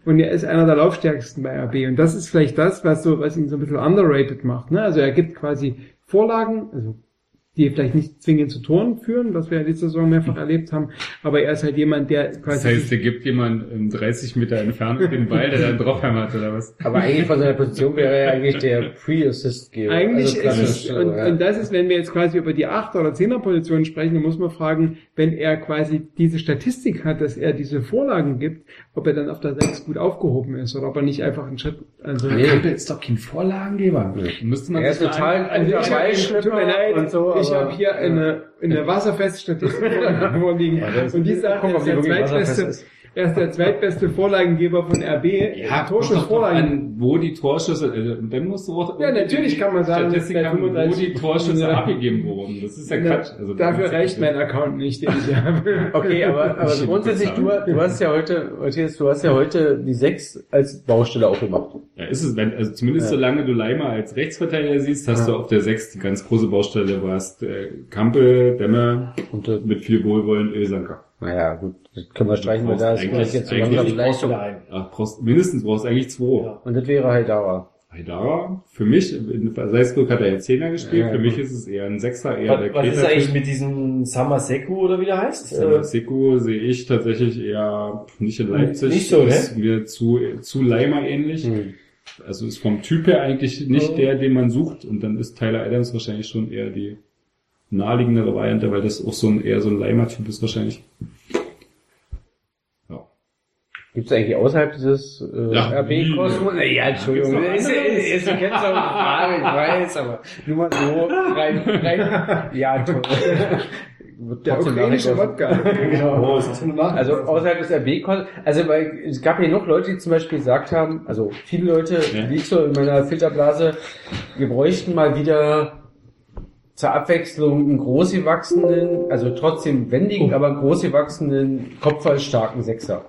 Und er ist einer der laufstärksten bei RB. Und das ist vielleicht das, was so, was ihn so ein bisschen underrated macht. Ne? Also er gibt quasi Vorlagen, also die vielleicht nicht zwingend zu Toren führen, was wir ja letzte Saison mehrfach erlebt haben, aber er ist halt jemand, der Das quasi heißt, der gibt jemand in 30 Meter Entfernung den Ball, der dann draufhämmert, oder was? Aber eigentlich von seiner Position wäre er eigentlich der Pre-Assist-Geber. Eigentlich Also ist es, und, ja. und das ist, wenn wir jetzt quasi über die 8 oder 10er Position sprechen, dann muss man fragen, wenn er quasi diese Statistik hat, dass er diese Vorlagen gibt, ob er dann auf der 6 gut aufgehoben ist oder ob er nicht einfach einen Schritt, also Nee. Campbell ist doch kein Vorlagengeber. Müsste man Er ist sich mal total an- Also ich habe, tut mir leid, und so, ich habe hier eine, eine wasserfeste Statistik vorliegen und die sagt, die der zweitbeste. Er ist der zweitbeste Vorlagengeber von RB, Ja, Torschussvorlagen. an, wo die Torschüsse, äh, dann musst du auch Ja, natürlich kann man sagen, haben, wo 35 die Torschüsse Ja. abgegeben wurden. Das ist ja Na, Quatsch. Also, Dafür reicht mein Account nicht, den ich habe. Okay, aber, aber Ich grundsätzlich, du, du hast ja heute, Matthias, du hast ja heute die 6 als Baustelle aufgemacht. Ja, ist es, wenn, also zumindest solange du Leimer als Rechtsverteidiger siehst, hast du auf der 6 die ganz große Baustelle. Du hast äh, Kampel, Dämme Und, äh, mit viel Wohlwollen, Ölsanker. naja, gut, das können wir streichen, weil da ist eigentlich- vielleicht jetzt so eigentlich- langsam ein. Ach, brauchst, mindestens brauchst du eigentlich zwei. Und das wäre halt Dauer. Haidara, für mich, in Salzburg hat er jetzt Zehner gespielt, Ja, für ja. mich ist es eher ein Sechser, eher der Was, was ist eigentlich mit diesem Samaseku oder wie der heißt? Äh, Samaseko sehe ich tatsächlich eher nicht in Leipzig. Nicht so, ne? Ist mir zu, zu Leimer ähnlich. Hm. Also ist vom Typ her eigentlich nicht Mhm. der, den man sucht. Und dann ist Tyler Adams wahrscheinlich schon eher die naheliegendere Variante, weil das auch so ein, eher so ein Leimer-Typ ist wahrscheinlich. Gibt es eigentlich außerhalb dieses äh, Ja. RB-Kosmos? Ja, Entschuldigung. Ist, ist, ist, du kennst doch die Frage, ich weiß, aber nur mal so rein, rein. Ja, toll. Der ukrainische. Wodka. Genau. Also außerhalb des RB-Kosmos, also weil es gab hier noch Leute, die zum Beispiel gesagt haben, also viele Leute, Ja. wie ich so in meiner Filterblase, wir bräuchten mal wieder zur Abwechslung einen großgewachsenen, also trotzdem wendigen, aber großgewachsenen, kopfballstarken Sechser,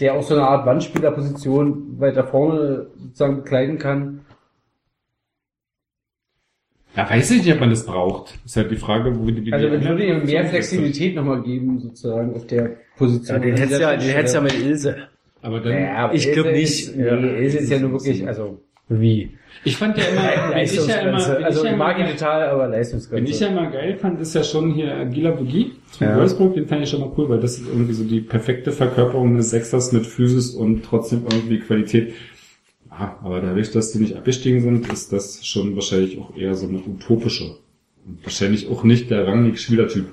der auch so eine Art Wandspielerposition weiter vorne sozusagen bekleiden kann. Ja, weiß ich nicht, ob man das braucht. Ist halt die Frage, wo die, wie Also die es würde ihm mehr Flexibilität nochmal geben, sozusagen auf der Position. ja, den hättest ja, den hättest ja mit Ilse. Aber dann, Ja, aber Ich Ilse glaub nicht. Ist, nee, Ilse ist ja nur wirklich, also Wie? ich fand ja immer, wenn ich ja immer, wenn Also ich ja mag ihn total, aber wenn Leistungsgrenze. ich ja immer geil fand, ist ja schon hier Gila Boogie von Ja. Wolfsburg, den fand ich schon mal cool, weil das ist irgendwie so die perfekte Verkörperung des Sechsers mit Physis und trotzdem irgendwie Qualität. Ah, aber dadurch, dass die nicht abgestiegen sind, ist das schon wahrscheinlich auch eher so eine utopische. Und wahrscheinlich auch nicht der rangig Spielertyp.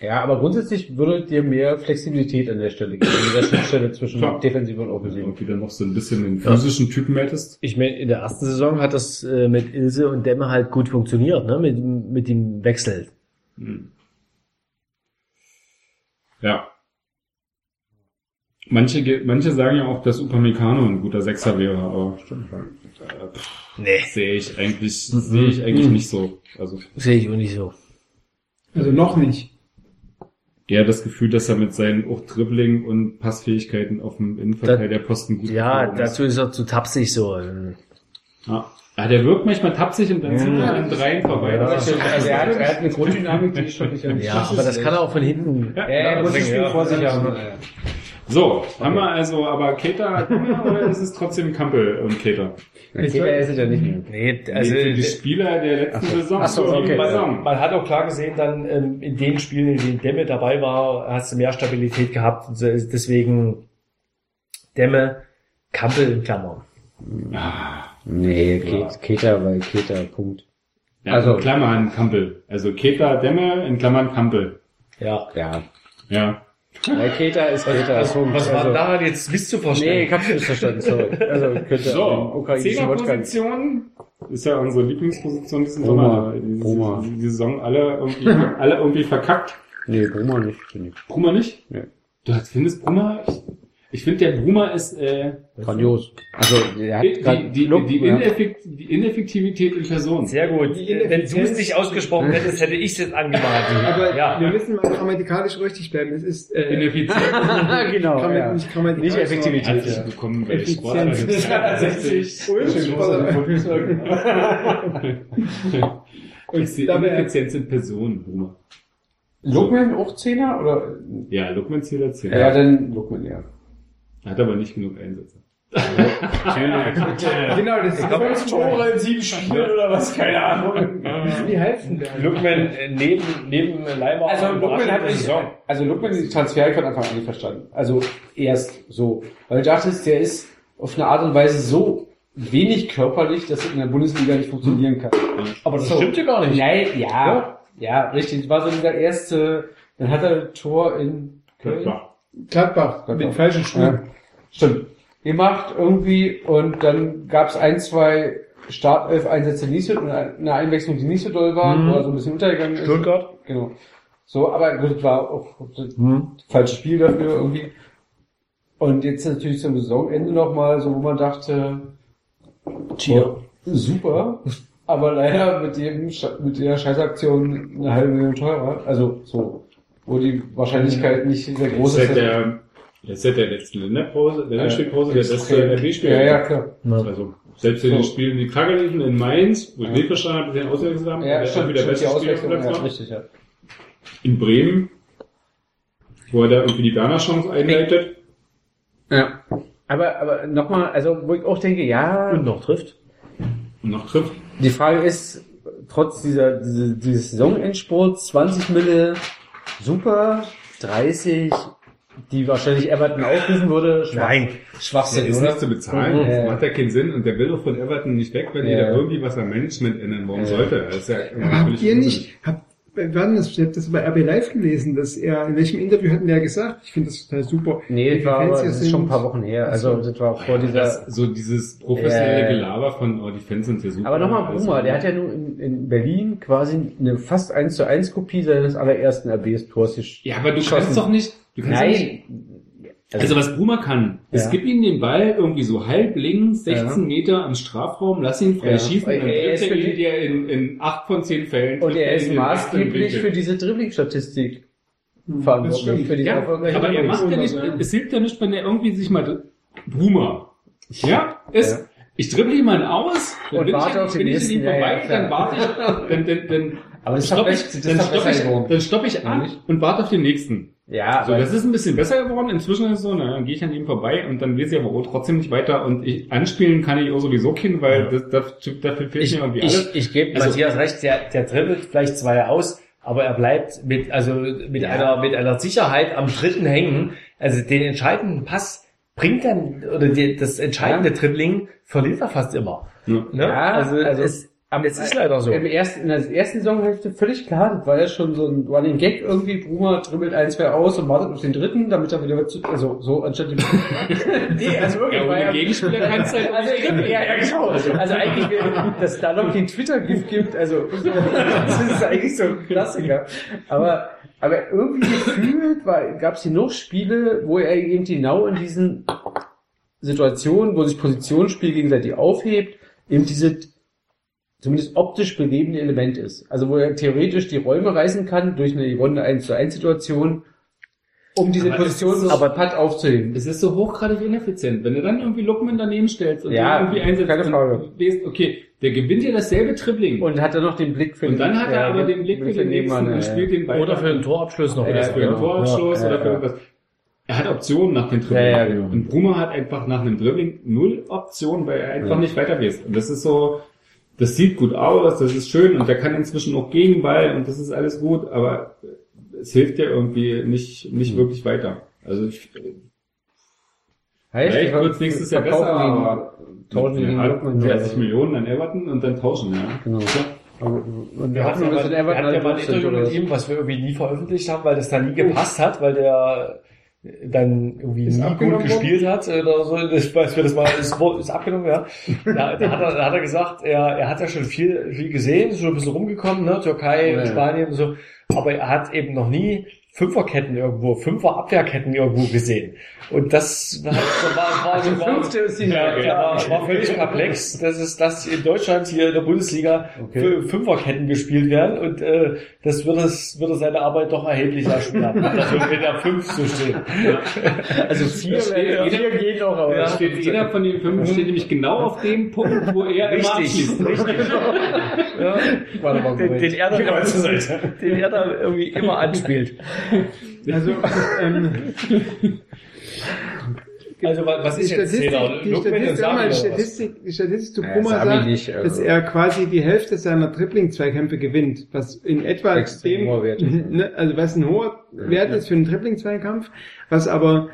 Ja, aber grundsätzlich würde dir mehr Flexibilität an der Stelle geben, an der Schnittstelle zwischen Klar. Defensive und Offensive. Irgendwie dann noch so ein bisschen den physischen Typen hättest. Ich meine, in der ersten Saison hat das äh, mit Ilse und Demme halt gut funktioniert, ne? Mit, mit dem Wechsel. Hm. Ja. Manche, manche sagen ja auch, dass Upamecano ein guter Sechser wäre, aber äh, pff, Nee. sehe ich eigentlich, sehe ich eigentlich nicht so. Also Sehe ich auch nicht so. Also noch nicht. Eher das Gefühl, dass er mit seinen auch Dribbling und Passfähigkeiten auf dem Innenverteidigerposten gut Ja, dazu ist er zu tapsig so. Ja. ja, der wirkt manchmal tapsig und dann zieht er an dreien vorbei. Ja. Also er hat, er hat eine Grunddynamik, die ist schon nicht Ja, aber das kann er auch von hinten. Ja, Ja, er muss das Spiel Ja. vor sich haben. So, haben wir also aber Keter oder ist es trotzdem Kampel und Keter? Keter ist es ja nicht mehr. Nee, Also nee, die Spieler der letzten Saison. Ach so, okay. Saison. man hat auch klar gesehen, dann ähm, in den Spielen, in denen Demme dabei war, hast du mehr Stabilität gehabt. Deswegen Demme, Kampel in Klammern. Nee, Ke- Keter, weil Keter, Punkt. Ja, Also- in Klammern Kampel. Also Keter Demme in Klammern Kampel. Ja. Ja. Ja. Weil Keter ist Keter. Was, Punkt. was war Also- daran jetzt misszuverstehen? Nee, ich hab's nicht verstanden, sorry. Also könnte So, ukrainischen Zehnerposition ist ja unsere Lieblingsposition diesen Sommer. Bruma. die, die Saison alle irgendwie, alle irgendwie verkackt. Nee, Bruma nicht, finde ich. Bruma nicht? Nee. Du findest Bruma? Ich, finde der Bruma ist äh, Grandios. Also, der hat die, die, die, Look, die, ja. Ineffekt, die Ineffektivität in Person. Sehr gut. Wenn du es nicht ausgesprochen hättest, hätte ich es jetzt angemahnt. Aber ja. wir müssen mal grammatikalisch richtig bleiben. Es ist äh, Ineffizient. genau, Gramma- ja. nicht grammatikalisch. Nicht Effektivität. Herzlich Ja. willkommen bei Effizienz. Sportler 60. Ich sehe dabei- Ineffizienz in Person, Bruma. Lookman auch Zehner oder? Ja, Lookman zählt als Ja, ja, dann Lookman, ja. Hat aber nicht genug Einsätze. Genau, das ist fünf Tore in sieben Spielen oder was, keine Ahnung. Wie helfen der? Lookman äh, neben, neben Leimer. Also und Lookman hat nicht, also Lookman die Transfer von Anfang an nicht verstanden. Also erst so. Weil du dachtest, der ist auf eine Art und Weise so wenig körperlich, dass es in der Bundesliga nicht funktionieren kann. Aber das So. stimmt ja gar nicht. Nein, ja, ja, richtig. Das war so dieser erste, dann hat er ein Tor in Köln. Gladbach, mit Gladbach. falschen Schuhen. Ja, stimmt. Gemacht irgendwie und dann gab es ein, zwei Startelf-Einsätze nicht so, eine Einwechslung, die nicht so doll waren, Mhm. wo er so ein bisschen untergegangen ist. Stuttgart? Genau. So, aber gut, das war auch das Hm. falsche Spiel dafür irgendwie. Und jetzt natürlich zum Saisonende nochmal, so wo man dachte, oh, super, aber leider mit dem mit der Scheißaktion eine halbe Million teurer. Also so, wo die Wahrscheinlichkeit nicht sehr groß Seit ist. der, jetzt seit der letzten Länderpause, Länderspielpause, der beste RB-Spieler. Ja, ja, klar. Also, selbst in den Spielen, die Kragellichen in Mainz, wo ich nicht verstanden habe, dass sie den ausgewechselt haben, Ja, der stimmt, wieder beste Spieler Auswechslung, Platz ja, richtig, ja. In Bremen, wo er da irgendwie die Werner-Chance einleitet. Ja. Aber, aber nochmal, also wo ich auch denke, ja, Und noch trifft. Und noch trifft. Die Frage ist, trotz dieser, diese, dieses Saisonendsport, 20 Mille, super, 30, die wahrscheinlich Everton aufrufen würde, schwach, Nein. Schwachsinn, ist oder? nicht zu bezahlen, Mhm. das Ja. macht ja keinen Sinn und der will doch von Everton nicht weg, wenn Ja. ihr da irgendwie was am Management ändern wollen Ja. sollte. Das ist ja Aber habt ihr nicht, habt, wir hatten das, ich hab das bei RB Live gelesen, dass er, in welchem Interview hatten der gesagt, ich finde das total super. Nee, das war hier das ist schon ein paar Wochen her, also das war vor dieser... Das, so dieses professionelle Ja. Gelaber von, oh, die Fans sind ja super. aber nochmal, Bruma, der hat ja nun in, in Berlin quasi eine fast 1 zu 1 Kopie seines allerersten RBs-Tors Ja, aber du geschossen. kannst doch nicht, du kannst doch nicht Nein! Also was Bruma kann, Ja. gib ihm den Ball irgendwie so halb links, 16 Ja. Meter am Strafraum, lass ihn frei Ja. schießen, dann Er ist er die- dir in, in 8 von 10 Fällen. Und er ist maßgeblich für diese Dribbling-Statistik das verantwortlich. Für diese Ja, aber er macht ja nicht, es hilft ja nicht, wenn er irgendwie sich mal, Bruma, ja, ist, Ja. ich dribble jemanden aus, dann Und bin warte ich, auf den bin ich nächsten, in ihm ja, vorbei, dann warte ich, dann, dann, dann, Aber das ist stopp doch ich, dann ist doch stopp besser ich, dann stopp ich an und warte auf den nächsten. Ja, So, das ist ein bisschen besser geworden. Inzwischen ist es so, na, dann gehe ich an ihm vorbei und dann weiß ich aber trotzdem nicht weiter. Und ich, anspielen kann ich auch sowieso keinen, weil das, das, dafür fehlt Ich, mir irgendwie alles. ich, ich gebe Also- Matthias recht, der, der dribbelt vielleicht zwei aus, aber er bleibt mit, also mit einer, mit einer Sicherheit am dritten hängen. Also den entscheidenden Pass bringt dann, oder die, das entscheidende Dribbling verliert er fast immer. Ja. Ne? Ja, also, also- es, es ist leider so. Im ersten, in der ersten Saisonhälfte völlig klar, das war ja schon so ein Running Gag irgendwie, Bruma dribbelt ein, zwei aus und wartet auf den dritten, damit er wieder zu, also so anstatt die, nee, also wirklich, Ja, war ohne ja, Gegenspieler kannst du halt also, ja, ja, genau. Also eigentlich, dass es da noch den Twitter-Gift gibt, also, so, das ist eigentlich so ein Klassiker. Aber, aber irgendwie gefühlt gab es hier noch Spiele, wo er eben genau in diesen Situationen, wo sich Positionsspiel gegenseitig aufhebt, eben diese zumindest optisch belebende Element ist. Also wo er theoretisch die Räume reißen kann durch eine gewonnene 1 zu 1 Situation, um diese Aber Position so so- Putt aufzuheben. Es ist so hochgradig ineffizient. Wenn du dann irgendwie Lookman daneben stellst und Ja, den irgendwie einsetzt keine und Frage. weißt, okay, der gewinnt ja dasselbe Dribbling. Und hat er noch den Blick für Und dann hat er ja, aber den Blick für den nächsten und spielt den Ball. Oder für einen Torabschluss noch. oder Ja, für einen genau. Torabschluss Ja, oder für ja. irgendwas. Er hat Optionen nach dem Dribbling. Ja, ja, genau. Und Bruma hat einfach nach einem Dribbling null Optionen, weil er einfach Ja. nicht weiter weiß. Und das ist so, das sieht gut aus, das ist schön und der kann inzwischen auch Gegenball und das ist alles gut, aber es hilft ja irgendwie nicht, nicht Mhm. wirklich weiter. Also ich, Heißt, Vielleicht wir wird's nächstes Jahr besser, ihn, aber tauschen ihn Lookman. 40 Millionen an Everton und dann tauschen, ja. Genau. So. Aber- Und Wir hatten ja mal, ja mal ein halt Interview mit ihm, was wir irgendwie nie veröffentlicht haben, weil das da nie gepasst hat, weil der dann irgendwie Ist gut gespielt hat oder so. Das, weiß wir das mal, ist, ist abgenommen, ja. Da, da, hat er, da hat er gesagt, er, er hat ja schon viel, viel gesehen, ist schon ein bisschen rumgekommen, ne, Türkei Ja, ja. Spanien und so, aber er hat eben noch nie Fünferketten irgendwo, Fünfer Abwehrketten irgendwo gesehen. Und das war, war, war, war, fünfte ist die ja, ja, der war, war völlig perplex, dass es dass in Deutschland hier in der Bundesliga Okay. Fü- Fünferketten gespielt werden und äh, das würde es würde seine Arbeit doch erheblich erschweren, dass wir in der Fünf so stehen. Also vier, steht jeder- vier geht noch, aber Da steht jeder von den fünf steht nämlich genau auf dem Punkt, wo er immer abschließt. richtig. Ja, Warte mal, den, den, er da, den er da irgendwie immer anspielt. Also, ähm, Also wa- was die ist jetzt Statistik, Zehner? die Statistik, mal? Statistik, die Statistik zu Ja, Brummer Savi sagt, nicht, also. dass er quasi die Hälfte seiner Dribbling-Zweikämpfe gewinnt, was in etwa Extrem dem, hoher Wert ist, ja. ne, also was ein hoher Wert ja. ist für einen Dribbling-Zweikampf, was aber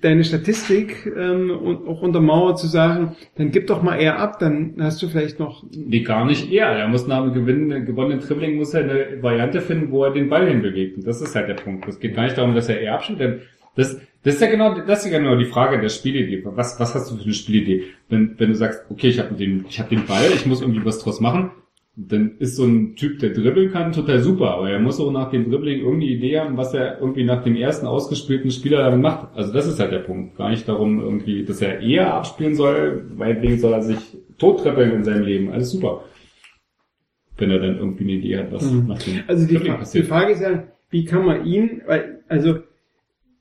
deine Statistik ähm, und auch untermauert zu sagen, dann gib doch mal eher ab, dann hast du vielleicht noch Nee, gar nicht er. Er muss nach dem gewinnen, gewonnenen Dribbling muss er eine Variante finden, wo er den Ball hinbewegt. Und das ist halt der Punkt. Es geht gar nicht darum, dass er eher abschließt. denn Das, das ist ja genau, das ist ja genau die Frage der Spielidee. Was, was hast du für eine Spielidee? Wenn, wenn du sagst, okay, ich habe den, ich habe den Ball, ich muss irgendwie was draus machen, dann ist so ein Typ, der dribbeln kann, total super. Aber er muss auch nach dem Dribbling irgendeine Idee haben, was er irgendwie nach dem ersten ausgespielten Spieler damit macht. Also das ist halt der Punkt. Gar nicht darum irgendwie, dass er eher abspielen soll, meinetwegen soll er sich tottribbeln in seinem Leben. Alles super. Wenn er dann irgendwie eine Idee hat, was Mhm. nach dem Also die, Dribbling Fra die passiert. Frage ist ja, wie kann man ihn, weil, also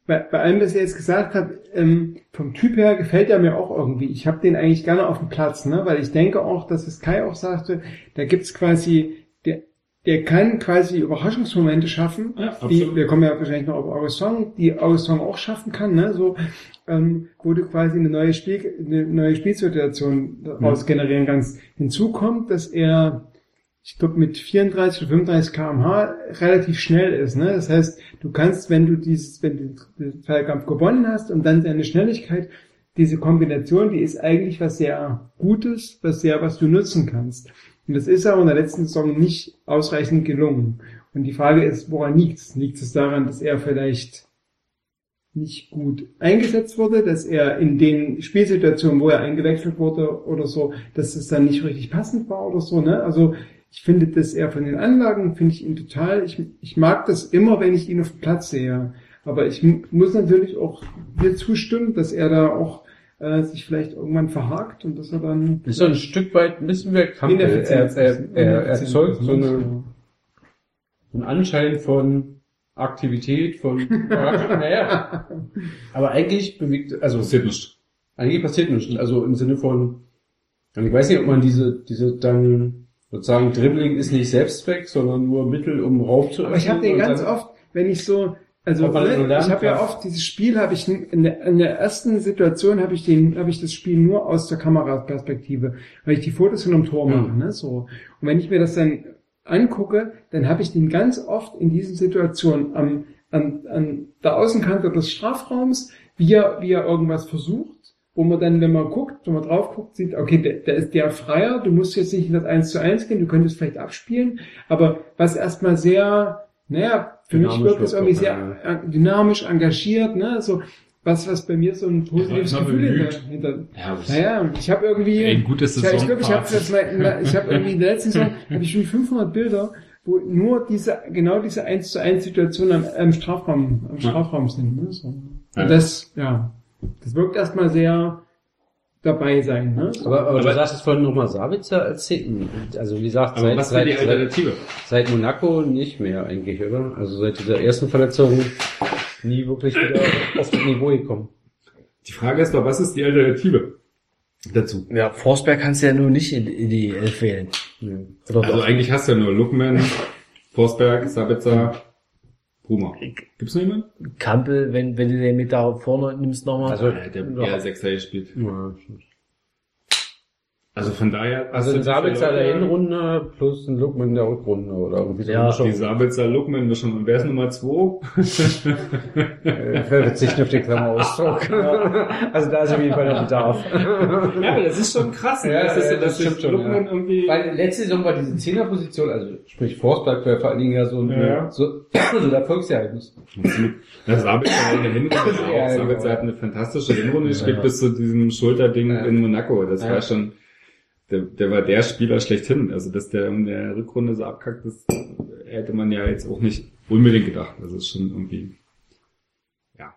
bei, bei allem, was er jetzt gesagt hat, ähm, vom Typ her gefällt er mir auch irgendwie. Ich habe den eigentlich gerne auf dem Platz, ne? weil ich denke auch, dass es Kai auch sagte, da gibt's quasi, der, der kann quasi Überraschungsmomente schaffen, Ja, die, wir kommen ja wahrscheinlich noch auf Augustin, die Augustin auch schaffen kann, ne? so, ähm, wo du quasi eine neue Spiel, eine neue Spielsituation daraus generieren kannst. Hinzu kommt, dass er ich glaube, mit 34 oder 35 kmh relativ schnell ist. Ne? Das heißt, du kannst, wenn du dieses, wenn du den Zweikampf gewonnen hast und dann deine Schnelligkeit, diese Kombination, die ist eigentlich was sehr Gutes, was sehr, was du nutzen kannst. Und das ist aber in der letzten Saison nicht ausreichend gelungen. Und die Frage ist, woran liegt es? Liegt es daran, dass er vielleicht nicht gut eingesetzt wurde, dass er in den Spielsituationen, wo er eingewechselt wurde oder so, dass es dann nicht richtig passend war oder so, ne? Also ich finde, dass er von den Anlagen finde ich ihn total, ich, ich mag das immer, wenn ich ihn auf dem Platz sehe. Aber ich mu- muss natürlich auch dir zustimmen, dass er da auch äh, sich vielleicht irgendwann verhakt und dass er dann Ist so ein Stück weit ein bisschen mehr Kampf. Er, er, er, er erzeugt so eine, so einen Anschein von Aktivität, von naja. Aber eigentlich bewegt, also passiert nichts. eigentlich passiert nichts. Also im Sinne von, ich weiß nicht, ob man diese, diese dann sozusagen Dribbling ist nicht Selbstzweck, sondern nur Mittel, um Raum zu Aber ich habe den ganz oft, wenn ich so Also ne, lernen ich habe ja oft dieses Spiel habe ich in der, in der ersten Situation habe ich den habe ich das Spiel nur aus der Kameraperspektive, weil ich die Fotos von einem Tor mache, ne, so. Und wenn ich mir das dann angucke, dann habe ich den ganz oft in diesen Situationen am an, an der Außenkante des Strafraums, wie er wie er irgendwas versucht, wo man dann, wenn man guckt, wenn man drauf guckt, sieht, okay, der, der ist der Freier, du musst jetzt nicht in das 1 zu 1 gehen, du könntest vielleicht abspielen, aber was erstmal sehr, naja, für mich Dynamisch wirkt das wirkt irgendwie doch, sehr äh, dynamisch, engagiert, ne, so, was, was bei mir so ein positives Ja, Gefühl hinter, hinter Ja, naja, ich habe irgendwie, ein gutes ich, ich glaube, ich habe das mal, in der- ich habe irgendwie in der letzten Saison, habe ich schon 500 Bilder, wo nur diese, genau diese 1 zu 1 Situation am, am Strafraum, am Ja. Strafraum sind, ne, so. Ja. Und das, ja, das wirkt erstmal sehr dabei sein, ne? Aber, aber, du Aber- sagst es vorhin nochmal Sabitzer erzählen. Also wie gesagt, Aber seit, was wäre die seit, seit, Alternative? seit Monaco nicht mehr eigentlich, oder? Also seit dieser ersten Verletzung nie wirklich wieder auf das Niveau gekommen. Die Frage ist doch, was ist die Alternative dazu? Ja, Forsberg kannst du ja nur nicht in, in die Elf wählen. Oder Also doch? eigentlich hast du ja nur Lookman, Forsberg, Sabitzer, Bruma. Gibt's noch jemanden? Kampel, wenn, wenn du den mit da vorne nimmst nochmal. Also, Äh, der eher Sechser gespielt. ja. Also von daher... also ein Sabitzer der Hinrunde plus ein Lookman der Rückrunde oder irgendwie so. Ja. Die Sabitzer Lookman Mischung. Und wer ist Nummer 2? Äh, verzichten auf den Klammerausdruck. also da ist auf jeden Fall der Bedarf. ja, aber das ist schon krass. Ne? Ja, das ist, ja, das dass stimmt schon, Lookman ja. irgendwie... Weil letzte Saison war diese Zehnerposition, also sprich Forsberg wäre vor allen Dingen ja so ein Ja. so, so der Volksgeheimnis. Das Sabitzer hat eine Hinrunde. Sabitzer genau. hat eine fantastische Hinrunde gespielt bis zu diesem Schulterding Ja. in Monaco. Das Ja. war schon... Der, der war der Spieler schlechthin. Also, dass der in der Rückrunde so abkackt, das hätte man ja jetzt auch nicht unbedingt gedacht. Das ist schon irgendwie... Ja.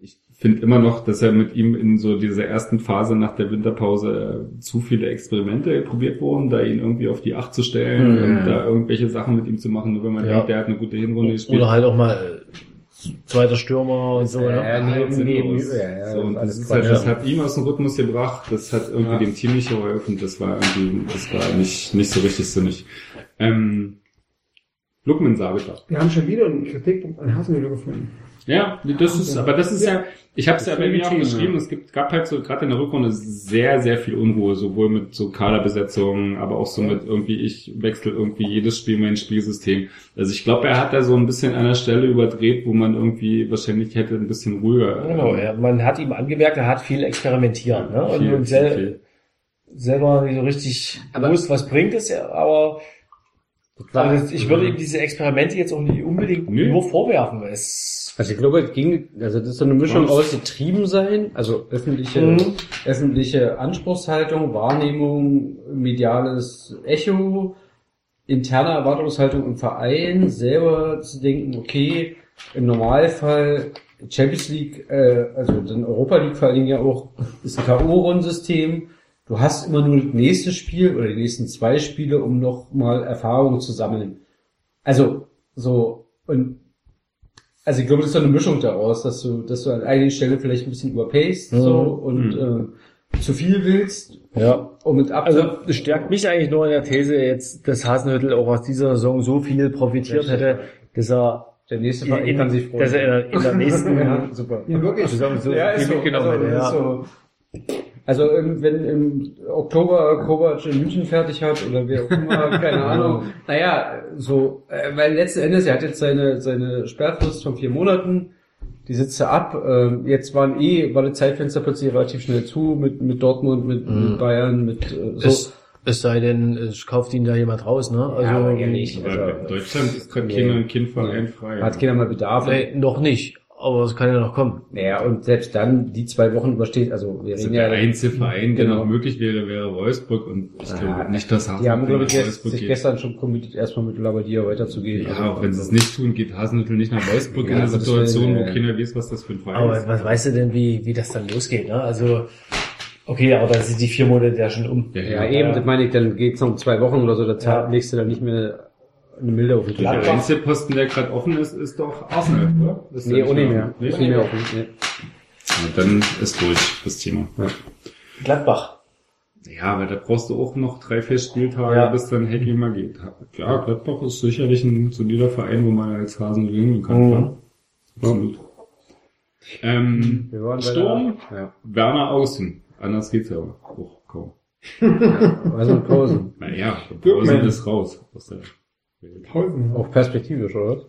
Ich finde immer noch, dass er mit ihm in so dieser ersten Phase nach der Winterpause äh, zu viele Experimente probiert wurden, da ihn irgendwie auf die Acht zu stellen Mhm. und da irgendwelche Sachen mit ihm zu machen, nur wenn man Ja. denkt, der hat eine gute Hinrunde gespielt. Oder halt auch mal äh, zweiter Stürmer und so, ne? Ja, nee, Halt ja, ja, so, und das, alles ist Quatsch, halt, das hat ihm aus dem Rhythmus gebracht, das hat irgendwie Ja. dem Team nicht geholfen, das war irgendwie, das war nicht, nicht so richtig sinnig. Ähm, Lukman Sabitzer. Wir haben schon wieder einen Kritikpunkt an Hasenhüttl gefunden. Ja, das ist, aber das ist ja, ich habe es ja bei mir auch geschrieben, es gibt, gab halt so gerade in der Rückrunde sehr, sehr viel Unruhe, sowohl mit so Kaderbesetzungen, aber auch so mit irgendwie, ich wechsle irgendwie jedes Spiel mein Spielsystem. Also ich glaube, er hat da so ein bisschen an der Stelle überdreht, wo man irgendwie wahrscheinlich hätte ein bisschen ruhiger. Genau, ähm, ja. man hat ihm angemerkt, er hat viel experimentiert, ne? Und, viel, sel viel. selber nicht so richtig Aber- gewusst, was bringt es, ja, aber also ich würde ihm diese Experimente jetzt auch nicht unbedingt Nö. nur vorwerfen. Es Also ich glaube, es ging, also das ist so eine Mischung aus getrieben sein, also öffentliche, Mhm. öffentliche Anspruchshaltung, Wahrnehmung, mediales Echo, interne Erwartungshaltung im Verein, selber zu denken, okay, im Normalfall Champions League, äh, also dann Europa League vor allen Dingen ja auch, ist ein K.O.-Rundensystem. Du hast immer nur das nächste Spiel oder die nächsten zwei Spiele, um noch mal Erfahrungen zu sammeln. Also so und also ich glaube, das ist so eine Mischung daraus, dass du, dass du an einigen Stellen vielleicht ein bisschen überpaced so und äh, zu viel willst, ja. um mit ab Also es stärkt mich eigentlich nur in der These jetzt, dass Hasenhüttel auch aus dieser Saison so viel profitiert hätte, dass er der nächste in, Verein in, kann sich freuen. dass er in der, in der nächsten ja, super. Ja, wirklich. Saison so Ja, ist so. also, hätte. Ja. ist so. Also im- wenn im Oktober Kovac in München fertig hat oder wer auch immer, keine Ahnung. Naja, so, äh, weil letzten Endes, er hat jetzt seine, seine Sperrfrist von vier Monaten, die sitzt er ab. Ähm, jetzt waren eh, war das Zeitfenster plötzlich relativ schnell zu mit, mit Dortmund, mit, mit Bayern, mit äh, so. Es, es sei denn, es kauft ihn da jemand raus, ne? Also Ja, aber ja nicht. Also, Deutschland ist gerade nee. kein Kindverein frei. hat keiner mal Bedarf. Nee, noch nicht. Aber es kann ja noch kommen. Naja, und selbst dann die zwei Wochen übersteht, also wir Also reden der ja, einzige Verein, der Genau. noch möglich wäre, wäre Wolfsburg und ich Ah, glaube nicht, dass die haben, glaube ich, jetzt, sich geht. gestern schon committed, erstmal mit Labadia weiterzugehen. Ja, Also, auch wenn sie es nicht tun, geht Hasenhüttl nicht nach Wolfsburg Ja, in einer aber Situation, will- wo keiner weiß, was das für ein Verein Aber ist. was weißt du denn, wie, wie das dann losgeht, ne? Also, okay, aber dann sind die vier Monate ja schon um. Ja, Ja, ja. eben, das meine ich, dann geht's noch um zwei Wochen oder so, da Ja. legst du dann nicht mehr eine Milde auf den Tisch. Der einzige Posten, der gerade offen ist, ist doch Arsenal, oder? Ist Nee, nicht mehr. Nicht mehr offen. Nee. Ja, dann ist durch das Thema. Gladbach. Ja, aber da brauchst du auch noch drei, vier Spieltage, Ja. bis dann Hacking mal geht. Ja, Gladbach ist sicherlich ein solider Verein, wo man als Hasen gewinnen kann. Mhm. klar. Absolut. Ähm, Wir waren bei Sturm, der- ja. Werner außen. Anders geht's ja aber auch kaum. Also Pausen. Naja, Pausen ist raus aus der Auch perspektivisch, oder?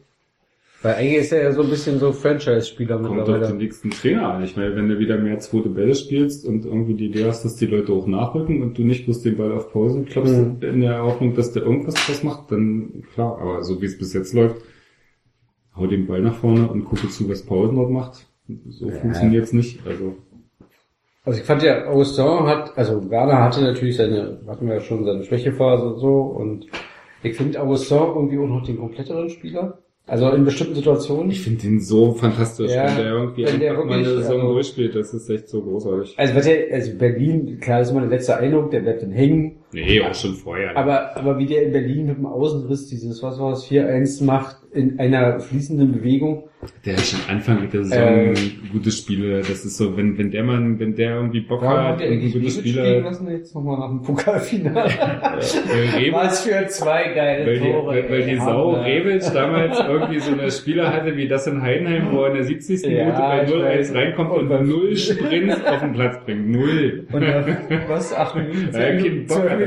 Weil eigentlich ist er ja so ein bisschen so Franchise-Spieler Kommt auf mittlerweile. den nächsten Trainer an. Ich meine, wenn du wieder mehr zweite Bälle spielst und irgendwie die Idee hast, dass die Leute auch nachrücken und du nicht bloß den Ball auf Pause klopfst, Mhm. in der Hoffnung, dass der irgendwas draus macht, dann klar. Aber so wie es bis jetzt läuft, hau den Ball nach vorne und gucke zu, was Pausen dort macht. So Ja. funktioniert's nicht. Also Also ich fand ja, Augustin hat, also Werner hatte natürlich seine, hatten wir ja schon seine Schwächephase und so und ich finde Augustin irgendwie auch noch den kompletteren Spieler. Also in bestimmten Situationen. ich finde den so fantastisch, Ja, wenn der irgendwie wenn der mal eine Saison also- durchspielt. Das ist echt so großartig. Also, was der, also Berlin, klar, das ist mein letzter Eindruck, der bleibt dann hängen. Nee, auch schon vorher. Aber, aber wie der in Berlin mit dem Außenriss dieses, was war es, 4-1 macht, in einer fließenden Bewegung. Der hat schon Anfang der Saison Äh, gute Spiele. Das ist so, wenn, wenn der Mann, wenn der irgendwie Bock hat hat er und eigentlich gute nicht spielen Spiele, lassen jetzt nochmal nach dem Pokalfinale? äh, Was für zwei geile weil die, weil, weil die. Sau Hammer. Rebic damals irgendwie so eine Spieler hatte wie das in Heidenheim, wo er in der 70. Ja, Minute bei ich 0-1 weiß. reinkommt und Und- null Sprints auf den Platz bringt. Null. Und nach, was, acht Minuten, er keinen Bock zwölf.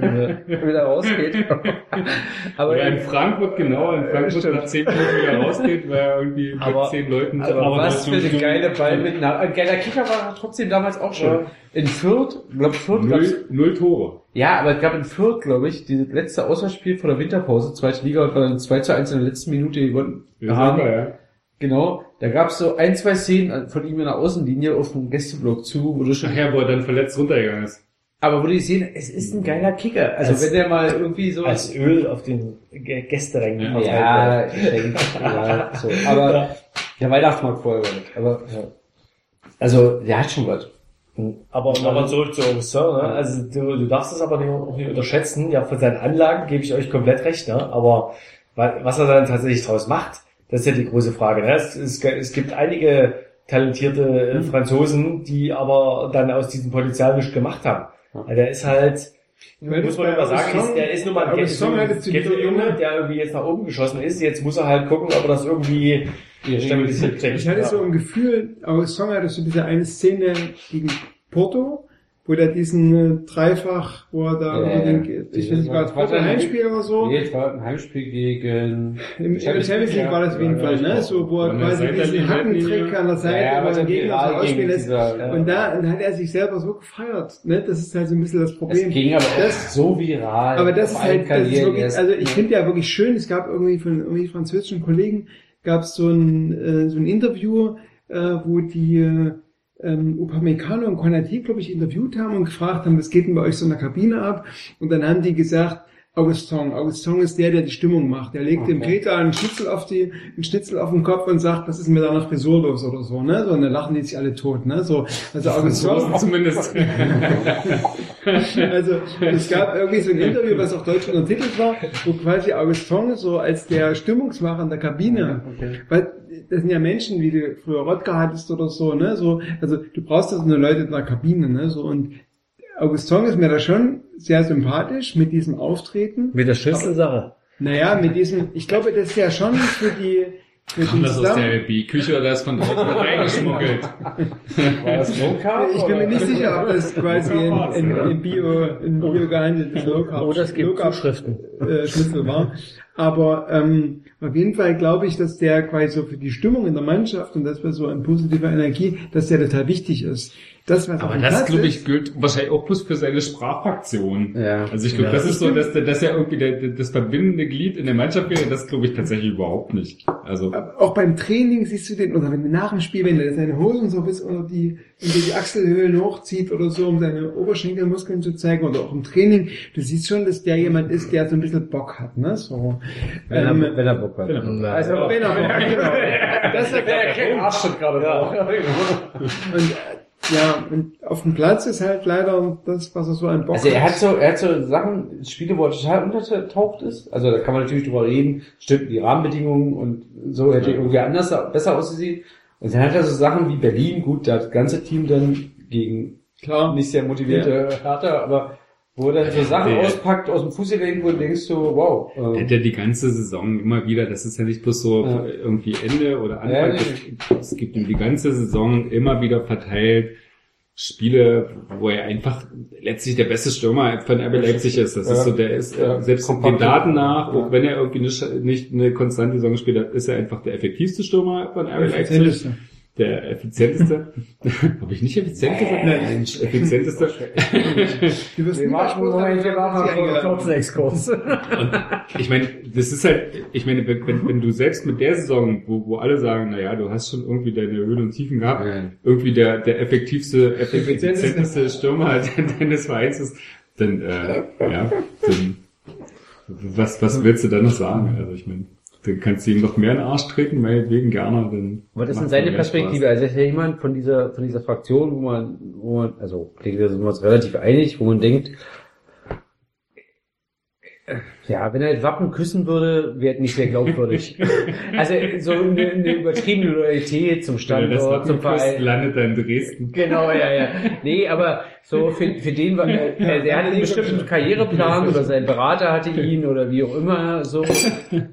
Minuten wieder rausgeht. Aber Oder in Frankfurt genau, in Frankfurt nach 10 Minuten wieder rausgeht, weil irgendwie mit Aber- 10 Leuten aber, aber was für eine geile Ball mit ein geiler Kicker war trotzdem damals auch schon. In Fürth, glaub Fürth null, null Tore. ja, aber es gab in Fürth, glaube ich, dieses letzte Auswärtsspiel vor der Winterpause, zweite Liga, und war dann 2 zu 1 in der letzten Minute gewonnen. Wir haben. wir, ja. Genau, da gab's so ein, zwei Szenen von ihm in der Außenlinie auf dem Gästeblock zu, wo du schon Nachher, wo er dann verletzt runtergegangen ist. Aber wo die sehen, es ist ein geiler Kicker. Also Als- wenn der mal irgendwie so. Als Öl auf den Gä- Gästerängen verteilt ja, wird. ich denke, ja, so. Aber der Weihnachtsmarkt vorher nicht. Aber ja. Also, der hat schon was. Aber nochmal zurück zu Augustin, ne? Also du, du darfst es aber nicht, auch nicht unterschätzen. Ja, von seinen Anlagen gebe ich euch komplett recht, ne? Aber wa- was er dann tatsächlich draus macht, das ist ja die große Frage. Ne? Es, es, es gibt einige talentierte äh, Franzosen, die aber dann aus diesem Potenzial nichts gemacht haben. Ja, der ist halt, meine, muss man immer sagen, Augustin- ist, der ist nun mal ein Ghetto-Junge, Junge- der irgendwie jetzt nach oben geschossen ist. Jetzt muss er halt gucken, ob er das irgendwie stabilisiert kriegt. Ich hatte so ein Gefühl, aus Song hatte so diese eine Szene gegen Porto, wo der diesen äh, Dreifach, wo er da, Ja, über den, ich weiß nicht, war das Porto Warte, Heimspiel oder so? Nee, es war ein Heimspiel gegen... Im im Champions League war das auf jeden Fall, ja, ne? So, wo er quasi diesen Hackentrick an der Seite Ja, über den er Gegner so ausspielen lässt. dieser- Und da und hat er sich selber so gefeiert, ne? Das ist halt so ein bisschen das Problem. ging aber Das- so viral. Aber das ist halt, das ist wirklich, also ich finde ja wirklich schön, es gab irgendwie von irgendwie französischen Kollegen, gab es so ein, äh, so ein Interview, äh, wo die äh, ähm, Upamecano und Konati, glaube ich, interviewt haben und gefragt haben, was geht denn bei euch so in der Kabine ab? Und dann haben die gesagt, Augustin, Augustin ist der, der die Stimmung macht. Der legt dem Okay. Peter einen Schnitzel auf die, einen Schnitzel auf den Kopf und sagt, was ist mir da nach Frisur los oder so, ne? So, und dann lachen die sich alle tot, ne? So, also Augustin, Zumindest. also es gab irgendwie so ein Interview, was auch deutsch untertitelt war, wo quasi Augustin so als der Stimmungsmacher in der Kabine, weil das sind ja Menschen, wie du früher Rodger hattest oder so, ne, so, also du brauchst das nur Leute in der Kabine, ne, so und Augustin ist mir da schon sehr sympathisch mit diesem Auftreten. Mit der Schlüsselsache. Naja, mit diesem, ich glaube, das ist ja schon für die, für Kam das aus Zusammen- der B-Küche oder das von draußen reingeschmuggelt? War das Low Carb? ich bin mir nicht sicher, ob das quasi in, in, in Bio, in Bio gehandeltes Low Carb, Oder es Low gibt Zuschriften. äh, Schnitzel war. Aber ähm, auf jeden Fall glaube ich, dass der quasi so für die Stimmung in der Mannschaft und das war so ein positiver Energie, dass der total wichtig ist. Das, auf Aber das, glaube ich, gilt wahrscheinlich auch bloß für seine Sprachfraktion. Ja. Also ich glaube, Ja. das ist so, dass, der- dass er irgendwie der, der, das verbindende Glied in der Mannschaft wäre. Das glaube ich tatsächlich überhaupt nicht. Also auch beim Training siehst du den, oder wenn du nach dem Spiel, wenn der seine Hosen so bis unter die, unter die Achselhöhlen hochzieht oder so, um seine Oberschenkelmuskeln zu zeigen, oder auch im Training, du siehst schon, dass der jemand ist, der so ein bisschen Bock hat, ne, so. Wenn Ähm, er, wenn er Bock hat. Also, wenn er Bock hat, genau. Das ist ja kein Arschtritt gerade Und äh, ja, auf dem Platz ist halt leider das, was er so an Bock Also er hat so, er hat so Sachen, Spiele, wo er total untertaucht ist. Also da kann man natürlich drüber reden, stimmt die Rahmenbedingungen und so hätte irgendwie anders, besser ausgesehen. Und dann hat er so Sachen wie Berlin, gut, da hat das ganze Team dann gegen Klar. nicht sehr motivierte Hertha, aber Wo er dann so Sachen Der- auspackt aus dem Fußgelenk, wo du denkst so, wow. Ähm, hat ja die ganze Saison immer wieder, das ist ja nicht bloß so Ja. irgendwie Ende oder Anfang, Ja, es, gibt ihm die ganze Saison immer wieder verteilt Spiele, wo er einfach letztlich der beste Stürmer von RB Leipzig ist. Das Ja. ist so, der ist Ja, selbst den Daten nach, Ja. auch wenn er irgendwie nicht, nicht eine konstante Saison gespielt hat, ist er einfach der effektivste Stürmer von RB Leipzig. Der effizienteste. Habe ich nicht effizient gesagt? Nein. Effizienteste. Du wirst machen Sie eingeladen. Kurzen Exkurs. Ich meine, das ist halt, ich meine, wenn, wenn wenn du selbst mit der Saison, wo, wo alle sagen, naja, du hast schon irgendwie deine Höhen und Tiefen gehabt, Ja. irgendwie der, der effektivste, Effizienteste. effizienteste Stürmer deines Vereins ist, dann, äh, ja, dann, was, was willst du da noch sagen? Also ich meine, dann kannst du ihm noch mehr in den Arsch treten, meinetwegen gerne, dann. Aber das ist seine Perspektive. Spaß. Also ist ja jemand von dieser, von dieser Fraktion, wo man, wo man, also, denke, da sind wir uns relativ einig, wo man denkt, ja, wenn er das Wappen küssen würde, wäre es nicht sehr glaubwürdig. also so eine, eine übertriebene Loyalität zum er Standort, zum Wappen küsst, Verein. landet er in Dresden. Genau, ja, ja. Nee, aber so für, für den war, äh, der hatte einen bestimmten Karriereplan oder sein Berater hatte ihn oder wie auch immer so.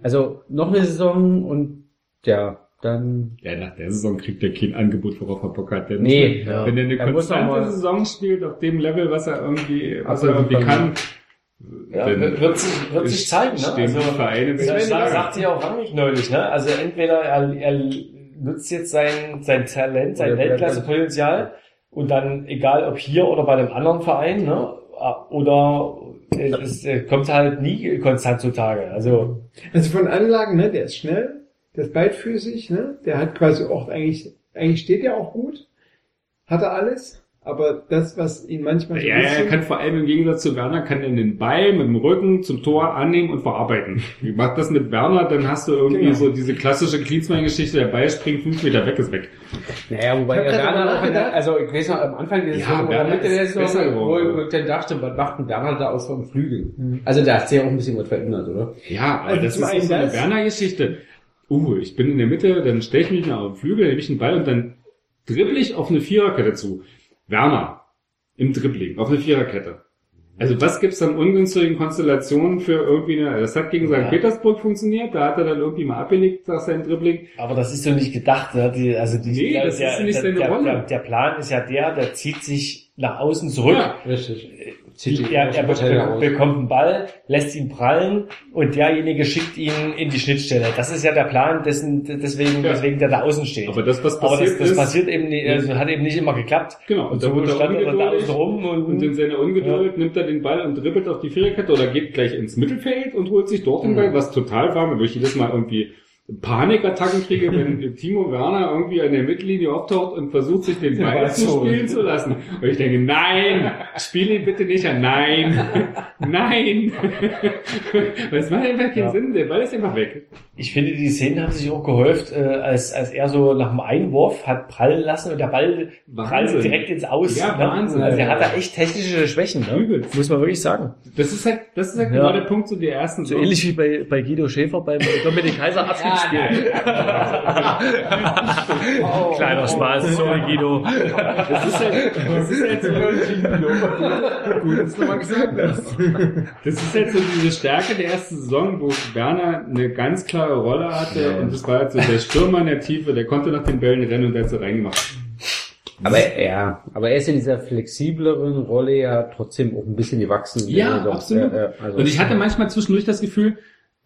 Also noch eine Saison und ja, dann Ja, nach der Saison kriegt er kein Angebot, worauf er Bock hat. Der Nee, ja. Wenn er eine Er konstante Saison spielt, auf dem Level, was er irgendwie, was er irgendwie kann. Ja, wird, wird sich, wird sich zeigen, ne? die Vereine mit das sagte ja auch Rangnick neulich, ne? Also entweder er, er nutzt jetzt sein, sein Talent, sein Weltklasse-Potenzial und dann, egal ob hier oder bei einem anderen Verein, ne? Oder es, es kommt halt nie konstant zutage. Also, Also von Anlagen, ne, der ist schnell, der ist beidfüßig, ne, der hat quasi auch eigentlich, eigentlich steht er auch gut, hat er alles, aber das, was ihn manchmal Ja, ja, er kann vor allem im Gegensatz zu Werner, kann er den Ball mit dem Rücken zum Tor annehmen und verarbeiten. Wie macht das mit Werner, dann hast du irgendwie Genau. so diese klassische Klinsmann-Geschichte, der Ball springt fünf Meter weg, ist weg. Naja, wobei Ich Werner auch, in der, nachgedacht. also ich weiß noch, am Anfang der Ja, Saison oder Werner Mitte der ist Saison, wo geworden. ich dann dachte, was macht ein Werner da aus vom Flügel? Also da hat sich ja auch ein bisschen was verändert, oder? Ja, aber Also das ist so eine. Werner-Geschichte. Uh, ich bin in der Mitte, dann stelle ich mich nach auf den Flügel, nehme ich einen Ball und dann dribble ich auf eine Viererkette zu. Werner im Dribbling, auf eine Viererkette. Also was gibt's dann ungünstigen Konstellationen für irgendwie eine, das hat gegen St. Ja. Petersburg funktioniert, da hat er dann irgendwie mal abgelegt nach seinem Dribbling. aber das ist so nicht gedacht, ne? Die, also die, Nee, der, das der, ist nicht der, seine der, Rolle. Der, der Plan ist ja der, der zieht sich nach außen zurück. Ja. Richtig. Zieht die Er, er be bekommt einen Ball, lässt ihn prallen und derjenige schickt ihn in die Schnittstelle. Das ist ja der Plan, dessen, deswegen, Ja. deswegen der da außen steht. Aber das, was Aber passiert das, das ist, passiert eben nicht, also hat eben nicht immer geklappt. Genau, und, so da wird er er da außen rum und, und in seiner Ungeduld nimmt er den Ball und dribbelt auf die Viererkette oder geht gleich ins Mittelfeld und holt sich dort den Mhm. Ball, was total war, wo ich jedes Mal irgendwie Panikattacken kriege, wenn Timo Werner irgendwie an der Mittellinie auftaucht und versucht, sich den Ball zu spielen zu lassen. Und ich denke, nein, spiel ihn bitte nicht an, nein, nein. Weil es macht einfach keinen Ja. Sinn, der Ball ist einfach weg. ich finde, die Szenen haben sich auch gehäuft, äh, als, als er so nach dem Einwurf hat prallen lassen und der Ball prallt direkt ins Aus. Ja, ne? Wahnsinn. Also er hat da echt technische Schwächen, ne? Übelst. muss man wirklich sagen. Das ist halt, das ist halt Ja. genau der Punkt zu der ersten So ähnlich wie bei, bei Guido Schäfer beim Dominik Kaiser Abschiedsspiel. Kleiner Spaß, sorry Guido. Das ist halt, das ist halt so, Gut, dass du mal gesagt hast. Das ist halt so diese Stärke der ersten Saison, wo Werner eine ganz klare Rolle hatte und das war halt so der Stürmer in der Tiefe, der konnte nach den Bällen rennen und der hat so reingemacht. Aber ja, aber er ist in dieser flexibleren Rolle ja trotzdem auch ein bisschen gewachsen. Ja, Also, absolut. äh, äh, also- und ich hatte manchmal zwischendurch das Gefühl,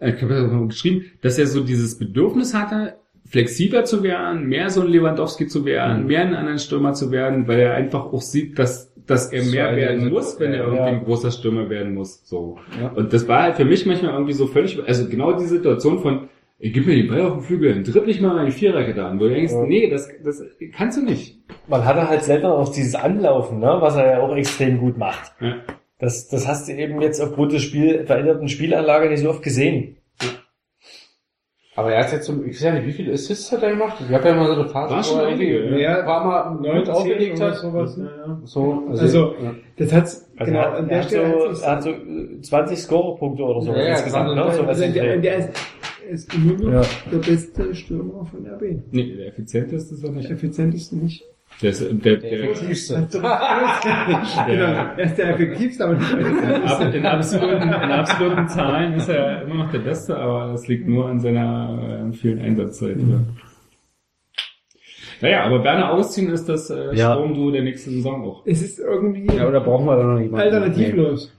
äh, ich habe das auch mal geschrieben, dass er so dieses Bedürfnis hatte, flexibler zu werden, mehr so ein Lewandowski zu werden, Mhm. mehr ein anderen Stürmer zu werden, weil er einfach auch sieht, dass, dass er So mehr werden muss, wenn er ja. irgendwie ein großer Stürmer werden muss. So. Ja. Und das war halt für mich manchmal irgendwie so völlig, also genau die Situation von, ich gib mir den Ball auf den Flügel, dann dribbel ich mal meine Viererkette an, wo du denkst, Ja. nee, das, das kannst du nicht. Man hatte halt selber auch dieses Anlaufen, ne? was er ja auch extrem gut macht. Ja. Das, das hast du eben jetzt aufgrund des Spiel, veränderten Spielanlage nicht so oft gesehen. Aber er hat jetzt zum, ich weiß ja nicht, wie viele Assists hat er gemacht? Ich habe ja mal so eine Phase, War schon wo er einige, irgendwie ja. paar Mal Neun, aufgelegt hat. sowas. Ja, ja. So, Also, ja. das hat's, Also genau, an er, der hat so, Stelle hat's er hat so äh, 20 Scorerpunkte oder so Ja, ja, insgesamt. Ne? gerade- So Also, der, der- der ist, ist im Moment Ja. der beste Stürmer von RB. Nee, der effizienteste ist er Der nicht. effizienteste nicht. Der ist, der, der, effektivste. genau, er ist der effektivste, aber nicht in, ab- in, absoluten, in absoluten Zahlen ist er immer noch der Beste, aber das liegt nur an seiner äh, vielen Einsatzzeit. Ja. Naja, aber Werner ausziehen ist das äh, Ja. Stromduo der nächsten Saison auch. Es ist irgendwie Ja, oder brauchen wir da noch jemanden? alternativlos.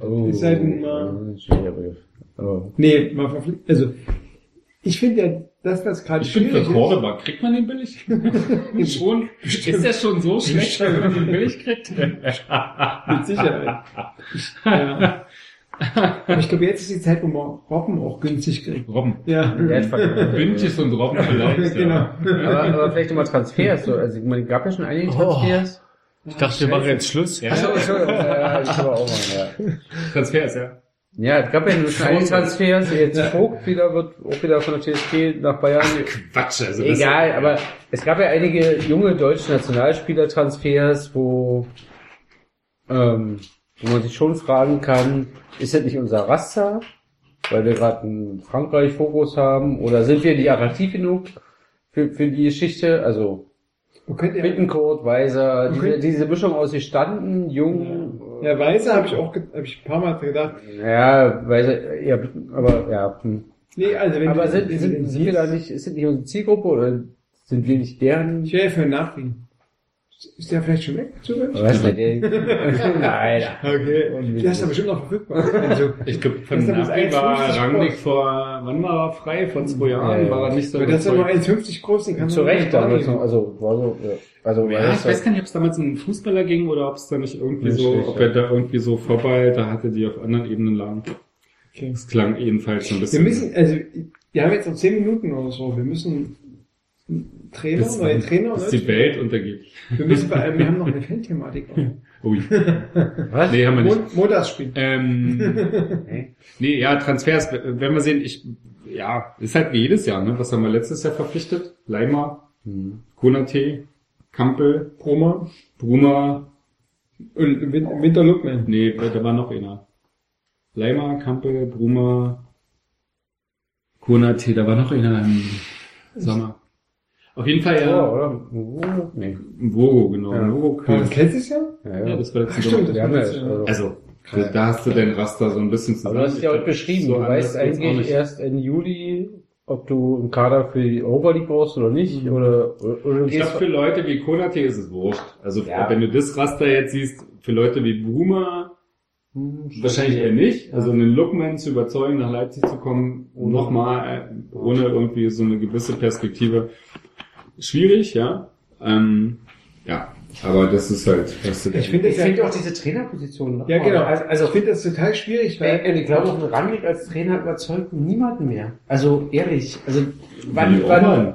Oh, Ist halt ein, äh, schwierig. Oh. Nee, man verpflichtet, also, ich finde ja, das, was gerade Ich finde, für Cordoba kriegt man den billig? schon, ist der schon so schlecht, wenn man den billig kriegt? mit Sicherheit. ja. Aber ich glaube, jetzt ist die Zeit, wo man Robben auch günstig kriegt. Robben. Ja. Bündches und Robben vielleicht. genau. Ja. aber, aber vielleicht nochmal Transfers. So. Also, ich meine, es gab ja schon einige Transfers. Ich dachte, wir machen jetzt Schluss. Ja, Achso, Entschuldigung. Ja, ich aber auch mal, ja. Transfers, ja. Ja, es gab ja schon einige Transfers. Jetzt Vogt wieder wird auch wieder von der TSG nach Bayern. Quatsch, also das- Egal, aber es gab ja einige junge deutsche Nationalspieler-Transfers, wo, ähm, wo man sich schon fragen kann, ist das nicht unser Raster, weil wir gerade einen Frankreich-Fokus haben, oder sind wir nicht attraktiv genug für, für die Geschichte? Also ja, Bittencourt, Weiser, diese, diese Mischung aus gestanden, jung, ja, Weiße habe ich auch, habe ich ein paar Mal gedacht. ja, Weiser, ja, aber ja. Hm. Nee, also wenn Aber du, sind, sind, sind wir da nicht, ist das nicht unsere Zielgruppe oder sind wir nicht deren Ich werde für einen nachfragen. Ist der vielleicht schon weg? zufällig? Was denn? Der, nein. Okay. Der ist aber bestimmt noch verfügbar. Also, Ich glaube, von Napoli war 1,50 Rangnick groß. vor, wann war er frei? Vor zwei Jahren? Ja, ja. War er nicht so aber das ist ja nur überzeugt? 1,50 groß, den kann Zu Recht nicht noch, also, war so, ja. also, Ja, ich weiß gar nicht, ob es damals um einen Fußballer ging oder ob es da nicht irgendwie so, Menschlich, ob ja. er da irgendwie so vorbei, da hatte die auf anderen Ebenen lagen. Okay. Das klang jedenfalls so ein Wir bisschen. müssen, also, wir haben jetzt noch 10 Minuten oder so. Wir müssen Trainer, bis, neue Trainer, bis neue die Welt untergeht. Wir müssen vor allem, wir haben noch eine Feldthematik. Ui. Was? Nee, haben wir nicht. Mon Montagsspiel. Ähm, nee, ja, Transfers, wenn wir sehen, ich, ja, ist halt wie jedes Jahr, ne? Was haben wir letztes Jahr verpflichtet? Leimer, Hm. Konate, Kampel, Broma Bruma, und Winter Lookman. nee, da war noch einer. Leimer, Kampel, Bruma, Konate, da war noch einer im Sommer. Auf jeden Fall Ja, ja, oder? Oh, nee. Vogo, genau, Ja. Vogo War das letztes Jahr? Ja, Ja, ja. das war letztes stimmt, Jahr. Wir haben ja, also, Also, da hast du dein Raster so ein bisschen aber zusammen. du hast ja Ich heute beschrieben, so du weißt eigentlich erst Ende Juli, ob du einen Kader für die Overleague brauchst oder nicht, oder, oder, oder du Ich glaube, für Leute wie Konate ist es wurscht. Also, Ja. wenn du das Raster jetzt siehst, für Leute wie Bruma, Hm, wahrscheinlich eher nicht. Also, einen Lookman zu überzeugen, nach Leipzig zu kommen, nochmal, ohne irgendwie so eine gewisse Perspektive, schwierig, ja. Ähm, ja, aber das ist halt, was du Ich finde ich das finde ja, auch diese Trainerposition noch ja mal. genau. Also, ich also finde das total schwierig, weil Ey, ich glaube, auch ein Rangnick als Trainer überzeugt niemanden mehr. Also ehrlich, also Wie wann, wann,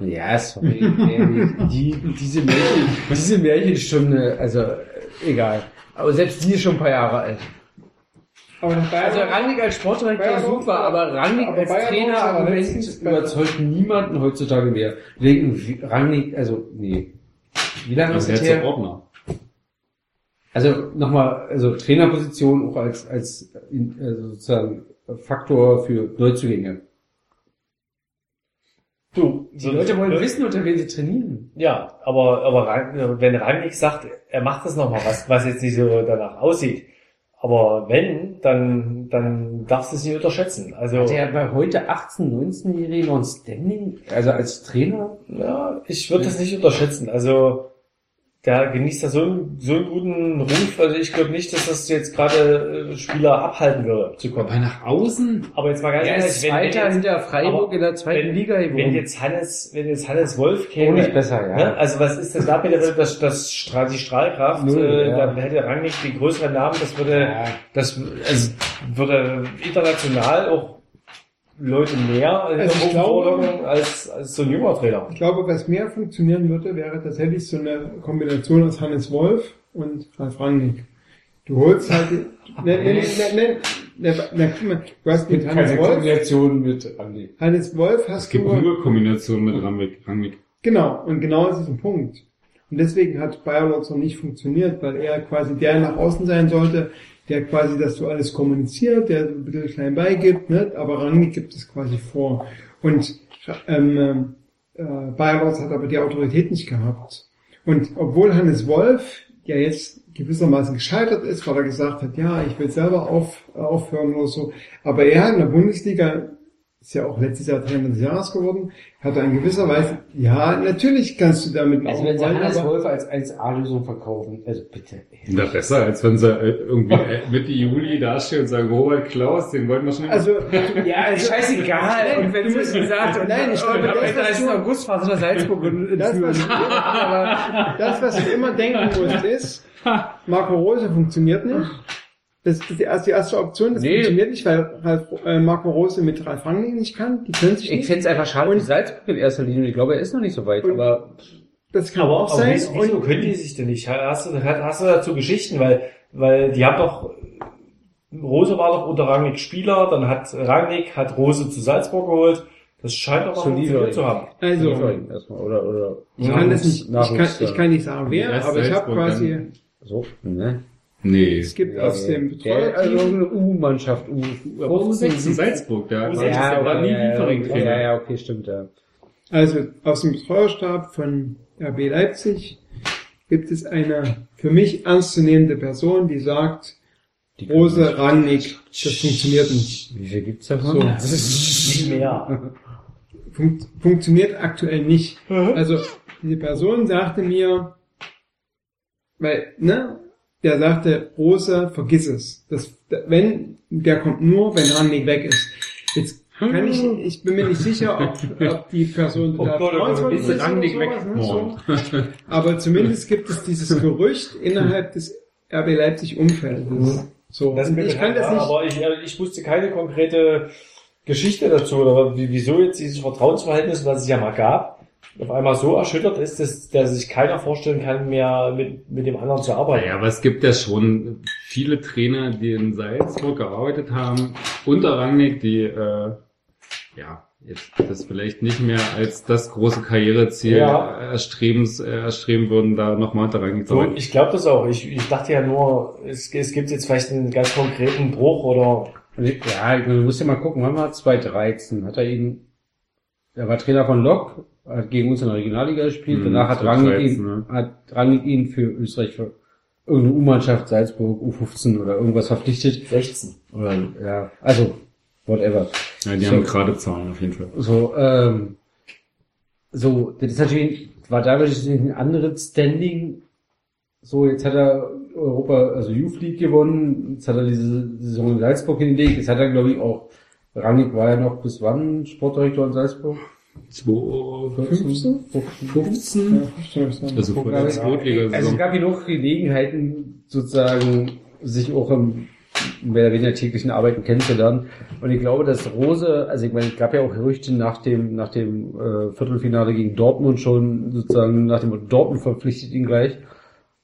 ja, sorry, ehrlich, die, diese Märchen, diese Märchenstunde, also egal. Aber selbst die ist schon ein paar Jahre alt. Aber Bayern, Also Rangnick als Sportdirektor Bayern- super, aber Rangnick aber als Bayern- Trainer aber Argument überzeugt niemanden heutzutage mehr. Wegen Rangnick, also nee. Wie lange ist Also, das jetzt der her? Ordner. Also nochmal, also Trainerposition auch als als in, äh, sozusagen Faktor für Neuzugänge. Du, Die Leute wollen wissen, unter wen sie trainieren. Ja, aber, aber wenn Rangnick sagt, er macht das nochmal, was, was jetzt nicht so danach aussieht. Aber wenn, dann, dann darfst du es nicht unterschätzen. Also, Hat er bei heute 18-, 19-Jährigen noch ein Standing, also als Trainer? ja, ich würde das nicht unterschätzen. Also, der genießt da so einen, so einen guten Ruf. Also, ich glaube nicht, dass das jetzt gerade äh, Spieler abhalten würde, zu kommen. Aber nach außen, Aber jetzt mal ganz Er ehrlich, ist Zweiter hinter Freiburg in der zweiten wenn, Liga wenn geworden. jetzt Hannes, wenn jetzt Hannes Wolf Oh, käme, nicht besser, ja. Ne? Also was ist denn da bitte das, das Strahl, die Strahlkraft? Null, äh, ja. Dann hätte Rangnick die größeren Namen, das würde, Ja. das also, würde international auch Leute mehr in Also ich der glaube- als, als so ein junger Trainer. ich glaube, was mehr funktionieren würde, wäre tatsächlich so eine Kombination aus Hannes Wolf und Ralf Rangnick. Du holst halt, ne, ne, ne, ne, ne, ne, du hast mit Hannes Wolf, Kombination mit Andi. Hannes Wolf es hast gibt du, nur Kombinationen mit Rangnick. Rangnick. Genau, und genau das ist ein Punkt. Und deswegen hat Bayerlotz noch nicht funktioniert, weil er quasi der nach außen sein sollte, der quasi das so alles kommuniziert, der ein bisschen klein beigibt, ne? aber Rangnick gibt es quasi vor. Und ähm, äh, Bayreuth hat aber die Autorität nicht gehabt. Und obwohl Hannes Wolf ja jetzt gewissermaßen gescheitert ist, weil er gesagt hat, ja, ich will selber auf, aufhören oder so, aber er in der Bundesliga ist ja auch letztes Jahr Trainer des Jahres geworden, hat er in gewisser Weise, ja, natürlich kannst du damit Also wenn sie Hannes Wolf als 1A-Lösung verkaufen, also bitte. Na, besser, als wenn sie äh, irgendwie äh, Mitte Juli dastehen und sagen, Robert Klaus, den wollten wir schon. Also, Ja, also scheißegal. Und wenn sie es gesagt und Nein, ich glaube, am das, ist du- August fahrt nach Salzburg und das, was, aber das, was du immer denken musst, ist, Marco Rose funktioniert nicht. Das ist die erste, die erste Option, das Nee. funktioniert nicht, weil Ralf, äh, Marco Rose mit Ralf Rangnick nicht kann. Die können sich Ich nicht. fände es einfach schade für Salzburg in erster Linie. Ich glaube, er ist noch nicht so weit, Und- aber Das kann Aber, auch aber sein. wieso, wieso Und können die sich denn nicht? Hast du, hast du dazu Geschichten? Weil, weil die haben doch, Rose war doch unter Rangnick Spieler, dann hat Rangnick, hat Rose zu Salzburg geholt. Das scheint doch Solider. funktioniert zu haben. also, erstmal oder oder ich kann das nicht, ich kann, ich kann nicht sagen wer, aber ich habe quasi, so, ne? Nee. es gibt aus dem Der, also Betreuerteam, irgendeine U-Mannschaft, U. Warum sechs in Salzburg? Da Ja, ja, Ja, aber nie ja, ja, ja, ja, okay, stimmt, ja. also aus dem Betreuerstab von RB Leipzig gibt es eine für mich ernstzunehmende Person, die sagt, Die Rose Rangnick, das funktioniert nicht. Wie viel gibt's davon? So. Nicht mehr. Funkt, funktioniert aktuell nicht. Also diese Person sagte mir, weil, ne, der sagte, Rose, vergiss es. Das, wenn, der kommt nur, wenn Rangnick weg ist. Jetzt kann ich, ich bin mir nicht sicher, ob, ob die Person Oh total Gott, Gott, ist ist oder weg sowas, ne, so. Aber zumindest gibt es dieses Gerücht innerhalb des RB Leipzig Umfeldes. So. Das ich kann bekannt, das nicht, aber ich, äh, ich wusste keine konkrete Geschichte dazu, oder wie- wieso jetzt dieses Vertrauensverhältnis, was es ja mal gab, auf einmal so erschüttert ist, dass, dass sich keiner vorstellen kann, mehr mit, mit dem anderen zu arbeiten. Naja, aber es gibt ja schon viele Trainer, die in Salzburg gearbeitet haben, unter Rangnick, die äh, ja jetzt das vielleicht nicht mehr als das große Karriereziel Ja. erstrebens, äh, erstreben würden, da nochmal unter Rangnick zu So, arbeiten. ich glaube das auch. Ich, ich dachte ja nur, es, es gibt jetzt vielleicht einen ganz konkreten Bruch oder Ja, du musst ja mal gucken, wann war 2013? Hat er ihn, er war Trainer von Lok, hat gegen uns in der Regionalliga gespielt, Hm, danach hat 2013, Rangnick ihn, ne? hat Rangnick ihn für Österreich für irgendeine U-Mannschaft, Salzburg, U15 oder irgendwas verpflichtet. 16. Oder, ja, also, whatever. Ja, die So. haben gerade Zahlen auf jeden Fall. So, ähm, so, das ist natürlich, war damals ein anderes Standing. So, jetzt hat er Europa, also Youth League gewonnen, jetzt hat er diese Saison in Salzburg hingelegt, jetzt hat er, glaube ich, auch, Rangnick war ja noch bis wann Sportdirektor in Salzburg? 2015? 15? Ja, Also vor der Also es gab genug Gelegenheiten, sozusagen, sich auch im mehr oder weniger täglichen Arbeiten kennenzulernen. Und ich glaube, dass Rose, also ich meine, es gab ja auch Gerüchte nach dem, nach dem äh, Viertelfinale gegen Dortmund schon, sozusagen nach dem Dortmund verpflichtet ihn gleich.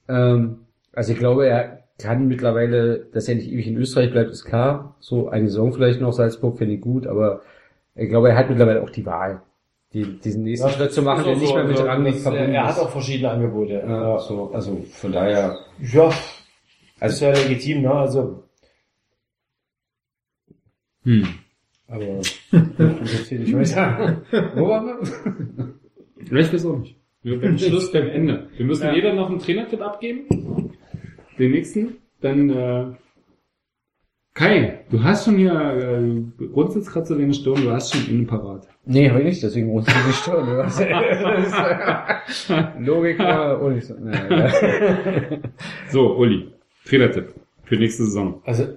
Ähm, also ich glaube, er kann mittlerweile, dass er nicht ewig in Österreich bleibt, ist klar. So eine Saison vielleicht noch Salzburg finde ich gut, aber ich glaube, er hat mittlerweile auch die Wahl, die, diesen nächsten Schritt zu machen, der nicht mehr mit Rangnick das, verbunden Er hat ist. auch verschiedene Angebote. Ja, so, also von daher. Ja, also ist ja legitim, ne? Also Hm. Aber ich weiter. Wo waren wir? Ich weiß auch nicht. Wir werden Schluss beim Ende. Wir müssen Ja. jeder noch einen Trainertipp abgeben. Den nächsten. Dann äh, Kai, du hast schon hier äh, so deine Stirn, du hast schon einen parat. Nee, habe ich nicht, deswegen muss ich die Stirn. äh, Logik war ich so, Uli, Trainertipp für nächste Saison. Also,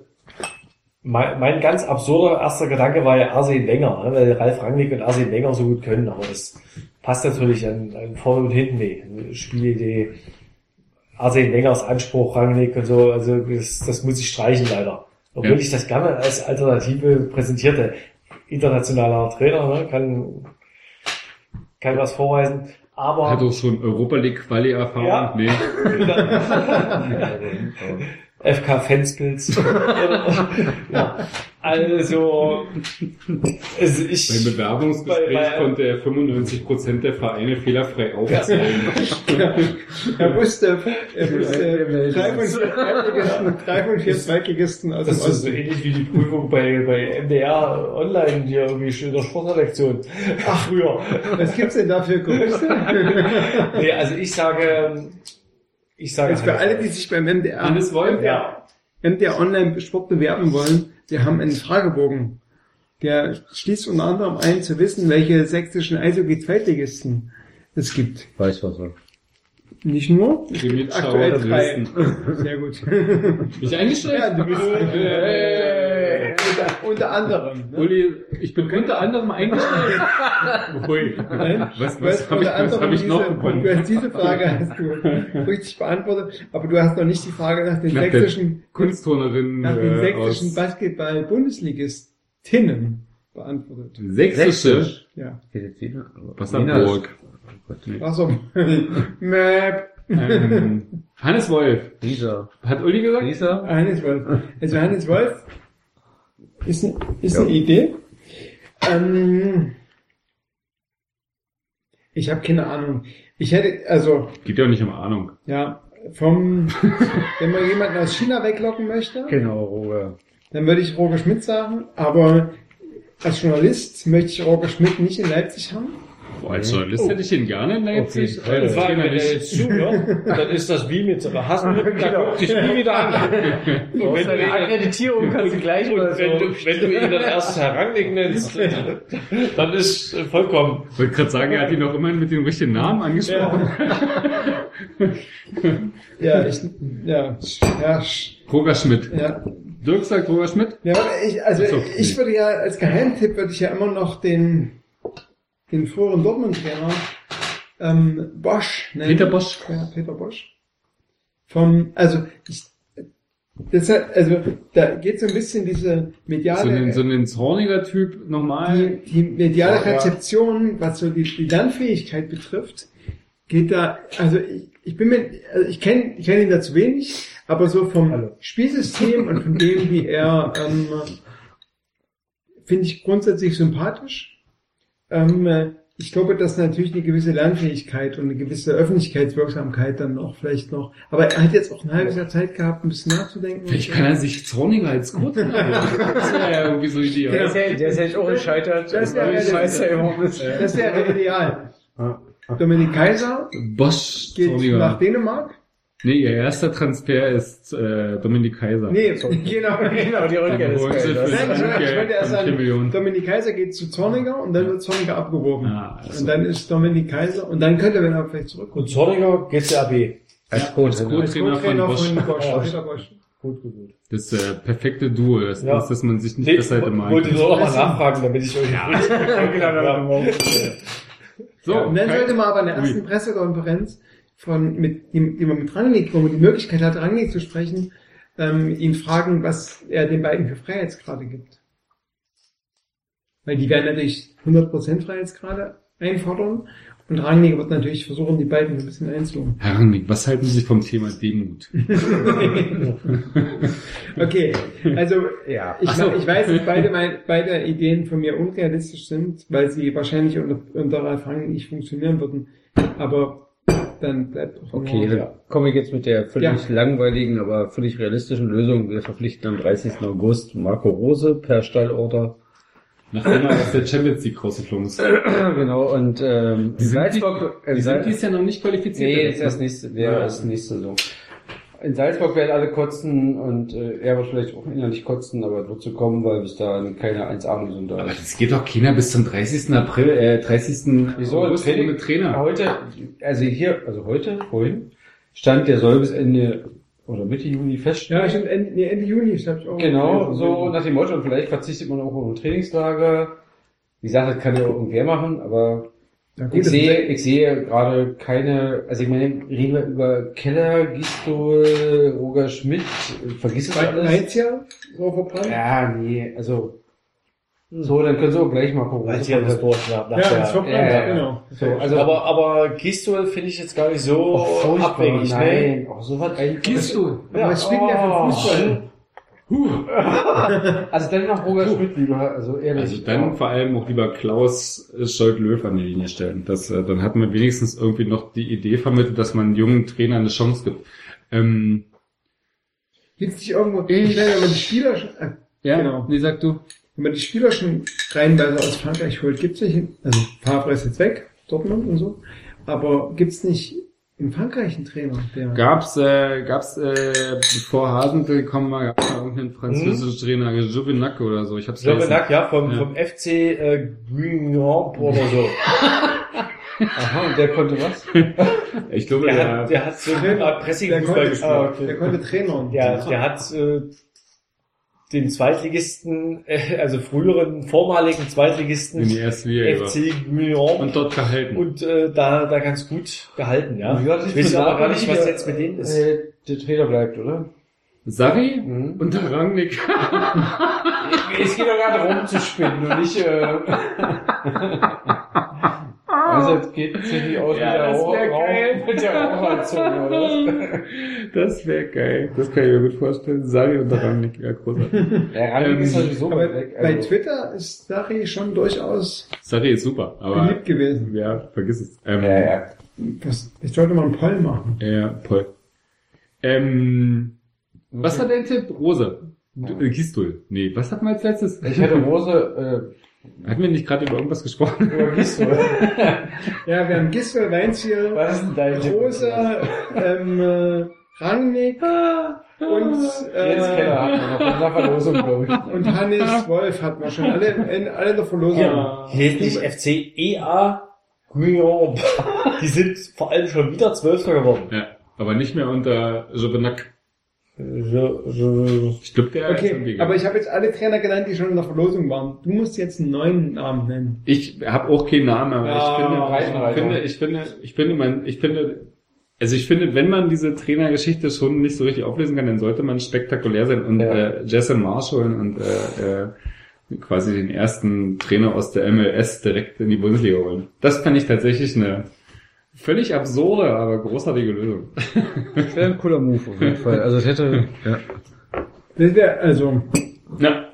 mein, mein ganz absurder erster Gedanke war ja Arsene Wenger, ne, weil Ralf Rangnick und Arsene Wenger so gut können, aber das passt natürlich an, an vorne und hinten nicht. Spielidee, Arsene Wengers Anspruch, Rangnick und so, also das, das muss ich streichen leider. Obwohl Ja. ich das gerne als Alternative präsentierte. Internationaler Trainer, ne, kann, kann was vorweisen, aber Hat auch schon Europa League Quali Erfahrung? Ja. Nee. FK Fenspils. ja. Also, also ich, Beim Bewerbungsgespräch Bei- bei- konnte er 95% der Vereine fehlerfrei aufzählen. Er wusste, er wusste drei von drei von vier Zweitligisten aus dem das ist so ähnlich wie die Prüfung bei, bei MDR online hier irgendwie in der Sportredaktion. Ach, früher. Was gibt's denn da für Gerüchte? Nee, also ich sage, ich sage Jetzt für alle, die sich beim MDR, Hannes Wolf? MDR, MDR Online Sport bewerben wollen, wir haben einen Fragebogen. Der schließt unter anderem ein, zu wissen, welche sächsischen Eishockey-Zweitligisten es gibt. Weiß was. Nicht nur, Die Mitschauer aktuell drei. Sehr gut. Bin ich eingestellt? Ja, du bist Äh, unter, unter anderem. Ne? Uli, ich bin unter anderem eingestellt. Ui. Nein, Was, du hast was habe ich, was hab ich diese, noch gewonnen? Du hast diese Frage hast du richtig beantwortet, aber du hast noch nicht die Frage nach den Nach sächsischen Kunstturnerin nach den äh, sächsischen Basketball-Bundesligistinnen beantwortet. Sächsische Ja. Wasserburg. Achso. Map. Ähm, Hannes Wolf. Dieser. Hat Uli gesagt? Dieser. Hannes Wolf. Also Hannes Wolf ist, ein, ist eine Idee. Ähm, ich habe keine Ahnung. Ich hätte, also, Geht ja auch nicht um Ahnung. ja, vom, wenn man jemanden aus China weglocken möchte, Genau, Roger. dann würde ich Roger Schmidt sagen, aber als Journalist möchte ich Roger Schmidt nicht in Leipzig haben. Als Journalist hätte ich ihn gerne in Leipzig. Vor allem, Trainer wenn er jetzt zuhört, dann ist das wie mit Hasenlippen, da guckt dich nie wieder an. Und wenn du Deine Akkreditierung kannst du gleich und mal wenn so. du, wenn du ihn dann erst Herangig nennst, dann ist äh, vollkommen. Ich wollte gerade sagen, er hat ihn auch immerhin mit dem richtigen Namen angesprochen. Ja, ich, ja, ja, Roger Schmidt. ja. Dirk sagt Roger Schmidt. Ja, aber ich, also so, ich würde ja als Geheimtipp würde ich ja immer noch den den früheren Dortmund-Trainer ähm, Bosch nennen. Peter Bosch. Ja, Peter Bosch. Vom, also ich, deshalb, also da geht so ein bisschen diese So mediale, ein, so ein zorniger Typ nochmal. die, die mediale Ja, ja. Rezeption, was so die, die Lernfähigkeit betrifft, geht da, also ich, ich bin mir, also ich kenne ich kenn ihn da zu wenig, aber so vom Spielsystem und von dem, wie er, ähm, finde ich grundsätzlich sympathisch. Ähm, äh, ich glaube, dass natürlich eine gewisse Lernfähigkeit und eine gewisse Öffentlichkeitswirksamkeit dann noch vielleicht noch, aber er hat jetzt auch ein halbes Jahr Zeit gehabt, ein bisschen nachzudenken. Vielleicht kann er sich zorniger als werden. Das wäre ja irgendwie so Idee. Der ist ja, der ist ja jetzt auch gescheitert. Das wäre wäre ideal. Dominik Kaiser Bosch geht zorniger. nach Dänemark. Nee, ihr erster Transfer ist äh, Dominik Kaiser. Nee, genau, genau. Die Rückkehr Kaisers. für Nein, ich wollte- ich erst sagen. Dominik Kaiser geht zu Zorniger und dann wird Zorniger abgeworben. Ah, also. Und dann ist Dominik Kaiser und dann könnte er dann vielleicht zurückkommen. Und Zorniger geht zur AB. Als Co-Trainer. Co-Trainer Als von Co-Trainer Bosch. von Bosch. Bosch. Peter Bosch. Gut, gut, gut. Das äh, perfekte Duo, das Ja. ist, dass man sich nicht Nee, besser hätte ich malen wollte nur noch mal nachfragen, damit ich euch ja. So, Und dann sollte man aber in der ersten Ui. Pressekonferenz von, mit, die, die man mit Rangnick, wo man die Möglichkeit hat, Rangnick zu sprechen, ähm, ihn fragen, was er den beiden für Freiheitsgrade gibt. Weil die werden natürlich 100% Freiheitsgrade einfordern und Rangnick wird natürlich versuchen, die beiden ein bisschen einzuholen. Herr Rangnick, was halten Sie vom Thema Demut? Okay, also Ja. ich, so. ich weiß, dass beide, mein, beide Ideen von mir unrealistisch sind, weil sie wahrscheinlich unter, unter Ralf Rangnick nicht funktionieren würden. Aber dann bleibt doch Okay, nur, dann komme ich jetzt mit der völlig Ja. langweiligen, aber völlig realistischen Lösung. Wir verpflichten am 30. August Marco Rose per Stallorder. Nachdem er aus der Champions League rausgeflogen ist. genau, und ähm, Die sind, Salzburg, die, die sind dies ja noch nicht qualifiziert. Nee, ist erst nächste, wäre Ja. erst nächste Saison. In Salzburg werden alle kotzen und äh, er wird vielleicht auch innerlich kotzen, aber wird zu kommen, weil bis dahin keine 1A-Lösung da Aber ist. das geht doch keiner bis zum 30. April, äh, 30. Wieso? August Training- ohne Trainer. Heute, also hier, also heute, vorhin, stand, der soll bis Ende oder Mitte Juni feststehen. Ja, stimmt, Ende, nee, Ende Juni, ich glaube auch. Genau, so nach dem Motto, und vielleicht verzichtet man auch auf ein Trainingslager. Die Sache kann ja auch irgendwer machen, aber Ja, gut, ich sehe, ist- ich sehe gerade keine, also ich meine, reden wir über Keller, Gistol, Roger Schmidt, vergiss es alles? Meinst ja, so verplant? Ja, nee, also So, dann können Sie auch gleich mal gucken. Weil sie das Wort nach, Ja, der, das ja, ja. genau. So, also, aber, aber Gistol finde ich jetzt gar nicht so oh, furchtbar, abwegig, ne? nein. Oh, so was du? Ja. Was spielt der für Fußball? Also dann noch Roger Schmidt lieber, also ehrlich. Also dann vor allem auch lieber Klaus Scholt-Löw an die Linie stellen. Das, äh, dann hat man wenigstens irgendwie noch die Idee vermittelt, dass man jungen Trainer eine Chance gibt. Ähm, Gibt's nicht irgendwo, ich wenn man die Spieler, äh, ja, Genau. wie sag du? wenn man die Spieler schon reinweise aus Frankreich holt, gibt's nicht, also Favre ist jetzt weg, Dortmund und so, aber gibt's nicht in Frankreich einen Trainer, der, Gab's, äh, gab's, äh, bevor Hasentel gekommen war, gab's da irgendeinen französischen Trainer, Juvenac oder so. Ich hab's Jovenac, ja, vom, Ja. vom FC äh, Guignon oder so. Aha, und der konnte was? Ich glaube, Der der, hat, der hat so eine Art Pressing-Fußball gespielt. ah, der konnte Trainer. Der, der hat äh, den Zweitligisten, äh, also früheren, vormaligen Zweitligisten. FC Guignon Und dort gehalten. und äh, da, da ganz gut gehalten, ja. Wie gesagt, Ich weiß aber gar nicht, was der- jetzt mit denen ist. Äh, der Trainer bleibt, oder? Sari Mhm. und der Rangnick. Es geht doch gerade rumzuspinnen und nicht, äh, also es geht ziemlich aus Ja, mit der das wär Rauch- geil. mit der Raucherzunge, oder was? Das wäre geil. Das kann ich mir gut vorstellen. Sari und der Rangnick, ja, großartig. Der Rangnick ist sowieso aber weit weg. bei Also, Twitter ist Sari schon durchaus Sari ist super, aber beliebt gewesen. ja, vergiss es. Ähm, ja, ja. Das, ich sollte mal einen Poll machen. Ja, Paul. Ähm, was war dein Tipp? Rose. Du- äh, Gistul. Nee, was hatten wir als letztes? Ich hätte Rose, Hatten wir nicht gerade über irgendwas gesprochen? über Gistol. Ja, wir haben Giswell, Tipp? Rose, ähm, äh, Rangnick und, Jens äh, Keller hat man noch in der Verlosung, glaube ich. und Hannes Wolf hat man schon alle in, alle in der Verlosung. Ja. Nicht FC EA Guignon. Die sind vor allem schon wieder Zwölfter geworden. Ja, aber nicht mehr unter Jovenac. So, so. Ich glaube, der ist Okay, irgendwie aber ich habe jetzt alle Trainer genannt, die schon in der Verlosung waren. Du musst jetzt einen neuen Namen nennen. Ich habe auch keinen Namen, aber Ja, ich finde, ich finde, ich finde, ich finde, man, ich finde, also ich finde, wenn man diese Trainergeschichte schon nicht so richtig auflösen kann, dann sollte man spektakulär sein und Ja. äh, Jason Marsh holen und äh, äh, quasi den ersten Trainer aus der MLS direkt in die Bundesliga holen. Das fand ich tatsächlich eine völlig absurde, aber großartige Lösung. Das wäre ein cooler Move auf jeden Fall. Also es hätte, ja. Das wäre, also, Ja.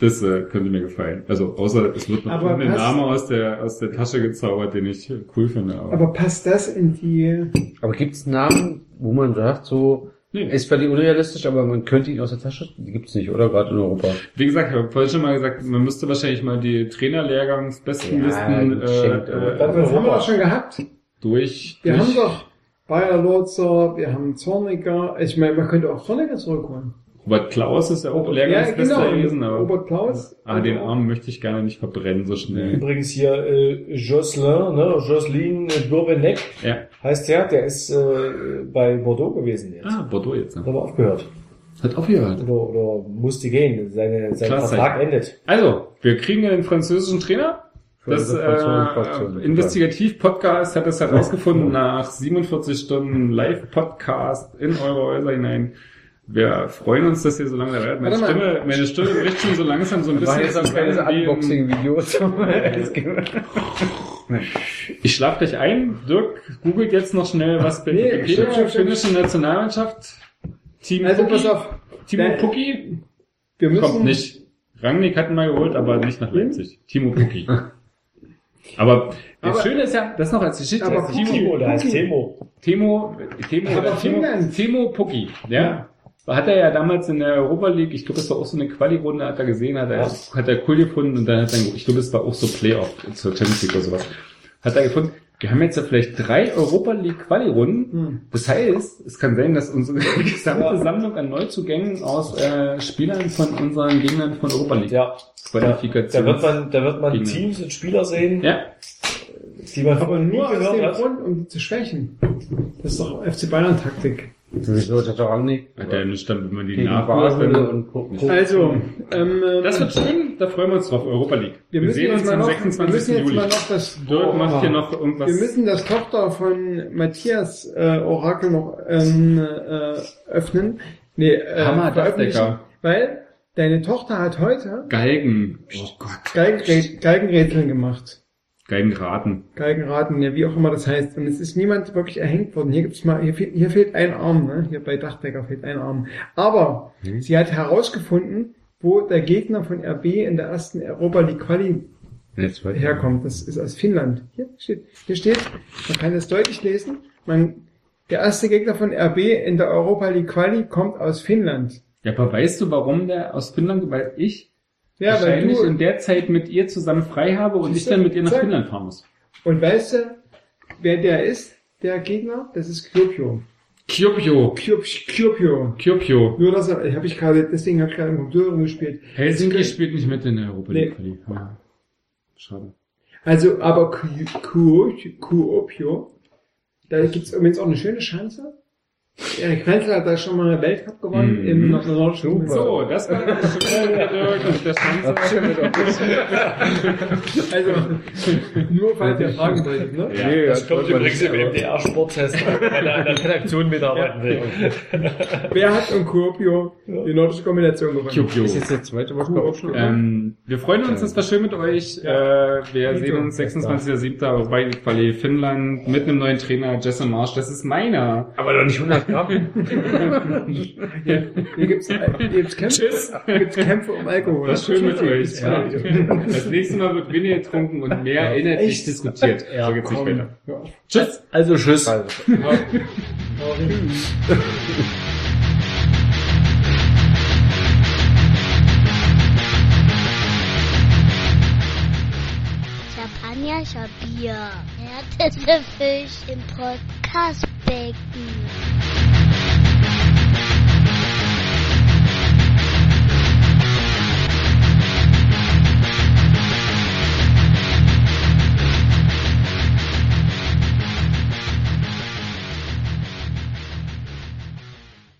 Das äh, könnte mir gefallen. Also außer es wird noch Aber ein Name aus der aus der Tasche gezaubert, den ich cool finde. Aber, aber passt das in die, Aber gibt's Namen, wo man sagt, so, nee. ist völlig unrealistisch, aber man könnte ihn aus der Tasche, die gibt's nicht, oder? Gerade in Europa. Wie gesagt, ich habe vorhin schon mal gesagt, man müsste wahrscheinlich mal die Trainerlehrgangsbestenlisten Ja, äh, äh, das haben wir doch schon gehabt. Durch. Wir durch haben doch Bayer Lotzer, wir haben Zorniger, ich meine, man könnte auch Zorniger zurückholen. Robert Klaus ist ja auch Lehrgangsbester ja, genau. gewesen, aber Robert Klaus. ah, den Arm möchte ich gerne nicht verbrennen so schnell. Übrigens hier äh, Jocelyn, ne? Jocelyn Bourbenek Ja. heißt der, der ist äh, bei Bordeaux gewesen jetzt. Ah, Bordeaux jetzt. Hat Ne? aber aufgehört. Hat aufgehört. Oder, oder musste gehen. Seine, sein Klasse. Vertrag endet. Also, wir kriegen einen französischen Trainer. Das äh, Investigativ-Podcast hat es herausgefunden nach 47 Stunden Live-Podcast in eure Häuser hinein. Wir freuen uns, dass ihr so lange dabei seid. Meine. Stimme, meine Stimme bricht schon so langsam so ein War bisschen jetzt ein kleines Unboxing-Video zum Ich schlaf dich ein. Dirk googelt jetzt noch schnell, was bei Nee, Wikipedia stimmt, stimmt, stimmt. finnische Nationalmannschaft. Team Also Pucki. pass auf, Timo. Pucki wir müssen, kommt nicht. Rangnick hatten wir geholt, aber nicht nach Leipzig. Timo Pucki. Aber das Aber- Schöne ist ja, das noch als Geschichte. Aber Timo, Timo. Timo. Timo, Timo, Aber oder Timo, Finnland. Timo Pucki, ja. Hat er ja damals in der Europa League, ich glaube, es war auch so eine Quali-Runde, hat er gesehen, hat er, hat er cool gefunden und dann hat er, ich glaube, es war auch so Playoff zur Champions League oder sowas. Hat er gefunden, wir haben jetzt ja vielleicht drei Europa League Quali-Runden. Hm. Das heißt, es kann sein, dass unsere gesamte Sammlung an Neuzugängen aus äh, Spielern von unseren Gegnern von Europa League Ja, da Qualifikation. wird man, da wird man. Teams und Spieler sehen, ja, die man aber nur aus dem hat. Grund, um die zu schwächen. Das ist doch FC Bayern Taktik. Wieso hat der Rangnick? hat er nicht dann, wenn man die dann und Pu- Also, ähm, Das wird schön, da freuen wir uns drauf, Europa League. wir müssen sehen jetzt uns mal am noch, wir 26. müssen jetzt Juli. mal noch das, Dirk macht hier noch irgendwas. wir müssen das Tochter von Matthias äh, Orakel noch ähm, äh, öffnen. Nee, äh, Hammer, weil deine Tochter hat heute Galgen. Oh Gott. Galgen, Galgenrätseln gemacht. Galgenraten. Galgenraten, ja, wie auch immer das heißt. Und es ist niemand wirklich erhängt worden. Hier gibt's mal, hier fehlt, hier fehlt ein Arm, ne? Hier bei Dachdecker fehlt ein Arm. Aber Mhm. sie hat herausgefunden, wo der Gegner von RB in der ersten Europa League Quali herkommt. Das ist aus Finnland. Hier steht, hier steht, man kann das deutlich lesen. Man, der erste Gegner von RB in der Europa League Quali kommt aus Finnland. Ja, aber weißt du, warum der aus Finnland, weil ich Ja, weil wahrscheinlich du, in der Zeit mit ihr zusammen frei habe und ich dann mit ihr nach Zack. Finnland fahren muss. und weißt du, wer der ist, der Gegner? Das ist Kyopio. Kyopio. Kyop- Kyopio. Kyopio. Nur das habe ich gerade, deswegen habe ich gerade im Computer rumgespielt. Helsinki Das- spielt nicht mit in der Europa Nee. League Quali. Ja. Schade. Also, aber Ky- Ky- Kyopio, da gibt's übrigens auch eine schöne Schanze. Erik Frenzel hat da schon mal einen Weltcup gewonnen Mhm. im Nord- nordischen So, das war der Chance. Also, nur falls ihr fragen wolltet, ne? Ja. Nee, Das kommt wollte man übrigens nicht, im aber- MDR-Sporttest, wenn er an der Redaktion mitarbeiten will. Wer hat in Kyopio die nordische Kombination gewonnen? Kyopio. Ist jetzt der zweite Woche auch schon? Ähm, wir freuen uns, es war schön mit euch. Äh, wir Dito. sehen uns 26.07. bei Quali Finnland mit einem neuen Trainer, Jesse Marsch. Das ist meiner. Aber doch nicht 100 Gramm. Hier, hier gibt's, hier gibt's Kämpfe, gibt's Kämpfe um Alkohol. War schön mit euch. Ja. Das nächste Mal wird weniger getrunken und mehr inhaltlich Echt? diskutiert. Ja, so geht's nicht komm. weiter. Ja. Tschüss. Also Tschüss. Champagner, Bier. Erdäpfelfisch im has big ears.